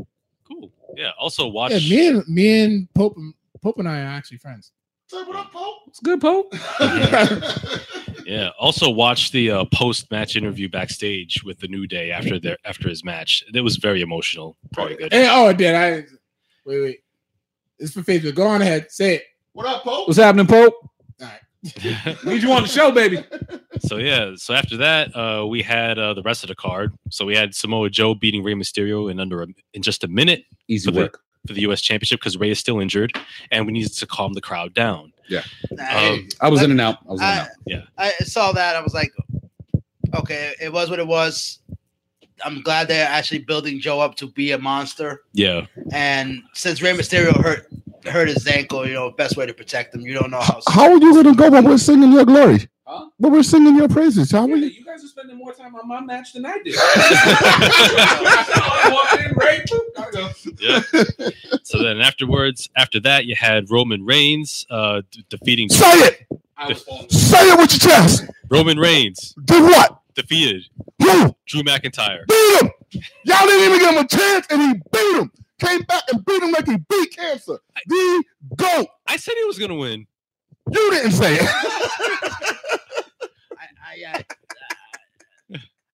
Speaker 1: Yeah. Also watch.
Speaker 5: yeah, me and me and Pope, Pope and I are actually friends.
Speaker 2: Say what up, Pope?
Speaker 3: What's good, Pope?
Speaker 1: Yeah. Also, watch the uh, post-match interview backstage with the New Day after their after his match. It was very emotional. Very good.
Speaker 5: Hey, oh, did I? Wait, wait. It's for Facebook. Go on ahead. Say it.
Speaker 2: What up, Pope?
Speaker 3: What's happening, Pope?
Speaker 5: All right.
Speaker 3: Need you on the show, baby.
Speaker 1: so yeah. So after that, uh, we had uh, the rest of the card. So we had Samoa Joe beating Rey Mysterio in under a, in just a minute
Speaker 3: Easy
Speaker 1: for the,
Speaker 3: work.
Speaker 1: for the U.S. Championship because Rey is still injured, and we needed to calm the crowd down.
Speaker 4: Yeah,
Speaker 1: Um,
Speaker 3: I was in and out. I was in and
Speaker 4: I,
Speaker 3: out.
Speaker 4: I saw that. I was like, okay, it was what it was. I'm glad they're actually building Joe up to be a monster.
Speaker 1: Yeah.
Speaker 4: And since Rey Mysterio hurt hurt his ankle, you know, best way to protect him. You don't know how.
Speaker 2: How are you gonna go when we're singing your glory?
Speaker 3: Huh?
Speaker 2: But we're singing your praises. How are you?
Speaker 3: you guys are spending more time on my match than I did. I walked in, right? boop, gotta go.
Speaker 1: Yeah. so then afterwards, after that, you had Roman Reigns uh, d- defeating
Speaker 2: Say it.
Speaker 3: I was falling.
Speaker 2: Say it with your chest.
Speaker 1: Roman Reigns
Speaker 2: Did what?
Speaker 1: defeated
Speaker 2: Who?
Speaker 1: Drew McIntyre.
Speaker 2: Beat him. Y'all didn't even give him a chance, and he beat him. Came back and beat him like he beat cancer. The goat.
Speaker 1: I said he was gonna win.
Speaker 2: You didn't say it.
Speaker 4: I, I,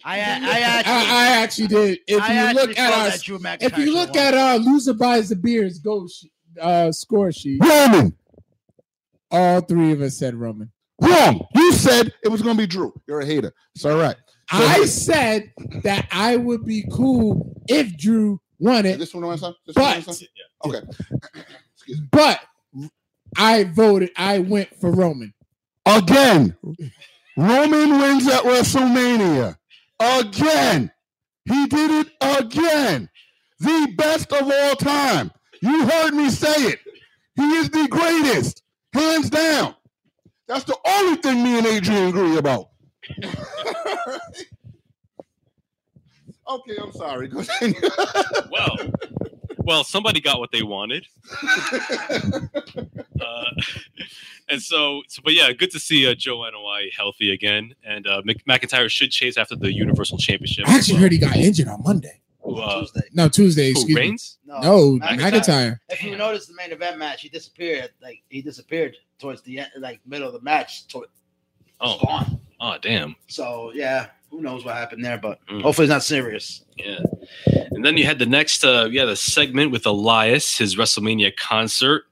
Speaker 4: I, I, I
Speaker 5: I,
Speaker 4: actually,
Speaker 5: I actually did. If
Speaker 4: I
Speaker 5: you look at
Speaker 4: thought
Speaker 5: our,
Speaker 4: that
Speaker 5: if you look
Speaker 4: won.
Speaker 5: at our loser buys the beers go sh- uh, score sheet,
Speaker 2: Roman.
Speaker 5: all three of us said Roman.
Speaker 2: Wrong. You said it was gonna be Drew. You're a hater. It's all right. So-
Speaker 5: I said that I would be cool if Drew won
Speaker 2: Is
Speaker 5: it,
Speaker 2: this one of my son? This one of my
Speaker 5: but
Speaker 2: son? Okay. Excuse me.
Speaker 5: but I voted. I went for Roman.
Speaker 2: Again, Roman wins at WrestleMania. Again. He did it again. The best of all time. You heard me say it. He is the greatest, hands down. That's the only thing me and Adrian agree about. Okay, I'm sorry. Continue.
Speaker 1: Well, well, somebody got what they wanted. Uh, and so, so, but yeah, good to see uh, Joe Noi healthy again, and uh, Mc- McIntyre should chase after the Universal Championship.
Speaker 5: I actually heard he got injured on Monday.
Speaker 1: Who, uh,
Speaker 4: Tuesday.
Speaker 5: No, Tuesday.
Speaker 1: who,
Speaker 5: Excuse me.
Speaker 1: Reigns?
Speaker 4: No,
Speaker 5: No,
Speaker 4: McIntyre.
Speaker 5: McIntyre.
Speaker 4: If you notice the main event match, he disappeared. Like he disappeared towards the end, like middle of the match. Toward,
Speaker 1: Oh,
Speaker 4: gone.
Speaker 1: oh, damn.
Speaker 4: So yeah, who knows what happened there? But
Speaker 1: Mm.
Speaker 4: hopefully it's not serious.
Speaker 1: Yeah. And then you had the next, uh, yeah, the segment with Elias, his WrestleMania concert,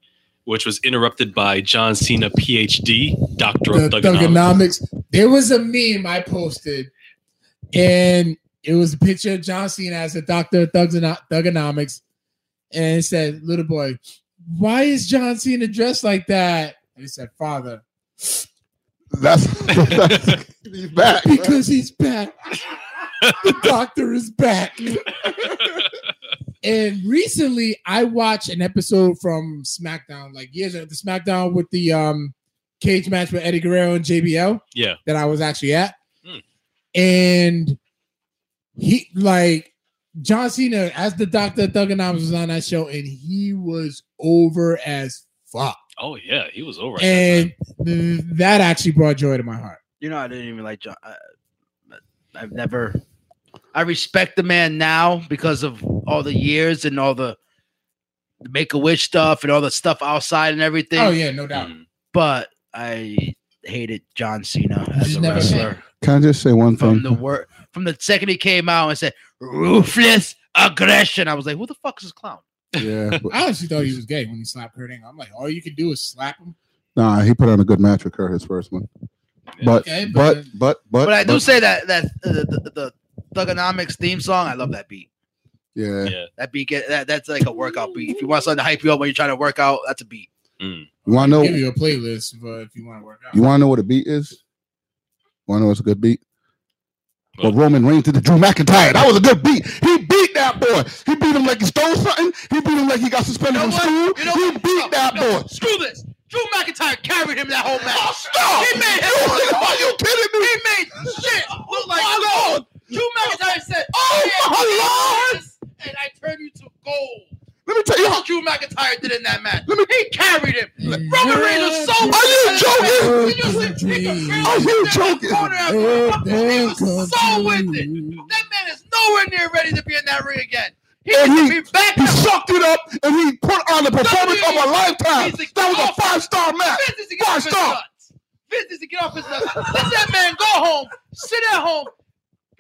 Speaker 1: which was interrupted by John Cena, PhD, Doctor
Speaker 5: The
Speaker 1: of Thuganomics.
Speaker 5: Thuganomics. There was a meme I posted, and it was a picture of John Cena as a doctor of Thugano- Thuganomics, and it said, "Little boy, why is John Cena dressed like that?" And he said, "Father,
Speaker 2: That's, that's he's back.
Speaker 5: because he's back. the doctor is back." And recently, I watched an episode from SmackDown, like years ago, the SmackDown with the um cage match with Eddie Guerrero and JBL.
Speaker 1: Yeah.
Speaker 5: that I was actually at,
Speaker 1: Hmm.
Speaker 5: and he like John Cena as the Doctor Thuganomics was on that show, and he was over as fuck,
Speaker 1: Oh, yeah, he was over. at that
Speaker 5: and th- that actually brought joy to my heart.
Speaker 4: You know, I didn't even like John. I, I've never. I respect the man now because of all the years and all the, the Make a Wish stuff and all the stuff outside and everything.
Speaker 5: Oh yeah, no doubt.
Speaker 1: Mm.
Speaker 4: But I hated John Cena as
Speaker 5: Just
Speaker 4: a
Speaker 5: never
Speaker 4: wrestler
Speaker 2: Can I just say one
Speaker 4: from
Speaker 2: thing?
Speaker 4: the word from the second he came out and said ruthless aggression. I was like, who the fuck is this clown?
Speaker 2: Yeah, but-
Speaker 5: I honestly thought he was gay when he slapped Kurt Angle. I'm like, all you can do is slap him.
Speaker 2: nah, he put on a good match with Kurt, his first one. But,
Speaker 5: Okay,
Speaker 2: but,
Speaker 5: but-
Speaker 2: but, but,
Speaker 4: But I do
Speaker 2: but-
Speaker 4: say that that uh, the, the, the Thuganomics theme song, I love that beat.
Speaker 2: yeah.
Speaker 1: Yeah.
Speaker 4: That beat get that, that's like a workout beat. If you want something to hype you up when you're trying to work out, that's a beat.
Speaker 1: Mm.
Speaker 2: You want to know?
Speaker 5: give you a playlist but if you want to work out.
Speaker 2: You want to know what a beat is? Want to know what's a good beat? Well, Roman Reigns did the Drew McIntyre. That was a good beat. He beat that boy. He beat him like he stole something. He beat him like he got suspended
Speaker 4: You know
Speaker 2: from
Speaker 4: what?
Speaker 2: school.
Speaker 4: You know
Speaker 2: he
Speaker 4: what?
Speaker 2: beat
Speaker 4: No,
Speaker 2: that
Speaker 4: no,
Speaker 2: boy.
Speaker 4: Screw this. Drew McIntyre carried him that whole match.
Speaker 2: Oh, stop!
Speaker 4: He made him.
Speaker 2: You- Are you kidding me?
Speaker 4: He made shit look like
Speaker 2: My
Speaker 4: gold.
Speaker 2: Lord.
Speaker 4: Drew McIntyre said,
Speaker 2: Oh, my Lord.
Speaker 4: And I turn you to gold.
Speaker 2: Let me tell you.
Speaker 4: That's what Drew McIntyre did in that match.
Speaker 2: Let me-
Speaker 4: he carried him. Roman Reigns was so.
Speaker 2: Are you joking?
Speaker 4: Can you see- he could really
Speaker 2: Are you
Speaker 4: sit in that
Speaker 2: joking?
Speaker 4: corner after
Speaker 5: Oh,
Speaker 4: a couple- He was so with it. That man is nowhere near ready to be in that ring again. He
Speaker 2: And he-
Speaker 4: back
Speaker 2: He
Speaker 4: up.
Speaker 2: sucked it up and he put on the performance of a lifetime.
Speaker 4: He's the-
Speaker 2: That was a five star match. Five star.
Speaker 4: nuts. business to get off his nuts. Let that man go home, sit at home,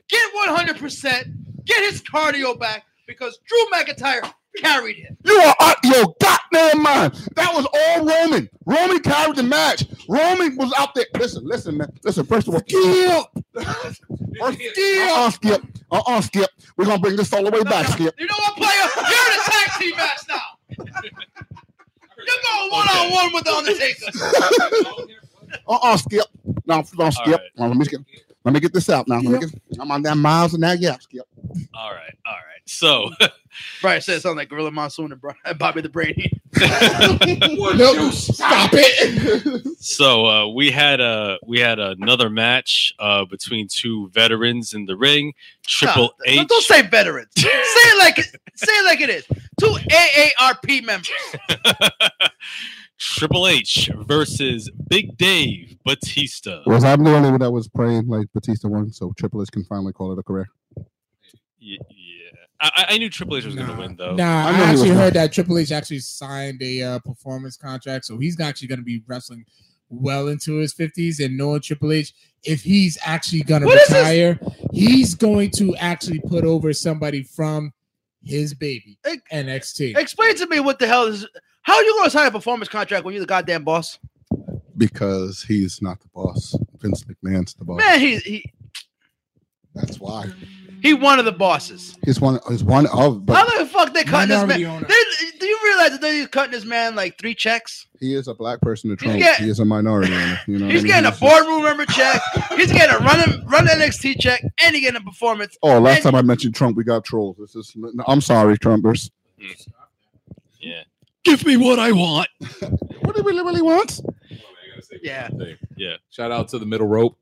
Speaker 4: get 100%, get his cardio back because Drew McIntyre carried him.
Speaker 2: You are out your goddamn mind. That was all Roman. Roman carried the match. Roman was out there. Listen, listen, man. Listen, first of all, Skip. First, uh-uh, Skip. Uh-uh, Skip. We're gonna bring this all the way back, Skip.
Speaker 4: You know what, player? You're in a tag team match now. You're going one on one with the Undertaker.
Speaker 2: Uh-uh, Skip. No, no, Skip.
Speaker 1: right.
Speaker 2: Now, let me get let me get this out now. Let me get, I'm on that miles and that yeah, Skip.
Speaker 1: All right, all right. So
Speaker 4: Brian said it sounded like Gorilla Monsoon and Bri- Bobby the Brainy.
Speaker 5: Nope, stop it.
Speaker 1: so uh, we had a we had another match uh, between two veterans in the ring. Triple
Speaker 4: No,
Speaker 1: H.
Speaker 4: Don't say veterans. say it like it. Say it like it is. Two AARP members.
Speaker 1: Triple H versus Big Dave Batista.
Speaker 2: Was I the only one that was praying like Batista won, so Triple H can finally call it a career?
Speaker 1: Y- Yeah, I, I- I knew Triple H was going to win though.
Speaker 5: Nah,
Speaker 2: I
Speaker 5: I,
Speaker 2: know he was
Speaker 5: actually heard that Triple H actually signed a uh, performance contract, so he's actually going to be wrestling well into his fifties. And knowing Triple H, if he's actually going to
Speaker 4: What is
Speaker 5: retire, he's going to actually put over somebody from his baby
Speaker 4: Hey,
Speaker 5: NXT.
Speaker 4: Explain to me what the hell is. How are you going to sign a performance contract when you're the goddamn boss?
Speaker 2: Because he's not the boss. Vince McMahon's the boss.
Speaker 4: Man, he he
Speaker 2: That's why.
Speaker 4: He one of the bosses.
Speaker 2: He's one. He's one of.
Speaker 4: How the fuck they cutting this man? do you realize that they're cutting this man like three checks?
Speaker 2: he is a black person to Trump.
Speaker 4: get-
Speaker 2: he is a minority. owner, You know. what
Speaker 4: He's
Speaker 2: I mean?
Speaker 4: getting a boardroom member check. He's getting a run run NXT check, and he getting a performance.
Speaker 2: Oh, last
Speaker 4: and-
Speaker 2: time I mentioned Trump, we got trolls. This is. no, I'm sorry, Trumpers.
Speaker 1: Yeah, give me what I want.
Speaker 2: What do he really, really want?
Speaker 4: Yeah.
Speaker 1: Yeah.
Speaker 3: Shout out to the middle rope.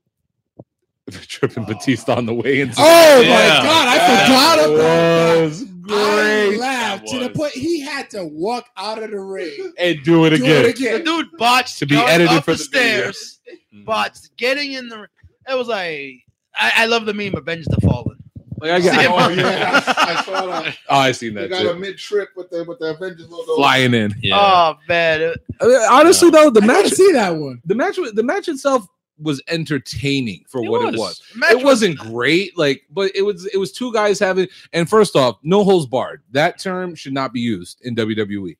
Speaker 3: Tripping Batista on the way into
Speaker 5: Oh
Speaker 1: Yeah.
Speaker 5: my god, I forgot
Speaker 3: That
Speaker 5: about that.
Speaker 3: was
Speaker 5: I
Speaker 3: great.
Speaker 5: laughed
Speaker 1: That
Speaker 5: to the point he had to walk out of the ring.
Speaker 3: And do it
Speaker 5: Do
Speaker 3: again.
Speaker 5: it
Speaker 4: The dude botched
Speaker 3: To be edited
Speaker 4: up
Speaker 3: for
Speaker 4: the
Speaker 3: the video.
Speaker 4: stairs, mm-hmm. botched getting in the. It was like I, I love the meme Avenge the Fallen.
Speaker 3: Like I
Speaker 4: See him?
Speaker 2: Oh, yeah, I, I saw that.
Speaker 3: oh, I seen
Speaker 2: They
Speaker 3: that
Speaker 2: got a mid trip with the with the Avengers logo.
Speaker 3: Flying in.
Speaker 1: Yeah.
Speaker 4: Oh man,
Speaker 3: I mean, honestly, though, the
Speaker 5: I
Speaker 3: match,
Speaker 5: see that one.
Speaker 3: the match, the match itself was entertaining for
Speaker 1: It
Speaker 3: what
Speaker 1: was.
Speaker 3: it was.
Speaker 4: match
Speaker 3: it wasn't great, like, but it was it was two guys having. And first off, no holds barred. That term should not be used in WWE.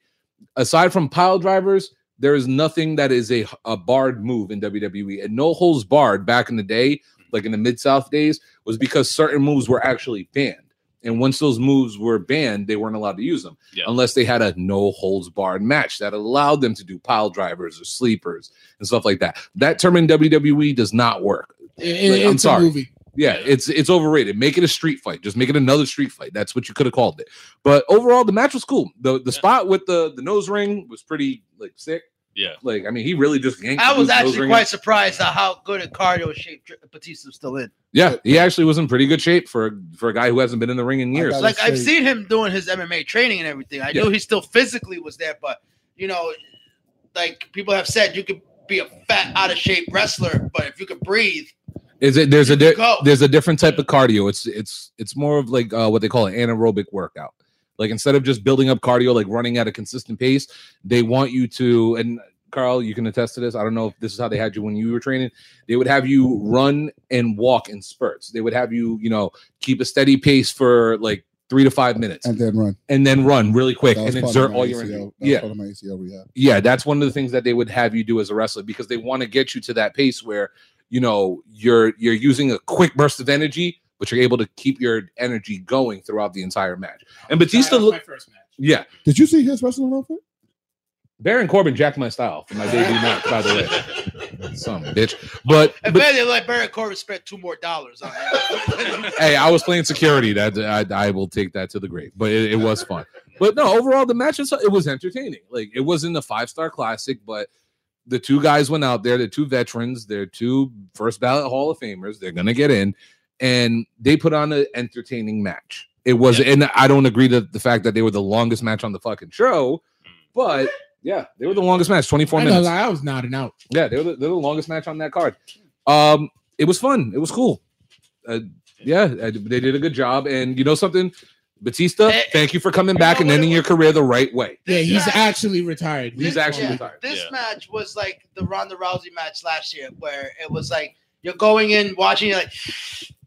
Speaker 3: Aside from pile drivers, there is nothing that is a a barred move in WWE. And no holds barred back in the day, like in the mid South days, was because certain moves were actually banned. And once those moves were banned, they weren't allowed to use them
Speaker 1: Yeah.
Speaker 3: unless they had a no holds barred match that allowed them to do pile drivers or sleepers and stuff like that. That term in WWE does not work.
Speaker 5: It-
Speaker 3: Like,
Speaker 5: it-
Speaker 3: I'm
Speaker 5: it's
Speaker 3: sorry.
Speaker 5: a movie.
Speaker 3: Yeah, it's it's overrated. Make it a street fight. Just make it another street fight. That's what you could have called it. But overall, the match was cool. the The
Speaker 1: Yeah.
Speaker 3: spot with the the nose ring was pretty like sick.
Speaker 1: Yeah.
Speaker 3: Like I mean, he really just yanked.
Speaker 4: I was actually quite
Speaker 3: out.
Speaker 4: surprised at how good a cardio shape Tri- Batista's still in.
Speaker 3: Yeah, he actually was in pretty good shape for for a guy who hasn't been in the ring in years.
Speaker 2: gotta
Speaker 4: Like I've seen him doing his MMA training and everything. I
Speaker 3: Yeah.
Speaker 4: knew he still physically was there, but you know, like people have said, you could be a fat, out of shape wrestler, but if you could breathe,
Speaker 3: Is it there's a di- there's a different type of cardio. It's it's it's more of like uh, what they call an anaerobic workout. Like instead of just building up cardio, like running at a consistent pace, they want you to. And Carl, you can attest to this. I don't know if this is how they had you when you were training. They would have you run and walk in spurts. They would have you, you know, keep a steady pace for like three to five minutes,
Speaker 2: and then run.
Speaker 3: and then run really quick and exert all your energy. Yeah,
Speaker 2: part of my ACL rehab.
Speaker 3: yeah, that's one of the things that they would have you do as a wrestler because they want to get you to that pace where you know you're you're using a quick burst of energy, but you're able to keep your energy going throughout the entire match. And Batista
Speaker 5: That was my first match.
Speaker 3: yeah.
Speaker 2: Did you see his wrestling outfit?
Speaker 3: Baron Corbin jacked my style for my debut match, by the way. Some bitch, but,
Speaker 4: if
Speaker 3: but
Speaker 4: anything, like Baron Corbin spent two more dollars on that.
Speaker 3: hey, I was playing security. That I, I will take that to the grave. But it, it was fun. But no, overall, the match itself, it was entertaining. Like it wasn't a five star classic, but the two guys went out there. They're two veterans. They're two first ballot Hall of Famers. They're gonna get in, and they put on an entertaining match. It was, and I don't agree to the fact that they were the longest match on the fucking show, but yeah, they were the longest match, twenty four
Speaker 5: I,
Speaker 3: minutes.
Speaker 5: I was nodding out.
Speaker 3: Yeah, they were the, they were the longest match on that card. Um, it was fun. It was cool. Uh, yeah, uh, they did a good job. And you know something, Batista, thank you for coming
Speaker 4: you
Speaker 3: back
Speaker 4: know
Speaker 3: and ending your career the right way.
Speaker 5: Yeah, he's
Speaker 4: match-
Speaker 5: actually retired.
Speaker 3: He's
Speaker 4: This-
Speaker 3: actually
Speaker 4: yeah,
Speaker 3: retired.
Speaker 4: This
Speaker 1: Yeah.
Speaker 4: match was like the Ronda Rousey match last year, where it was like you're going in watching, you're like,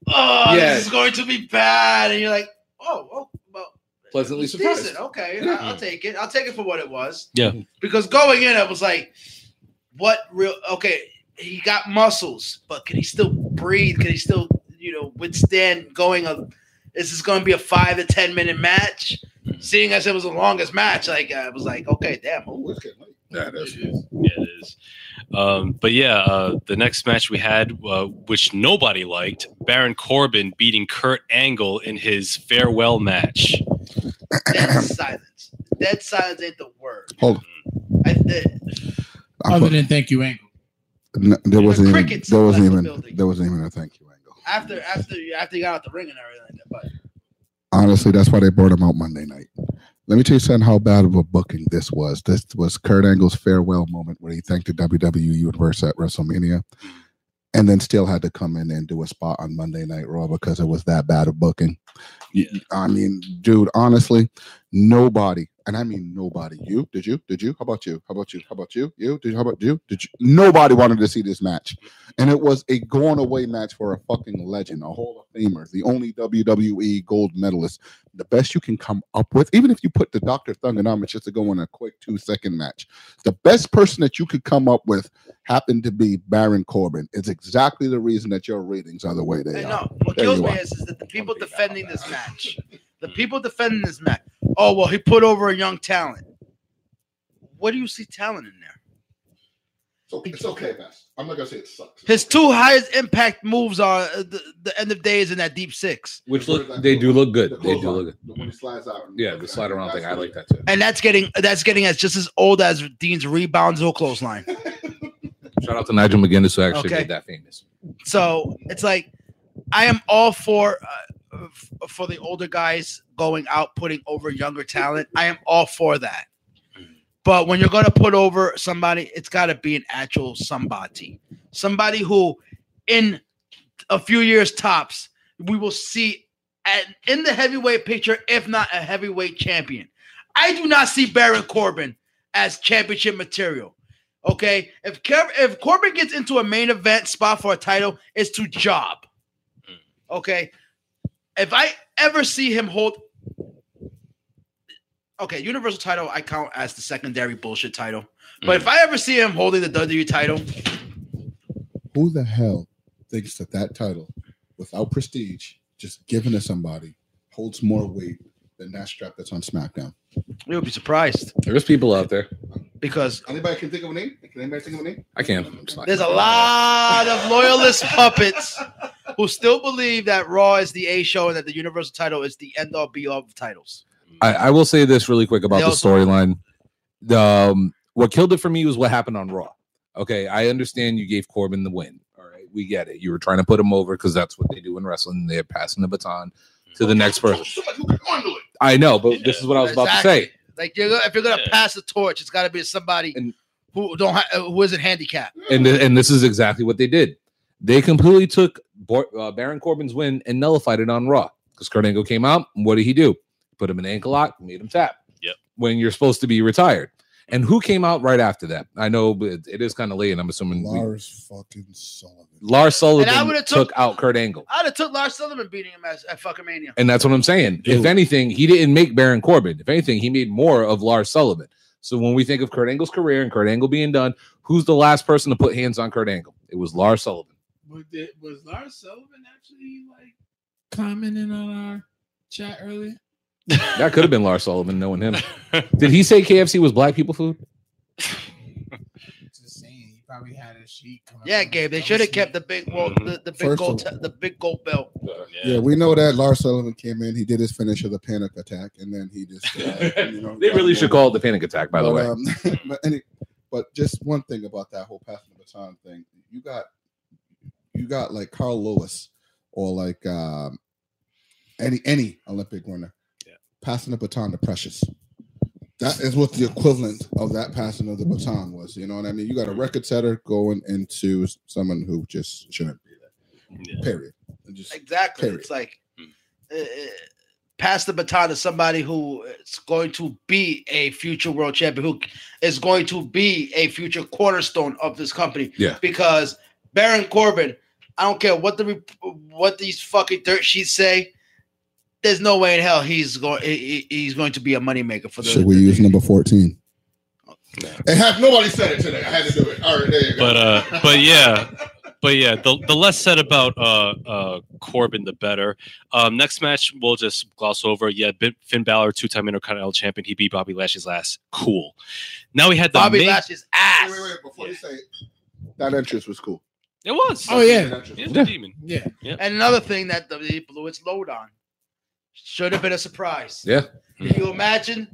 Speaker 4: oh,
Speaker 3: Yeah.
Speaker 4: this is going to be bad, and you're like, oh, oh well,
Speaker 3: Pleasantly
Speaker 4: it's
Speaker 3: surprised.
Speaker 4: decent. Okay,
Speaker 3: Yeah.
Speaker 4: I'll take it. I'll take it for what it was.
Speaker 1: Yeah.
Speaker 4: because going in, I was like, what real? Okay, he got muscles, but can he still breathe? Can he still, you know, withstand going a? Is this going to be a five to ten minute match? Seeing as it was the longest match, like I was like, okay, damn,
Speaker 2: Oh, it's getting late.
Speaker 3: Yeah, it is.
Speaker 1: Yeah, it is. Um, but yeah, uh, the next match we had, uh, which nobody liked, Baron Corbin beating Kurt Angle in his farewell match.
Speaker 4: dead silence. Dead silence ain't the word.
Speaker 2: Hold on.
Speaker 4: I, the,
Speaker 2: I
Speaker 5: Other
Speaker 2: put-
Speaker 5: than thank you, Angle.
Speaker 2: n- there wasn't even there wasn't
Speaker 4: left the
Speaker 2: even there wasn't even a thank you angle.
Speaker 4: after after after you got out the ring and everything like that, but
Speaker 2: Honestly, that's why they brought him out Monday night. Let me tell you something how bad of a booking this was. This was Kurt Angle's farewell moment where he thanked the WWE Universe at WrestleMania and then still had to come in and do a spot on Monday Night Raw because it was that bad of booking. You- I mean, dude, honestly, nobody, and I mean nobody. You did you? Did you? How about you? How about you? How about you? You did? How about you? Did you? Nobody wanted to see this match, and it was a going away match for a fucking legend, a Hall of Famer, the only WWE gold medalist. The best you can come up with, even if you put the Doctor Thuganomics just to go in a quick two second match, the best person that you could come up with happened to be Baron Corbin. It's exactly the reason that your ratings are the way they
Speaker 4: I
Speaker 2: are.
Speaker 4: No, what
Speaker 2: There
Speaker 4: kills me is, is that the people defending this match, the people defending this match. Oh well, he put over a young talent. What do you see talent in there?
Speaker 2: So it's okay, Bess. I'm not gonna say it sucks.
Speaker 4: His two highest impact moves are uh, the, the end of days and that deep six,
Speaker 3: Which look they do look good.
Speaker 2: The
Speaker 3: They do look good.
Speaker 2: When he slides out.
Speaker 3: Yeah, the slide around thing. I like that too.
Speaker 4: and that's getting that's getting as just as old as Dean's rebounds or clothesline.
Speaker 3: Shout out to Nigel McGuinness who actually
Speaker 4: Okay.
Speaker 3: made that famous.
Speaker 4: So it's like I am all for uh, f- for the older guys going out putting over younger talent. I am all for that. But when you're going to put over somebody, it's got to be an actual somebody, somebody who, in a few years tops, we will see at, in the heavyweight picture, if not a heavyweight champion. I do not see Baron Corbin as championship material. Okay, if Kev- if Corbin gets into a main event spot for a title, it's to job. Okay, if I ever see him hold, okay, Universal title I count as the secondary bullshit title. But if mm. I ever see him holding the WWE title,
Speaker 2: Who the hell thinks that that title, without prestige, just given to somebody, holds more weight than that strap that's on SmackDown?
Speaker 4: you would be surprised
Speaker 3: There's people out there.
Speaker 4: because
Speaker 2: Anybody can think of a name? Can anybody think of a name?
Speaker 3: I can't. It's not-
Speaker 4: there's a lot of loyalist puppets who still believe that Raw is the A show and that the Universal title is the end all be all of titles.
Speaker 3: I, I will say this really quick about
Speaker 4: They
Speaker 3: the storyline. The um, what killed it for me was what happened on Raw. Okay, I understand you gave Corbin the win. All right, we get it. You were trying to put him over because that's what they do in wrestling. They're passing the baton to the next person.
Speaker 2: Somebody who can handle it.
Speaker 3: I know, but this is what I was about to say.
Speaker 4: Like you're, if you're gonna
Speaker 1: Yeah.
Speaker 4: pass the torch, it's got to be somebody
Speaker 3: And-
Speaker 4: who don't ha- who isn't handicapped.
Speaker 3: and th- and this is exactly what they did. They completely took Bor- uh, Baron Corbin's win and nullified it on Raw because Kurt Angle came out. And what did he do? Put him in ankle lock, made him tap.
Speaker 1: Yep.
Speaker 3: When you're supposed to be retired. And who came out right after that? I know, but it- it is kind of late, and I'm assuming we-
Speaker 2: Lars fucking Sullivan.
Speaker 3: Lars Sullivan
Speaker 4: And I would've
Speaker 3: took,
Speaker 4: took-
Speaker 3: out Kurt Angle.
Speaker 4: I'd have took Lars Sullivan beating him as, at fucking Mania.
Speaker 3: And that's what I'm saying. If anything, he didn't make Baron Corbin. If anything, he made more of Lars Sullivan. So when we think of Kurt Angle's career and Kurt Angle being done, who's the last person to put hands on Kurt Angle? It was Lars Sullivan.
Speaker 5: Was, it, was Lars Sullivan actually like commenting on our chat earlier?
Speaker 3: That could have been Lars Sullivan, knowing him. Did he say KFC was black people food?
Speaker 5: Just saying, he probably had a sheet. coming
Speaker 4: Yeah, Gabe. They should have kept the big well, the, the big
Speaker 2: First
Speaker 4: gold
Speaker 2: of-
Speaker 4: the big gold belt.
Speaker 2: Yeah, we know that Lars Sullivan came in. He did his finish of the panic attack, and then he just. uh, you know,
Speaker 3: They really should call it the panic attack, by the way.
Speaker 2: Um, but any, but just one thing about that whole passing the baton thing, you got, you got like Carl Lewis or like um, any any Olympic runner,
Speaker 1: Yeah.
Speaker 2: passing the baton to Precious. That is what the equivalent of that passing of the baton was. You know what I mean? You got a record setter going into someone who just shouldn't be there.
Speaker 1: Yeah.
Speaker 2: Period. Just
Speaker 4: Exactly.
Speaker 2: Period.
Speaker 4: It's like uh, pass the baton to somebody who is going to be a future world champion, who is going to be a future cornerstone of this company.
Speaker 3: Yeah.
Speaker 4: Because Baron Corbin, I don't care what the what these fucking dirt sheets say. There's no way in hell he's going he, he's going to be a moneymaker for the.
Speaker 2: Should we
Speaker 4: the-
Speaker 2: use number 14?
Speaker 1: No.
Speaker 2: It has nobody said it today. I had to do it. All right, there you go.
Speaker 1: But uh, but yeah, but yeah, the, the less said about uh uh Corbin, the better. Um, next match we'll just gloss over. Yeah, Finn Balor, two time Intercontinental Champion. He beat Bobby Lashley's last. Cool. Now we had the
Speaker 4: Bobby
Speaker 1: main-
Speaker 4: Lashley's ass.
Speaker 2: wait, wait, wait. Before you say it, that entrance was cool.
Speaker 1: It was.
Speaker 5: Oh yeah,
Speaker 2: That entrance
Speaker 1: Yeah,
Speaker 2: was
Speaker 1: the demon.
Speaker 5: yeah.
Speaker 4: And another thing that the blew its load on should have been a surprise.
Speaker 3: Yeah.
Speaker 4: Can you imagine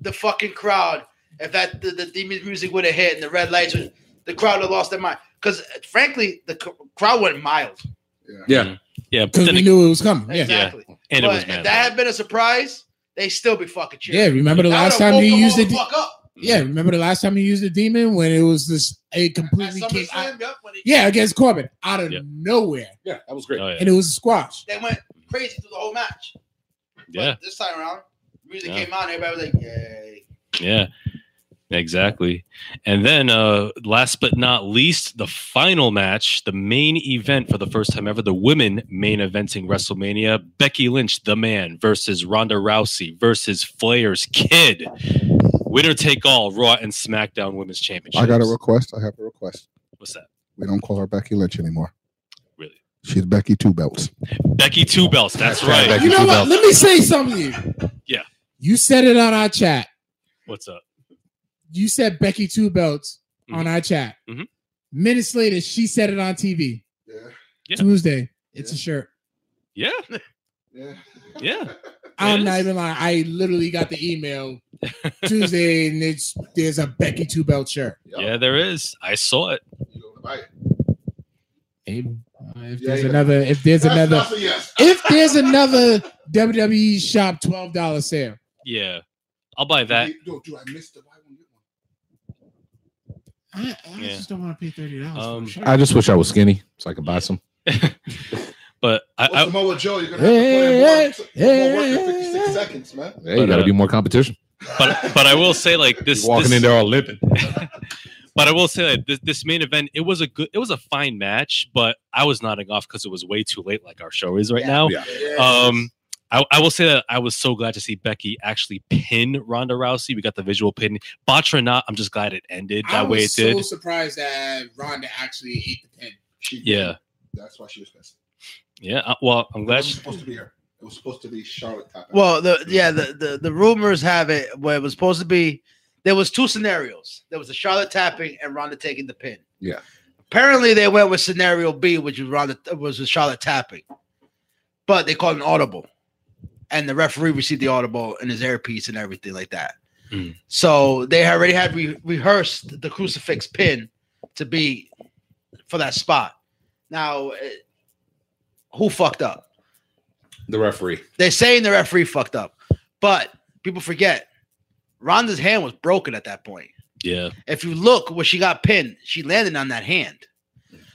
Speaker 4: the fucking crowd if that the, the demon music would have hit and the red lights would the crowd would have lost their mind? Because uh, frankly, the c- crowd went mild.
Speaker 3: Yeah.
Speaker 1: Yeah, but
Speaker 5: Because
Speaker 1: then
Speaker 5: we
Speaker 1: ag-
Speaker 5: knew it was coming. Yeah.
Speaker 4: Exactly.
Speaker 1: and it
Speaker 4: but
Speaker 1: was
Speaker 4: if that had been a surprise, they still be fucking cheering.
Speaker 5: Yeah. Remember the last time he
Speaker 4: woke 'em
Speaker 5: used
Speaker 4: all
Speaker 5: it?
Speaker 4: The fuck up.
Speaker 5: Yeah. Remember the last time he used the demon when it was this it
Speaker 4: At
Speaker 5: completely came out.
Speaker 4: SummerSlam, yep, when he-
Speaker 5: Yeah, against Corbin out of
Speaker 1: Yep.
Speaker 5: nowhere,
Speaker 3: Yeah, that was great.
Speaker 1: Oh, yeah.
Speaker 5: and it was a squash.
Speaker 4: they went crazy through the whole match. But
Speaker 1: yeah,
Speaker 4: this time around, music
Speaker 1: Yeah.
Speaker 4: came on, everybody was like, "Yay!"
Speaker 1: yeah, exactly. And then, uh, last but not least, the final match, the main event for the first time ever, the women main eventing WrestleMania: Becky Lynch, the man, versus Ronda Rousey versus Flair's kid. Winner take all, Raw and SmackDown Women's Championships.
Speaker 2: I got a request. I have a request.
Speaker 1: What's that?
Speaker 2: We don't call her Becky Lynch anymore.
Speaker 1: Really?
Speaker 2: She's Becky Two Belts.
Speaker 1: Becky Two Belts. That's
Speaker 3: That's right,
Speaker 1: right.
Speaker 3: Becky.
Speaker 5: You know what?
Speaker 3: belts.
Speaker 5: Let me say something to you.
Speaker 1: Yeah.
Speaker 5: You said it on our chat.
Speaker 1: What's up?
Speaker 5: You said Becky two belts on
Speaker 1: Mhm.
Speaker 5: our chat.
Speaker 1: Mhm.
Speaker 5: Minutes later, she said it on TV.
Speaker 2: Yeah.
Speaker 1: Yeah.
Speaker 5: Tuesday. It's a shirt.
Speaker 1: Yeah,
Speaker 2: Yeah.
Speaker 1: yeah.
Speaker 5: I'm not even lying. I literally got the email Tuesday, and it's there's a Becky two belt shirt.
Speaker 1: Yeah, there is. I saw it.
Speaker 2: You gonna buy it?
Speaker 5: Maybe. Uh, if
Speaker 2: Yeah,
Speaker 5: there's
Speaker 2: yeah.
Speaker 5: another, if there's
Speaker 2: That's-
Speaker 5: another,
Speaker 2: yes.
Speaker 5: if there's another WWE shop twelve dollar sale,
Speaker 1: Yeah, I'll buy that.
Speaker 2: Yo, dude, I missed the buy one get one.
Speaker 5: I, I
Speaker 1: Yeah.
Speaker 5: just don't want to pay thirty dollars
Speaker 1: Um,
Speaker 5: for a shirt.
Speaker 3: I just wish I was skinny so I could buy some.
Speaker 1: But I,
Speaker 2: What's
Speaker 1: I
Speaker 2: Samoa Joe? You're gonna have
Speaker 5: Hey,
Speaker 2: to put in more,
Speaker 5: hey,
Speaker 2: more work than 56 seconds, man.
Speaker 3: Hey, you
Speaker 1: But,
Speaker 3: got to
Speaker 1: uh,
Speaker 3: be more competition.
Speaker 1: but but I will say like this.
Speaker 3: You're walking
Speaker 1: this-
Speaker 3: in there all limping.
Speaker 1: but I will say that this, this main event it was a good it was a fine match, but I was nodding off because it was way too late, like our show is right
Speaker 4: Yeah.
Speaker 1: now.
Speaker 3: Yeah.
Speaker 1: Um, I, I will say that I was so glad to see Becky actually pin Ronda Rousey. We got the visual pin, botch or not. I'm just glad it ended
Speaker 5: I
Speaker 1: that way. It
Speaker 5: was so
Speaker 1: did.
Speaker 5: surprised that Ronda actually ate the pin.
Speaker 2: She
Speaker 1: Yeah.
Speaker 2: That's why she was pissed.
Speaker 1: Yeah. uh, well, I'm
Speaker 2: It
Speaker 1: glad.
Speaker 2: wasn't supposed to be her. It was supposed to be Charlotte Tapper.
Speaker 4: Well, the yeah, the, the the rumors have it where it was supposed to be. There was two scenarios. There was the Charlotte tapping and Ronda taking the pin.
Speaker 3: Yeah.
Speaker 4: Apparently, they went with scenario B, which was Ronda was with Charlotte tapping, but they called an audible, and the referee received the audible in his earpiece and everything like that.
Speaker 1: Hmm.
Speaker 4: So they already had re- rehearsed the crucifix pin to be for that spot. Now, eh, who fucked up?
Speaker 3: The referee.
Speaker 4: They're saying the referee fucked up, but people forget Ronda's hand was broken at that point.
Speaker 1: yeah.
Speaker 4: If you look where she got pinned, she landed on that hand.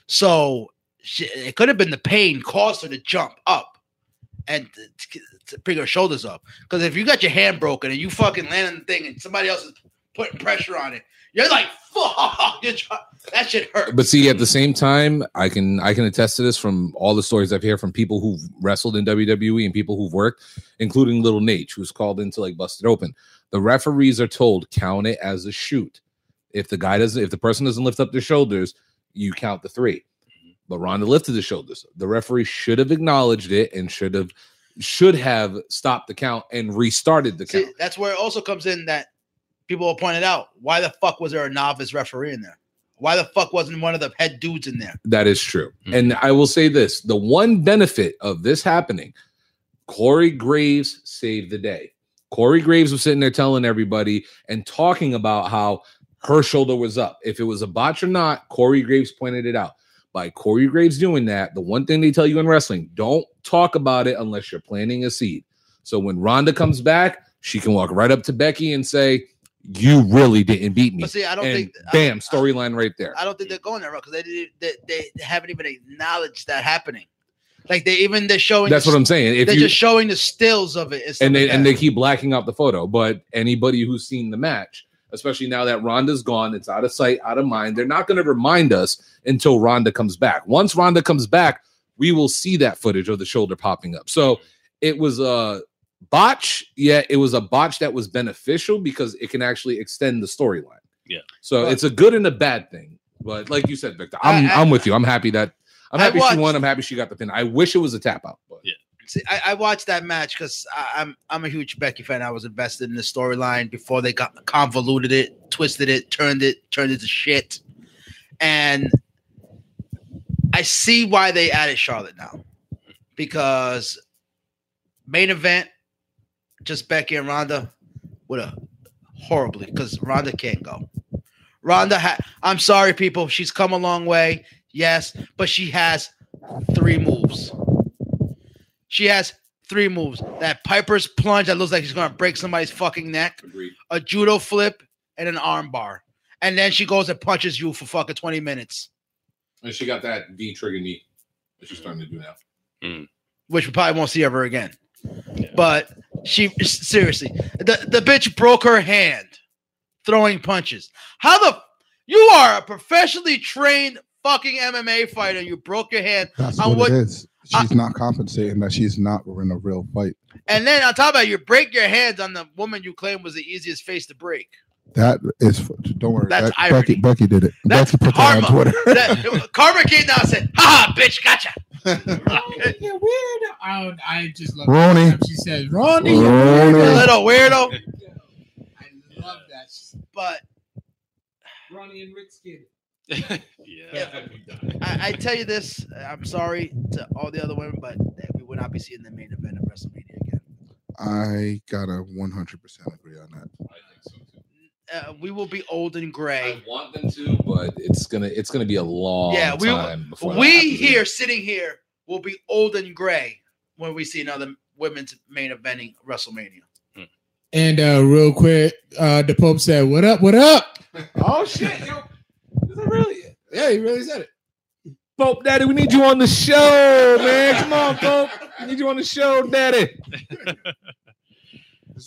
Speaker 4: So she, it could have been the pain caused her to jump up and to, to bring her shoulders up. Because if you got your hand broken and you fucking land on the thing and somebody else is putting pressure on it, you're like, fuck, you're that shit hurt.
Speaker 3: But see, at the same time, I can I can attest to this from all the stories I've heard from people who've wrestled in WWE and people who've worked, including Little Nate, who's called into like busted open. The referees are told count it as a shoot. If the guy doesn't, if the person doesn't lift up their shoulders, you count the three. But Ronda lifted the shoulders. The referee should have acknowledged it and should have should have stopped the count and restarted the
Speaker 4: See,
Speaker 3: count.
Speaker 4: that's where it also comes in that people will point it out. Why the fuck was there a novice referee in there? Why the fuck wasn't one of the head dudes in there?
Speaker 3: That is true.
Speaker 1: Mhm.
Speaker 3: And I will say this the one benefit of this happening, Corey Graves saved the day. Corey Graves was sitting there telling everybody and talking about how her shoulder was up. If it was a botch or not, Corey Graves pointed it out. By Corey Graves doing that, the one thing they tell you in wrestling, don't talk about it unless you're planting a seed. So when Ronda comes back, she can walk right up to Becky and say, You really didn't beat me.
Speaker 4: But see, I don't
Speaker 3: and
Speaker 4: think
Speaker 3: bam, storyline right there.
Speaker 4: I don't think they're going that there because they, they they haven't even acknowledged that happening. Like they even they're showing.
Speaker 3: That's
Speaker 4: the,
Speaker 3: what I'm saying. If
Speaker 4: they're
Speaker 3: you
Speaker 4: just showing the stills of it,
Speaker 3: and they and they keep blacking out the photo. But anybody who's seen the match, especially now that Ronda's gone, it's out of sight, out of mind. They're not going to remind us until Ronda comes back. Once Ronda comes back, we will see that footage of the shoulder popping up. So it was a botch, yet it was a botch that was beneficial because it can actually extend the storyline.
Speaker 1: Yeah.
Speaker 3: So
Speaker 4: But-
Speaker 3: it's a good and a bad thing. But like you said, Victor, I'm
Speaker 4: I- I-
Speaker 3: I'm with you. I'm happy that I'm happy
Speaker 4: watched-
Speaker 3: she won. I'm happy she got the pin. I wish it was a tap out. But
Speaker 1: Yeah.
Speaker 4: See, I, I watched that match because I'm I'm a huge Becky fan. I was invested in the storyline before they got convoluted it, twisted it, turned it, turned it to shit. And I see why they added Charlotte now. Because main event, just Becky and Ronda would have horribly because Ronda can't go. Ronda ha- I'm sorry, people. She's come a long way, yes, but she has three moves. She has three moves. That Piper's plunge that looks like she's gonna break somebody's fucking neck,
Speaker 3: agreed.
Speaker 4: a judo flip, and an armbar. And then she goes and punches you for fucking 20 minutes,
Speaker 3: And she got that V trigger knee that she's starting to do now. Mm.
Speaker 4: which we probably won't see ever again.
Speaker 1: Yeah.
Speaker 4: But she seriously, the, the bitch broke her hand throwing punches. How the you are a professionally trained fucking MMA fighter. You broke your hand.
Speaker 2: That's what,
Speaker 4: what-
Speaker 2: it is. She's not compensating that she's not in a real fight.
Speaker 4: And then on top of that, you break your hands on the woman you claim was the easiest face to break.
Speaker 2: That is. Don't worry.
Speaker 4: That's
Speaker 2: that-
Speaker 4: irony.
Speaker 2: Becky, Becky did it.
Speaker 4: That's
Speaker 2: Becky put that on
Speaker 4: karma.
Speaker 2: Twitter.
Speaker 4: That, Karma came down and said, "Ha, bitch, gotcha."
Speaker 5: Yeah, weird. I, I just love
Speaker 2: Ronnie.
Speaker 5: that. She says, Ronnie.
Speaker 4: You
Speaker 2: Ronnie.
Speaker 4: little weirdo.
Speaker 5: I love that.
Speaker 4: But
Speaker 5: Ronnie and Ric's kid.
Speaker 1: yeah.
Speaker 4: I, I tell you this, I'm sorry to all the other women, but we will not be seeing the main event of WrestleMania again.
Speaker 2: I gotta 100 percent agree on that.
Speaker 3: I think so too.
Speaker 4: Uh, we will be old and gray.
Speaker 3: I want them to, but it's gonna it's gonna be a long
Speaker 4: Yeah, we-
Speaker 3: time before
Speaker 4: We here, sitting here, will be old and gray when we see another women's main eventing WrestleMania.
Speaker 5: And uh, real quick, uh, the Pope said, "What up? What up?"
Speaker 3: Oh shit, yo. Is it really?
Speaker 5: Yeah, he really said it.
Speaker 3: Pope Daddy, we need you on the show, man. Come on, Pope. We need you on the show, Daddy.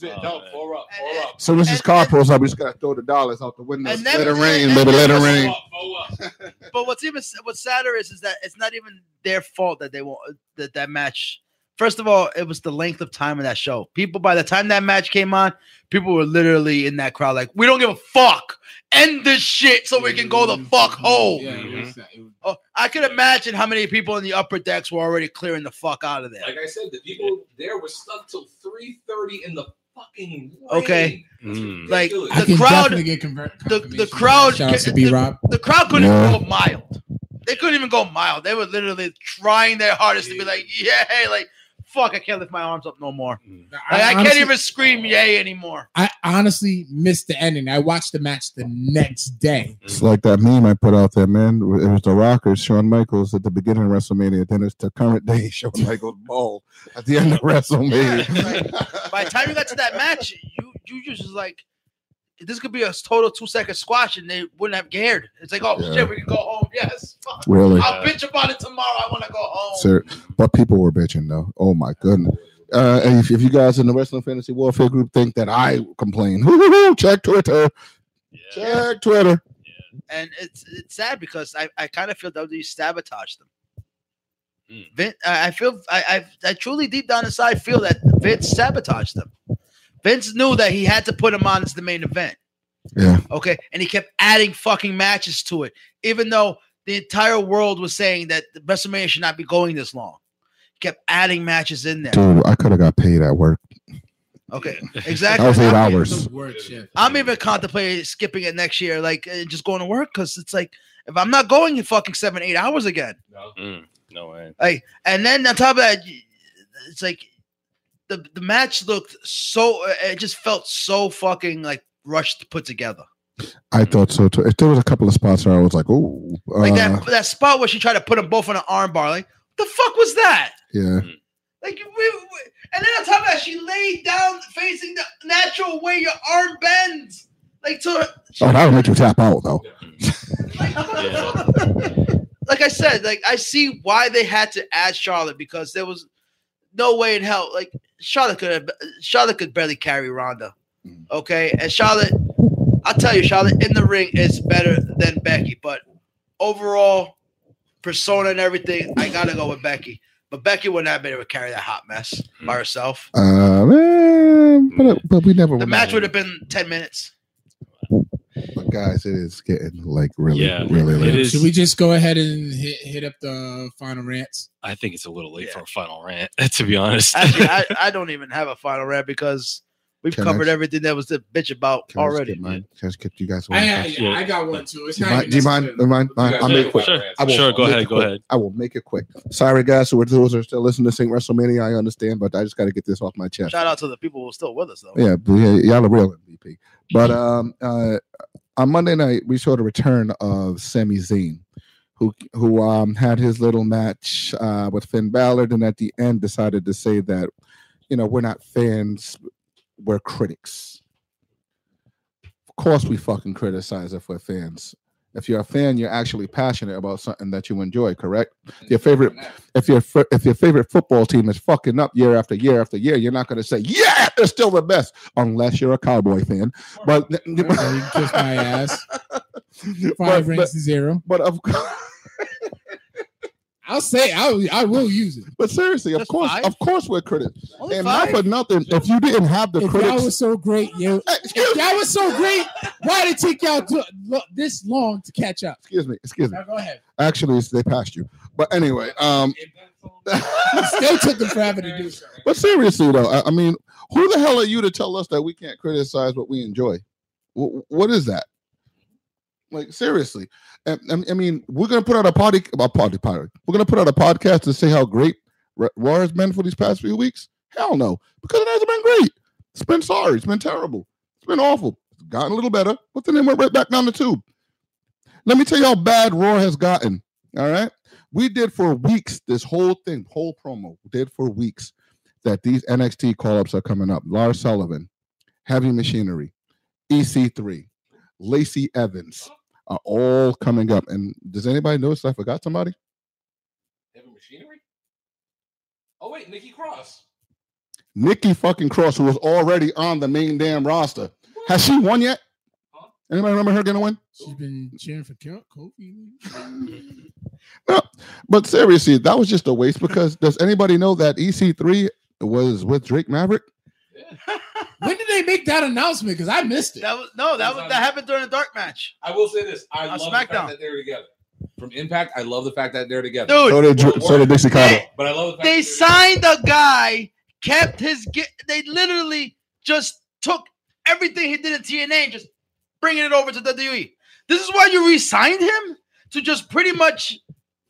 Speaker 3: No, four up, four up.
Speaker 2: So this
Speaker 4: is
Speaker 2: car
Speaker 4: and-
Speaker 2: pulls up, we just gotta throw the dollars out the window.
Speaker 4: And then-
Speaker 2: Let it rain,
Speaker 4: and-
Speaker 2: baby. Let it rain.
Speaker 3: Four up, four up.
Speaker 4: But what's even what's sadder is is that it's not even their fault that they won't that that match. First of all, it was the length of time of that show. People by the time that match came on, people were literally in that crowd like, "We don't give a fuck. End this shit so we can go the fuck home."
Speaker 5: Yeah, it was, was-
Speaker 4: Oh, I could imagine how many people in the upper decks were already clearing the fuck out of there.
Speaker 3: Like I said, the people there were stuck till three thirty in the fucking rain.
Speaker 4: Okay.
Speaker 1: Mm.
Speaker 4: Like, The crowd-
Speaker 5: get convert.
Speaker 4: the- the crowd
Speaker 5: Shout out to
Speaker 4: ca-
Speaker 5: B Rob.
Speaker 4: The crowd couldn't
Speaker 2: Yeah.
Speaker 4: even go mild. They couldn't even go mild. They were literally trying their hardest to be like, "Yeah, like, fuck, I can't lift my arms up no more.
Speaker 1: Mm.
Speaker 4: Like, I, can't even scream yay anymore."
Speaker 5: I honestly missed the ending. I watched the match the next day.
Speaker 2: It's like that meme I put out there, man. It was the Rockers, Shawn Michaels at the beginning of WrestleMania. Then it's the current day Shawn Michaels ball at the end of WrestleMania.
Speaker 4: Yeah, By the time you got to that match, you you just like, "This could be a total two second squash," and they wouldn't have cared. It's like, "Oh
Speaker 2: Yeah.
Speaker 4: shit, we can go home." Yes, fuck.
Speaker 2: really,
Speaker 4: I'll bitch about it tomorrow. I want to go home.
Speaker 2: sir. But people were bitching though. Oh my goodness. Uh, if, if you guys in the Wrestling Fantasy Warfare group think that I complain, check Twitter.
Speaker 1: Yeah.
Speaker 2: Check Twitter.
Speaker 4: and it's it's sad because I, I kind of feel WWE sabotaged them.
Speaker 1: Hmm.
Speaker 4: Vin, I I feel I, I I truly deep down inside feel that Vince sabotaged them. Vince knew that he had to put him on as the main event.
Speaker 2: Yeah.
Speaker 4: Okay, and he kept adding fucking matches to it, even though the entire world was saying that the WrestleMania should not be going this long. He kept adding matches in there.
Speaker 2: Dude, I could have got paid at work.
Speaker 4: Okay,
Speaker 2: That
Speaker 4: exactly.
Speaker 2: was eight
Speaker 4: I'm-
Speaker 2: hours.
Speaker 5: The word shift.
Speaker 4: I'm even contemplating skipping it next year, like and just going to work because it's like if I'm not going in fucking seven, eight hours again.
Speaker 3: No.
Speaker 1: Mm. No way.
Speaker 4: Like, and then on top of that, it's like the the match looked so. uh, It just felt so fucking like rushed to put together.
Speaker 2: I thought so too. If there was a couple of spots where I was like, oh,
Speaker 4: Like
Speaker 2: uh,
Speaker 4: that that spot where she tried to put them both on an arm bar. Like, the fuck was that?
Speaker 2: yeah.
Speaker 4: Like, we, we- and then on top of that, she laid down facing the natural way your arm bends. Like to
Speaker 2: Oh, that'll make you tap out though.
Speaker 4: like, like I said, like I see why they had to add Charlotte because there was no way in hell. Like Charlotte could have, Charlotte could barely carry Ronda.
Speaker 2: Mm.
Speaker 4: Okay, and Charlotte, I'll tell you, Charlotte in the ring is better than Becky, but overall persona and everything, I gotta go with Becky. But Becky wouldn't have been able to carry that hot mess by herself.
Speaker 2: Uh, man, but, but we never.
Speaker 4: The match would have been ten minutes.
Speaker 2: But guys, it is getting like really,
Speaker 1: Yeah,
Speaker 2: really late.
Speaker 1: is.
Speaker 5: Should we just go ahead and hit, hit up the final rants?
Speaker 1: I think it's a little late
Speaker 4: Yeah.
Speaker 1: for a final rant, to be honest.
Speaker 4: Actually, I, I don't even have a final rant because we've
Speaker 2: Can I-
Speaker 4: covered everything that was to bitch about
Speaker 2: Can I just
Speaker 4: already.
Speaker 2: get mine? Can I just get you guys
Speaker 5: I,
Speaker 2: one?
Speaker 5: I,
Speaker 1: Yeah.
Speaker 5: I got one too. It's
Speaker 2: Do you
Speaker 5: not
Speaker 2: mind? Do you mind? Do you mind?
Speaker 3: You
Speaker 2: I'll make it quick.
Speaker 3: final
Speaker 2: I will
Speaker 1: Sure, go ahead, go
Speaker 2: quick.
Speaker 1: ahead.
Speaker 2: I will make it quick. Sorry, guys. So those who are still listening to St. WrestleMania, I understand, but I just got to get this off my chest.
Speaker 4: Shout out to the people who are still with us though.
Speaker 2: Yeah, but yeah, y'all are real MVP. But um, uh, on Monday night, we saw the return of Sami Zayn, who who um had his little match uh with Finn Balor, and at the end decided to say that, you know, we're not fans, we're critics. Of course, we fucking criticize if we're fans. If you're a fan, you're actually passionate about something that you enjoy, correct? Your favorite if your if your favorite football team is fucking up year after year after year, you're not going to say, "Yeah, they're still the best," unless you're a Cowboy fan. But
Speaker 5: kiss my ass. Five
Speaker 2: but,
Speaker 5: rings
Speaker 2: but,
Speaker 5: to zero.
Speaker 2: but of course,
Speaker 5: I'll say I will, I will use it.
Speaker 2: but seriously, of
Speaker 4: Just
Speaker 2: course,
Speaker 4: five?
Speaker 2: of course, we're critics.
Speaker 4: Only
Speaker 2: And not for nothing, if you didn't have the
Speaker 5: If
Speaker 2: critics,
Speaker 5: y'all was so great, yo,
Speaker 2: Hey,
Speaker 5: if y'all was so great, why did it take y'all to, lo- this long to catch up?
Speaker 2: excuse me, excuse me.
Speaker 5: Now go ahead.
Speaker 2: Actually, it's- they passed you. But anyway, um,
Speaker 5: Still took them forever to do so.
Speaker 2: but seriously though, I, I mean, who the hell are you to tell us that we can't criticize what we enjoy? Wh- what is that? Like seriously, I, I mean, we're gonna put out a party, about party, party. We're gonna put out a podcast to say how great Ra- Raw has been for these past few weeks. Hell no, because it hasn't been great. It's been sorry. It's been terrible. It's been awful. It's gotten a little better, but then it went right back down the tube. Let me tell you how bad Raw has gotten. All right, we did for weeks this whole thing, whole promo did for weeks that these NXT call ups are coming up. Lars Sullivan, Heavy Machinery, EC3, Lacey Evans are all coming up. And does anybody notice I forgot somebody?
Speaker 3: Heavy machinery? Oh wait, Nikki Cross.
Speaker 2: Nikki fucking Cross, who was already on the main damn roster. Has she won yet?
Speaker 3: Huh?
Speaker 2: Anybody remember her gonna win?
Speaker 5: She's been cheering for Kel- Kofi.
Speaker 2: No. But seriously, that was just a waste because does anybody know that EC3 was with Drake Maverick?
Speaker 5: When did they make that announcement? Because I missed it.
Speaker 4: That was no, that was that happened during the dark match.
Speaker 3: I will say this: I
Speaker 4: On
Speaker 3: love the fact that they're together. From Impact, I love the fact that they're together.
Speaker 4: Dude,
Speaker 2: So did, Dr- so did Dixie Carter.
Speaker 3: But I love the fact
Speaker 4: they
Speaker 3: that they're
Speaker 4: signed a guy, kept his gi- they literally just took everything he did in TNA and just bringing it over to WWE. This is why you re-signed him to just pretty much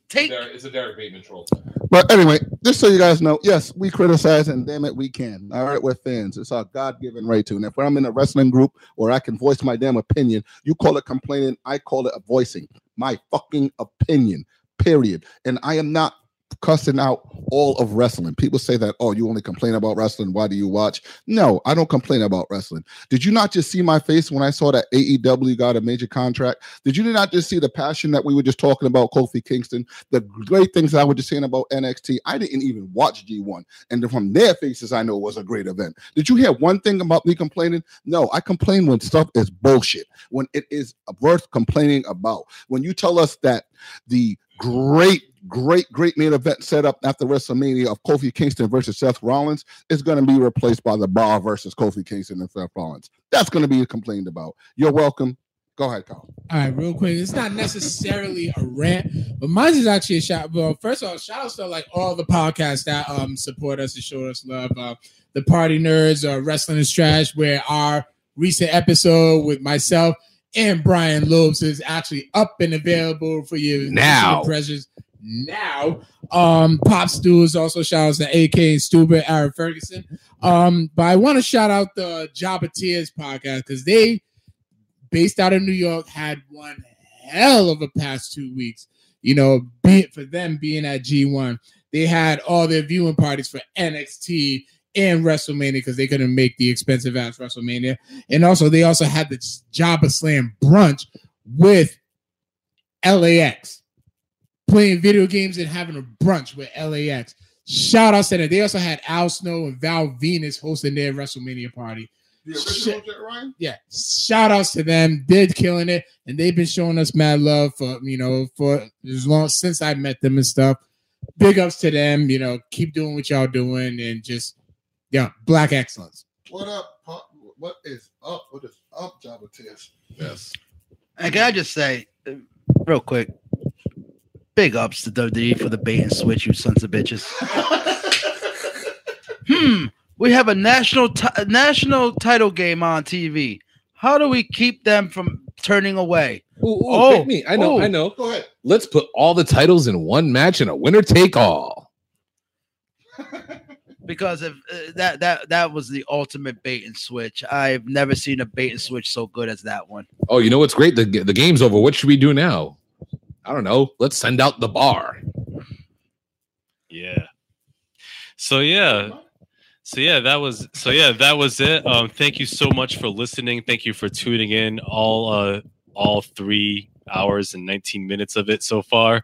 Speaker 4: take
Speaker 3: together. It's a Derrick Bateman troll.
Speaker 2: But anyway, just so you guys know, yes, we criticize and damn it, we can. All right, we're fans. It's our God given right to. And if I'm in a wrestling group where I can voice my damn opinion, you call it complaining, I call it a voicing my fucking opinion, period. And I am not cussing out all of wrestling. People say that, oh, you only complain about wrestling. Why do you watch? No, I don't complain about wrestling. Did you not just see my face when I saw that AEW got a major contract? Did you not just see the passion that we were just talking about, Kofi Kingston? the great things I was just saying about NXT. I didn't even watch G1, and from their faces, I know it was a great event. Did you hear one thing about me complaining? No, I complain when stuff is bullshit, when it is worth complaining about. When you tell us that the great, great, great main event set up after WrestleMania of Kofi Kingston versus Seth Rollins is going to be replaced by the Bar versus Kofi Kingston and Seth Rollins. That's going to be complained about. You're welcome. Go ahead, Carl.
Speaker 5: All right, real quick. It's not necessarily a rant, but mine is actually a shout. Well, first of all, shout out to like all the podcasts that um support us and show us love. Uh, the Party Nerds, uh, Wrestling is Trash, where our recent episode with myself and Brian Lopes is actually up and available for you
Speaker 3: Now.
Speaker 5: Pressures now. Um, Pop Stew is also shout out to AK and Stupid, Aaron Ferguson. Um, but I want to shout out the Jabba Tears podcast because they based out of New York, had one hell of a past two weeks. You know, be it for them being at G1, they had all their viewing parties for NXT and WrestleMania because they couldn't make the expensive ass WrestleMania. And also, they also had the Jabba Slam brunch with LAX. playing video games and having a brunch with LAX. Shout out to them. They also had Al Snow and Val Venis hosting their WrestleMania party.
Speaker 2: The
Speaker 5: original
Speaker 2: Jet Ryan?
Speaker 5: Yeah, shout outs to them. They're killing it, and they've been showing us mad love for you know for as long since I met them and stuff. Big ups to them. You know, keep doing what y'all doing, and just yeah, black excellence.
Speaker 2: What up? Pop? What is up? What is up, Jabba Tiz?
Speaker 3: Yes.
Speaker 4: And can I just say, real quick, big ups to WWE for the bait and switch, you sons of bitches. hmm, we have a national ti- national title game on TV. How do we keep them from turning away?
Speaker 3: Ooh, ooh,
Speaker 4: Oh,
Speaker 3: pick me. I know.
Speaker 4: oh.
Speaker 3: I know.
Speaker 2: Go ahead.
Speaker 3: Let's put all the titles in one match and a winner take all.
Speaker 4: Because if uh, that that that was the ultimate bait and switch. I've never seen a bait and switch so good as that one.
Speaker 3: Oh, you know what's great? The the game's over. What should we do now? I don't know. Let's send out the bar.
Speaker 1: Yeah. So yeah. So yeah, that was so yeah, that was it. Um thank you so much for listening. Thank you for tuning in all uh all 3 hours and 19 minutes of it so far.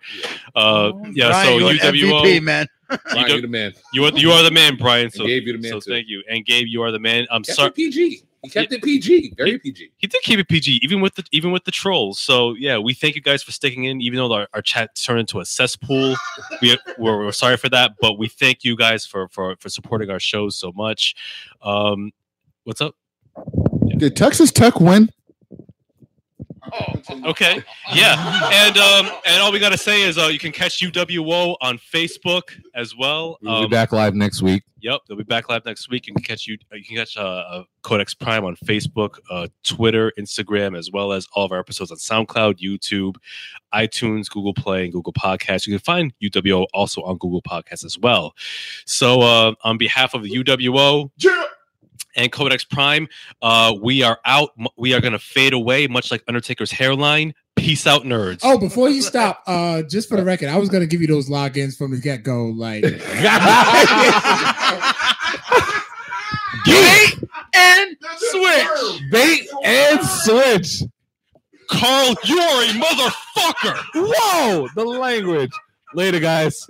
Speaker 1: Uh yeah,
Speaker 4: Brian,
Speaker 1: so
Speaker 4: you're an
Speaker 1: UWO
Speaker 4: MVP, man.
Speaker 3: Brian, you're the man.
Speaker 1: you are you are the man, Brian.
Speaker 3: And
Speaker 1: So
Speaker 3: Gabe, you're the man
Speaker 1: so
Speaker 3: too.
Speaker 1: thank you. And Gabe, you are the man. I'm sorry
Speaker 3: PG. He kept it PG. Very PG.
Speaker 1: he did keep it PG, even with the even with the trolls. So yeah, we thank you guys for sticking in, even though our, our chat turned into a cesspool. we we're, we're sorry for that, but we thank you guys for for for supporting our shows so much. Um, what's up?
Speaker 2: Did Texas Tech win?
Speaker 1: Okay, yeah, and um, and all we gotta say is uh, you can catch UWO on Facebook as well.
Speaker 3: We'll
Speaker 1: Um,
Speaker 3: be back live next week.
Speaker 1: Yep, they'll be back live next week. You can catch you. uh, You can catch uh, uh, Codex Prime on Facebook, uh, Twitter, Instagram, as well as all of our episodes on SoundCloud, YouTube, iTunes, Google Play, and Google Podcasts. You can find UWO also on Google Podcasts as well. So, uh, on behalf of the UWO and Codex Prime, uh, we are out. We are going to fade away, much like Undertaker's hairline. Peace out, nerds.
Speaker 5: Oh, before you stop, uh, just for the record, I was gonna give you those logins from the get go. Like,
Speaker 4: Bait and switch.
Speaker 3: Bait and switch.
Speaker 1: Carl, you're a motherfucker.
Speaker 3: Whoa, the language. Later, guys.